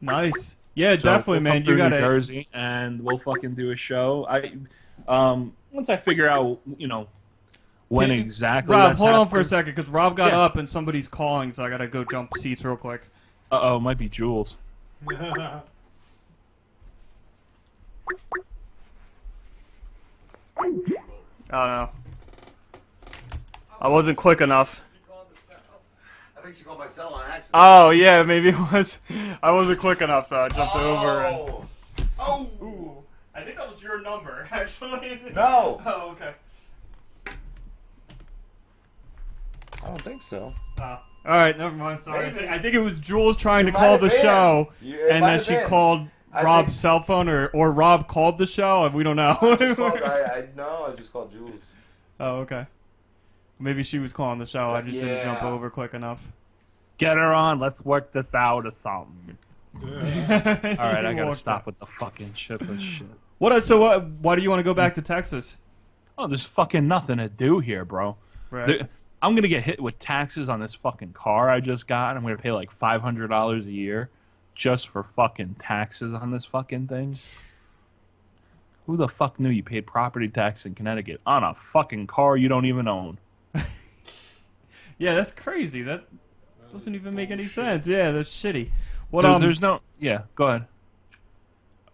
Nice. Yeah,
So
definitely,
we'll
man.
come
You
through
got
New Jersey, and we'll fucking do a show. I, um, once I figure out, you know, when
Can-
exactly.
Rob,
that's
hold on for a second, because Rob got
Yeah.
up and somebody's calling, so I gotta go jump seats real quick.
Uh oh, might be Jules.
I don't know. I wasn't quick enough.
I think she called my cell on accident.
Oh yeah, maybe it was. I wasn't quick enough though. I jumped oh. over and.
Oh.
Ooh. I think that was your number, actually.
No.
Oh, okay.
I don't think so.
Oh. All right, never mind. Sorry. I think, I think it was Jules trying to
It might
call the
been.
show,
You-
and
might
then she
been.
called
I
Rob's
think-
cell phone, or or Rob called the show, and we don't know.
I, just called, I, I no, I just called Jules.
oh, okay. Maybe she was calling the show. I just didn't jump over quick enough.
Get her on. Let's work this out or something. All right, I gotta stop with the fucking chipper shit.
What? Uh, so what? Why do you want to go back to Texas?
Oh, there's fucking nothing to do here, bro.
Right.
The- I'm gonna get hit with taxes on this fucking car I just got. I'm gonna pay like five hundred dollars a year just for fucking taxes on this fucking thing. Who the fuck knew you paid property tax in Connecticut on a fucking car you don't even own?
Yeah, that's crazy. That doesn't even make any sense. Yeah, that's shitty. What?
There-
um.
there's no. Yeah, go ahead.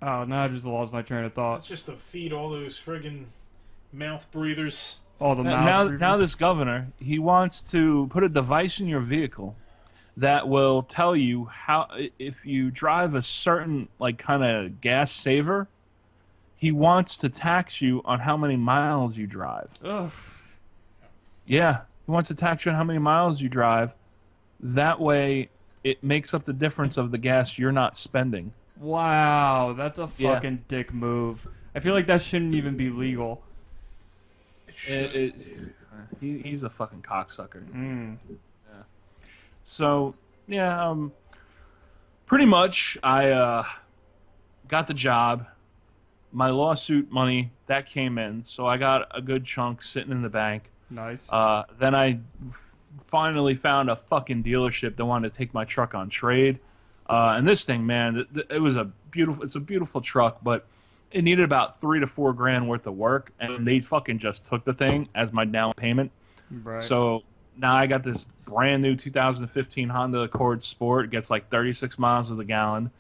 Oh, now I just lost my train of thought.
It's just to feed all those friggin' mouth breathers.
All the
now, now, now this governor he wants to put a device in your vehicle that will tell you how if you drive a certain like kind of gas saver he wants to tax you on how many miles you drive
Ugh.
yeah he wants to tax you on how many miles you drive that way it makes up the difference of the gas you're not spending
Wow, that's a
Yeah.
fucking dick move. I feel like that shouldn't even be legal.
It- it- he, he's a fucking cocksucker.
Mm.
So yeah, um, pretty much I uh, got the job. My lawsuit money that came in, so I got a good chunk sitting in the bank.
Nice.
Uh, then I f- finally found a fucking dealership that wanted to take my truck on trade. Uh, and this thing, man, th- th- it was a beautiful. It's a beautiful truck, but it needed about three to four grand worth of work, and they fucking just took the thing as my down payment.
Right.
So now I got this brand new 2015 Honda Accord Sport. It gets like 36 miles to the gallon.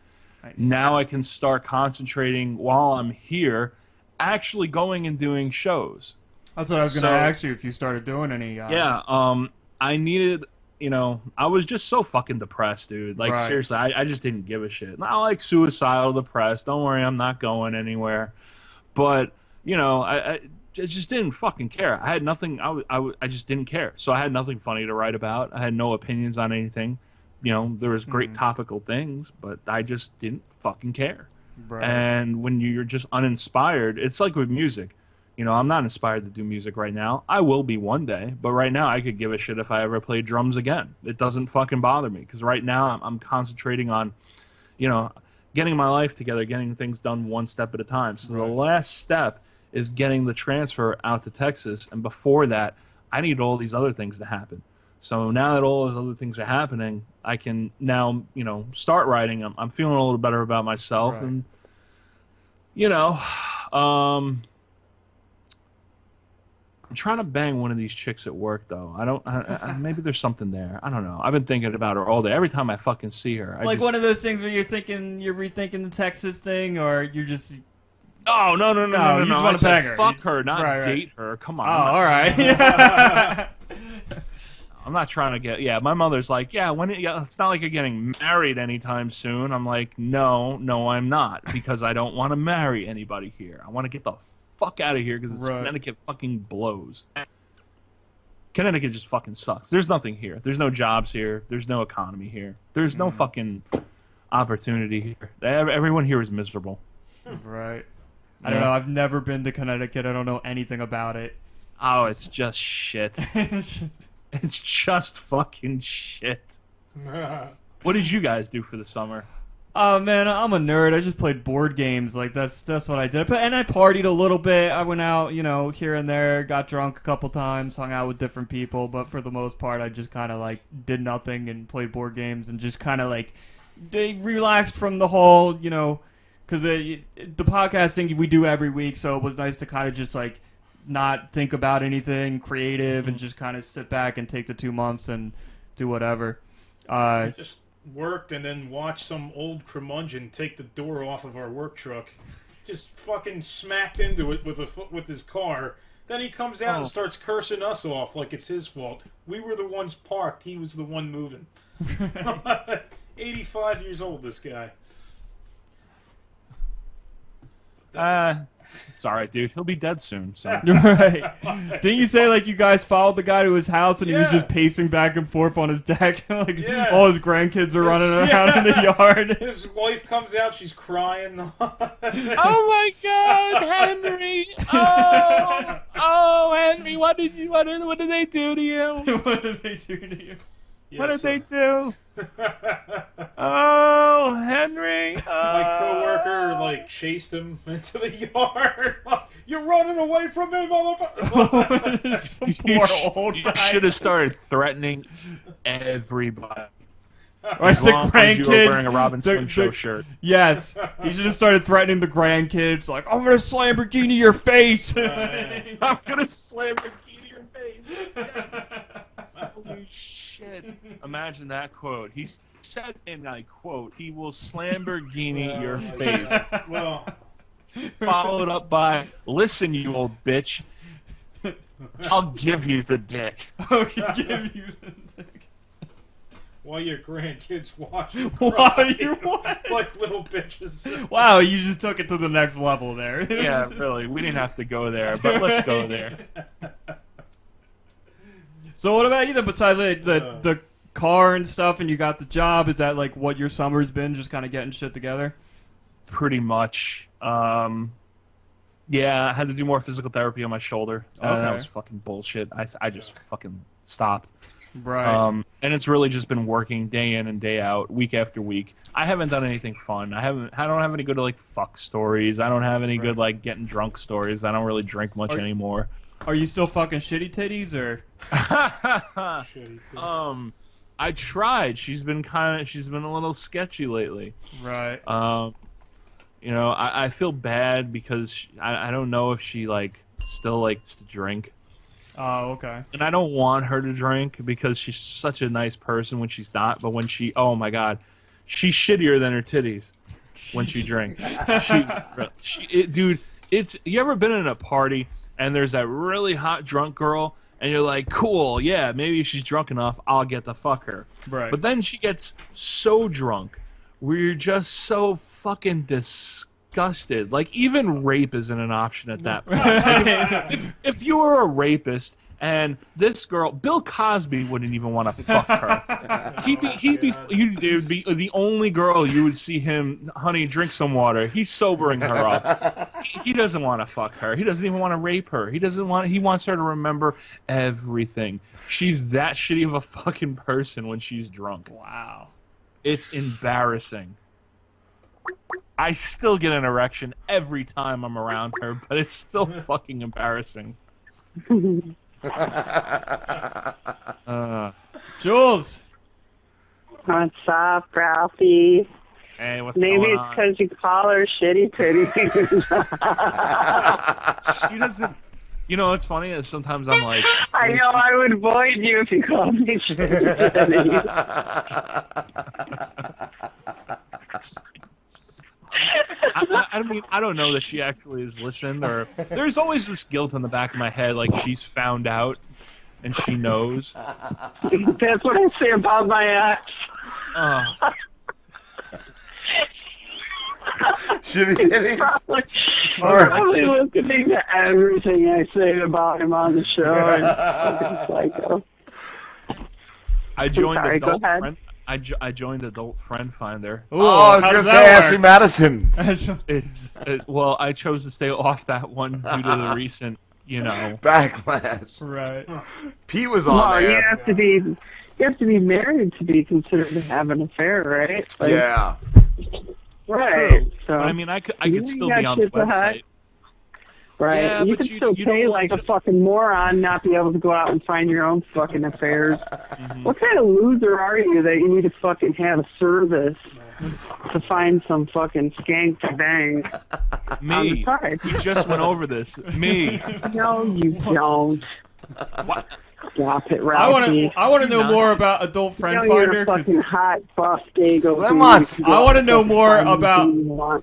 Now I can start concentrating while I'm here, actually going and doing shows.
That's what I was gonna
So-
ask you if you started doing any. Uh,
Yeah, um, I needed, you know, I was just so fucking depressed, dude. Like
Right.
seriously, I, I just didn't give a shit. Not like suicidal, depressed. Don't worry, I'm not going anywhere. But you know, I, I, I just didn't fucking care. I had nothing. I, w- I, w- I just didn't care. So I had nothing funny to write about. I had no opinions on anything. You know, there was great mm-hmm. topical things, but I just didn't fucking care.
Right.
And when you're just uninspired, it's like with music. You know, I'm not inspired to do music right now. I will be one day, but right now I could give a shit if I ever play drums again. It doesn't fucking bother me because right now I'm, I'm concentrating on, you know, getting my life together, getting things done one step at a time. So the last step is getting the transfer out to Texas, and before that, I need all these other things to happen. So now that all those other things are happening, I can now, you know, start writing. I'm, I'm feeling a little better about myself,
Right.
and you know, um, I'm trying to bang one of these chicks at work though. I don't. I, I, maybe there's something there. I don't know. I've been thinking about her all day. Every time I fucking see her, I
like
just,
one of those things where you're thinking you're rethinking the Texas thing, or you're just.
Oh no no no no no!
you
no,
want to bang her.
Fuck her, not
Right, right.
date her. Come on.
Oh, all right.
I'm not trying to get. Yeah, my mother's like, yeah, when it, yeah, it's not like you're getting married anytime soon. I'm like, no, no, I'm not because I don't want to marry anybody here. I want to get the fuck out of here because
Right.
Connecticut fucking blows. Connecticut just fucking sucks. There's nothing here. There's no jobs here. There's no economy here. There's no mm-hmm. fucking opportunity here. Everyone here is miserable.
right. I don't
Yeah.
know. I've never been to Connecticut. I don't know anything about it.
Oh, it's just shit.
it's just.
It's just fucking shit. What did you guys do for the summer?
Oh man, I'm a nerd. I just played board games. Like that's that's what I did. But and I partied a little bit. I went out, you know, here and there, got drunk a couple times, hung out with different people. But for the most part, I just kind of like did nothing and played board games and just kind of like they relaxed from the whole, you know, because the the podcasting we do every week. So it was nice to kind of just like not think about anything creative and just kind of sit back and take the two months and do whatever. Uh,
Just worked and then watched some old curmudgeon take the door off of our work truck. just fucking smacked into it with a foot with his car. Then he comes out
Oh.
and starts cursing us off like it's his fault. We were the ones parked. He was the one moving. 85 years old, this guy.
Uh, it's all right, dude. He'll be dead soon. So.
right. Didn't you say like you guys followed the guy to his house and he was just pacing back and forth on his deck? like
Yeah.
all his grandkids are running
His-
around in the yard.
His wife comes out, she's crying.
oh my God, Henry! Oh, oh, Henry! What did you? What did, what did they do to you?
what did they do to you?
what did they do? oh, Henry!
My
Uh,
coworker like chased him into the yard. You're running away from me, motherfucker!
you
Poor
sh-
old
you should have started threatening everybody.
Right,
As
the
long you were
grandkids.
wearing a Robin
the-
Show
the-
shirt.
Yes, he should have started threatening the grandkids, like I'm gonna slam Lamborghini your face.
I'm gonna slam Lamborghini your face. Holy shit! Imagine that quote. He said, and I quote, "He will slamborghini your face."
Well,
Followed up by, "Listen, you old bitch, I'll give you the dick."
Okay, give you the dick.
while your grandkids watch you
While you what?
like little bitches.
wow, you just took it to the next level there.
Yeah, really. We didn't have to go there, but let's go there.
So what about you then? Besides the the,
Uh.
the car and stuff, and you got the job, is that like what your summer's been? Just kind of getting shit together.
Pretty much. Um, yeah, I had to do more physical therapy on my shoulder. Uh, that was fucking bullshit. I, I just fucking stopped.
Right.
Um, and it's really just been working day in and day out, week after week. I haven't done anything fun. I haven't. I don't have any good like fuck stories. I don't have any good like getting drunk stories. I don't really drink much
Are-
anymore.
Are you still fucking shitty titties or?
um, I tried. She's been kind of. She's been a little sketchy lately.
Right.
Um, you know, I, I feel bad because she, I, I don't know if she like still likes to drink,
Oh, okay.
and I don't want her to drink because she's such a nice person when she's not. But when she, oh my god, she's shittier than her titties when she drinks. she, she it, dude, it's you ever been in a party and there's that really hot drunk girl and you're like, cool, yeah, maybe she's drunk enough, I'll get the fuck her.
Right.
But then she gets so drunk where you're just so fucking disgusted. Like even rape isn't an option at that point. Like, if, if you were a rapist and this girl, Bill Cosby wouldn't even want to fuck her. He'd be, he'd be, he'd it would be the only girl you would see him, honey, drink some water. He's sobering her up. He, he doesn't want to fuck her. He doesn't even want to rape her. He doesn't want. He wants her to remember everything. She's that shitty of a fucking person when she's drunk.
Wow.
It's embarrassing. I still get an erection every time I'm around her, but it's still fucking embarrassing. Uh,
Jules.
What's up, Ralphie?
hey, what's
Maybe it's because you call her shitty titties.
she doesn't. You know, it's funny. is Sometimes I'm like,
I know I would avoid you if you called me shitty titties.
I, I, I mean, I don't know that she actually has listened, or there's always this guilt in the back of my head, like she's found out and she knows.
That's what I say about my ex.
Uh,
Shitty titties.
Probably,
Or-
probably listening to everything I say about him on the show. And fucking psycho.
I joined
sorry, go
adult
ahead.
Friend. I, jo- I joined adult friend finder.
Ooh, Oh, I was gonna say that Ashley? Madison.
it's it, well, I chose to stay off that one due to the recent, you know,
Backlash.
Right.
Pete was on
well, you have to be you have to be married to be considered to have an affair, right? Like,
yeah.
Right.
True.
So
I mean, I could I could still be on the
shit to hide.
website.
Right.
Yeah,
you
but
could
you-
still
you
pay
don't
like a fucking moron not be able to go out and find your own fucking affairs.
Mm-hmm.
What kind of loser are you that you need to fucking have a service to find some fucking skank to bang on the
Me.
side?
We just went over this. Me.
No, you don't. Stop it,
I
Ralphie.
want to. I want to know more about Adult
You
Friend
know you're
Finder.
a
'cause
fucking hot buff dago.
Slim on-
dude.
I want to know more
Find
about.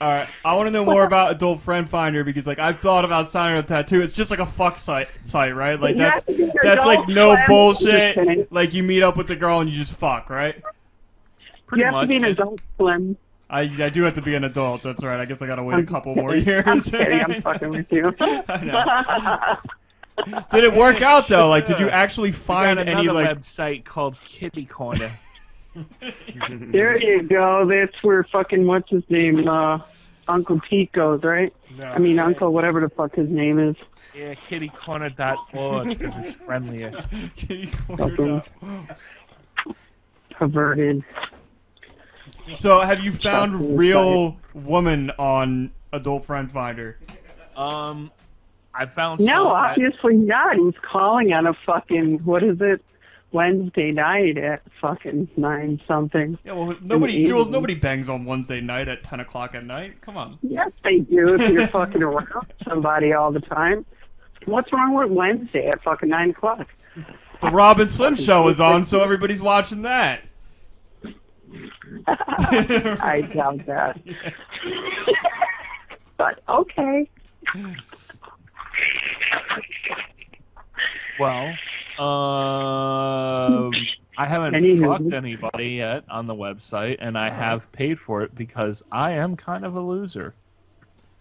Anything you want.
All right, I want to know more about Adult Friend Finder because, like, I've thought about signing a tattoo. It's just like a fuck site, site, right? Like that's
to get your
that's like no bullshit. Like you meet up with the girl and you just fuck, right?
you have to be an adult swim.
I I do have to be an adult. That's right. I guess I gotta wait a
I'm
couple more years.
I'm kidding. I'm fucking with you.
Did it work out though? Like, did you actually find any like?
website called Kitty Corner.
There you go. That's where fucking what's his name, uh, Uncle Pete goes, right? I mean, Uncle whatever the fuck his name is.
yeah, kittycorner.org because it's friendlier.
Fucking perverted.
So, have you found
Fucking
real woman on Adult Friend Finder?
Um, I found
No,
some that-
obviously not. He's calling on a fucking what is it? Wednesday night at fucking nine something.
Yeah, well, nobody, Jules, nobody bangs on Wednesday night at ten o'clock at night. Come on.
Yes, they do. If you're fucking around somebody all the time, what's wrong with Wednesday at fucking nine o'clock?
The Rob and Slim show is on, so everybody's watching that.
I doubt that. but okay.
Well, um, I haven't
Anywho.
fucked anybody yet on the website, and I have paid for it because I am kind of a loser.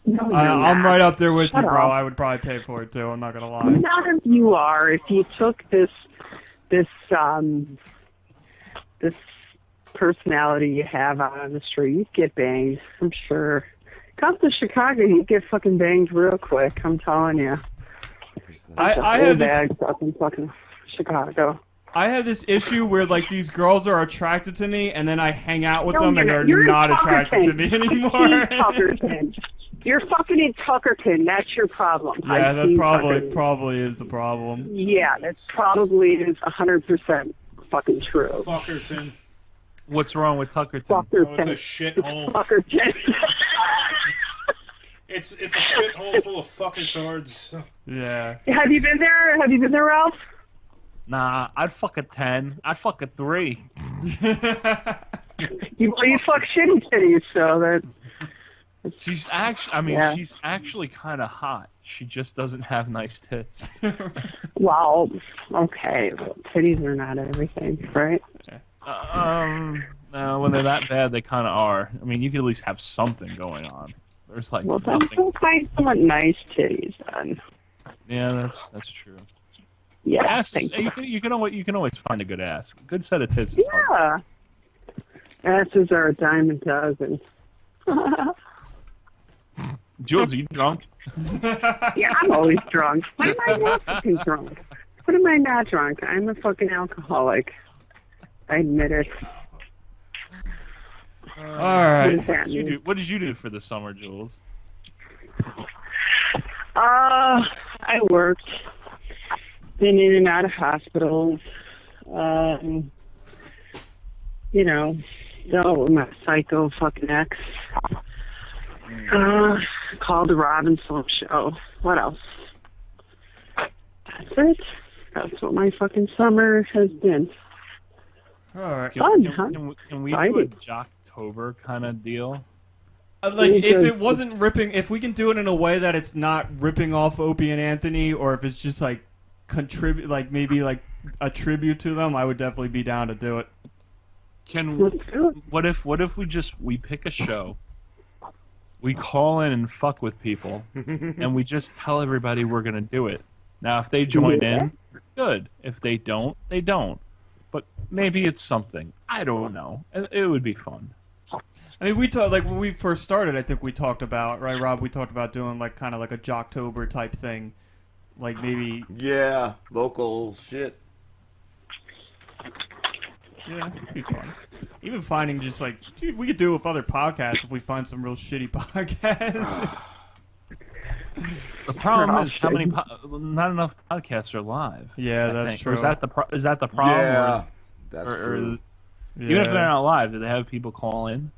No,
Uh,
you're
I'm right up there with
Shut
you, bro.
up.
I would probably pay for it too. I'm not gonna lie.
None of you are. If you took this, this, um, this personality you have out on the street, you'd get banged. I'm sure. Come to Chicago, you'd get fucking banged real quick. I'm telling you.
I,
It's a
I
whole
have this.
bag fucking fucking Chicago.
I have this issue where like these girls are attracted to me, and then I hang out with
No,
them, and they're
you're
not attracted to
Tuckerton.
me
You're
anymore.
in Tuckerton. You're fucking in Tuckerton. That's your problem.
yeah,
I've
that's probably
Tuckerton.
probably is the problem.
Yeah, that's probably is hundred percent fucking true.
Fuckerton.
What's wrong with Tuckerton?
Fuckerton.
Oh, it's a shithole.
Fuckerton.
It's it's a shithole full of fucking fuckertards.
Yeah.
Have you been there? Have you been there, Ralph?
Nah, I'd fuck a ten. I'd fuck a three.
You well, you fuck shitty titties, so that
She's actually, I mean,
Yeah.
she's actually kind of hot. She just doesn't have nice tits.
well, okay, well, titties are not everything, right?
um, no, when they're that bad, they kind of are. I mean, you can at least have something going on. There's like
Well,
nothing.
go find someone nice titties then.
Yeah, that's that's true.
Yeah,
ass.
thank
You can you can always you can always find a good ass. Good set of tits. Is hard.
Yeah. Asses are a dime a dozen.
Jules, are you drunk?
yeah, I'm always drunk. When am I not fucking drunk? When am I not drunk? I'm a fucking alcoholic. I admit it.
All
right. What
What did you do? What did you do for the summer, Jules?
Uh, I worked. Been in and out of hospitals. Um, you know, dealt with my psycho fucking ex. Uh, called the Robin Slope show. What else? That's it. That's what my fucking summer has been.
All right.
Fun,
can,
huh?
can we, can we do a
Exciting.
Jocktober kind of deal?
Uh, like if it wasn't ripping, if we can do it in a way that it's not ripping off Opie and Anthony, or if it's just like contribute, like maybe like a tribute to them, I would definitely be down to do it.
Can what if what if we just we pick a show, we call in and fuck with people, and we just tell everybody we're gonna do it. Now, if they join in, good. If they don't, they don't. But maybe it's something. I don't know. It, it would be fun.
I mean, we talked like when we first started. I think we talked about right, Rob. We talked about doing like kind of like a Jocktober type thing, like maybe
Yeah, local shit.
yeah, it'd be fun. Even finding just like dude, we could do it with other podcasts if we find some real shitty podcasts.
The problem is how many po- not enough podcasts are live.
Yeah,
I
that's
think.
true.
Or is that the pro- is that the problem?
Yeah,
or,
that's
or- or-
true.
Even if they're not live, do they have people call in?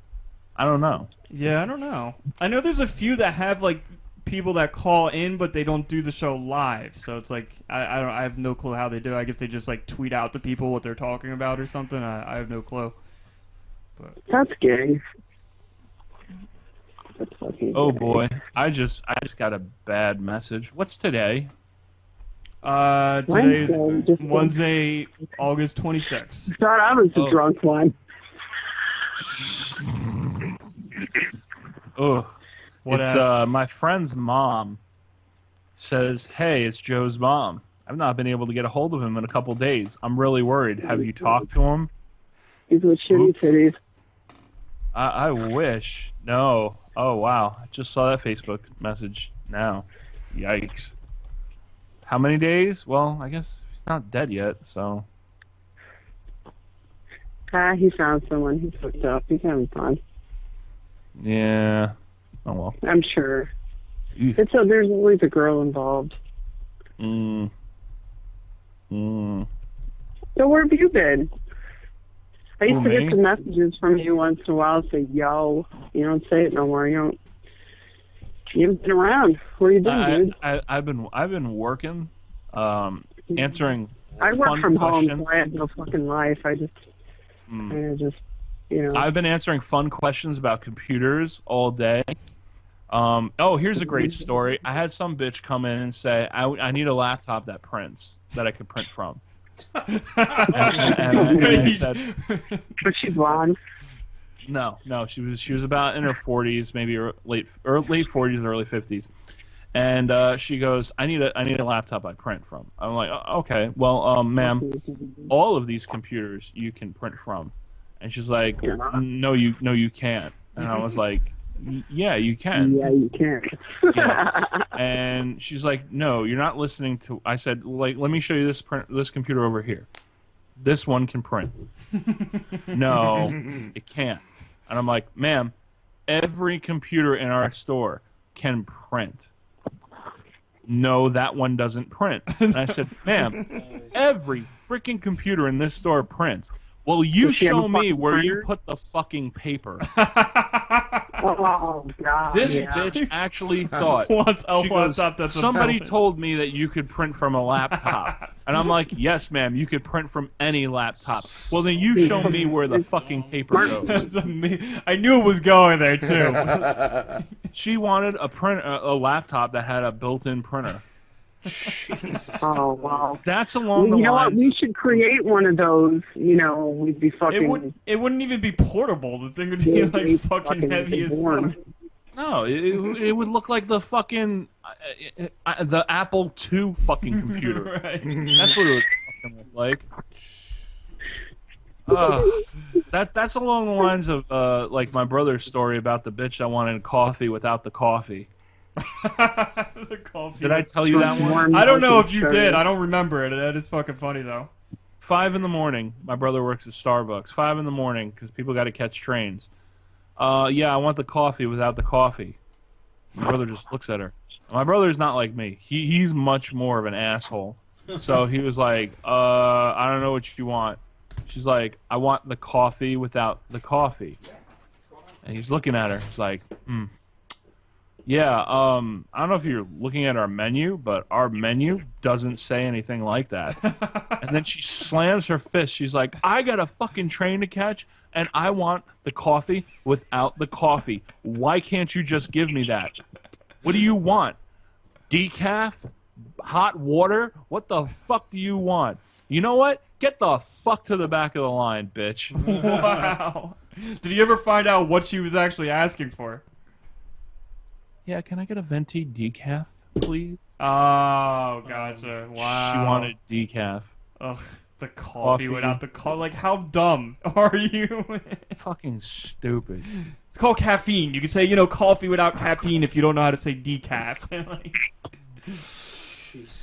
I don't know.
Yeah, I don't know. I know there's a few that have like people that call in, but they don't do the show live. So it's like I, I don't I have no clue how they do. it. I guess they just like tweet out to people what they're talking about or something. I, I have no clue. But
That's gay. That's fucking
Oh
great.
boy, I just I just got a bad message. What's today?
Uh, today is
Wednesday,
Wednesday, August 26th.
Thought I was the
Oh.
drunk one.
Oh,
What
it's uh my friend's mom says, "Hey, it's Joe's mom. I've not been able to get a hold of him in a couple days. I'm really worried. Have you talked to him?"
He's with shitty titties.
I, I wish. No. Oh wow, I just saw that Facebook message now. Yikes. How many days? Well, I guess he's not dead yet, so
Ah, he found someone. He's hooked up. He's having fun.
yeah. Oh well.
I'm sure.
Eesh.
It's a, there's always a girl involved.
Mm. Mm.
So where have you been? I used
Who,
to get some messages from you once in a while say yo. You don't say it no more. You don't. You haven't been around. Where you been,
I,
dude?
I, I've been I've been working, um, answering.
I work from home, so I have no fucking life. I just,
Mm.
I just, you know.
I've been answering fun questions about computers all day. Um, oh, here's a great story. I had some bitch come in and say, I, I need a laptop that prints, that I could print from. and, and- and and I said,
but she's blonde.
no, no, she was she was about in her 40s, maybe or late or late 40s, early 50s. And uh, she goes, "I need a I need a laptop I print from." I'm like, "Oh, "Okay, well, um, ma'am, all of these computers you can print from." And she's like, "No, you no you can't." And I was like, "Y- "Yeah, you can."
Yeah, you can.
Yeah. and she's like, "No, you're not listening to." I said, "Like, let me show you this print, this computer over here. This one can print." no, it can't. And I'm like, "Ma'am, every computer in our store can print." No, that one doesn't print. And I said, "Ma'am, every freaking computer in this store prints." Well, you
Does she have a
show me
fucking
where you put the fucking paper.
Oh God.
This
yeah.
bitch actually thought
Wants a
she goes,
laptop that's a
somebody told me that you could print from a laptop, and I'm like, yes, ma'am, you could print from any laptop. Well, then you show me where the fucking paper goes.
That's ama- I knew it was going there too.
She wanted a print, a, a laptop that had a built-in printer.
Oh wow.
That's along
you
the you
know what?
lines.
We should create one of those. You know, we'd be fucking.
It would it wouldn't even be portable. The thing would be
Yeah,
like
they
fucking
fucking
heavy as
born.
fuck.
No, it, it, it would look like the fucking uh, uh, the Apple II fucking computer.
Right.
That's what it would fucking look like. Uh, that that's along the lines of uh, like my brother's story about the bitch that wanted coffee without the coffee.
the coffee.
Did I tell you that one?
I don't know if you did. I don't remember it. That is fucking funny though.
Five in the morning. My brother works at Starbucks. Five in the morning because people got to catch trains. Uh, yeah, I want the coffee without the coffee. My brother just looks at her. My brother's not like me. He he's much more of an asshole. So he was like, uh, I don't know what you want. She's like, I want the coffee without the coffee. And he's looking at her. He's like, hmm. Yeah, um, I don't know if you're looking at our menu, but our menu doesn't say anything like that. and then she slams her fist. She's like, I got a fucking train to catch, and I want the coffee without the coffee. Why can't you just give me that? What do you want? Decaf? Hot water? What the fuck do you want? You know what? Get the fuck to the back of the line, bitch.
wow. Did you ever find out what she was actually asking for?
Yeah, can I get a venti decaf, please?
Oh, gotcha. Um, wow.
She wanted decaf.
Ugh, the coffee,
Coffee.
without the coffee. Like, how dumb are you?
Fucking stupid.
It's called caffeine. You can say, you know, coffee without caffeine if you don't know how to say decaf. Like-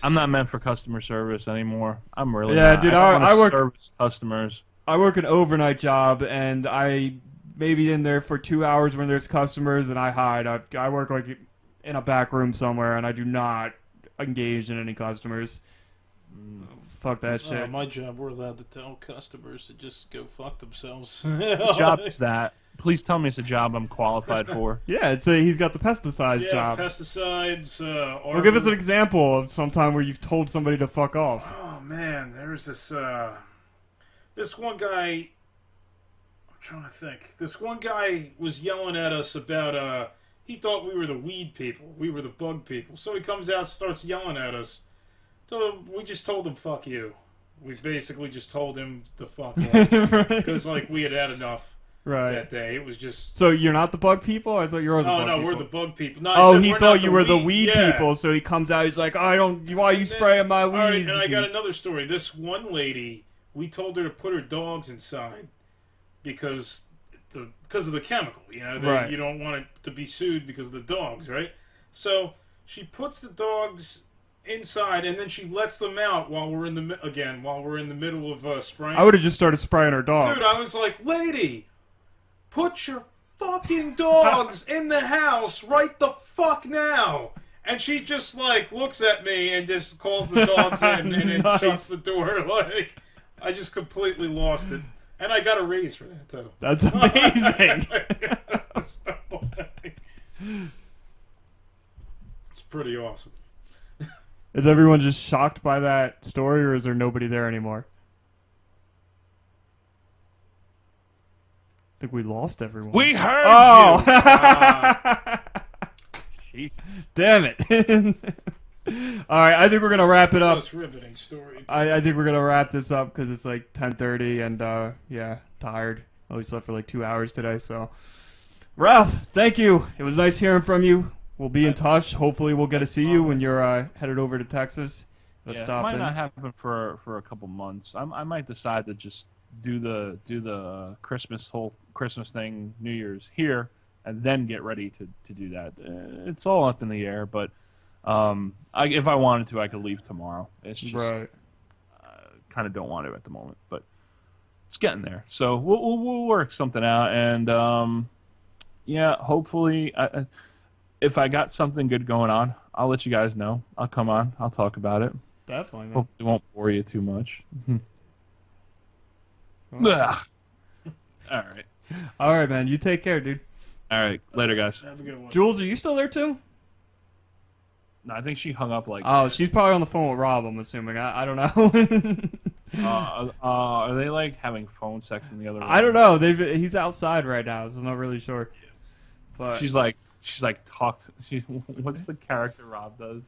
I'm not meant for customer service anymore. I'm really
Yeah,
not.
dude,
I,
I- I work-
service customers.
I work an overnight job, and I maybe in there for two hours when there's customers, and I hide. I, I work like in a back room somewhere, and I do not engage in any customers. Fuck that shit.
my job, we're allowed to tell customers to just go fuck themselves.
What job is that? Please tell me it's a job I'm qualified for.
Yeah, it's a, he's got the pesticides
Yeah,
job.
pesticides. Uh,
well, give us an example of some time where you've told somebody to fuck off.
Oh man, there's this uh this one guy I'm trying to think. This one guy was yelling at us about uh He thought we were the weed people. We were the bug people. So he comes out, starts yelling at us. So we just told him, "Fuck you." We basically just told him the fuck off because, like, we had had enough
Right.
that day. It was just.
So you're not the bug people? I thought you were the
Oh
bug
no,
people.
we're the bug people. No,
oh, he thought you
the
were the
weed-
weed
yeah.
people, so he comes out. He's like, I don't. Why are you spraying my
All right, and I got another story. This one lady, we told her to put her dogs inside because the because of the chemical. You know, they,
Right.
you don't want it to be sued because of the dogs, right? So she puts the dogs inside, and then she lets them out while we're in the again while we're in the middle of uh, spraying.
I would have just started spraying our dogs.
Dude, I was like, lady, put your fucking dogs in the house right the fuck now. And she just like looks at me and just calls the dogs in and then
Nice.
shuts the door. Like, I just completely lost it. And I got a raise for that too.
That's amazing.
So, like, it's pretty awesome.
Is everyone just shocked by that story, or is there nobody there anymore? I think we lost everyone.
We heard
oh.
you. Ah. Jesus.
Damn it. All right, I think we're gonna wrap it up.
Most riveting story.
I, I think we're gonna wrap this up because it's like 10:30 and uh, yeah, tired. I only slept for like two hours today, so. Ralph, thank you. It was nice hearing from you. We'll be in touch. Hopefully, we'll get to see you when you're uh, headed over to Texas. Let's
yeah,
stop
it might
in.
not happen for for a couple months. I'm, I might decide to just do the do the uh, Christmas whole Christmas thing, New Year's here, and then get ready to, to do that. Uh, it's all up in the air, but um, I, if I wanted to, I could leave tomorrow. It's just
Right.
kind of don't want to at the moment, but it's getting there. So we'll we'll, we'll work something out, and um, yeah, hopefully, I, I- if I got something good going on, I'll let you guys know. I'll come on. I'll talk about it.
Definitely, man.
Hopefully, it won't bore you too much. Ugh. All right.
All right, man. You take care, dude.
All right. Later, guys.
Have a good one.
Jules, are you still there too?
No, I think she hung up like.
Oh, she's probably on the phone with Rob. I'm assuming. I, I don't know.
uh, uh, are they like having phone sex in the other room?
I don't know. They've he's outside right now, so I'm not really sure. But
She's like, she's like, talk. She, what's the character Rob does?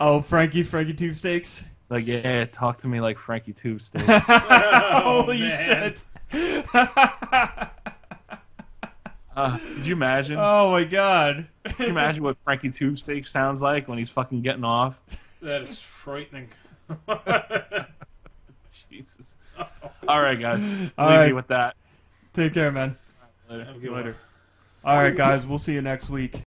oh, Frankie, Frankie Tube Steaks.
It's like, yeah, talk to me like Frankie Tube Steak.
Holy
man.
shit!
Uh, could you imagine?
oh my god!
Could you imagine what Frankie Tube Steak sounds like when he's fucking getting off?
That is frightening.
Jesus. All right, guys.
All
Leave
right.
you with that.
Take care, man.
Later.
Have a good one.
Later. All right, guys. We'll see you next week.